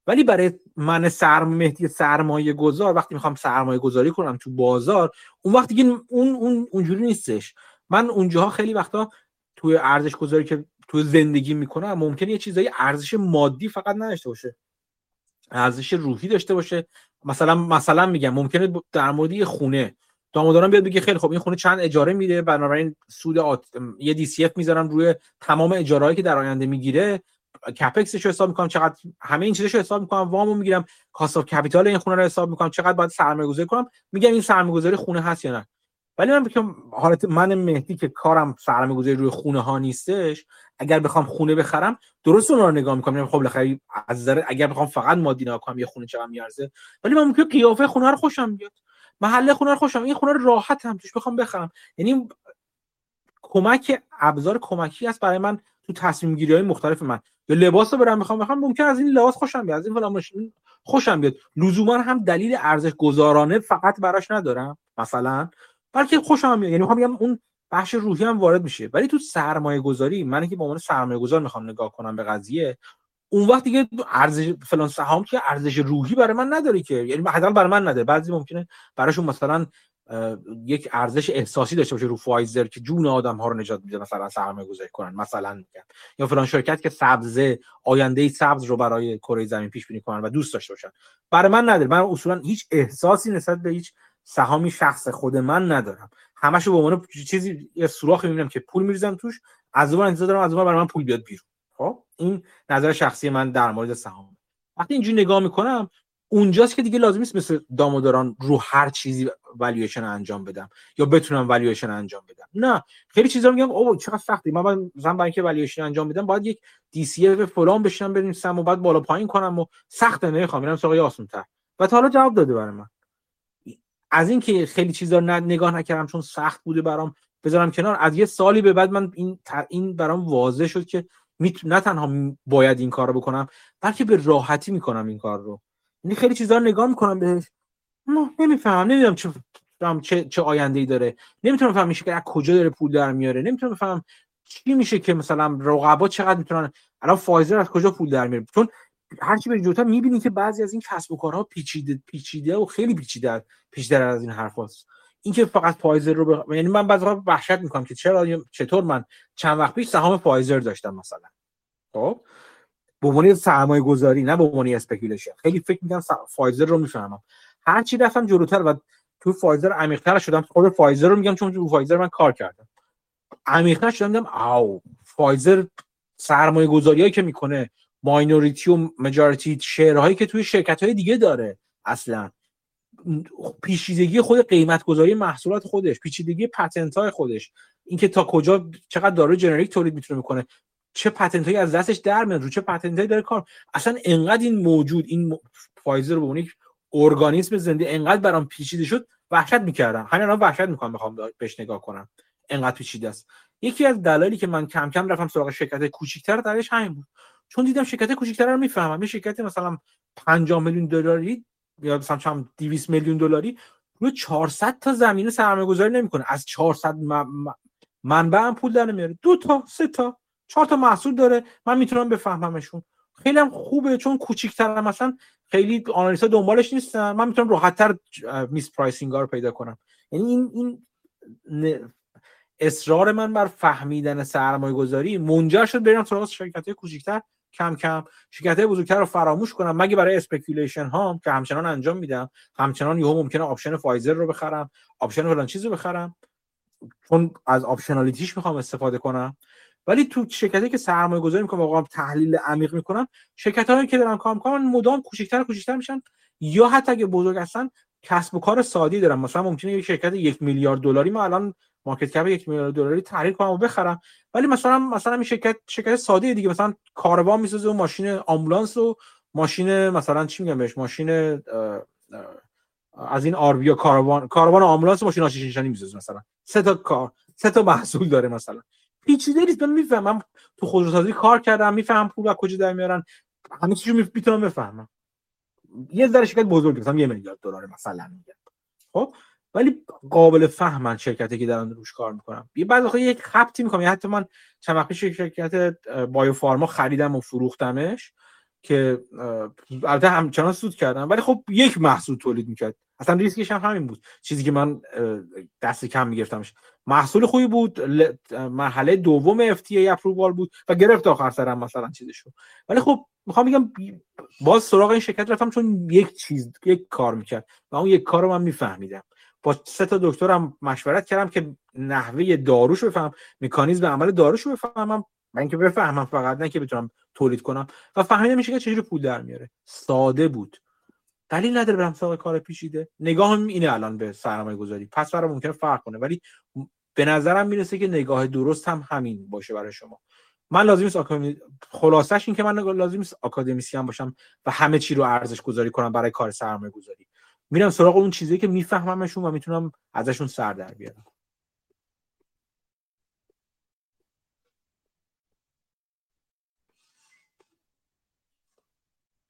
ولی برای من سرم مهدی سرمایه گذار وقتی می‌خوام سرمایه گذاری کنم تو بازار اون وقتی که اون اون اونجوری نیستش. من اونجاها خیلی وقتا توی ارزش گذاری که تو زندگی می‌کنم ممکنه یه چیزایی ارزش مادی فقط نداشته باشه. ارزش روحی داشته باشه. مثلا مثلا میگم ممکنه در مورد یه خونه. داماداران بیاد بگه خیلی خب این خونه چند اجاره میده بنابراین سود آت... یه دی سی اف می‌ذارم روی تمام اجاره که در آینده می‌گیره. کپکسش رو حساب می‌کنم. چقدر همه این چیزش رو حساب می‌کنم. وامو می‌گیرم. کاست اف کپیتال این خونه رو حساب می‌کنم. چقدر باید سرمایه گذاری کنم. میگم این سرمایه گذاری خونه هست یا نه. ولی من بگم حالت من مهدی که کارم سرمایه گذاری روی خونه ها نیستش اگر بخوام خونه بخرم درست اون رو نگاه می‌کنم. خب بالاخره از نظر اگر بخوام فقط مادی نگاه کنم یه خونه چقدر میارزه. ولی من ممکنه قیافه خونه رو خوشم بیاد محله خونه رو خوشم. این خونه رو راحت هم توش بخوام بخرم. یعنی کمک ابزار کمکی است برای من تو تصمیم گیری های مختلف من. یا لباس رو برم می‌خوام بخوام ممکن از این لباس خوشم بیاد از این فلان خوشم بیاد. لزوما هم دلیل ارزش گذارانه فقط براش ندارم مثلا. بلکه خوشم میاد. یعنی می‌خوام بگم اون بخش روحی هم وارد میشه. ولی تو سرمایه گذاری من که به عنوان سرمایه گذار می‌خوام نگاه کنم به قضیه اون وقت دیگه ارزش فلان سهام که ارزش روحی برای من نداره که. یعنی حداقل برای من نداره. بعضی ممکنه براشون مثلا یک ارزش احساسی داشته باشه رو فایزر که جون آدم ها رو نجات میده مثلا سرمایه گذاری کنن مثلا میگن. یا فلان شرکت که سبزه آینده سبز رو برای کره زمین پیش بینی کنن و دوست داشته باشن. برای من نداره. من اصولا هیچ احساسی نسبت به هیچ سهامی شخص خود من ندارم. همشو به عنوان چیزی یه سوراخی می‌بینم که پول میریزم توش از اون انتظار دارم از اون برای من پول بیاد بیرون. خب؟ این نظر شخصی من در مورد سهام. وقتی اینجوری نگاه می‌کنم اونجاست که دیگه لازم نیست مثل Damodaran رو هر چیزی والویشن انجام بدم یا بتونم والویشن انجام بدم. نه خیلی چیزا میگم او چقدر سختی من مثلا برای اینکه والویشن انجام بدم باید یک DCF فلان بشینم بنویسم و بعد بالا پایین کنم و سخته نمی‌خوام. میرم سراغ آسان تر و تا حالا جواب داده برای من. از اینکه خیلی چیزا نگاه نکردم چون سخت بوده برام بذارم کنار. از یه سالی به بعد من این این برام واضح شد که نه تنها باید این کار رو بکنم بلکه به راحتی می‌کنم این کار رو. یعنی خیلی چیزا رو نگاه می‌کنم بهش. ما نمی‌فهمم نمی‌دونم چه چه چه آینده ای داره. نمی‌تونم بفهم میشه که از کجا داره پول در میاره. نمی‌تونم بفهم چی میشه که مثلا رقبا چقدر می‌تونن الان فایزر از کجا پول در میاره؟ چون هرچی به جوتا می‌بینی که بعضی از این کسب و کارها پیچیده پیچیده و خیلی پیچیده پیچیده از این حرف هست. اینکه فقط فایزر رو بخ... یعنی من بعضی وقت وحشت می‌کنم که چرا چطور من چند وقت پیش سهام فایزر داشتم مثلا. خب؟ به عنوان سرمایه گذاری نه به عنوان speculation خیلی فکر می‌کنم فایزر رو می‌فهمم. هر چی رفتم جلوتر و تو فایزر عمیق‌تر شدم خود فایزر رو میگم چون تو فایزر من کار کردم. عمیق‌تر شدم دیدم او فایزر سرمایه گذاریایی که می‌کنه minority و majority share هایی که توی شرکت های دیگه داره اصلا. پیچیدگی خود قیمت گذاری محصولات خودش پیچیدگی پتنت های خودش. اینکه تا کجا چقدر دارو جنریک تولید می‌تونه می‌کنه چه پتنت هایی از دستش در میاد رو چه پتنت هایی داره کار. اصلا انقدر این موجود این فایزر رو به ارگانیسم زنده انقدر برام پیچیده شد وحشت می‌کردم. همین الان وحشت می‌کنم بخوام بهش نگاه کنم. انقدر پیچیده است. یکی از دلایلی که من کم کم رفتم سراغ شرکت کوچیک‌تر درش همین بود. چون دیدم شرکت کوچیک‌تر رو می‌فهمم. یه شرکت مثلا 5 میلیون دلاری یا مثلا چند 200 میلیون دلاری روی 400 تا زمینه سرمایه گذاری نمی‌کنه. از 400 منبع هم پول در نمیاره دو تا سه تا. چهار تا محصول داره. من می‌تونم بفهممشون. خیلی هم خوبه چون کوچیک‌تر مثلا خیلی analyst دنبالش نیستن. من می‌تونم راحتتر mispricing رو پیدا کنم. یعنی این این اصرار من بر فهمیدن سرمایه گذاری منجر شد برم سراغ شرکت های کوچیکتر کم کم شرکت های بزرگتر رو فراموش کنم. مگه برای speculation ها که همچنان انجام میدم همچنان یهو ممکنه option فایزر رو بخرم option فلان چیز رو بخرم؟ چون از optionality ش می‌خوام استفاده کنم. ولی تو شرکتی که سرمایه گذاری می‌کنم واقعا تحلیل عمیق می‌کنم شرکت هایی که دارن کار می‌کنن مدام کوچیکتر کوچیکتر میشن. یا حتی اگه بزرگ هستن کسب و کار ساده‌ای دارن. مثلا ممکنه یک شرکت یک میلیارد دلاری ما الان market cap یک میلیارد دلاری تحلیل کنم و بخرم. ولی مثلا مثلا این شرکت شرکت ساده دیگه. مثلا کاروان می‌سازه و ماشین آمبولانس و ماشین مثلا چی میگم بهش ماشین از این آر کاروان کاروان آمبولانس ماشین آتش نشانی می‌سازه مثلا. سه تا کار سه تا محصول داره مثلا. پیچیده نیست من می‌فهمم. تو خودروسازی کار کردم می‌فهمم پول از کجا در میارن. همه چیزو می‌تونم بفهمم. یه ذره شرکت بزرگ مثلا یه میلیارد دلار مثلا میگم. خب؟ ولی قابل فهمن شرکتی که دارن روش کار می‌کنم یه بعد یک خبتی می‌کنم. حتی من چند وقت شرکت بایو فارما خریدم و فروختمش که البته همچنان سود کردم. ولی خب یک محصول تولید می‌کرد. اصلا ریسکش هم همین بود. چیزی که من دست کم میگرفتمش. محصول خوبی بود مرحله دوم FTA اپرووال بود و گرفت آخر سرم مثلا چیزشو. ولی خب می‌خوام بگم باز سراغ این شرکت رفتم چون یک چیز یک کار می‌کرد و اون یک کار من میفهمیدم. با سه تا دکترم مشورت کردم که نحوه داروش بفهم مکانیزم عمل داروش بفهمم. من اینکه بفهمم فقط نه که بتونم تولید کنم. و فهمیدم میشه که چجوری پول در میاره. ساده بود. دلیل نداره برم سراغ کار پیچیده. نگاهم اینه الان به سرمایه گذاری پس برای ممکنه فرق کنه. ولی به نظرم می‌رسه که نگاه درست هم همین باشه برای شما. من لازم نیست آکادمی... خلاصش این که من لازم نیست آکادمیسیان باشم و همه چی رو ارزش گذاری کنم برای کار سرمایه گذاری میرم سراغ اون چیزی که میفهممشون و می‌تونم ازشون سر در بیارم.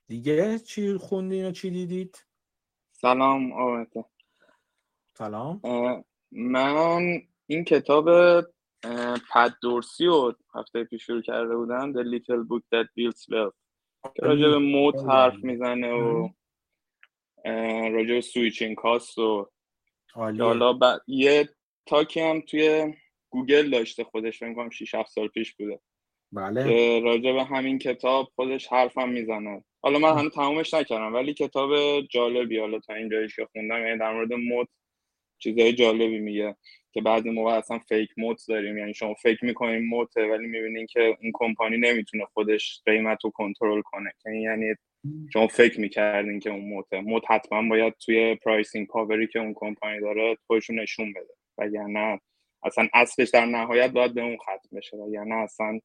دیگه چی خوندین و چی دیدید؟ سلام آمده سلام. من این کتاب پد دورسی رو هفته پیش شروع کرده بودم The Little Book That Builds Wealth. که راجع به moat حرف می‌زنه و راجع به switching cost و حالا ب... یه talk ی هم توی گوگل داشته خودش فکر کنم 6 7 سال پیش بوده. بله. که راجع به همین کتاب خودش حرفم می‌زنه. حالا من هنوز تمومش نکردم ولی کتاب جالبی حالا تا این جایش که خوندم یعنی در مورد moat چیزای جالبی میگه که بعضی موقع اصلا fake moat داریم. یعنی شما فکر می‌کنین moat ه ولی می‌بینین که اون کمپانی نمی‌تونه خودش قیمت رو کنترل کنه. یعنی شما فکر می‌کردین که اون moat ه moat حتما باید توی pricing power ی که اون کمپانی داره خودشون نشون بده. وگرنه اصلا اصلش در نهایت باید به اون ختم بشه. وگرنه اصلا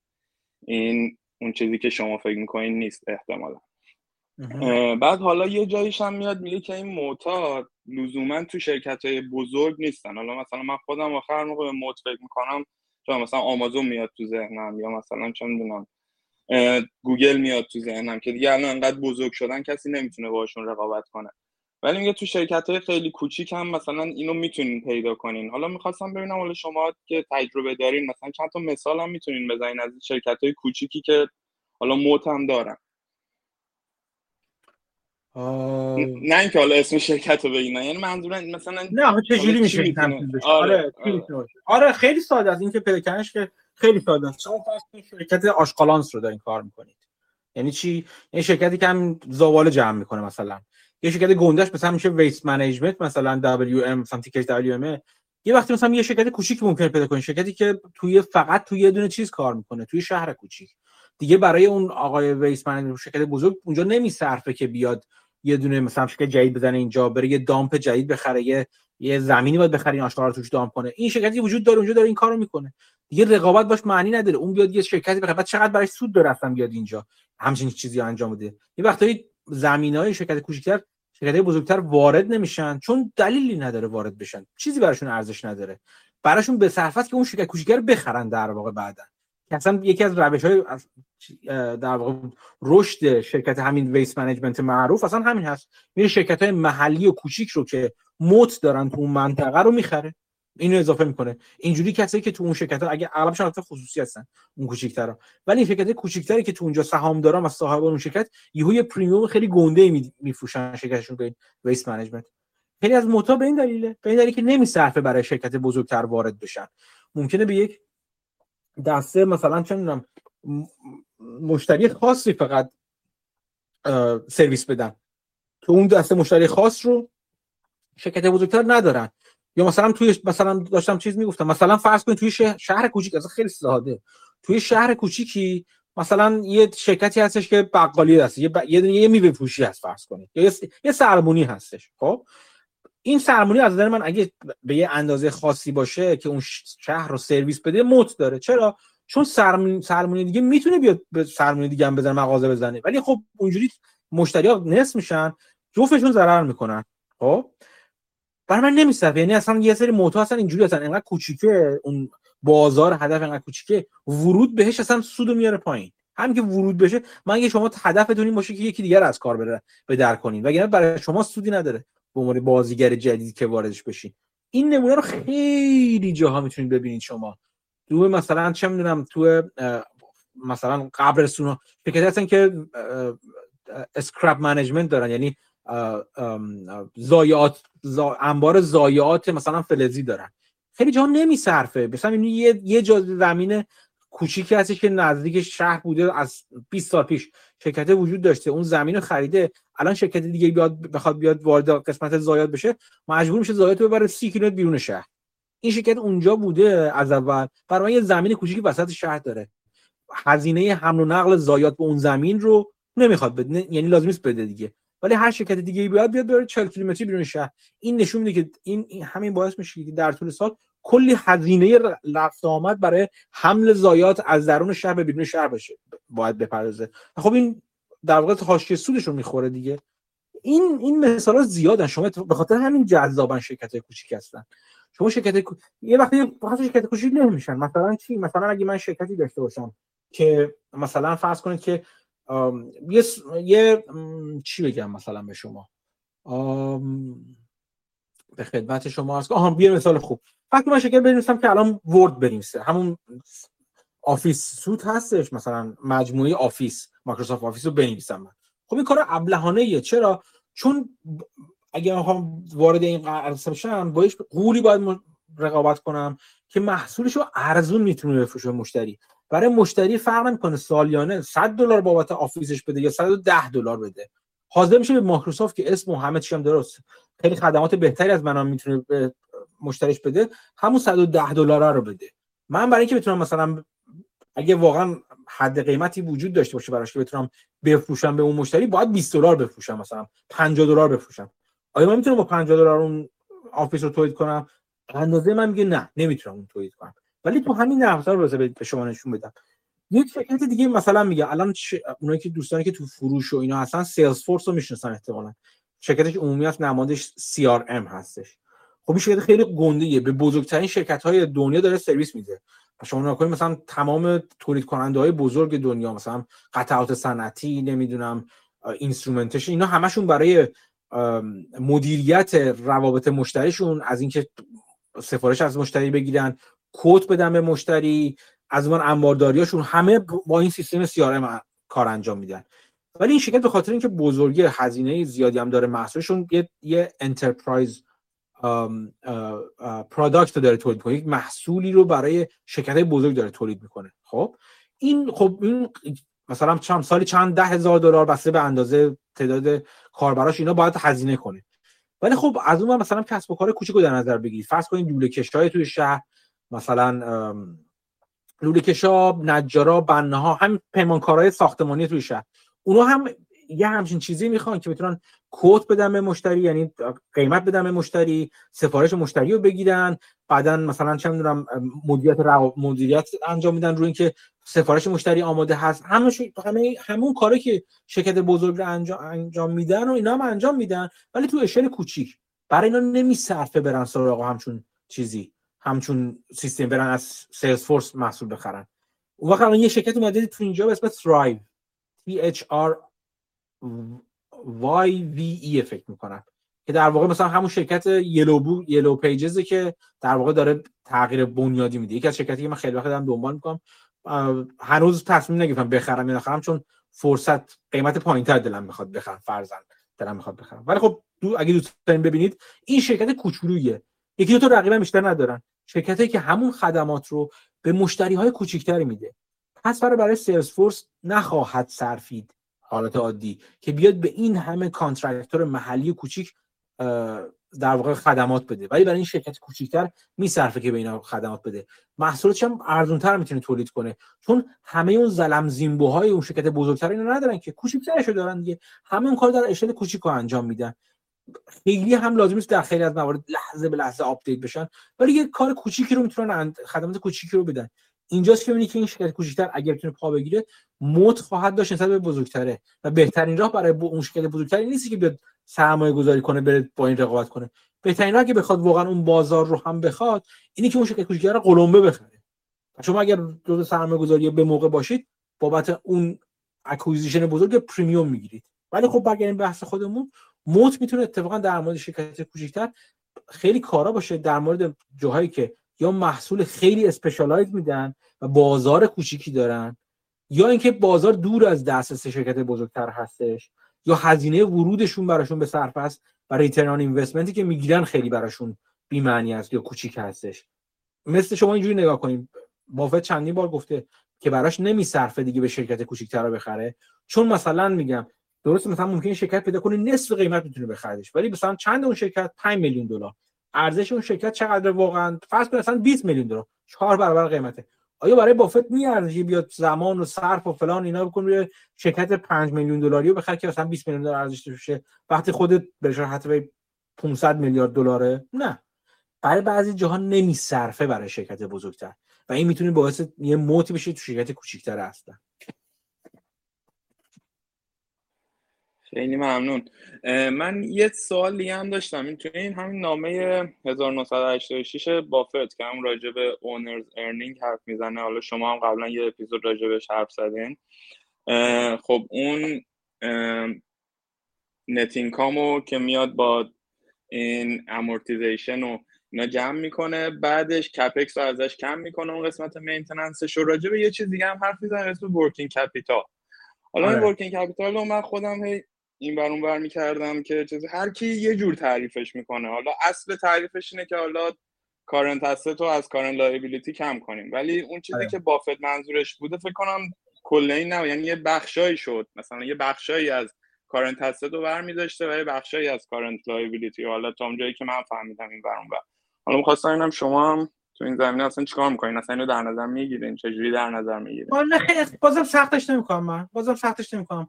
این اون چیزی که شما فکر می‌کنین نیست احتمالا. بعد حالا یه جاییش هم میاد میگه که این moat ا لزوما تو شرکت های بزرگ نیستن. حالا مثلا من خودم آخر موقع به moat فکر می‌کنم چون مثلا آمازون میاد تو ذهنم یا مثلا چه می‌دونم گوگل میاد تو ذهنم که دیگه الان انقدر بزرگ شدن کسی نمی‌تونه باشون رقابت کنه. ولی میگه تو شرکت های خیلی کوچیک هم مثلا اینو می‌تونین پیدا کنین. حالا می‌خواستم ببینم حالا شما که تجربه دارین مثلا چند تا مثال هم می‌تونین بزنین از شرکت های کوچیکی که حالا موت هم دارن. نه اینکه حالا اسم شرکت رو بگین یعنی منظورم مثلا نه چجوری میشه این آره آره. آره. خیلی ساده است. اینکه پیدا کردنش که خیلی ساده است. شما فرض شرکت آشقالانس رو دارین کار می‌کنید. یعنی چی؟ این شرکتی که آشغال جمع می‌کنه مثلا. یه شرکت گندش مثلا میشه ویست منیجمنت مثلا WM مثلا تیکرش WM یه وقتی مثلا یه شرکت کوچیک ممکنه پیدا کنید شرکتی که توی فقط توی یه دونه چیز کار می‌کنه توی شهر کوچیک. دیگه برای اون آقای Waste Management شرکت بزرگ اونجا نمیصرفه که بیاد یه دونه مثلا شرکت جدید بزنه اینجا بره یه dump جدید بخره یه یه زمینی باید بخره این آشغالا رو توش dump کنه. این شرکتی وجود داره اونجا داره این کارو می‌کنه. دیگه رقابت باش معنی نداره. اون بیاد یه شرکتی بخره بعد چقدر برای سود داره اصلا بیاد اینجا؟ همچین چیزی انجام بده. یه وقتایی زمینای شرکت کوچیک‌تر شرکت بزرگتر وارد نمیشن چون دلیلی نداره وارد بشن. چیزی براشون ارزش نداره. براشون به صرفت که اون شرکت کوچیک‌تر بخرن در واقع بعدا. که اصلا یکی از روش های در واقع رشد شرکت همین ویس منیجمنت معروف اصلا همین هست. میره شرکت های محلی و کوچیک رو که moat دارن تو اون منطقه رو می‌خره. اینو اضافه می‌کنه. اینجوری کسایی که تو اون شرکت ها اگه اغلبش خصوصی هستن اون کوچیک‌ترا ولی این شرکت کوچیک‌تری که تو اونجا سهام دارن و صاحب اون شرکت یهو یه premium خیلی گنده میفروشن شرکتشون به Waste Management خیلی از moat ا به این دلیله. به این دلیل که نمیصرفه برای شرکت بزرگتر وارد بشن. ممکنه به یک دسته مثلا چه می‌دونم مشتری خاصی فقط سرویس بدن. که اون دسته مشتری خاص رو شرکت بزرگتر ندارن. یا مثلا توی مثلا داشتم چیز می‌گفتم. مثلا فرض کنید توی شهر کوچیک اصلا خیلی ساده. توی شهر کوچیکی مثلا یه شرکتی هستش که بقالی هست یه ب... یه یه میوه فروشی هست فرض کنید. یا یه سرمونی هستش خب؟ این سرمونی از نظر من اگه به یه اندازه خاصی باشه که اون شهر رو سرویس بده موت داره. چرا؟ چون سرمونی دیگه می‌تونه بیاد به سرمونی دیگه هم بزنه مغازه بزنه. ولی خب اونجوری مشتری ها نصف میشن جفتشون ضرر می‌کنن خب؟ برای من یعنی اصلا یه سری موتور اصلا اینجوری هستن انقدر کوچیکه اون بازار هدف انقدر کوچیکه ورود بهش اصلا سود میاره پایین. هم که ورود بشه من اگه شما هدفتون این باشه که یکی دیگر از کار بره به در کنین. وگرنه برای شما سودی نداره به عنوان بازیگر جدیدی که واردش بشین. این نمونه رو خیلی جاها می‌تونید ببینید شما. تو مثلا چه می‌دونم تو مثلا قبرستون ها فکر هستن که scrap management دارن. یعنی ضایعات انبار ضایعات مثلا فلزی دارن. خیلی جا نمیصرفه. مثلا یه یه جا زمین کوچیکی هستش که نزدیک شهر بوده از 20 سال پیش شرکت وجود داشته. اون زمین رو خریده. الان شرکت دیگه بیاد بخواد بیاد وارد قسمت ضایعات بشه مجبور میشه ضایعات رو ببره 30 کیلومتر بیرون شهر. این شرکت اونجا بوده از اول. برای یه زمین کوچیکی وسط شهر داره. هزینه حمل و نقل زایات به اون زمین رو نمی‌خواد بده. یعنی لازم نیست بده دیگه. ولی هر شرکت دیگه بیاد بیاد بره 40 کیلومتری بیرون شهر. این نشون میده که این همین باعث میشه که در طول سال کلی هزینه رفت آمد برای حمل زایات از درون شهر به بیرون شهر بشه باید بپردازه. خب این در واقع حاشیه سودش رو می‌خوره دیگه. این این مثالا زیادن. شما به خاطر همین جذابن شرکت های کوچیک هستن. شما شرکت یه وقتی فقط شرکت کوچیک نمیشن. مثلا چی؟ مثلا اگه من شرکتی داشته باشم که مثلا فرض کنید که یه یه چی بگم مثلا به شما؟ به خدمت شما هست آها یه مثال خوب. وقتی من شرکت بنویسم که الان Word بنویسه. همون Office suite هستش مثلا مجموعه Office Microsoft Office رو بنویسم من. خب این کار ابلهانه چرا؟ چون اگه می‌خوام وارد این قرص بشم باش قولی باید رقابت کنم که محصولش رو ارزون می‌تونه بفروشه مشتری. برای مشتری فرق نمی‌کنه سالیانه. 100 دلار بابت آفیسش بده یا 110 دلار بده. حاضر میشه به مایکروسافت که اسم و همه چیام درست. خیلی خدمات بهتری از منم می‌تونه به مشتریش بده همون 110 دلار رو بده. من برای اینکه بتونم مثلا اگه واقعا حد قیمتی وجود داشته باشه براش که بتونم بفروشم به اون مشتری باید 20 دلار بفروشم مثلا. 50 دلار بفروشم. آیا من می‌تونم با 50 دلار اون Office رو تولید کنم؟ اندازه من میگه نه نمی‌تونم اون تولید کنم. ولی تو همین نرم‌افزار رو به شما نشون بدم. یک شرکت دیگه مثلا میگه الان ش... اونایی که دوستانی که تو فروش و اینا هستن Salesforce رو می‌شناسن احتمالاً. شرکتش عمومی است نمادش CRM هستش. خب این شرکت خیلی گنده به بزرگترین شرکت های دنیا داره سرویس میده. شما فکر کنید مثلا تمام تولید کننده های بزرگ دنیا مثلا قطعات صنعتی نمی‌دونم instruments اینا همشون برای مدیریت روابط مشتریشون از اینکه سفارش از مشتری بگیرن کد بدن به مشتری از اون انبارداریاشون همه با این سیستم CRM کار انجام میدن. ولی این شرکت به خاطر اینکه بزرگی هزینه زیادی هم داره محصولشون یه یه enterprise پروداکت داره تولید می‌کنه یک محصولی رو برای شرکت بزرگ داره تولید می‌کنه. خب؟ این خب این مثلا چند سالی چند ده هزار دلار بسته به اندازه تعداد کاربراش اینا باید هزینه کنه. ولی خب از اون مثلا کسب و کار کوچیک رو در نظر بگیرید فرض کنید لوله کشای توی شهر مثلا لوله کشا نجارا بنه ها هم پیمانکارهای ساختمانی توی شهر. اونا هم یه همچین چیزی می‌خوان که بتونن کد بدن به مشتری یعنی قیمت بدن به مشتری سفارش مشتری رو بگیرن. بعدا مثلا چه می‌دونم مدیریت مدیریت انجام میدن روی اینکه سفارش مشتری آماده هست. همه همه همون کاری که شرکت بزرگ رو انجام انجام میدن و اینا هم انجام میدن ولی تو اشل کوچیک. برای اینا نمیصرفه برن سراغ همچون چیزی. همچون سیستم برن از سیلز فورس محصول بخرن. اون وقت یه شرکت اومده تو اینجا به اسم Thrive. T H R Y V E فکر می‌کنم. که در واقع مثلا همون شرکت یلو بو یلو پیجزه که در واقع داره تغییر بنیادی میده. یکی از شرکتی که من خیلی وقت دارم دنبال می‌کنم هنوز تصمیم نگرفتم بخرم یا نخرم چون فرصت قیمت پایینتر دلم می‌خواد بخرم فرزن دلم می‌خواد بخرم. ولی خب دو اگه دوست ببینید این شرکت کوچولویه. یکی دو تا رقیب بیشتر ندارن. شرکتی که همون خدمات رو به مشتری های کوچیکتری میده. پس برای برای Salesforce نخواهد صرفید حالت عادی که بیاد به این همه contractor محلی کوچیک در واقع خدمات بده. ولی برای این شرکت کوچیکتر میصرفه که به اینا خدمات بده. محصولاتش هم ارزونتر می‌تونه تولید کنه. چون همه اون زلم زیمبوهای اون شرکت بزرگتر اینو ندارن که کوچیکترشو دارن دیگه. همه اون کار در اشل کوچیک انجام میدن. خیلی هم لازم نیست در خیلی از موارد لحظه به لحظه update بشن ولی یه کار کوچیکی رو می‌تونن خدمات کوچیکی رو بدن. اینجاست که می‌بینی که این شرکت کوچیکتر اگر بتونه پا بگیره moat خواهد داشت نسبت به بزرگتره و بهترین راه برای اون شرکت بزرگتری نیست که بیاد سرمایه گذاری کنه بره با این رقابت کنه. بهترین راه که بخواد واقعا اون بازار رو هم بخواد اینی که اون شرکت کوچیکتر رو قلمبه بخره. شما اگر جزء سرمایه گذاری به موقع باشید بابت اون acquisition بزرگ premium می‌گیرید. ولی خب برگردیم بحث خودمون. moat می‌تونه اتفاقا در مورد شرکت کوچیکتر خیلی کارا باشه در مورد جاهایی که یا محصول خیلی specialized میدن و بازار کوچیکی دارن یا اینکه بازار دور از دسترس شرکت بزرگتر هستش یا هزینه ورودشون براشون بی‌صرفه است و return on investment ی که می‌گیرن خیلی براشون بی معنی است یا کوچیک هستش. مثل شما اینجوری نگاه کنید بافت چندین بار گفته که براش نمیصرفه دیگه به شرکت کوچیک‌تر بخره. چون مثلا میگم درست مثلا ممکنه شرکت پیدا کنه نصف قیمت می‌تونه بخردش ولی مثلا چند اون شرکت؟ 5 میلیون دلار. ارزش اون شرکت چقدر واقعا؟ فرض کن مثلا 20 میلیون دلار. چهار برابر قیمته. آیا برای بافت میارزه بیاد زمان و صرف و فلان اینا بکنه روی شرکت 5 میلیون دلاری رو بخره که مثلا 20 میلیون دلار ارزش داشته وقتی خودت به حتی 500 میلیارد دلاره؟ نه. برای بعضی جاها نمیصرفه برای شرکت بزرگتر. و این می‌تونه باعث یه moat ی بشه تو شرکت کوچیک‌تر هستن خیلی ممنون. من یه سوال دیگه هم داشتم. این توی این همین نامه 1986 بافت که هم راجع به owner's earning حرف می‌زنه. حالا شما هم قبلا یه اپیزود راجع بهش حرف زدین. خب اون net income و که میاد با این amortization و اینا جمع می‌کنه. بعدش CapEx رو ازش کم می‌کنه. اون قسمت maintenance ش رو. راجع به یه چیز دیگه هم حرف می‌زنه. اسم working capital حالا این working آره. capital رو من خودم هی این بر اون بر می‌کردم که چیز هر کی یه جور تعریفش می‌کنه. حالا اصل تعریفش اینه که حالا current asset رو از current liability کم کنیم. ولی اون چیزی آره. که بافت منظورش بوده فکر کنم کلا این نه یعنی یه بخشایی شد. مثلا یه بخشایی از current asset رو برمی‌داشته و یه بخشایی از current liability حالا تا اونجایی که من فهمیدم این بر اون بر حالا می‌خواستم اینم شما هم تو این زمینه اصلا چیکار می‌کنین؟ اصلا اینو در نظر می‌گیرین؟ چجوری در نظر می‌گیرین؟ بازم سختش نمی‌کنم من. بازم سختش نمی‌کنم.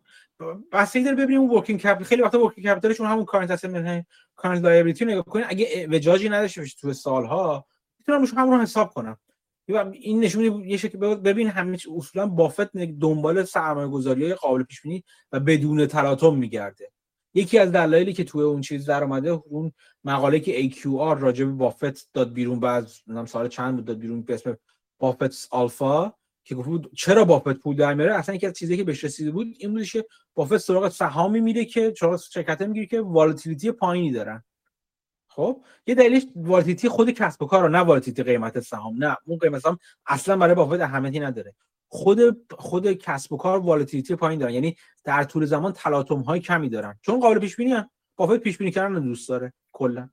بستگی داره ببینیم اون working capital خیلی وقتا working capital شون همون current asset میگن current liability نگاه کنین. اگه اعوجاجی نداشته باشه تو سالها می‌تونم روش همون رو حساب کنم. این نشون یه شکل ببین همه اصولا بافت دنبال سرمایه گذاری های قابل پیش بینی و بدون تلاطم میگرده. یکی از دلایلی که توی اون چیز در اومده اون مقاله که AQR راجع به بافت داد بیرون بعد سال چند بود داد بیرون به اسم Buffett's Alpha که گفت بود چرا بافت پول در میاره؟ اصلا یکی از چیزایی که بهش رسیده بود این بودش که بافت سراغ سهامی میره که سراغ شرکت می‌گیره که volatility پایینی دارن. خب یه دلیلش volatility خود کسب و کار نه volatility قیمت سهام. نه اون قیمت سهام اصلا برای بافت اهمیتی نداره. خود خود کسب و کار volatility پایین دارن. یعنی در طول زمان تلاطم های کمی دارن. چون قابل پیش بینی بافت پیش بینی کردن دوست داره کلا.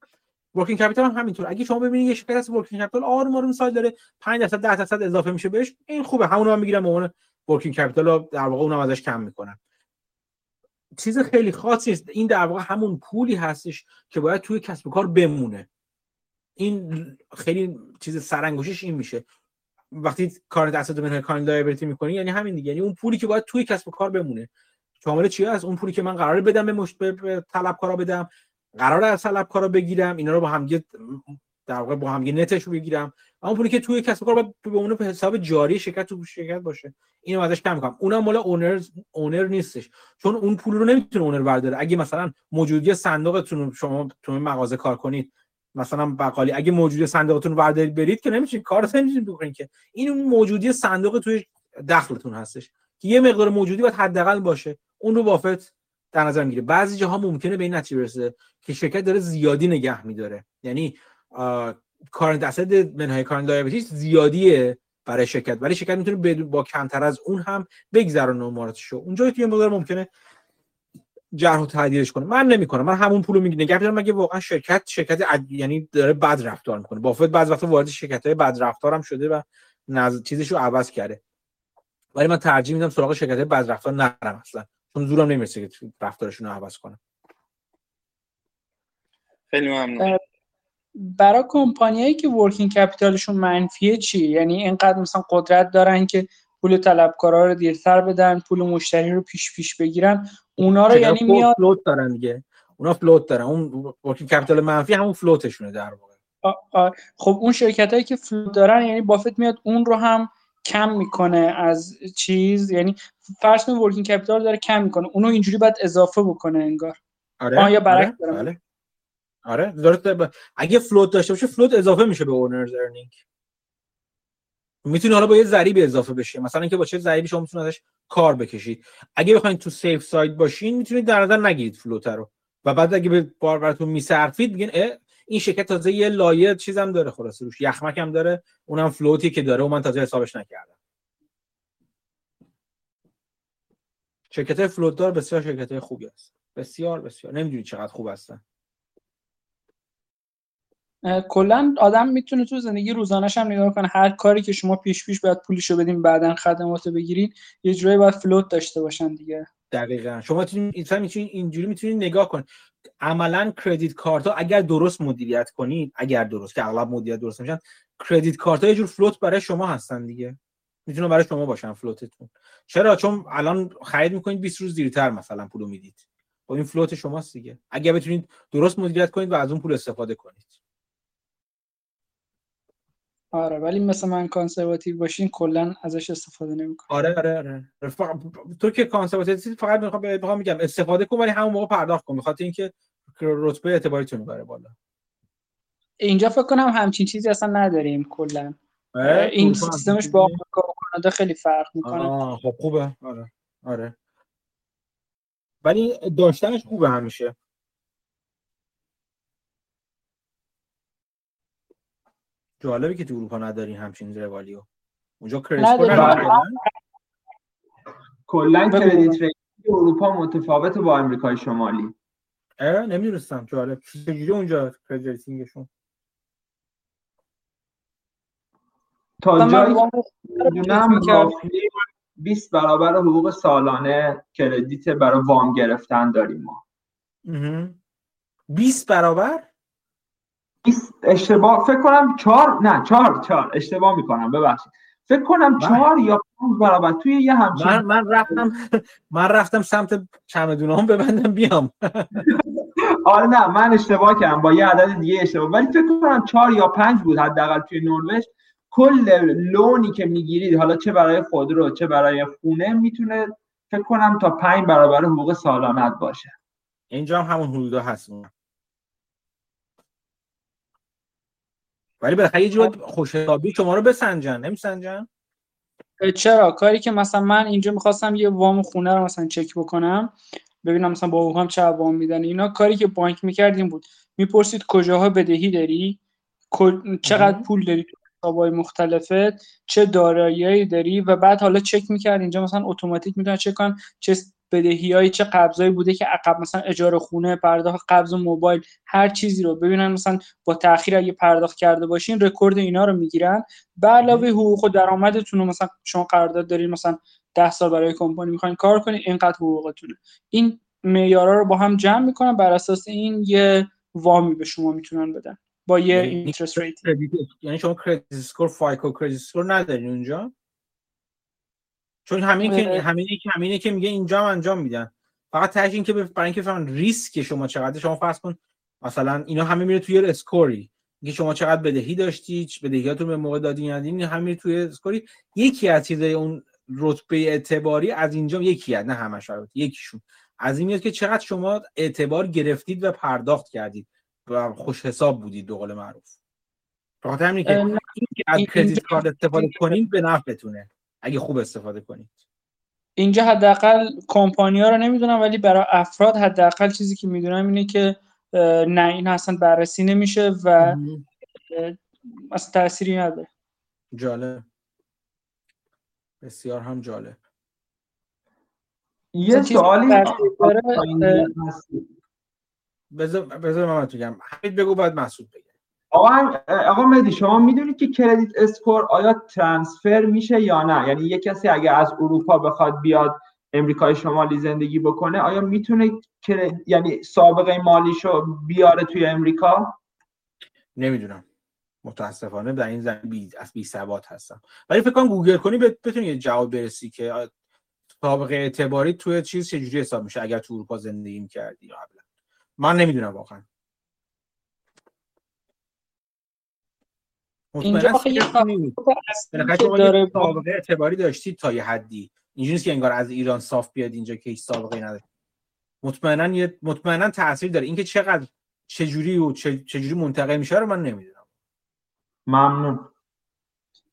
working capital هم همینطور. اگه شما ببینید یه شرکت working capital آروم آروم سال داره. 5 درصد 10 درصد اضافه میشه بهش. این خوبه. همون رو می‌گیرن به عنوان working capital در واقع اونم ازش کم می‌کنن. چیز خیلی خاصی است این در واقع همون پولی هستش که باید توی کسب و کار بمونه. این خیلی چیز سرانگشتیش این میشه. وقتی کار دست منهای کارن لایبیلیتی می‌کنی یعنی همین دیگه. یعنی اون پولی که باید توی کسب و کار بمونه. شامل چیه از اون پولی که من قراره بدم به, مشت... به طلبکارا بدم قرار از طلبکارا بگیرم اینا رو با هم در واقع با هم نتش رو بگیرم. اما پولی که توی کسب کار باید به اون به حساب جاری شرکت تو شرکت باشه. اینو ازش کم می‌کنم. اونم مال اونر اونر نیستش. چون اون پول رو نمی‌تونه اونر برداره. اگه مثلا موجودی صندوقتون شما تو مغازه کار کنید مثلا بقالی. اگه موجودی صندوقتون بردارید برید که نمیشه کار نمی‌تونید بکنید که. این موجودی صندوق توی دخلتون هستش که یه مقدار موجودی باید حداقل باشه. اون رو بافت در نظر می‌گیره. بعضی جاها ممکنه به این نتیجه برسه که شرکت داره زیادی نگه میداره. یعنی current asset منهای current liabilities زیادیه برای شرکت. ولی شرکت می‌تونه با کمتر از اون هم بگذرونه اموراتشو اونجا که مقدار ممکنه جرح و تعدیلش کنه. من نمی‌کنم. من همون پولو می‌گیرم نگه میدارم مگه واقعا شرکت شرکت عد... یعنی داره بد رفتار می‌کنه. بافت بعض وقتا وارد شرکت های بد رفتار هم شده و نز... چیزشو عوض کرده. ولی من ترجیح میدم سراغ شرکت های بد رفتار نرم اصلا. چون زورم نمی‌رسه که رفتارشون رو عوض کنم. خیلی ممنون. برای کمپانیایی که ورکینگ کپیتالشون منفیه چی؟ یعنی اینقدر مثلا قدرت دارن که پول طلبکارا رو دیرتر بدن پول مشتری رو پیش پیش بگیرن. اونا رو یعنی میاد float دارن دیگه. اونا float دارن. اون working capital منفی همون float شونه در واقع. خب اون شرکت هایی که float دارن یعنی بافت میاد اون رو هم کم می‌کنه از چیز. یعنی فرض کن working capital داره کم می‌کنه. اونو اینجوری باید اضافه بکنه انگار. آره یا برعکس آره. بله. آره درسته. اگه float داشته باشه float اضافه میشه به owner's earning می‌تونه حالا با یه ضریب اضافه بشه مثلا اینکه با چه ضریبی شما می‌تونید ازش کار بکشید. اگه بخواید تو safe side باشین می‌تونید در نظر نگیرید float رو. و بعد اگه یه بار براتون میصرفید میگین این شرکت تازه یه لایه چیزم داره خلاصه روش یه خمک هم داره اونم float ی که داره و من تازه حسابش نکردم. شرکت float دار بسیار شرکت خوبی است بسیار بسیار. نمی‌دونی چقدر خوب هستن. کلا آدم می‌تونه تو زندگی روزانش هم نگاه کنه. هر کاری که شما پیش پیش باید پولشو بدین بعدا خدمات بگیرین یه جورایی باید float داشته باشن دیگه. دقیقا. شما می‌تونید اینجوری می‌تونید نگاه کن. عملا credit card ها اگر درست مدیریت کنید اگر درست که اغلب مدیریت درست میشن credit card ها یه جور float برای شما هستن دیگه. می‌تونه برای شما باشن float تون. چرا؟ چون الان خرید می‌کنید 20 روز دیرتر مثلا پولو می‌دید. خب این float شماست دیگه. اگر بتونید درست مدیریت کنید و از اون پول استفاده کنید. آره ولی مثل من conservative باشین کلا ازش استفاده نمی‌کنه آره آره آره. ف... تو که conservative فقط می‌خوام می‌خوام میگم استفاده کن ولی همون موقع پرداخت کن بخاطر اینکه رتبه اعتباریتون می‌بره بالا. اینجا فکر کنم همچین چیزی اصلا نداریم کلا. این سیستمش با آمریکا و کانادا خیلی فرق می‌کنه. آه خب خوبه. آره آره. ولی داشتنش خوبه همیشه. جالبه که تو اروپا نداری همچین روالیو. اونجا کرسپو کلا کردیت اروپا متفاوت با آمریکای شمالی. اه نمی‌دونستم. جالب. چجوری اونجا کردیتینگشون تا جایی می‌دونم 20 برابر حقوق سالانه کردیت برای وام گرفتن داریم ما. 20 برابر؟ اشتباه فکر کنم چهار نه چهار چهار. اشتباه می‌کنم ببخشید. فکر کنم چهار یا پنج برابر. توی یه همچین من, من رفتم من رفتم سمت چمدونه هم ببندم بیام. [laughs] آره نه من اشتباه کردم. با یه عدد دیگه اشتباه. ولی فکر کنم چهار یا پنج بود حداقل توی نروژ. کل لونی که می‌گیرید حالا چه برای خودرو چه برای خونه می‌تونه فکر کنم تا پنج برابر حقوق سالانت باشه. اینجا هم همون حدودا هست. ولی بالاخره یه جور خوش حسابی شما رو بسنجن. نمیسنجن؟ چرا؟ کاری که مثلا من اینجا می‌خواستم یه وام خونه رو مثلا چک بکنم ببینم مثلا با او هم چه وام میدن اینا کاری که بانک می‌کردیم بود. می‌پرسید کجاها بدهی داری؟ چقدر پول داری تو حسابای مختلفت؟ چه داراییایی داری؟ و بعد حالا چک می‌کرد. اینجا مثلا اتوماتیک می‌تونن چک کن چه بدهیایی چه قبضایی بوده که عقب مثلا اجاره خونه پرداخت قبض موبایل هر چیزی رو ببینن مثلا با تاخیر اگه پرداخت کرده باشین رکورد اینا رو می‌گیرن. به علاوه حقوق و درآمدتون رو مثلا شما قرارداد دارین مثلا 10 سال برای کمپانی می‌خواین کار کنین اینقدر حقوقتونه. این معیارا رو با هم جمع می‌کنن بر اساس این یه وامی به شما می‌تونن بدن با یه interest rate یعنی شما credit score FICO credit score ندارین اونجا؟ چون همین که همینه که همینه که میگه اینجا هم انجام میدن. فقط تهش این که برای اینکه فهمن ریسک شما چقدر شما فرض کن مثلا اینا همه میره توی score ی. اینکه شما چقدر بدهی داشتید بدهیاتون به موقع ندین همه توی score ی. یکی از چیزای اون رتبه اعتباری از اینجا یکی از نه همش یکیشون. از این میاد که چقدر شما اعتبار گرفتید و پرداخت کردید و خوش حساب بودید به قول معروف. همین که از کردیت کارت استفاده کنید به نفعتونه. اگه خوب استفاده کنید. اینجا حداقل کمپانی ها رو نمی‌دونم ولی برای افراد حداقل چیزی که می‌دونم اینه که نه این اصلا بررسی نمیشه و اصلا تأثیری نداره. جالب. بسیار هم جالب. یه سوالی بذار بذار من بگم. حمید بگو بعد مسعود بگه. آقا آقا مدی شما می‌دونید که کردیت اسکور آیا ترانسفر میشه یا نه؟ یعنی یه کسی اگه از اروپا بخواد بیاد امریکای شمالی زندگی بکنه آیا می‌تونه یعنی سابقه مالیشو بیاره توی امریکا؟ نمی‌دونم. متاسفانه در این زمین بی از بی ثبات هستم. ولی فکر کنم گوگل کنی بتونی یه جواب برسی که سابقه اعتباری توی چیز چجوری حساب میشه اگر تو اروپا زندگی کردی قبلا. من نمی‌دونم واقعا. اینجا داره سابقه اعتباری داشتید تا یه حدی. اینجوری که انگار از ایران صاف بیاد اینجا که هیچ سابقه نداره. مطمئنا یه مطمئنا تاثیر داره. اینکه چقدر چجوری و چجوری منتقل میشه رو من نمی‌دونم. ممنون.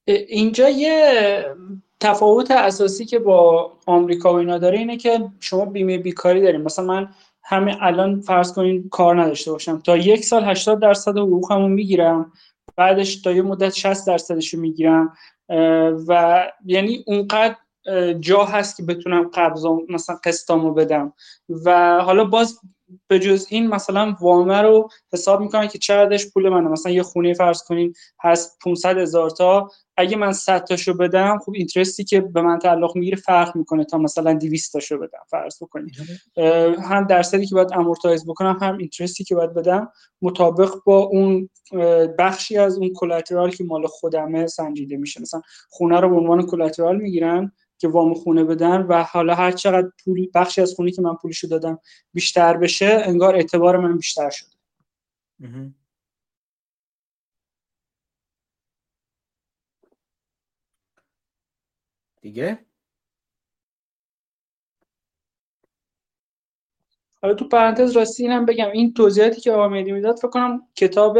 اینجا یه تفاوت اساسی که با آمریکا و اینا داره اینه که شما بیمه بیکاری داریم مثلا من همین الان فرض کنین کار نداشته باشم. تا یک سال 80 درصد حقوقمو می‌گیرم. بعدش تا یه مدت 60 درصدش رو می‌گیرم و یعنی اونقدر جا هست که بتونم قبضا مثلا قسطامو بدم. و حالا باز به جز این مثلا وامه رو حساب می‌کنن که چقدرش پول منه. مثلا یه خونه فرض کنین هست 500 هزار تا. اگه من 100 تاشو بدم خب interest ی که به من تعلق می‌گیره فرق می‌کنه تا مثلا 200 تاشو بدم فرض بکنید هم درصدی که باید amortize بکنم هم interest ی که باید بدم. مطابق با اون بخشی از اون collateral که مال خودمه سنجیده میشه. مثلا خونه رو به عنوان کلاترال می‌گیرن. که وام خونه بدن و حالا هر چقدر پول بخشی از خونه که من پولشو دادم بیشتر بشه انگار اعتبار من بیشتر شده. دیگه؟ حالا تو پرانتز راستی اینم بگم. این توضیحاتی که آقا مهدی می‌داد فکر کنم کتاب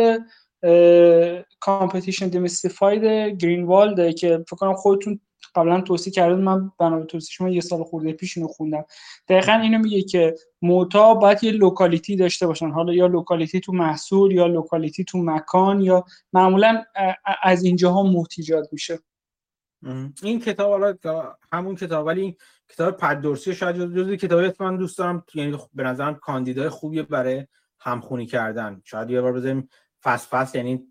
Competition Demystified گرینوالد که فکر کنم خودتون قبلا توصیه کردید من بنا توصیه شما یه سال خورده پیش اینو خوندم. دقیقا اینو میگه که moat ا باید یه locality داشته باشن. حالا یا locality تو محصول یا locality تو مکان یا معمولا از اینجاها moat ایجاد میشه. این کتاب حالا همون کتاب ولی این کتاب پت دورسی شاید جزو کتابی من دوست دارم. یعنی به نظرم کاندیدای خوبیه برای همخونی کردن. شاید یه بار بزنیم فصل فصل یعنی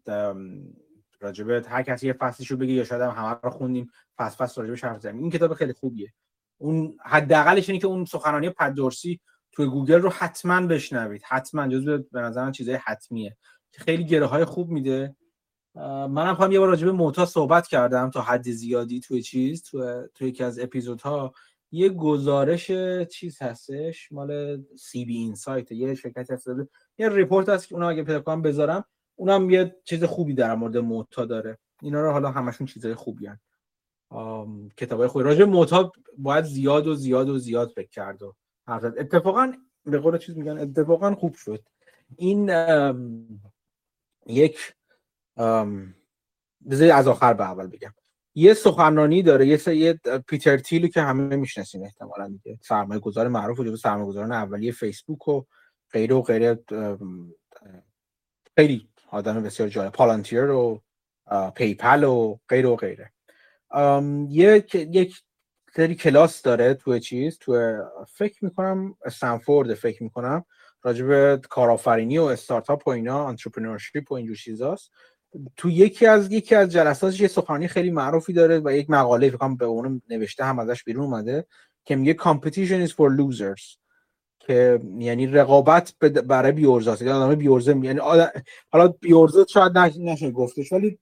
راجبه هر کسی یه فصلشو بگه یا شاید هم همه رو خوندیم فصل فصل راجبه حرف زدیم. این کتاب خیلی خوبیه. اون حداقلش اینه که اون سخنرانی پددورسی توی گوگل رو حتما بشنوید. حتما جزو به نظرم چیزای حتمیه که خیلی گره های خوب میده. منم هم یه بار راجبه موتا صحبت کردم تا حد زیادی توی چیز توی, توی یکی از اپیزودها. یه گزارش چیز هستش مال سی بی اینسایت یه شرکت هست یه ریپورت هست که اونا اگه پیدا کنم بذارم. اونم یه چیز خوبی در مورد موتا داره. اینا رو حالا همشون چیزای خوبی هن. کتابای خوبی. راجع موتا باید زیاد و زیاد و زیاد فکر کرد و اتفاقا به قول چیز میگن اتفاقا خوب شد. این یک بذاری از آخر به اول بگم. یه سخنرانی داره یه, س... یه پیتر تیلو که همه می‌شناسین احتمالاً دیگه. سرمایه گذار معروف و سرمایه گذاران اولیه فیسبوک و غیره و غیره خیلی آدم بسیار جالب. پالانتیر و پی‌پل و غیره و غیره. یک یک سری کلاس داره تو چیز تو فکر می‌کنم استنفورد فکر می‌کنم راجب کارآفرینی و استارتاپ و اینا entrepreneurship و اینجور چیزاست. تو یکی از یکی از جلساتش یه سخنرانی خیلی معروفی داره و یک مقاله فکر به اون نوشته هم ازش بیرون اومده که میگه competition is for losers. که یعنی رقابت برای بیورزاست یعنی آدم بیورزه یعنی حالا بیورزه شاید نشه گفتش ولی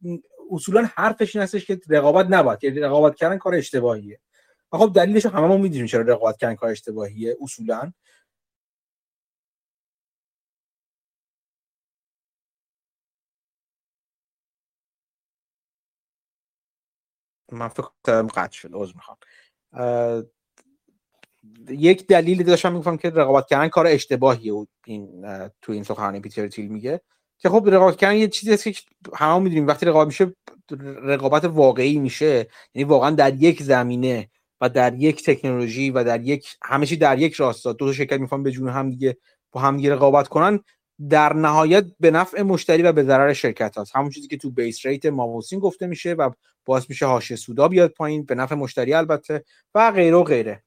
اصولا حرفش این هستش که رقابت نباید. یعنی رقابت کردن کار اشتباهیه. خب دلیلش همه ما می‌دونیم چرا رقابت کردن کار اشتباهیه اصولا. من فکر قطع شد. عذر می‌خوام. یک دلیلی داشتم می‌گفتم که رقابت کردن کار اشتباهیه این تو این سخنرانی پیتر تیل میگه. که خب رقابت کردن یه چیزی است که همه می‌دونیم وقتی رقابت میشه رقابت واقعی میشه. یعنی واقعا در یک زمینه و در یک تکنولوژی و در یک همه در یک راستا. دو تا شرکت می‌خوان به جون هم دیگه با هم دیگه رقابت کنن. در نهایت به نفع مشتری و به ضرر شرکت هاست. همون چیزی که تو بیس ریت ماموسین گفته میشه و باعث میشه حاشیه سودا بیاد پایین. به نفع مشتری البته و غیره و غیره.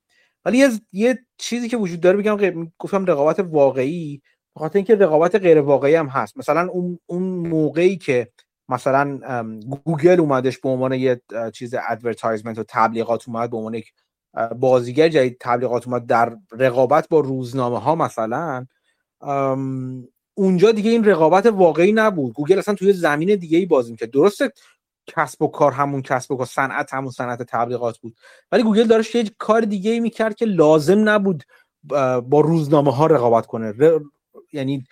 ولی یه, یه چیزی که وجود داره بگم گفتم رقابت واقعی بخاطر اینکه رقابت غیر واقعی هم هست. مثلا اون اون موقعی که مثلا گوگل اومدش به عنوان یه چیز advertisement و تبلیغات اومد به عنوان یک بازیگر جدید تبلیغات اومد در رقابت با روزنامه ها مثلا اونجا دیگه این رقابت واقعی نبود. گوگل اصلا توی زمین دیگه ای بازی می‌کرد. درسته کسب و کار همون کسب و کار صنعت همون صنعت تبلیغات بود. ولی گوگل داشت یه کار دیگه ای می‌کرد که لازم نبود با روزنامه ها رقابت کنه. یعنی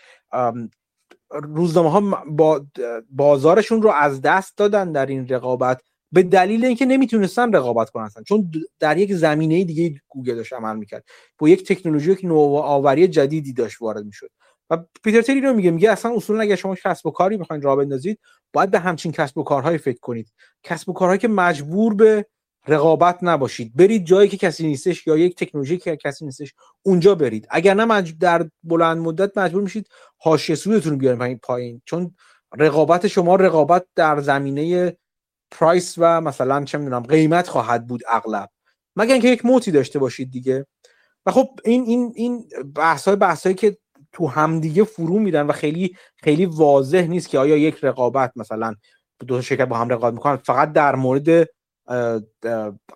روزنامه ها با بازارشون رو از دست دادن در این رقابت به دلیل اینکه نمی‌تونستن رقابت کنن چون در یک زمینه دیگه گوگل داشت عمل می‌کرد. با یک تکنولوژی که نوآوری جدیدی داشت وارد می‌شد. و پیتر تیل اینو میگه میگه اصلا اصولا اگر شما کسب و کاری می‌خواین راه بندازید باید به همچین کسب و کارهایی فکر کنید. کسب و کارهایی که مجبور به رقابت نباشید. برید جایی که کسی نیستش یا یک تکنولوژی که کسی نیستش اونجا برید. اگر نه در بلند مدت مجبور میشید حاشیه سودتون رو بیارین پایین چون رقابت شما رقابت در زمینه پرایس و مثلا چه می‌دونم قیمت خواهد بود اغلب. مگر اینکه یک موتی داشته باشید دیگه. و خب این این این بحث های بحث که تو همدیگه فرو میرن و خیلی خیلی واضح نیست که آیا یک رقابت مثلا دو شرکت با هم رقابت می‌کنن فقط در مورد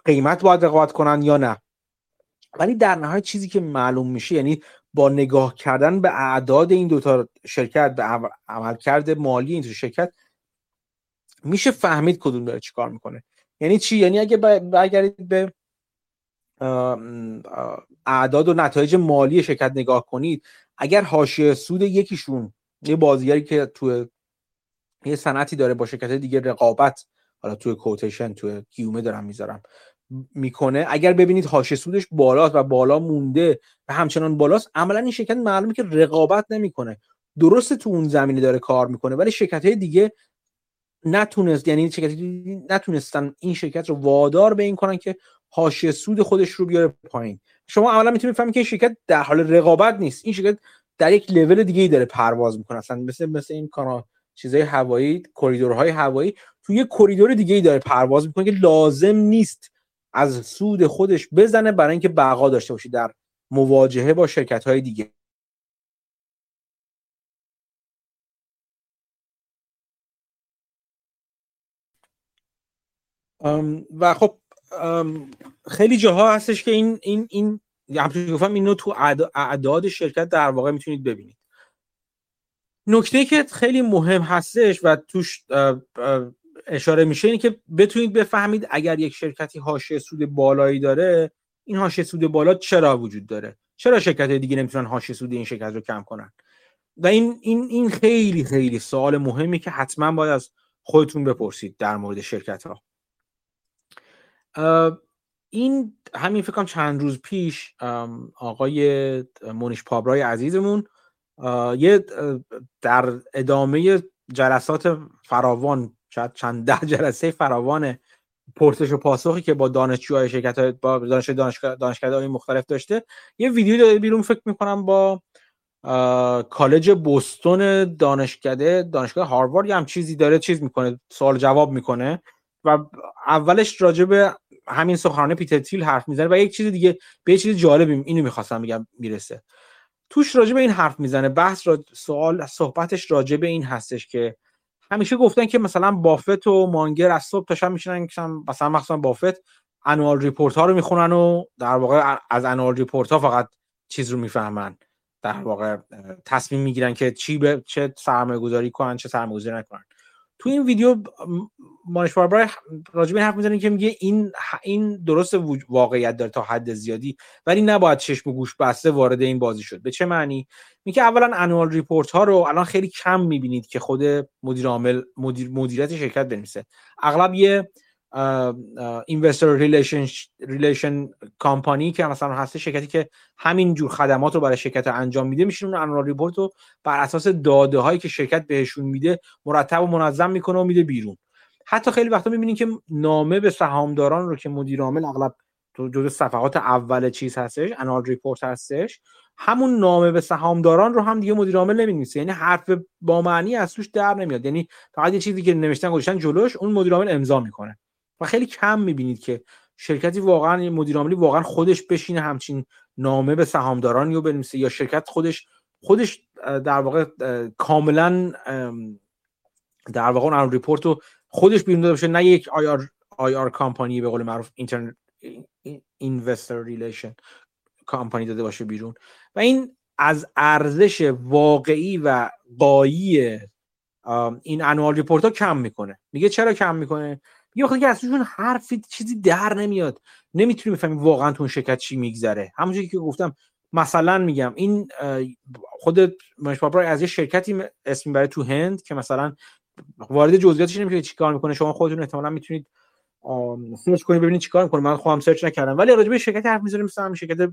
قیمت باید رقابت کنن یا نه؟ ولی در نهایت چیزی که معلوم میشه یعنی با نگاه کردن به اعداد این دوتا شرکت به عملکرد مالی این دو شرکت میشه فهمید کدوم داره چیکار می‌کنه. یعنی چی؟ یعنی اگه برگردید به اعداد و نتایج مالی شرکت نگاه کنید اگر حاشیه سود یکیشون یه بازیگری که تو یه صنعتی داره با شرکت دیگه رقابت حالا توی کوتیشن توی کیومه دارم می‌ذارم می‌کنه اگر ببینید حاشیه سودش بالاست و بالا مونده و همچنان بالاست عملا این شرکت معلومه که رقابت نمی‌کنه. درسته تو اون زمینه داره کار می‌کنه ولی شرکت های دیگه نتونست یعنی شرکت نتونستن این شرکت رو وادار به این کنن که حاشیه سود خودش رو بیاره پایین. شما اولا می‌تونید بفهمید که این شرکت در حال رقابت نیست. این شرکت در یک لول دیگه ای داره پرواز می‌کنه. اصلا مثل مثل این کانال چیزای هوایی کریدورهای هوایی توی یه کریدور دیگه ای داره پرواز می‌کنه که لازم نیست از سود خودش بزنه برای اینکه بقا داشته باشه در مواجهه با شرکت های دیگه و خب خیلی جاها هستش که این این این گفتم اینو تو اعداد شرکت در واقع می‌تونید ببینید. نکته که خیلی مهم هستش و توش اشاره میشه اینه که بتونید بفهمید اگر یک شرکتی حاشیه سود بالایی داره این حاشیه سود بالا چرا وجود داره؟ چرا شرکت دیگه نمی‌تونن حاشیه سود این شرکت رو کم کنن؟ و این این این خیلی خیلی سوال مهمی که حتما باید از خودتون بپرسید در مورد شرکت ها این همین فکرم چند روز پیش آقای مونیش پابرای عزیزمون یه در ادامه جلسات فراوان شاید چند ده [laughs] جلسه فراوان پرسش و پاسخی که با دانشجوهای شرکت های با دانش دانشگاه دانشگاه مختلف داشته یه ویدیو داده بیرون فکر می‌کنم با کالج بوستون دانشکده دانشگاه هاروارد یا هم چیزی داره چیز می‌کنه سوال جواب می‌کنه و اولش راجع به همین سخنرانی پیتر تیل حرف می‌زنه و یک چیز دیگه به چیز جالبی اینو می‌خواستم بگم می‌رسه. توش راجع به این حرف می‌زنه بحث را سوال صحبتش راجع به این هستش که همیشه گفتن که مثلا بافت و مانگر از صبح تا شب میشنن مثلا مثلا بافت annual report ها رو می‌خونن و در واقع از annual report ها فقط چیز رو می‌فهمن. در واقع تصمیم می‌گیرن که چی به چه سرمایه گذاری کنن چه سرمایه گذاری نکنن. تو این ویدیو مانش باربرای راجع به حرف می‌زنه که میگه این این درست واقعیت داره تا حد زیادی ولی نباید چشم و گوش بسته وارد این بازی شد. به چه معنی؟ میگه اولا انوال ریپورت ها رو الان خیلی کم می‌بینید که خود مدیر عامل مدیر مدیریت شرکت بنویسه. اغلب یه investor relation relation company که مثلا هسته شرکتی که همین جور خدمات رو برای شرکت انجام میده میشه اون annual report رو بر اساس داده هایی که شرکت بهشون میده مرتب و منظم می‌کنه و میده بیرون. حتی خیلی وقتا می‌بینیم که نامه به سهامداران رو که مدیر عامل اغلب تو جزء صفحات اول چیز هستش annual report هستش همون نامه به سهامداران رو هم دیگه مدیر عامل نمی‌نویسه. یعنی حرف با معنی از توش در نمیاد. یعنی فقط یه چیزی که نوشتن گذاشتن جلوش اون مدیر عامل امضا می‌کنه. و خیلی کم می‌بینید که شرکتی واقعا مدیر عاملی واقعا خودش بشینه همچین نامه به سهامداران رو بنویسه یا شرکت خودش خودش در واقع کاملا در واقع اون report رو خودش بیرون داده باشه نه یک IR, IR company به قول معروف internet investor relation company داده باشه بیرون. و این از ارزش واقعی و قایی این annual report ها کم می‌کنه. میگه چرا کم می‌کنه؟ یه وقتی که ازشون حرفی چیزی در نمیاد. نمی‌تونی بفهمی واقعا تو اون شرکت چی میگذره. همونجوری که گفتم مثلا میگم این خود مونیش پابرای از یه شرکتی اسمی برای تو هند که مثلا وارد جزئیاتش نمیشه چیکار می‌کنه. شما خودتون احتمالا می‌تونید search کنید ببینید چیکار می‌کنه. من خودم search نکردم. ولی راجع به شرکت حرف می‌زنیم. مثلا شرکت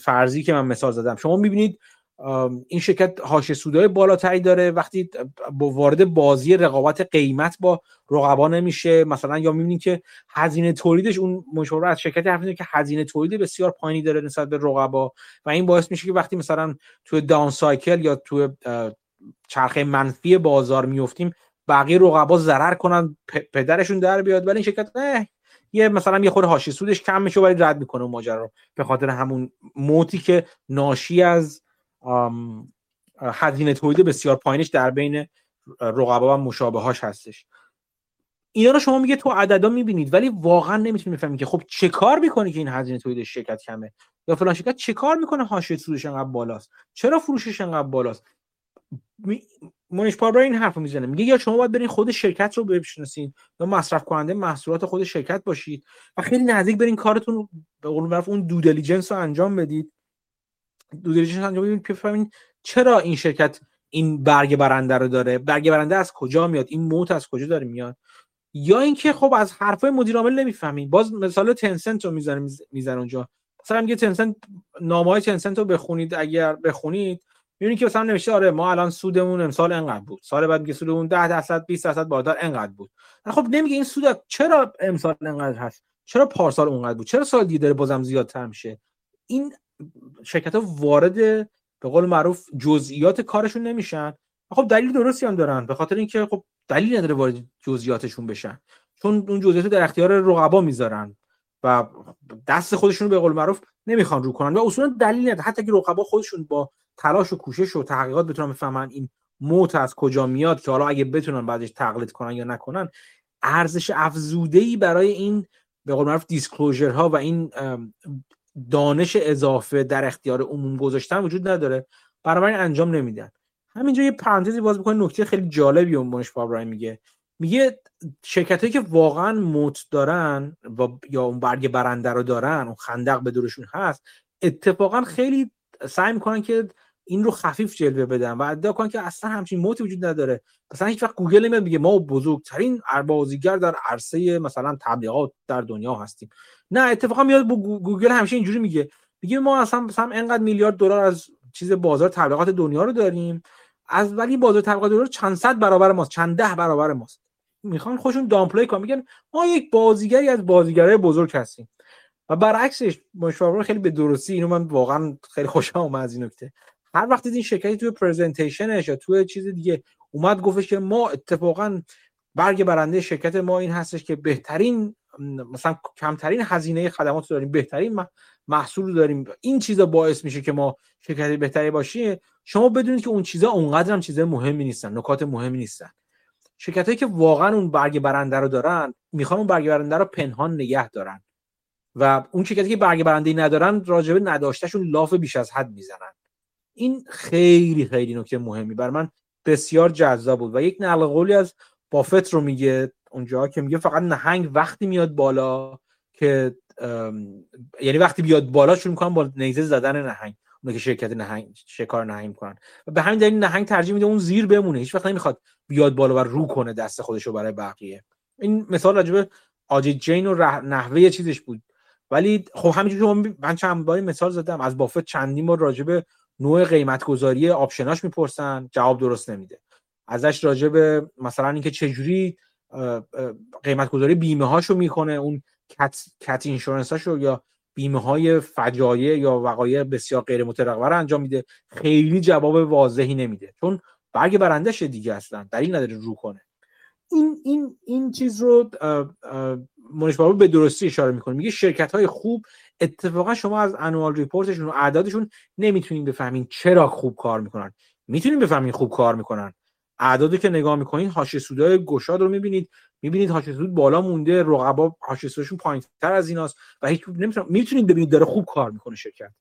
فرضی که من مثال زدم. شما می‌بینید این شرکت هاش سودای بالاتری داره. وقتی با وارد بازی رقابت قیمت با رقبا نمیشه مثلا یا می‌بینید که هزینه تولیدش اون مشاور از شرکتی حرف که هزینه تولید بسیار پایینی داره نسبت به رقبا. و این باعث میشه که وقتی مثلا تو داون سایکل یا تو چرخه منفی بازار میفتیم بقیه رقبا ضرر کنن پدرشون در بیاد. ولی این شرکت نه یه مثلا یه خود هاشی سودش کم میشه ولی رد می‌کنه ماجرا به خاطر همون موتی که ناشی از هزینه تولید بسیار پایینش در بین رقبا و مشابهاش هستش. اینا رو شما میگه تو عددا می‌بینید ولی واقعا نمی‌تونید بفهمید که خب چه کار می‌کنه که این هزینه تولید شرکت کمه؟ یا فلان شرکت چه کار می‌کنه حاشیه سودش انقدر بالاست؟ چرا فروشش انقدر بالاست؟ مونیش پابرا این حرف می‌زنه. میگه یا شما باید برین خود شرکت رو بشناسین یا مصرف کننده محصولات خود شرکت باشید و خیلی نزدیک برین کارتون به قول معروف اون due diligence رو انجام بدید. due diligence انجام بدید که بفهمین چرا این شرکت این برگ برنده رو داره؟ برگ برنده از کجا میاد؟ این moat از کجا داره میاد؟ یا اینکه خب از حرفای مدیر عامل نمی‌فهمین. باز مثال تنسنت رو می‌زنه می‌زنه اونجا. مثلا میگه تنسنت نامه تنسنت رو بخونید. اگر بخونید می‌بینی که مثلا نوشته آره ما الان سودمون امسال انقدر بود. سال بعد میگه سودمون 10 درصد 20 درصد بالاتر انقدر بود. خب نمیگه این سود چرا امسال انقدر هست؟ چرا پارسال اونقدر بود؟ چرا سال دیگه داره بازم زیادتر میشه؟ این شرکت ها وارد به قول معروف جزئیات کارشون نمیشن. خب دلیل درستی هم دارن به خاطر اینکه خب دلیل نداره وارد جزئیاتشون بشن. چون اون جزئیات در اختیار رقبا می‌ذارن و دست خودشون رو به قول معروف نمی‌خوان رو کنن و اصولا دلیل نداره. حتی که رقبا خودشون با تلاش و کوشش و تحقیقات بتونن بفهمن این موت از کجا میاد که حالا اگه بتونن بعدش تقلید کنن یا نکنن ارزش افزوده ای برای این به قول معروف دیسکلوزر ها و این دانش اضافه در اختیار عموم گذاشتن وجود نداره. برای انجام نمیدن. همینجا یه پرانتزی باز بکنه نکته خیلی جالبی اون پابرای میگه. میگه شرکت هایی که واقعا موت دارن و یا اون برگ برنده رو دارن اون خندق به دورشون هست اتفاقا خیلی سعی می‌کنن که این رو خفیف جلوه بدن و ادعا کنن که اصلا همچین moat ی وجود نداره. مثلا هیچ وقت گوگل میگه ما بزرگترین بازیگر در عرصه مثلا تبلیغات در دنیا هستیم. نه اتفاقا میاد گوگل همیشه اینجوری میگه. میگه ما اصلا مثلا انقدر میلیارد دلار از چیز بازار تبلیغات دنیا رو داریم از ولی بازار تبلیغات دنیا چند صد برابر ماست چند ده برابر ماست. می‌خوان خودشون downplay کنن میگن ما یک بازیگری از بازیگرای بزرگ هستیم. و برعکسش مشاور خیلی به درستی اینو من واقعا خیلی خوشم اومد از این نکته. هر وقت این شرکتی توی پرزنتیشنش یا توی چیز دیگه اومد گفتش که ما اتفاقا برگ برنده شرکت ما این هستش که بهترین مثلا کمترین هزینه خدمات داریم بهترین محصول داریم. این چیزا باعث میشه که ما شرکت بهتری باشیم. شما بدونید که اون چیزا اونقدر هم چیزای مهمی نیستن نکات مهمی نیستن. شرکت هایی که واقعا اون برگ برنده رو دارن می‌خوان اون برگ برنده رو پنهان نگه دارن. و اون شرکتی که برگ برنده ندارن راجبه نداشتهشون لاف بیش از حد می‌زنن. این خیلی خیلی نکته مهمی. بر من بسیار جذاب بود. و یک نقل قولی از بافت رو میگه. اونجا که میگه فقط نهنگ وقتی میاد بالا که یعنی وقتی بیاد بالا شروع می‌کنن با نیزه زدن نهنگ. اون که شرکت نهنگ شکار نهنگ کنن و به همین دلیل نهنگ ترجیح میده اون زیر بمونه. هیچ وقت نمی‌خواد بیاد بالا و رو کنه دست خودش رو برای بقیه. این مثال راجبه آجی جین و نحوه چیزش بود. ولی خب همینجور شما من چند باری مثال زدم. از بافت چندین بار راجبه نوع قیمت گذاری آپشناش می‌پرسن. جواب درست نمیده. ازش راجبه مثلا اینکه چجوری قیمت گذاری بیمه هاشو می‌کنه اون کت, کت اینشورنس هاشو یا بیمه های فجایع یا وقایع بسیار غیر مترقبه رو انجام میده. خیلی جواب واضحی نمیده. چون برگ برندش دیگه اصلا دلیل نداره رو کنه. این این این چیز رو مونش بابا به درستی اشاره می‌کنه. میگه شرکت های خوب اتفاقا شما از انوال ریپورتشون و اعدادشون نمی‌تونین بفهمین چرا خوب کار می‌کنن. می‌تونین بفهمین خوب کار می‌کنن. اعدادی که نگاه می‌کنین حاشیه سودای گشاد رو می‌بینید. می‌بینید حاشیه سود بالا مونده رقبا حاشیه سودشون پایینتر از ایناست و هیچ می‌تونید ببینید داره خوب کار می‌کنه شرکت.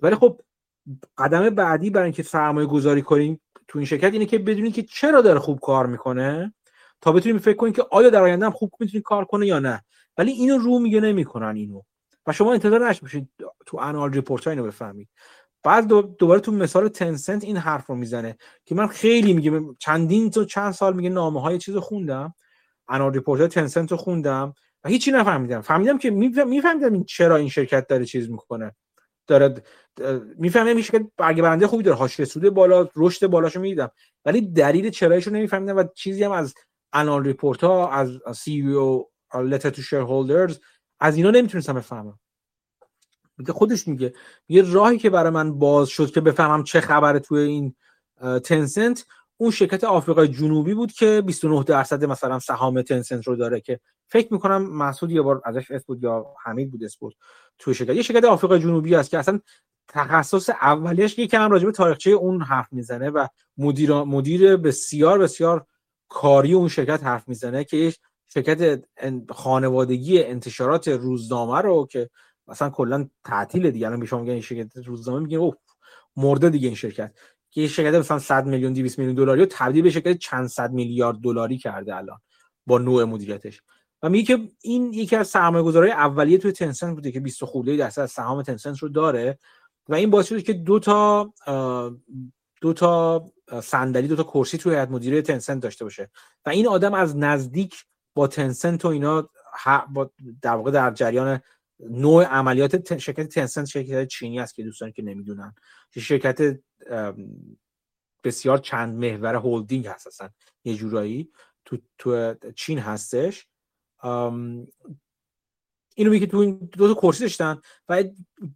ولی خب قدم بعدی برای اینکه سرمایه گذاری کنیم تو این شرکت اینه که بدونید که چرا داره خوب کار می‌کنه تا بتونیم فکر کنیم که آیا در آینده هم خوب می‌تونید کار کنه یا نه. ولی اینو رو میگه نمی‌کنن اینو. و شما انتظار نداشته باشید تو annual report اینو بفهمید. بعد دوباره تو مثال تنسنت این حرف رو می‌زنه که من خیلی میگه چندین تا چند سال میگه نامه های چیز خوندم annual report تنسنت رو خوندم و هیچی نفهمیدم. فهمیدم که میفهمیدم این چرا این شرکت داره چیز می‌کنه. داره می‌فهمم این شرکت برگ برنده خوبی داره حاشیه سود بالا رشد بالاشو می‌دیدم. ولی دلیل چرایشو نمیفهمیدم و چیزی هم از annual report ها از CEO letter to shareholders از اینا نمی‌تونستم بفهمم. خودش میگه. یه راهی که برای من باز شد که بفهمم چه خبره توی این تنسنت اون شرکت آفریقای جنوبی بود که 29 درصد مثلا سهام تنسنت رو داره که فکر می‌کنم مسعود یه بار ازش اس بود یا حمید بود اسپورت توی شرکت. یه شرکت آفریقای جنوبی است که اصلا تخصص اولیش یکم راجع به تاریخچه اون حرف می‌زنه و مدیر مدیر بسیار بسیار کاری اون شرکت حرف می‌زنه که شرکت خانوادگی انتشارات روزنامه رو که مثلا کلا تعطیل دیگه. الان به شما میگن شرکت روزنامه میگن اوه مرده دیگه این شرکت. که یه شرکت مثلا 100 میلیون 200 میلیون دلاری رو تبدیل به شرکت چند صد میلیارد دلاری کرده الان با نوع مدیریتش. و میگه که این یکی از سرمایه‌گذارهای اولیه توی تنسنت بوده که 20 خورده درصد از سهام تنسنت رو داره. و این باعث شده که دو تا دو تا صندلی دو تا کرسی توی هیئت مدیره تنسنت داشته باشه. و این آدم از نزدیک با تنسنت و اینا با در واقع در جریان نوع عملیات شرکت تنسنت شرکت چینی است که دوستانی که نمی‌دونن. شرکت بسیار چند محور هولدینگ هست اصلا یه جورایی تو, تو چین هستش. اینو میگه تو این دو تا کرسی داشتن و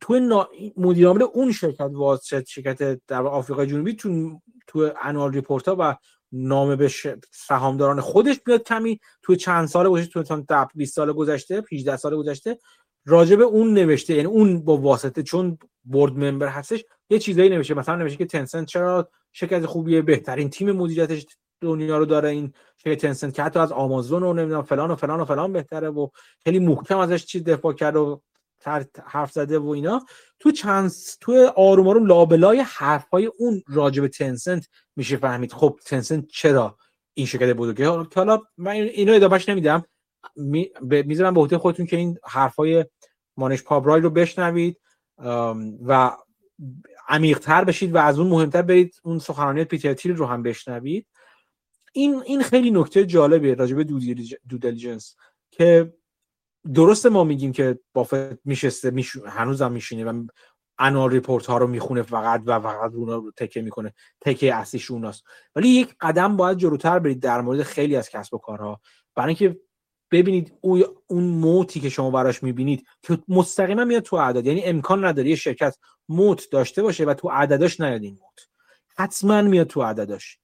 تو مدیر عامل اون شرکت واسط شرکت در آفریقای جنوبی تو تو annual report ها و نامه به سهامداران خودش میاد کمی تو چند سال گذشته تو 20 سال گذشته 18 سال گذشته راجب اون نوشته یعنی اون با واسطه چون بورد ممبر هستش یه چیزایی نوشته. مثلا نوشته که تنسنت چرا شرکت خوبیه بهترین تیم مدیریتش دنیا رو داره این شرکت تنسنت که حتی از آمازون و نمی‌دونم فلان و فلان و فلان بهتره و خیلی محکم ازش چیز دفاع کرد و حرف زده و اینا. تو چند تو آروم آروم لابلای حرفای اون راجب تنسنت میشه فهمید خب تنسنت چرا این شرکت بزرگه؟ که حالا من اینو ادامهش نمیدم. می‌ذارم به عهده خودتون که این حرفای مانش پابرای رو بشنوید و عمیقتر بشید و از اون مهمتر برید اون سخنرانی پیتر تیل رو هم بشنوید. این این خیلی نکته جالبیه راجع به دو که درسته ما میگیم که بافت میشسته میش... هنوزم میشینه و انوال ریپورت ها رو می‌خونه فقط و فقط اونا رو تکه می‌کنه تکه اصلیش اوناست. ولی یک قدم باید جلوتر برید در مورد خیلی از کسب و کارها. برای اینکه ببینید اون موتی که شما براش می‌بینید که مستقیما میاد تو اعداد. یعنی امکان نداره یه شرکت موت داشته باشه و تو عدداش نیاد این موت. حتما میاد تو عدداش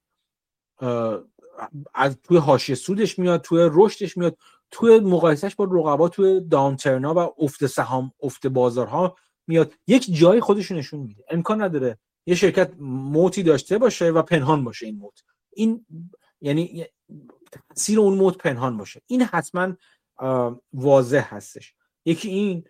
از توی حاشیه سودش میاد توی رشدش میاد توی مقایسهش با رقبا توی داونترنا و افت سهام افت بازارها میاد. یک جای خودش نشون میده. امکان نداره یه شرکت موتی داشته باشه و پنهان باشه این موت. این یعنی تاثیر اون موت پنهان باشه. این حتما واضح هستش. یکی این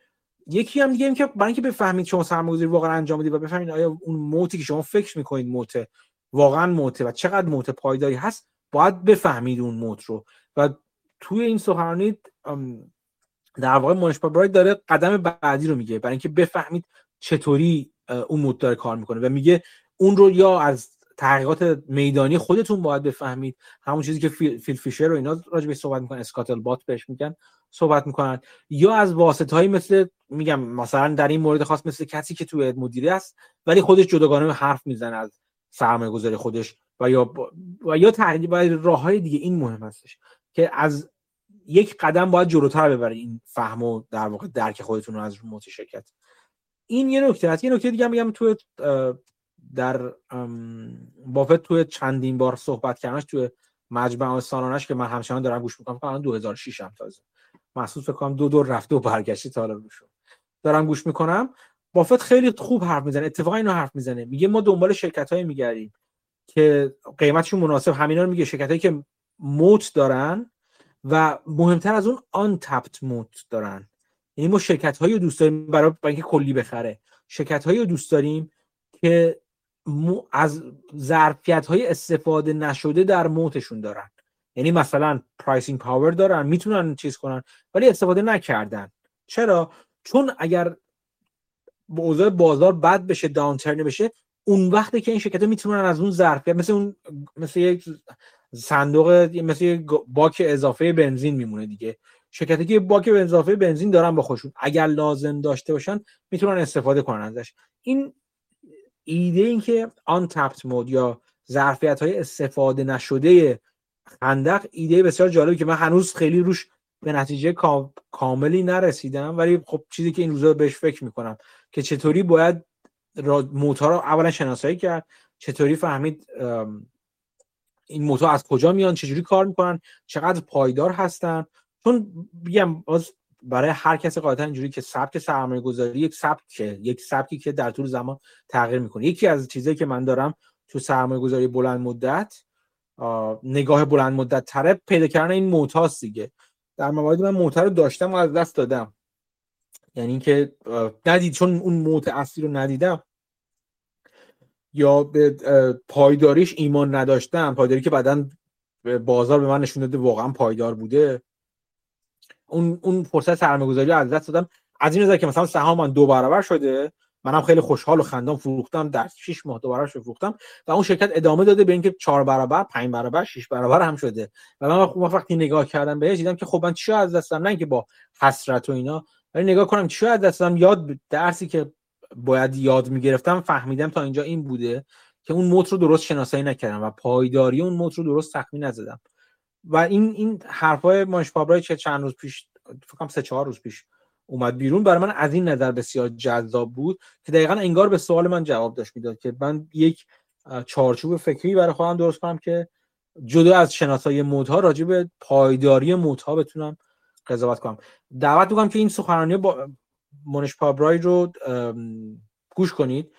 یکی هم دیگه این که برای اینکه بفهمید شما سرمایه‌گذاری واقعا انجام می‌دید و بفهمید آیا اون موتی که شما فکر می‌کنید موت واقعا موته و چقدر موت پایداری هست باید بفهمید اون موت رو. و توی این سخنرانی در واقع مونش برایت داره قدم بعدی رو میگه برای اینکه بفهمید چطوری اون موت داره کار می‌کنه و میگه اون رو یا از تحقیقات میدانی خودتون باید بفهمید. همون چیزی که فیل فیشر و اینا راجع به صحبت می‌کنن اسکاتل بات بهش میگن صحبت می‌کنن. یا از واسطه هایی مثل میگم مثلا در این مورد خاص مثل کسی که توی مدیری است ولی خودش جداگانه حرف می‌زنه از سرمایه گذاری خودش و یا و یا راه های دیگه این مهم هستش که از یک قدم باید جلوتر ببرید این فهم و در واقع درک خودتون رو از موت شرکت. این یه نکته هست یه نکته دیگه میگم تو در بافت توی چندین بار صحبت کردنش توی مجمع سالانش که من همچنان دارم گوش می‌کنم فقط 2006 هم تازه. محسوس بکنم دو دور رفته و برگشتی تا حالا دارم گوش می‌کنم. بافت خیلی خوب حرف می‌زنه اتفاقا اینو حرف می‌زنه. میگه ما دنبال شرکت های میگردیم که قیمتشون مناسب همینا رو میگه. شرکت که موت دارن و مهمتر از اون آن تپت موت دارن. یعنی ما شرکت هایی دوست داریم برای اینکه کلی بخره. شرکت هایی دوست داریم که از ظرفیت های استفاده نشده در moat شون دارن. یعنی مثلا pricing power دارن می‌تونن چیز کنن ولی استفاده نکردن. چرا؟ چون اگر اوضاع بازار بد بشه downturn بشه اون وقتی که این شرکت می‌تونن از اون ظرفیت مثل اون مثل یک صندوق مثل یک باک اضافه بنزین میمونه دیگه. شرکتی که باک اضافه بنزین دارن با خودشون. اگر لازم داشته باشن می‌تونن استفاده کنن ازش. این ایده این که آن تپت مود یا ظرفیت های استفاده نشده خندق ایده بسیار جالبی که من هنوز خیلی روش به نتیجه کاملی نرسیدم ولی خب چیزی که این روزا بهش فکر می‌کنم که چطوری باید موتور رو اولا شناسایی کرد چطوری فهمید این موتور از کجا میان چجوری کار می‌کنن چقدر پایدار هستن. چون بگم باز برای هر کسی قاعدتا اینجوری که سبک سرمایه گذاری یک سبک یک سبکی که در طول زمان تغییر می‌کنه. یکی از چیزایی که من دارم تو سرمایه گذاری بلند مدت نگاه بلند مدت تره پیدا کردن این موتاست دیگه. در مواردی من موتر رو داشتم و از دست دادم. یعنی اینکه ندید چون اون موت اصلی رو ندیدم یا به پایداریش ایمان نداشتم. پایداری که بعدا بازار به من نشون داده واقعا پایدار بوده. اون اون فرصت سرمایه‌گذاری از دست دادم. از این نظر که مثلا سهام من دو برابر شده منم خیلی خوشحال و خندان فروختم در 6 ماه دو برابر فروختم و اون شرکت ادامه داده به اینکه 4 برابر 5 برابر 6 برابر هم شده. و من وقتی نگاه کردم بهش دیدم که خب من چی از دست دادم؟ نه اینکه با حسرت و اینا ولی نگاه کنم چی از دست دادم؟ یاد درسی که باید یاد می‌گرفتم فهمیدم تا اینجا این بوده که اون موت رو درست شناسایی نکردم و پایداری اون موت رو درست تخمین نزدم. و این این حرفای مانش پابرای چه چند روز پیش فکر سه چهار روز پیش اومد بیرون. برای من از این نظر بسیار جذاب بود که دقیقا انگار به سوال من جواب داشت می‌داد که من یک چارچوب فکری برای خودم درست کنم که جدا از شناسایی مودها راجع به پایداری مودها بتونم قضاوت کنم. دعوت می‌کنم که این سخنرانی با مونش پابرای رو گوش کنید.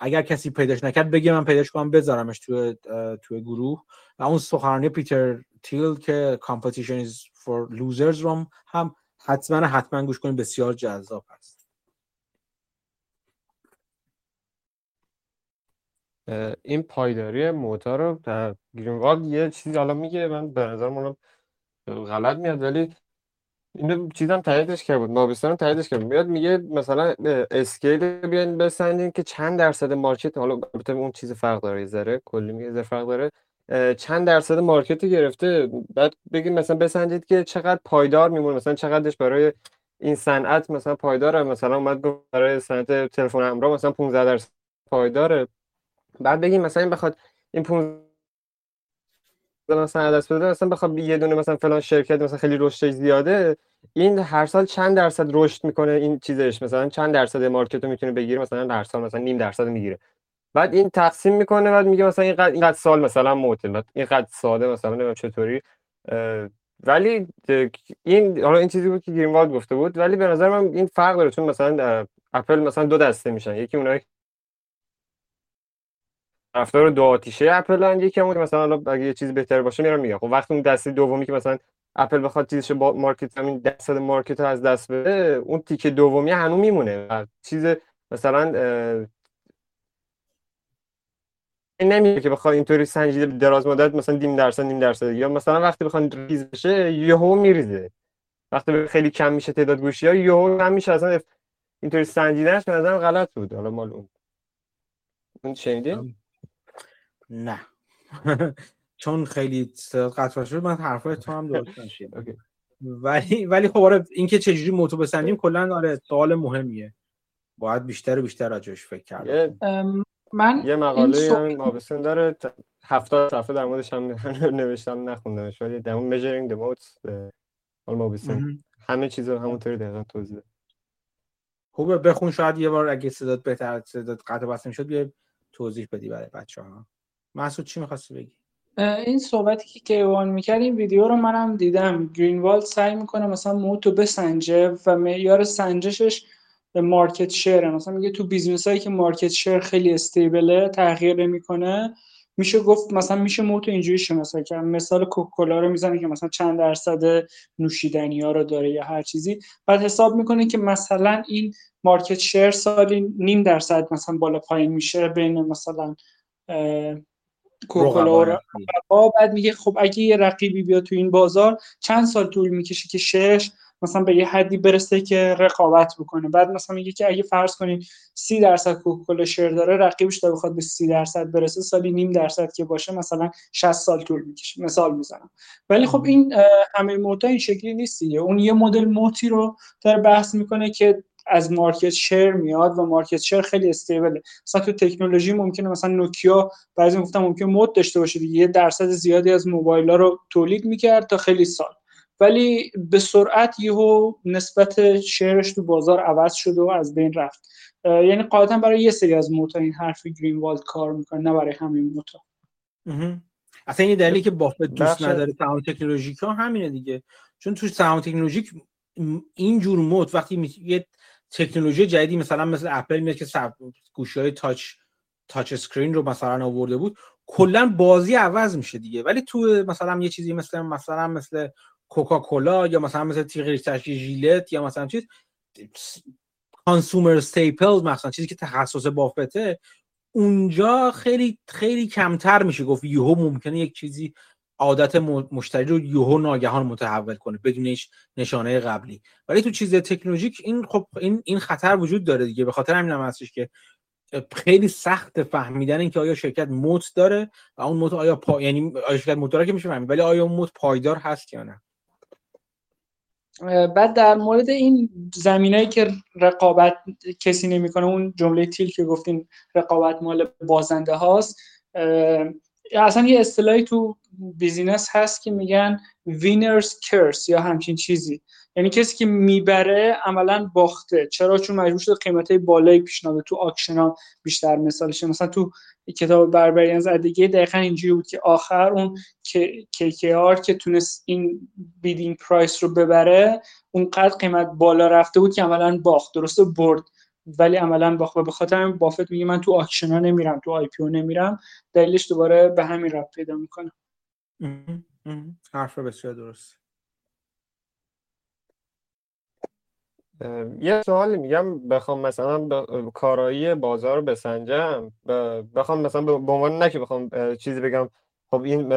اگر کسی پیداش نکرد بگه من پیداش کنم بذارمش توی توی گروه. و اون سخنرانی پیتر تیل که competition is for losers رو هم حتما حتما گوش کنید بسیار جذاب هست این پایداری moat رو در گرینوالد یه چیزی حالا میگه من به نظر غلط میاد ولی اینو چیزم تاییدش کرد بود مابوسن تاییدش کرد میاد میگه مثلا scale بیان بسنجین که چند درصد market حالا البته اون چیز فرق داره یه ذره کلی میگه ذره فرق داره چند درصد market گرفته بعد بگید مثلا بسنجید که چقدر پایدار میمونه مثلا چقدرش برای این صنعت مثلا پایداره مثلا اومد برای صنعت تلفن همراه مثلا 15 درصد پایداره بعد بگیم مثلا این بخواد این 15 مثلا دست بده مثلا بخواد یه دونه مثلا فلان شرکت مثلا خیلی رشدش زیاده این هر سال چند درصد رشد می‌کنه این چیزش؟ مثلا چند درصد مارکت رو می‌تونه بگیره؟ مثلا هر سال مثلا نیم درصد می‌گیره. بعد این تقسیم می‌کنه بعد میگه مثلا اینقدر اینقدر سال مثلا بعد اینقدر ساده مثلا نمی‌دونم چطوری. ولی این حالا این چیزی بود که گرینوالد گفته بود ولی به نظر من این فرق داره چون مثلا اپل مثلا دو دسته میشن. یکی اونایی طرفدار دو آتیشه اپل یکی همون مثلا حالا اگه یه چیز بهتر باشه میرم میگم. خب وقتی اون دسته دومی که مثلا اپل بخواد چیزش با market همین درصد market رو از دست بده اون تیکه دومی هنوز میمونه چیز مثلا نمیره که بخواد اینطوری سنجیده دراز مدت مثلا نیم درصد نیم درصد. یا مثلا وقتی بخواد ریز بشه یهو میریزه. وقتی خیلی کم میشه تعداد گوشی ها یهو کم میشه اصلا اینطوری سنجیدنش به نظرم غلط بود. حالا مال اون. اون شنیدین نه. [laughs] چون خیلی قطع شد من حرفای تو هم درست نشید [laughs] ولی ولی خب آره اینکه چجوری موتو بسنجیم کلا آره سوال مهمیه. باید بیشتر و بیشتر راجعش فکر کرد من یه مقاله هم مابسن داره هفتاد صفحه در موردش هم [laughs] نوشتم نخوندمش. ولی در مورد measuring the مابوسن همه چیز رو همونطوری دقیقا توضیح خوبه بخون شاید یه بار اگه صدات بهتر صدات قطع بس می‌شد بیا توضیح بدی برای بچه ها مسعود چی می‌خواستی بگی؟ این صحبتی که کیوان می‌کرد این ویدیو رو منم دیدم. گرینوالد سعی می‌کنه مثلا moat و بسنجه و معیار سنجشش market share مثلا میگه تو business هایی که market share خیلی stable ه تغییر نمی‌کنه. میشه گفت مثلا میشه moat و اینجوری شناسایی کرد. مثال کوکاکولا رو می‌زنه که مثلا چند درصد نوشیدنی ها رو داره یا هر چیزی. بعد حساب می‌کنه که مثلا این مارکت شیر سالی نیم درصد مثلا بالا پایین میشه بین مثلا کوکاکولا و بعد میگه خب اگه یه رقیبی بیاد تو این بازار چند سال طول می‌کشه که شش مثلا به یه حدی برسه که رقابت بکنه؟ بعد مثلا میگه که اگه فرض کنید سی درصد کوکاکولا شیر داره رقیبش تا بخواد به سی درصد برسه سالی نیم درصد که باشه مثلا 60 سال طول می‌کشه. مثال می‌زنم. ولی خب این همه موتا این شکلی نیست دیگه. اون یه مدل موتی رو داره بحث می‌کنه که از مارکت شیر میاد و مارکت شیر خیلی استیبله. مثلا تو تکنولوژی ممکنه مثلا نوکیا بعضی گفتم ممکن مود داشته باشه دیگه یه درصد زیادی از موبایل ها رو تولید می‌کرد تا خیلی سال. ولی به سرعت یهو نسبت شیرش تو بازار عوض شد و از بین رفت. یعنی قاعدتا برای یه سری از موتا این حرف گرین والد کار می‌کنه نه برای همین موتا. اصلا این دلیلی که بافت دوست نداره سهام تکنولوژیک ها همینه دیگه. چون تو سهام تکنولوژیک این جور moat وقتی یه تکنولوژی جدیدی مثلا مثل اپل میاد که گوشی های touch touch screen رو مثلا آورده بود. کلا بازی عوض میشه دیگه. ولی تو مثلا یه چیزی مثل مثلا مثل کوکاکولا یا مثلا مثل تیغ ژیلت یا مثلا چیز consumer staple مثلا چیزی که تخصص بافته اونجا خیلی خیلی کمتر میشه. گفت یهو ممکنه یک چیزی عادت مشتری رو یهو ناگهان متحول کنه بدون هیچ نشانه قبلی. ولی تو چیز تکنولوژیک این خب این این خطر وجود داره دیگه. به خاطر همین هم هستش که خیلی سخت فهمیدن اینکه آیا شرکت موت داره و اون موت آیا پا... یعنی آیا شرکت موت داره که میشه فهمید ولی آیا اون موت پایدار هست یا نه؟ بعد در مورد این زمینایی که رقابت کسی نمی‌کنه اون جمله تیل که گفتین رقابت مال بازنده هاست اصلا یه اصطلاحی تو business هست که میگن winner's curse یا همچین چیزی. یعنی کسی که می‌بره عملا باخته. چرا؟ چون مجبور شده قیمت بالایی پیشنهاد تو auction بیشتر مثالشه مثلا تو کتاب Barbarians at the Gate دقیقا اینجوری بود که آخر اون آر که تونست این bidding price رو ببره اونقدر قیمت بالا رفته بود که عملا باخت. درسته؟ برد. ولی عملا به خاطر همین بافت میگه من تو auction ها نمیرم تو IPO نمیرم. دلیلش دوباره به همین ربط پیدا می‌کنه. حرف بسیار درست یه سوال میگم بخوام مثلا ب... کارایی بازار رو بسنجم بخوام مثلا به عنوان نه که بخوام چیزی بگم. خب این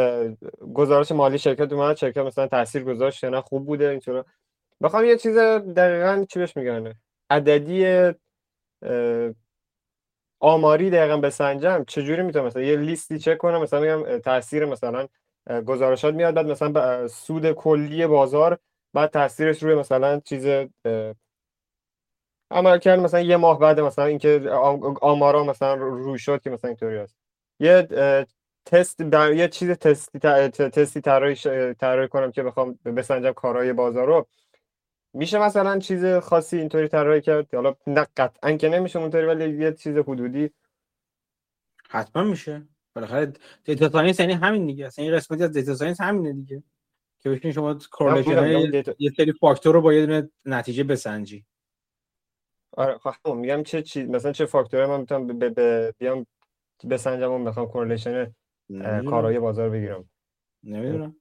گزارش مالی شرکت اومد شرکت مثلا تاثیر گذاشت نه خوب بوده اینطور بخوام یه چیز دقیقا چی بهش میگن؟ عددی آماری دقیقا بسنجم چجوری می‌تونم مثلا یه لیستی چک کنم مثلا میگم تاثیر مثلا گزارشات میاد بعد مثلا سود کلی بازار بعد تاثیرش روی مثلا چیز عمل کرد مثلا یه ماه بعد مثلا اینکه آمارا مثلا روی شد که مثلا اینطوری هست. یه تست در یه چیز تستی تستی طراحی کنم که بخوام بسنجم کارایی بازار رو میشه مثلا چیز خاصی اینطوری طراحی کرد؟ حالا نه قطعا که نمیشه اونطوری ولی یه چیز حدودی. حتما میشه. بالاخره data science یعنی همین دیگه. اصلا این قسمتی از data science همینه دیگه. که بتونی شما correlation یه سری فاکتور رو با یه دونه نتیجه بسنجی. آره خب میگم چه چیز مثلا چه فاکتوری من می‌تونم ب... ب... بیام بسنجم و بخوام کورلیشن کارهای بازار بگیرم. نمی‌دونم.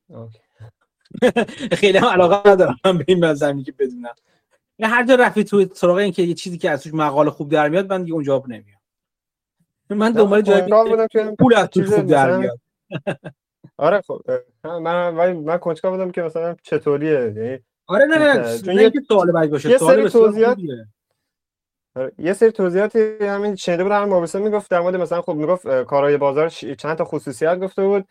[laughs] خیلی هم علاقه ندارم من به این مزمی که بدونم. نه هر جا رفتی تو سراغ این که یه چیزی که از توش مقاله خوب در میاد من دیگه اونجا نمیام. من دنبال جایی بودم که پول از توش خوب در میاد. آره خب من ولی من کنجکاو بودم که مثلا چطوریه یعنی آره نه نه نه اینکه سوال بعد باشه یه سری توضیحات آره، یه سری توضیحاتی همین شنیده بودم هم مابوسن می‌گفت در مورد مثلا خب می‌گفت کارایی بازار چند تا خصوصیت گفته بود.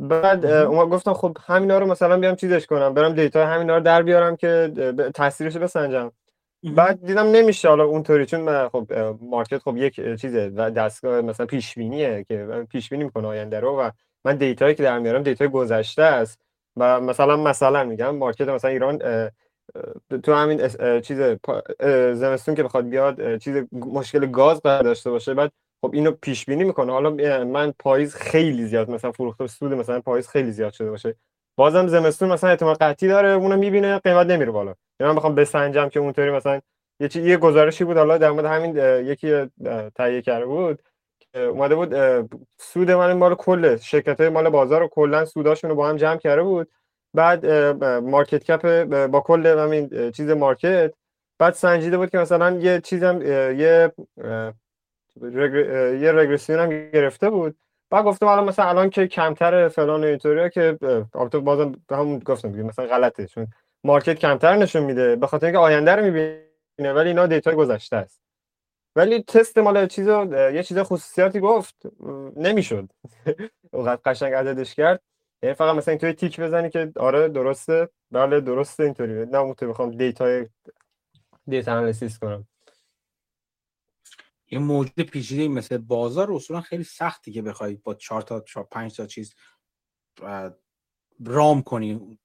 بعد اون گفتم خب همینا رو مثلا بیام چیزش کنم برم data همینا رو در بیارم که تاثیرش رو بسنجم. بعد دیدم نمیشه حالا اونطوری چون خب market خب یک چیزه و دستگاه مثلا پیش بینیه که پیش بینی می‌کنه آینده رو و من data یی که در میارم data ی گذشته است و مثلا مثلا میگم مارکت مثلا ایران تو همین چیز زمستون که بخواد بیاد چیز مشکل گاز داشته باشه بعد خب اینو پیش بینی می‌کنه. حالا من پاییز خیلی زیاد مثلا فروخته سود مثلا پاییز خیلی زیاد شده باشه. بازم زمستون مثلا احتمال قطعی داره اونو می‌بینه قیمت نمیره بالا. یعنی من بخوام بسنجم که اونطوری مثلا یه چی... یه گزارشی بود حالا در مورد همین یکی تهیه کرده بود اومده بود سود من مال کل شرکت های مال بازار رو کلا سوداشون رو با هم جمع کرده بود. بعد market cap با کل همین چیز market. بعد سنجیده بود که مثلا یه چیزم یه یه رگرسیون هم گرفته بود. بعد گفتم حالا مثلا الان که کمتر فلان اینطوریه که البته بازم همون گفتم دیگه مثلا غلطه چون market کمتر نشون میده به خاطر اینکه آینده رو می‌بینه ولی اینا data ی گذشته است. ولی تست مال چیزا یه چیز خصوصیاتی گفت نمی‌شد. [laughs] اونقدر قشنگ عددش کرد. یعنی فقط مثلا اینطوری تیک بزنی که آره درسته. بله درسته اینطوری. نه بخوام دیتا دیتا انالیسیس کنم. یه موجود پیچیده مثل بازار اصولا خیلی سختی که بخوای با چهار تا چهار پنج تا چیز رام کنی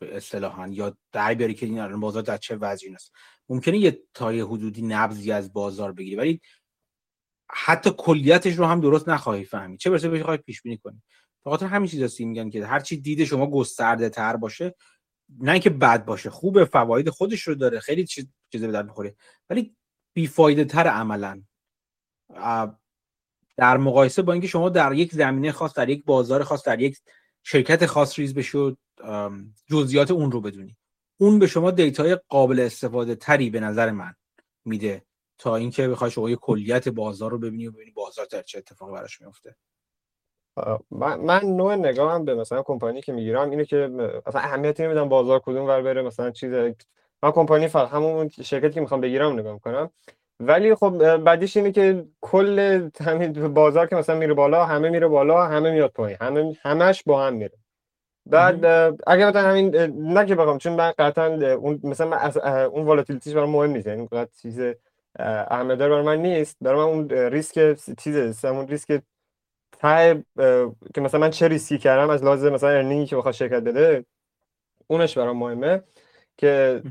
اصطلاحا یا در بیاری که این بازار در چه وضعی است ممکنه یه تا حدودی نبضی از بازار بگیری ولی حتی کلیتش رو هم درست نخواهی فهمید. چه برسه بخوای پیش بینی کنی خاطر همین چیزا میگن که هر چی دید شما گسترده تر باشه نه اینکه بد باشه خوب فواید خودش رو داره خیلی چیز چیز به در می‌خوره. ولی بیفایده تر عملا. در مقایسه با اینکه شما در یک زمینه خاص در یک بازار خاص در یک شرکت خاص ریز بشود جزئیات اون رو بدونی. اون به شما دیتای قابل استفاده تری به نظر من میده تا اینکه بخوای شما یه کلیت بازار رو ببینی و ببینی بازار در چه اتفاقی براش میفته. من, من نوع نگاهم به مثلا کمپانی که می‌گیرم اینه که مثلا اهمیتی نمیدم بازار کدوم ور بره مثلا چیز من کمپانی فقط همون شرکتی که می‌خوام بگیرم نگاه می‌کنم. ولی خب بعدیش اینه که کل همین بازار که مثلا میره بالا همه میره بالا همه میاد پایین همه همش با هم میره. بعد اگر مثلا همین نه که بگم چون من قطعا اون مثلا من اون volatility ش برام مهم نیست. یعنی قطعا چیز اهمیت برای من نیست. برای من اون ریسک چیز اون ریسک ته که مثلا من چه ریسکی کردم از لحاظ مثلا earning ی که بخواد شرکت بده اونش برام مهمه که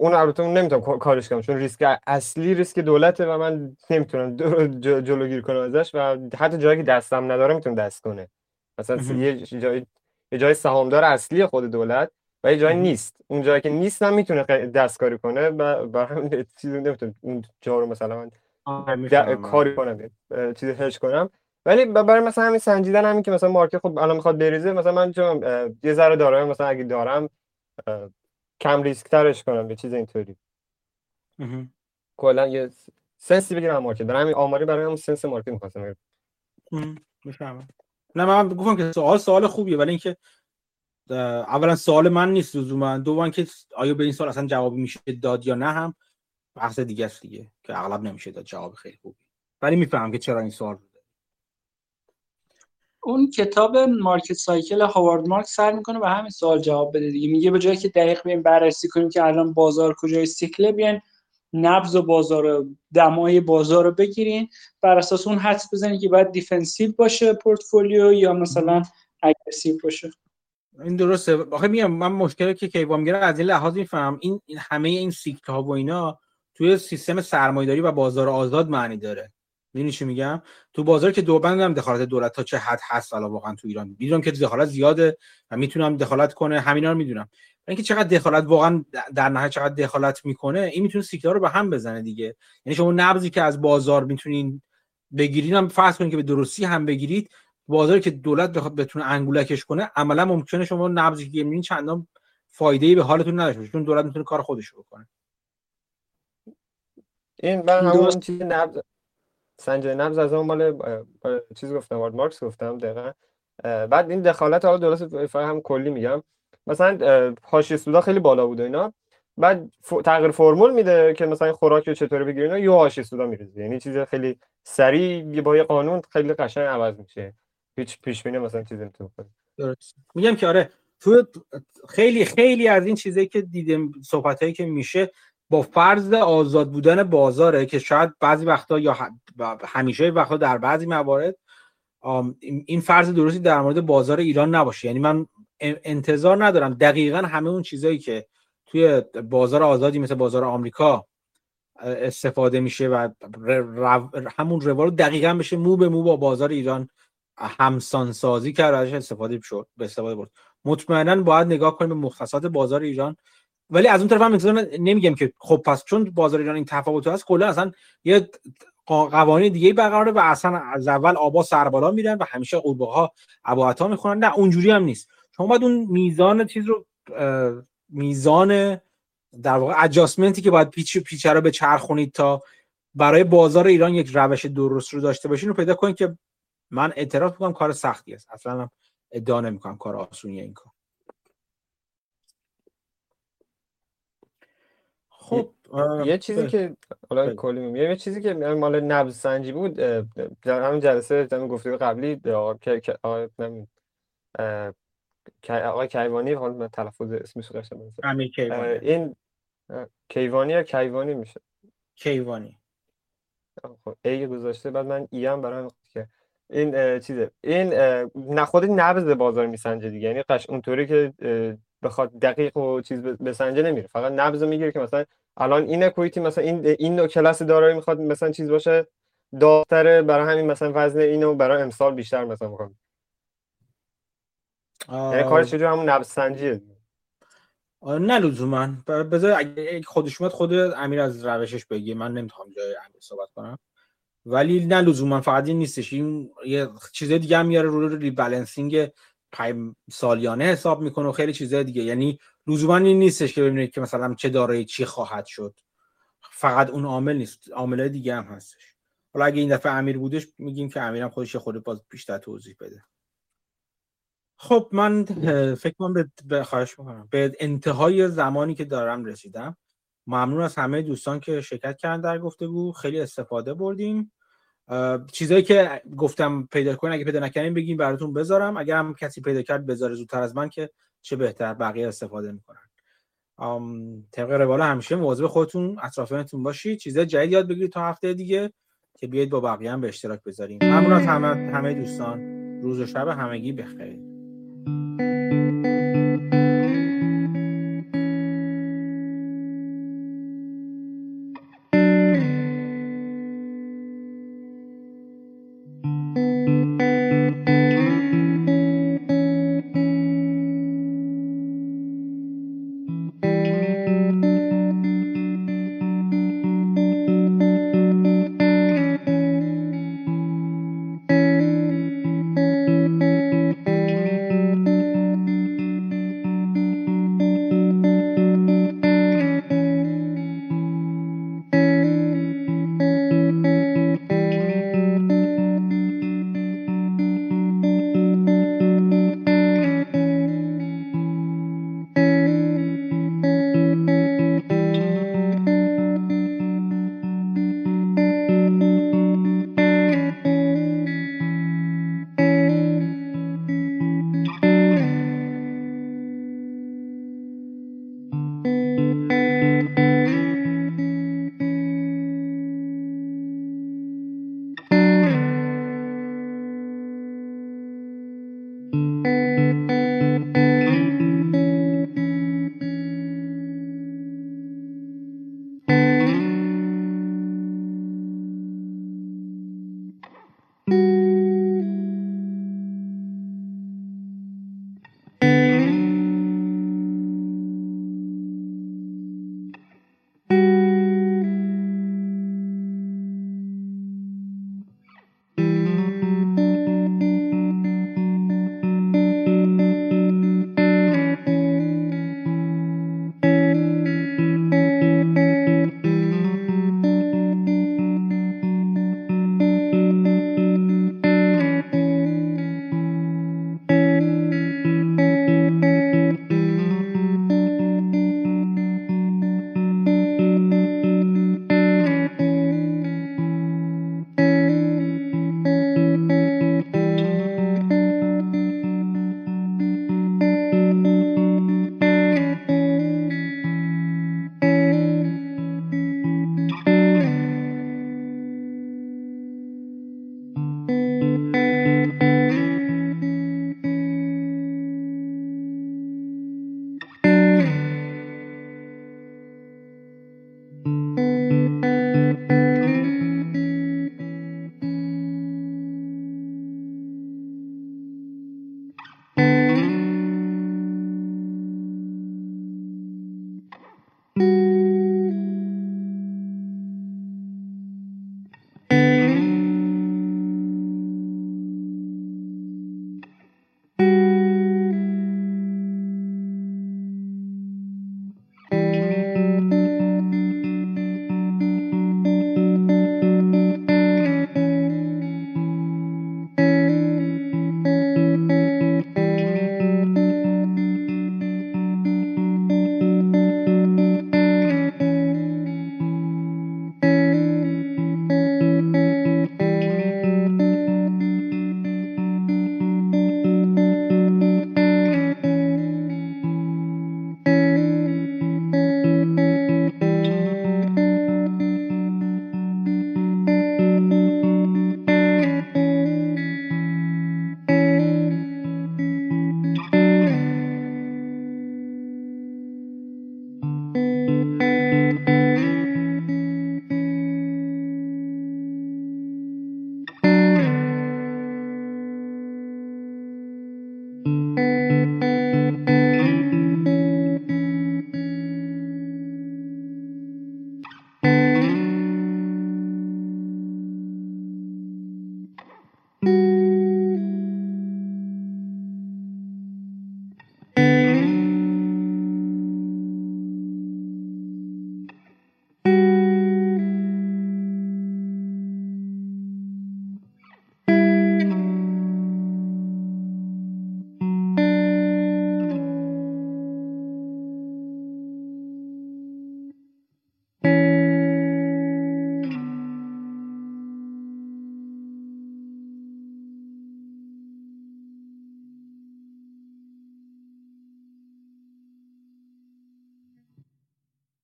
اون البته اون نمی‌تونم کارش کنم چون ریسک اصلی ریسک دولته و من نمی‌تونم جلوگیری کنم ازش و حتی جایی که دستم نداره می‌تونم دست کنه. مثلا یه جای یه جای سهامدار اصلی خود دولت و یه جایی نیست. اون جایی که نیست هم می‌تونه دستکاری کنه و برای چیزی نمی‌تونم اون جا رو مثلا من کاری کنم چیزی هش کنم. ولی برای مثلا همین سنجیدن همین که مثلا market خب الان می‌خواد بریزه مثلا من چون یه ذره دارم مثلا اگه دارم کم ریسک ترش کنم به چیز اینطوری. کلا یه sense ی بگیرم market برای همین آماری برای همون sense market می‌خواستم می‌فهمم. نه من گفتم که سوال سوال خوبیه ولی اینکه اولا سوال من نیست لزوما. دوم که آیا به این سوال اصلا جواب میشه داد یا نه هم؟ بحث دیگه است دیگه که اغلب نمیشه داد جواب خیلی خوبی. ولی می‌فهمم که چرا این سوال اون کتاب مارکت سایکل هاوارد مارک سر می‌کنه به همین سوال جواب بده دیگه. میگه به جایی که دقیق بیایم بررسی کنیم که الان بازار کجای سیکله بیاین نبض و بازار دمای بازار رو بگیرین. بر اساس اون حدس بزنید که باید defensive باشه پورتفولیو یا مثلا aggressive باشه. این درسته. آخه میگم من مشکلی که کیوان می‌گیره از این لحاظ میفهم این همه این سیکل ها و اینا توی سیستم سرمایه‌داری و بازار آزاد معنی داره. می‌دونی چی میگم؟ تو بازار که دو بندم دخالت دولت تا چه حد هست حالا واقعا تو ایران. می‌دونم که دخالت زیاده و می‌تونم دخالت کنه. همینا رو می‌دونم. اینکه چقدر دخالت واقعا در نهایت چقدر دخالت می‌کنه این می‌تونه سیکلا رو به هم بزنه دیگه. یعنی شما نبضی که از بازار می‌تونین بگیرین هم فرض کنید که به درستی هم بگیرید بازاری که دولت بخواد بتونه انگولکش کنه عملا ممکنه شما نبضی که می‌بینین چندان فایده ای به حالتون نداشته باشه چون دولت می‌تونه کار خودش رو بکنه. این من همون چیز نبض سنجه نبض از اون مال چیز گفتم وارد مارکس گفتم دقیقا. بعد این دخالت حالا درست هم کلی میگم. مثلا حاشیه سودا خیلی بالا بود اینا. بعد تغییر فرمول میده که مثلا خوراک رو چطوری بگیرین یه حاشیه سودا میریزه. یعنی چیز خیلی سریع با یه قانون خیلی قشنگ عوض میشه. هیچ پیش بینی مثلا چیزی نمی‌تونه درست. میگم که آره تو خیلی خیلی از این چیزایی که دیدیم صحبتایی که میشه با فرض آزاد بودن بازاره که شاید بعضی وقتا یا همیشه وقتا در بعضی موارد این فرض درستی در مورد بازار ایران نباشه. یعنی من انتظار ندارم. دقیقا همه اون چیزایی که توی بازار آزادی مثل بازار آمریکا استفاده میشه و همون روال دقیقا بشه مو به مو با بازار ایران همسان سازی کرد استفاده شد به استفاده برد. مطمئنا باید نگاه کنیم به مختصات بازار ایران ولی از اون طرف هم نمیگم که خب پس چون بازار ایران این تفاوت هست کلا اصلا یه قوانین دیگه برقراره و اصلا از اول آبا سربالا میرن و همیشه قوربه ها اباعتا می‌خونن نه اونجوری هم نیست. شما باید اون میزان چیز رو میزان در واقع اجاسمنتی که باید پیچ پیچه رو به چرخونید تا برای بازار ایران یک روش درست رو داشته باشین رو پیدا کنید که من اعتراف می‌کنم کار سختی است. اصلا ادعا نمی‌کنم کار آسونیه این کار. خب یه چیزی که حالا کلی یه چیزی که مال نبض سنجی بود در همین جلسه در گفته قبلی که آقای کیوانی حالا من تلفظ اسمش رو امیر کیوانی. این کیوانی یا کیوانی میشه؟ کیوانی. خب ای گذاشته بعد من ای هم برام که این چیزه این نخود نبض بازار میسنجه دیگه یعنی قش اونطوری که بخواد دقیق و چیز بسنجه نمیره. فقط نبض می‌گیره که مثلا الان این اکویتی مثلا این این نوع کلاس دارایی می‌خواد مثلا چیز باشه داغتره برای همین مثلا وزن اینو برای امسال بیشتر مثلا می‌خوام یعنی کارش چجور همون نبض سنجیه؟ نه لزوما. بذار اگه خودش اومد خود امیر از روشش بگی من نمی‌تونم جای امیر صحبت کنم. ولی نه لزوما فقط این نیستش. این یه چیز دیگه هم میاره رو ریبالانسینگ سالیانه حساب می‌کنه و خیلی چیزای دیگه. یعنی لزوما این نیستش که ببینید که مثلا چه دارایی چی خواهد شد. فقط اون عامل نیست. عامل دیگه هم هستش. حالا اگه این دفعه امیر بودش میگیم که امیرم خودش خود باز بیشتر توضیح بده. خب من فکر کنم به خواهش می‌کنم. به انتهای زمانی که دارم رسیدم ممنون از همه دوستان که شرکت کردن در گفتگو. خیلی استفاده بردیم. چیزایی که گفتم پیدا کنین اگه پیدا نکردین بگین براتون بذارم. اگر هم کسی پیدا کرد بذاره زودتر از من که چه بهتر بقیه استفاده می‌کنن. طبق روال همیشه مواظب خودتون اطرافیانتون باشید چیزای جدید یاد بگیرید تا هفته دیگه که بیاید با بقیه هم به اشتراک بذاریم. ممنون از همه همه دوستان. روز و شب همگی بخیر.